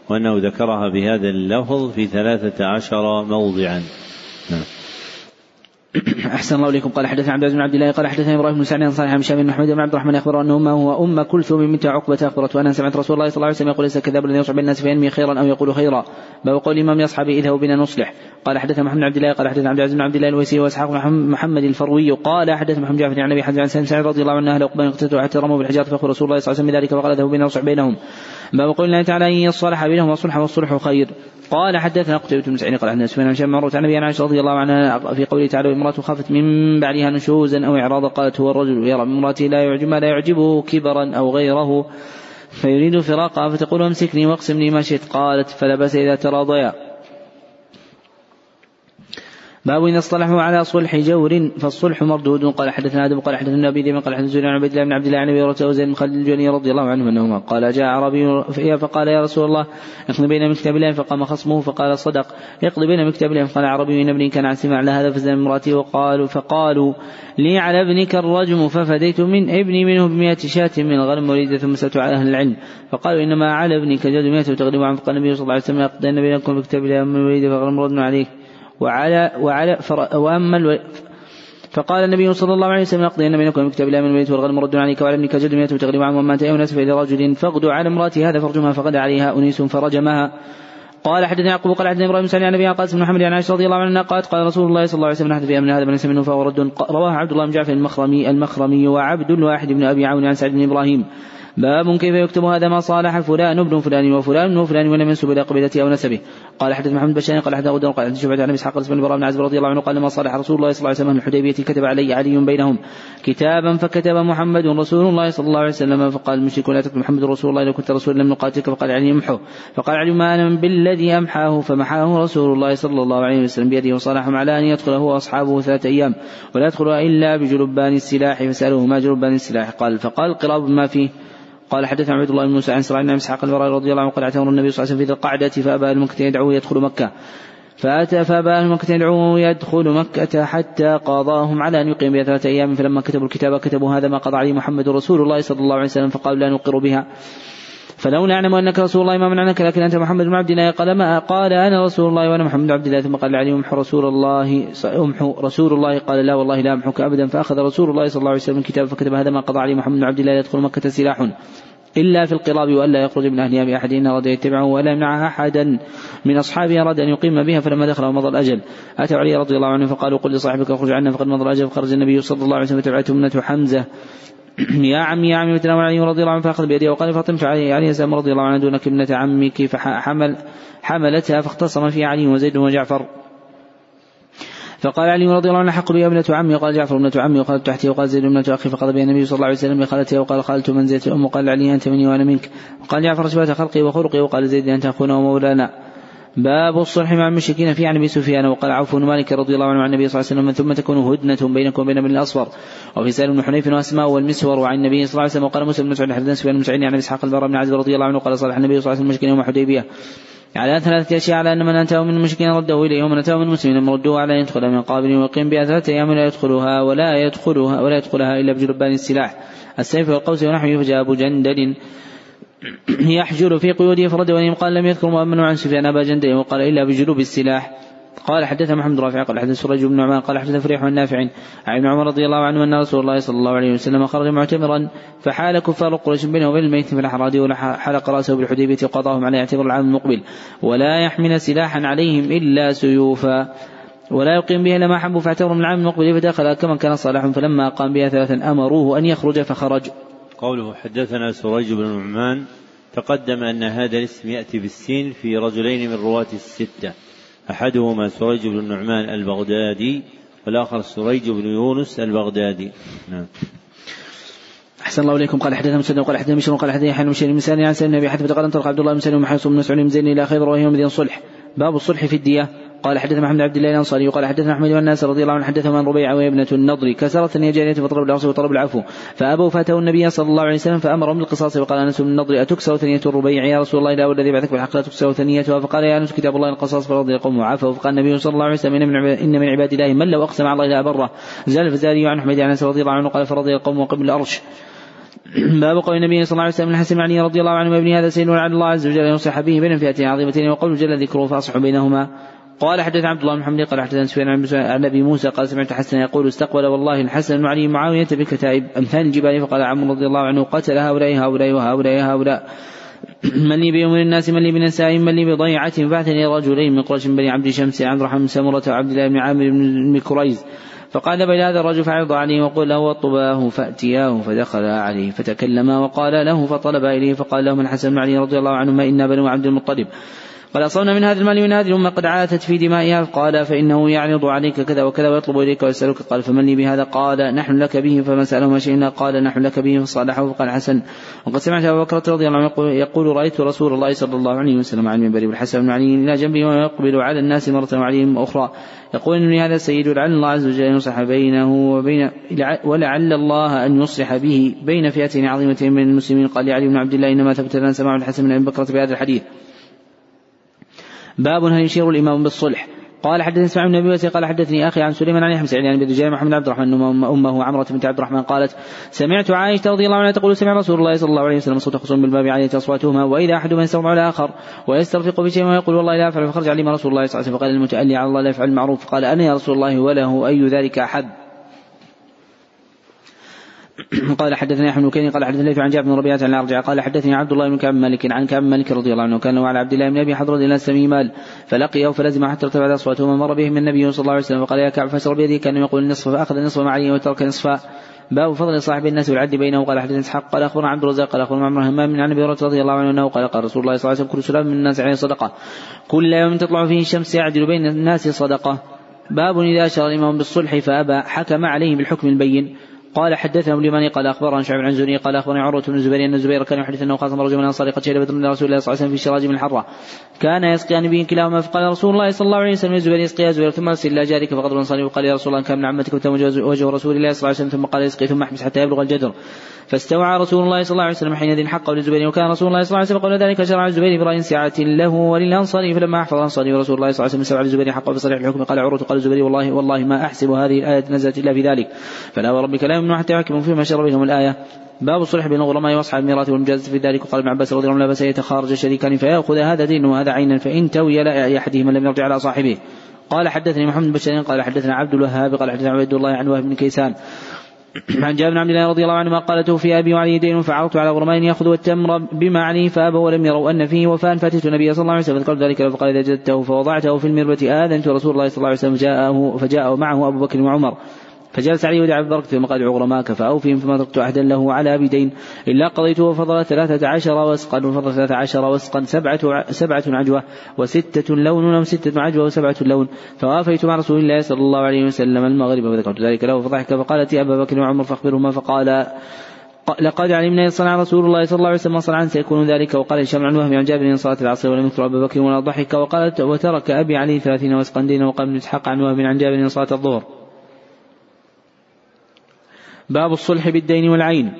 وأنه ذكرها بهذا اللفظ في ثلاثة عشر موضعا نعم. أحسن الله إليكم. قال حدثنا عبد العزيز بن عبد الله قال حدثنا إبراهيم بن سعد عن صالح بن شهاب بن محمد بن عبد الرحمن أخبر أن أمه هو أم كلثوم بنت عقبة أخبرت وأنا سمعت رسول الله صلى الله عليه وسلم يقول ليس كذاب الذي يصعب الناس فينمي خيرا أو يقول خيرا. باب قول الإمام لأصحابه اذهبوا بنا نصلح. قال حدثنا محمد بن عبد الله قال حدثنا عبد العزيز بن عبد الله الويسي وإسحاق بن محمد الفروي قال حدثنا محمد جعفر عن أبي حزم عن سعد رضي الله عنه أهل عقبه اقتتلوا حتى رموا بالحجارة فاخبر رسول الله صلى الله عليه وسلم بذلك وقال اذهبوا بنا نصلح بينهم. باب قول الله تعالى إن يصلح بينهم والصلح والصلح خير. قال حدثنا قتيبة بن سعيد قال حدثنا سفيان بن معروف عن أبي عائشة رضي الله عنها في قوله تعالى امرأة خافت من بعدها نشوزا أو اعراضا قالت هو الرجل يرى من امرأته لا يعجب ما لا يعجبه كبرا أو غيره فيريد فراقها فتقول امسكني واقسم لي ما شئت. قالت فلا بأس إذا تراضيا. باب إن اصطلحوا على صلح جور فالصلح مردود. قال حدثنا آدم قال حدثنا أبي ذئب قال حدثنا عن عبد الله بن عبد الله عن أبي وزيد بن خالد الجوني رضي الله عنه أنهما. قال جاء عربي فقال يا رسول الله اقضي بين مكتب الله فقام خصمه فقال صدق. اقضي بين مكتب الله فقال عربي إن ابني كان سمع على هذا فزن امرأتي وقالوا فقالوا لي على ابنك الرجم ففديت من ابني منه بمئة شاة من الغنم وليدة ثم سألت على أهل العلم. فقالوا إنما على ابنك جد مئة وتغلب عن فقال النبي صلى الله عليه وسلم يقضين بينكم مكتب الله من وليد فغرم ردنا عليه وعلى وعلى وأما. فقال النبي صلى الله عليه وسلم أقضين بينكم بكتاب الله من الميت والغنم مرد عليك وعلى ابنك جد مئة وتغلب عن ومات أناس فإذا رجل فاغدو على امرأة هذا فرجمها فغد عليها أنيس فرجمها قال حدثنا يعقوب قال حدثنا إبراهيم سعد عن أبي قاسم بن محمد عن عائشة رضي الله عنها قالت قال رسول الله صلى الله عليه وسلم نحن في أمر هذا فليس منه فهو رد رواه عبد الله بن جعفر المخرمي المخرمي وعبد الواحد بن أبي عون عن سعد بن إبراهيم باب كيف يكتب هذا ما صالح فلان ابن فلان وفلان ابن فلان ولم ينسب إلى قبيلته أو نسبه. قال حدث محمد بن قال حدث غدر قال حدث شعبة عن إسحاق بن براء بن عزب رضي الله عنه قال لما صالح رسول الله صلى الله عليه وسلم الحديبية؟ كتب علي علي بينهم كتابا فكتب محمد رسول الله صلى الله عليه وسلم فقال المشركون لا تكتب محمد رسول الله لو كنت رسولا لم نقاتلك. فقال علي امحو. فقال علي ما أنا بالذي أمحاه؟ فمحاه رسول الله صلى الله عليه وسلم بيده وصالحهم على ان يدخل هو وأصحابه ثلاثة أيام ولا يدخلها إلا بجلبان السلاح فسالوه ما جلبان السلاح. قال فقال قراب ما فيه. قال حدثنا عبد الله بن موسى عن سرعان بن إسحاق رضي الله عنه قال اعتمر النبي صلى الله عليه وسلم في ذي القعدة فأبى المكة يدعوه يدخل مكة. فأتى فأبى أهل مكة يدعوه يدخل مكة حتى قاضاهم على أن يقيم بها ثلاثة أيام. فلما كتبوا الكتاب كتبوا هذا ما قضى عليه محمد رسول الله صلى الله عليه وسلم فقالوا لا نقر بها. فلو نعلم أنك رسول الله ما منعناك لكن أنت محمد بن عبد الله قال ما قال أنا رسول الله وأنا محمد بن عبد الله ثم قال علي امحو رسول الله امحو رسول الله قال لا والله لا أمحوك ابدا فأخذ رسول الله صلى الله عليه وسلم الكتاب فكتب هذا ما قضى عليه محمد بن عبد الله يدخل مكة سلاح إلا في القراب وألا يخرج من أهلها بأحد إن أراد أن يتبعه ولا يمنع أحدا من أصحابه أراد أن يقيم بها فلما دخل ومضى الأجل. أتوا علي رضي الله عنه فقالوا قل لصاحبك اخرج عنا فقد مضى الأجل فخرج النبي صلى الله عليه وسلم فتبعته ابنة حمزة. يا عمي يا عمي فتناولها علي رضي الله عنه فأخذ بيدها. وقال فاطمة علي عليها السلام رضي الله عنه دونك ابنة عمك فحمل حملتها فاختصم فيها علي وزيد وجعفر فقال علي رضي الله عنه حق بي ابنة عمي. وقال جعفر ابنة عمي وخالتها تحتي وقال زيد ابنة أخي فقضى بها النبي صلى الله عليه وسلم لخالتها وقال الخالة بمنزلة الأم وقال علي أنت مني وأنا منك. وقال جعفر شبهت خلقي وخلقي. وقال زيد أنت أخونا ومولانا. باب الصلح مع المشركين في عن أبي سفيان وقال عوف بن مالك رضي الله عنه عن النبي صلى الله عليه وسلم ثم تكون هدنة بينكم وبين بني الاصفر وفي سالم بن حنيف وأسماء والمسور وعن النبي صلى الله عليه وسلم. وقال مسلم بن مسعود حدثنا سفيان بن عن أبي إسحاق البراء بن عزب رضي الله عنه قال صالح النبي صلى الله عليه وسلم المشركين يوم حديبيه على ثلاثة أشياء على أن من أتاه من المشركين رده إليه ومن أتاه من المسلمين ردوه على أن يدخل من قابل ويقيم بها ثلاثة أيام لا يدخلها ولا يدخلها ولا يدخلها إلا بجلبان السلاح. السيف والقوس ونحوه فجاء أبو جندل يحجر في قيوده فرد وليم قال لم يذكر مؤمن عن سفيان أبا جندل وقال إلا بجلوب السلاح. قال حدث محمد رافع قال حدث سرج بن نعمان قال حدث فريح بن نافع عن ابن عمر رضي الله عنه أن رسول الله صلى الله عليه وسلم خرج معتمرا فحال كفار قريش بينه وبين الميت في الأحراد وحلق رأسه بالحديبية وقضاهم عليه يعتبر العام المقبل. ولا يحمل سلاحا عليهم إلا سيوفا. ولا يقيم بها إلا ما حبوا فاعتبروا من العام المقبل فدخل كما كان صالح فلما قام بها ثلاثا أمروه أن يخرج فخرج. قوله حدثنا سريج بن نعمان تقدم ان هذا الاسم ياتي بالسين في رجلين من رواه السته أحدهما سريج بن النعمان البغدادي والآخر سريج بن يونس البغدادي نعم أحسن الله إليكم قال حدثنا مسلم قال حدثنا مشر قال حدثنا حنم بن مسالم عن سيدنا أبي حتى قال انطلق عبد الله بن سلم وحيص بن مسعود بن زين إلى خيبر وهي مدين صلح باب الصلح في الدية قال حدثنا محمد عبد الله الأنصاري وقال حدثنا أحمد بن الناس رضي الله عنه حدثهم عن ربيعة وهي ابنة النضر. كسرت ان جاريه فطلب العصر وطلب العفو. فأبوا فاتوا النبي صلى الله عليه وسلم فامرهم بالقصاص وقال أنس بن النضر أتكسر ثنية الربيع؟ يا رسول الله لا والذي بعثك بالحق لا تكسر ثنيتها. فقال يا أنس كتاب الله القصاص فرضي القوم وعفوا فقال النبي صلى الله عليه وسلم إن من, عباد الله من لو أقسم على الله لا بره زال الفزاري عن أحمد عن رضي الله عنه قال فرضي القوم وقبل الأرش. باب قول النبي صلى الله عليه وسلم الحسن علي رضي الله عنه وابن هذا سيد ولعل الله عز وجل ينصح به بين فئتين عظيمتين وقول جل ذكره فأصح بينهما. قال حدث عبد الله بن محمد قال حدث سفيان عن أبي موسى قال سمعت حسن يقول استقبل والله الحسن بن علي معاويه بكتائب أمثال الجبال فقال عمرو رضي الله عنه قتل هؤلاء هؤلاء وهؤلاء هؤلاء. من لي بأمر الناس من لي بنساء من لي بضيعة بعثني رجلين من قريش بني عبد شمس عبد الرحمن سمرة وعبد الله بن عامر بن كريز فقال بين هذا الرجل فعرض عليه وقل له واطلباه فأتياه فدخل عليه فتكلما وقال له فطلب إليه فقال لهم الحسن بن علي رضي الله عنهما إنا بنو عبد المطلب. قال أصبنا من هذا المال من هذه الأمة قد عاتت في دمائها قال فإنه يعرض عليك كذا وكذا ويطلب إليك ويسألك. قال فمن لي بهذا؟ قال نحن لك به. فما سأله ما شئنا قال نحن لك به. فصالحه فقال حسن. وقد سمعت أبا بكر رضي الله عنه يقول, رأيت رسول الله صلى الله عليه وسلم عن المنبر والحسن بن علي إلى جنبه ويقبل على الناس مرة وعليهم أخرى. يقول إن هذا السيد لعل الله عز وجل أن يصلح بينه وبين ولعل الله أن يصلح به بين فئتين عظيمتين من المسلمين. قال لعلي بن عبد الله إنما ثبت لنا سماع الحسن بن أبي بكر بهذا الحديث. باب هل يشير الإمام بالصلح؟ قال حدثني اسماعيل بن أبي قال حدثني أخي عن سليمان عن سعيد عن ابي محمد عبد الرحمن أمه عمرة بنت عبد الرحمن قالت سمعت عائشة رضي الله عنها تقول سمع رسول الله صلى الله عليه وسلم صوت خصوم بالباب عليه أصواتهما وإذا أحدهما يستمع الآخر ويسترفق بشيء ويقول والله لا أفعل فخرج عليما رسول الله صلى الله عليه وسلم فقال المتألي على الله لا يفعل المعروف. قال أنا يا رسول الله وله أي ذلك احب قال حدثني أحمد بن قال حدثني عن جابر بن ربيعة عن ارجع قال حدثني عبد الله بن كعب مالك عن كعب مالك رضي الله عنه كان وعلى عبد الله بن أبي حضرة إلى السمي مال فلقيه فلزم حتى ارتفعت اصواته ومر به من النبي صلى الله عليه وسلم فقال يا كعب فسر بيده كان يقول النصف فأخذ النصف معي وترك نصفا باب فضل صاحب الناس والعد بينه قال حدثني إسحاق قال أخبرنا عبد الرزاق قال أخبرنا عمرو همام من عن أبي هريرة رضي الله عنه أنه قال قال رسول الله صلى الله عليه وسلم كل سلام من الناس عليه صدقة. كل يوم تطلع فيه الشمس يعدل بين الناس صدقة. باب إذا اشر الإمام بالصلح فأبى حكم عليه بالحكم البين. قال حدثنا ابن اليماني قال أخبرنا شعب عن زني قال أخبرني عروة بن الزبير أن الزبير كان يحدث أنه خاصم رجل من الانصار قد شهد بدر رسول الله صلى الله عليه وسلم في شراج من الحره كان يسقيان به كلاهما فقال رسول الله صلى الله عليه وسلم الزبير يسقي زبير ثم أرسل إلى جارك فقد الانصاري وقال يا رسول الله كان من عمتك وتم وجه رسول الله صلى الله عليه وسلم؟ ثم قال يسقي ثم احبس حتى يبلغ الجدر. فاستوعى رسول الله صلى الله عليه وسلم حينئذ حقه للزبير وكان رسول الله صلى الله عليه وسلم قبل ذلك شرع الزبير براي سعة له وللانصاري فلما أحفظ الانصاري ورسول الله صلى الله عليه وسلم استوعى الزبير حقه بصريح الحكم. قال عروة قال الزبير والله والله ما أحسب هذه الآية نزلت إلا في ذلك. فلا وربك لا يمنع حتى يحكموا فيما شر بينهم. الآية باب الصلح بين الغرماء وأصحاب الميراث والمجازة في ذلك وقال ابن عباس رضي الله عنه لا يتخارج شريكان فيأخذ هذا دين وهذا عينا فإن توي لا أحدهما لم يرجع على صاحبه. قال حدثني محمد بن بشير قال حدثنا عبد الوهاب قال حدثنا عبد الله عن وهب بن كيسان. عن جابر بن عبد الله رضي الله عنهما قال توفي أبي وعلي دين فعرضت على غرماء ياخذوا التمر بما عليه فابوا ولم يروا أن فيه وفاء فأتيت النبي صلى الله عليه وسلم فذكرت ذلك فقال إذا جدته فوضعته في المربة آذنت رسول الله صلى الله عليه وسلم جاءه فجاء معه أبو بكر وعمر. فجلس عليه ودعا ببركة ثم قال غرماك فأوفهم فما تركت أحدا له على بدين إلا قضيته وفضل ثلاثة عشر وسقا وفضل ثلاثة عشر وسقا سبعة سبعة عجوة وستة لون أو ستة عجوة وسبعة لون. فوافيت مع رسول الله صلى الله عليه وسلم المغرب فذكرت ذلك له فضحك فقالت يا أبا بكر وعمر فأخبرهما فقال لقد علمنا إن صنع رسول الله صلى الله عليه وسلم صنعا سيكون ذلك وقال هشام عن وهم عن جابر من صلاة العصر ولم يذكر أبا بكر ولا ضحك وقالت وترك أبي علي ثلاثين وسقا دينا وقال ابن إسحاق عن وهم عن جابر من صلاة الظهر. باب الصلح بالدين والعين.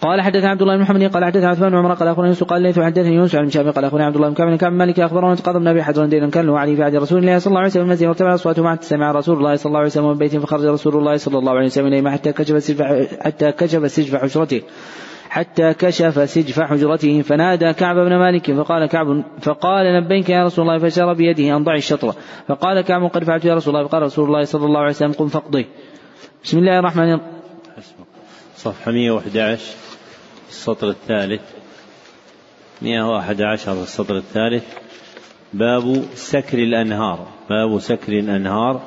قال حدث عبد الله بن محمد قال حدث عثمان بن عمر قال أخبرني يوسف قال ليث حدثني يوسف عن شافعي قال أخبرني عبد الله بن كعب بن كعب مالك أخبرنا ان تقاضى النبي حجرا دينا كان له علي في عهد رسول الله صلى الله عليه وسلم المسجد وارتفع أصواته معه سمع رسول الله صلى الله عليه وسلم من بيت فخرج رسول الله صلى الله عليه وسلم إليه حتى كشف سجف حتى كشف سجف حجرته. حتى كشف سجف حجرته. فنادى كعب بن مالك فقال كعب فقال لبيك يا رسول الله فشار بيده أن ضع الشطر. فقال كعب قد فعلت يا رسول الله. فقال رسول الله صلى الله عليه وسلم قم فاقضي بسم الله الرحمن الرحيم صفحة 111 السطر الثالث. 111 السطر الثالث. باب سكر الأنهار. باب سكر الأنهار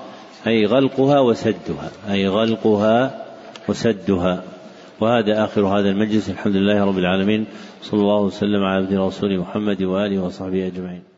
أي غلقها وسدها. أي غلقها وسدها. وهذا آخر هذا المجلس. الحمد لله رب العالمين. صلى الله وسلم على عبد رسول محمد وآله وصحبه أجمعين.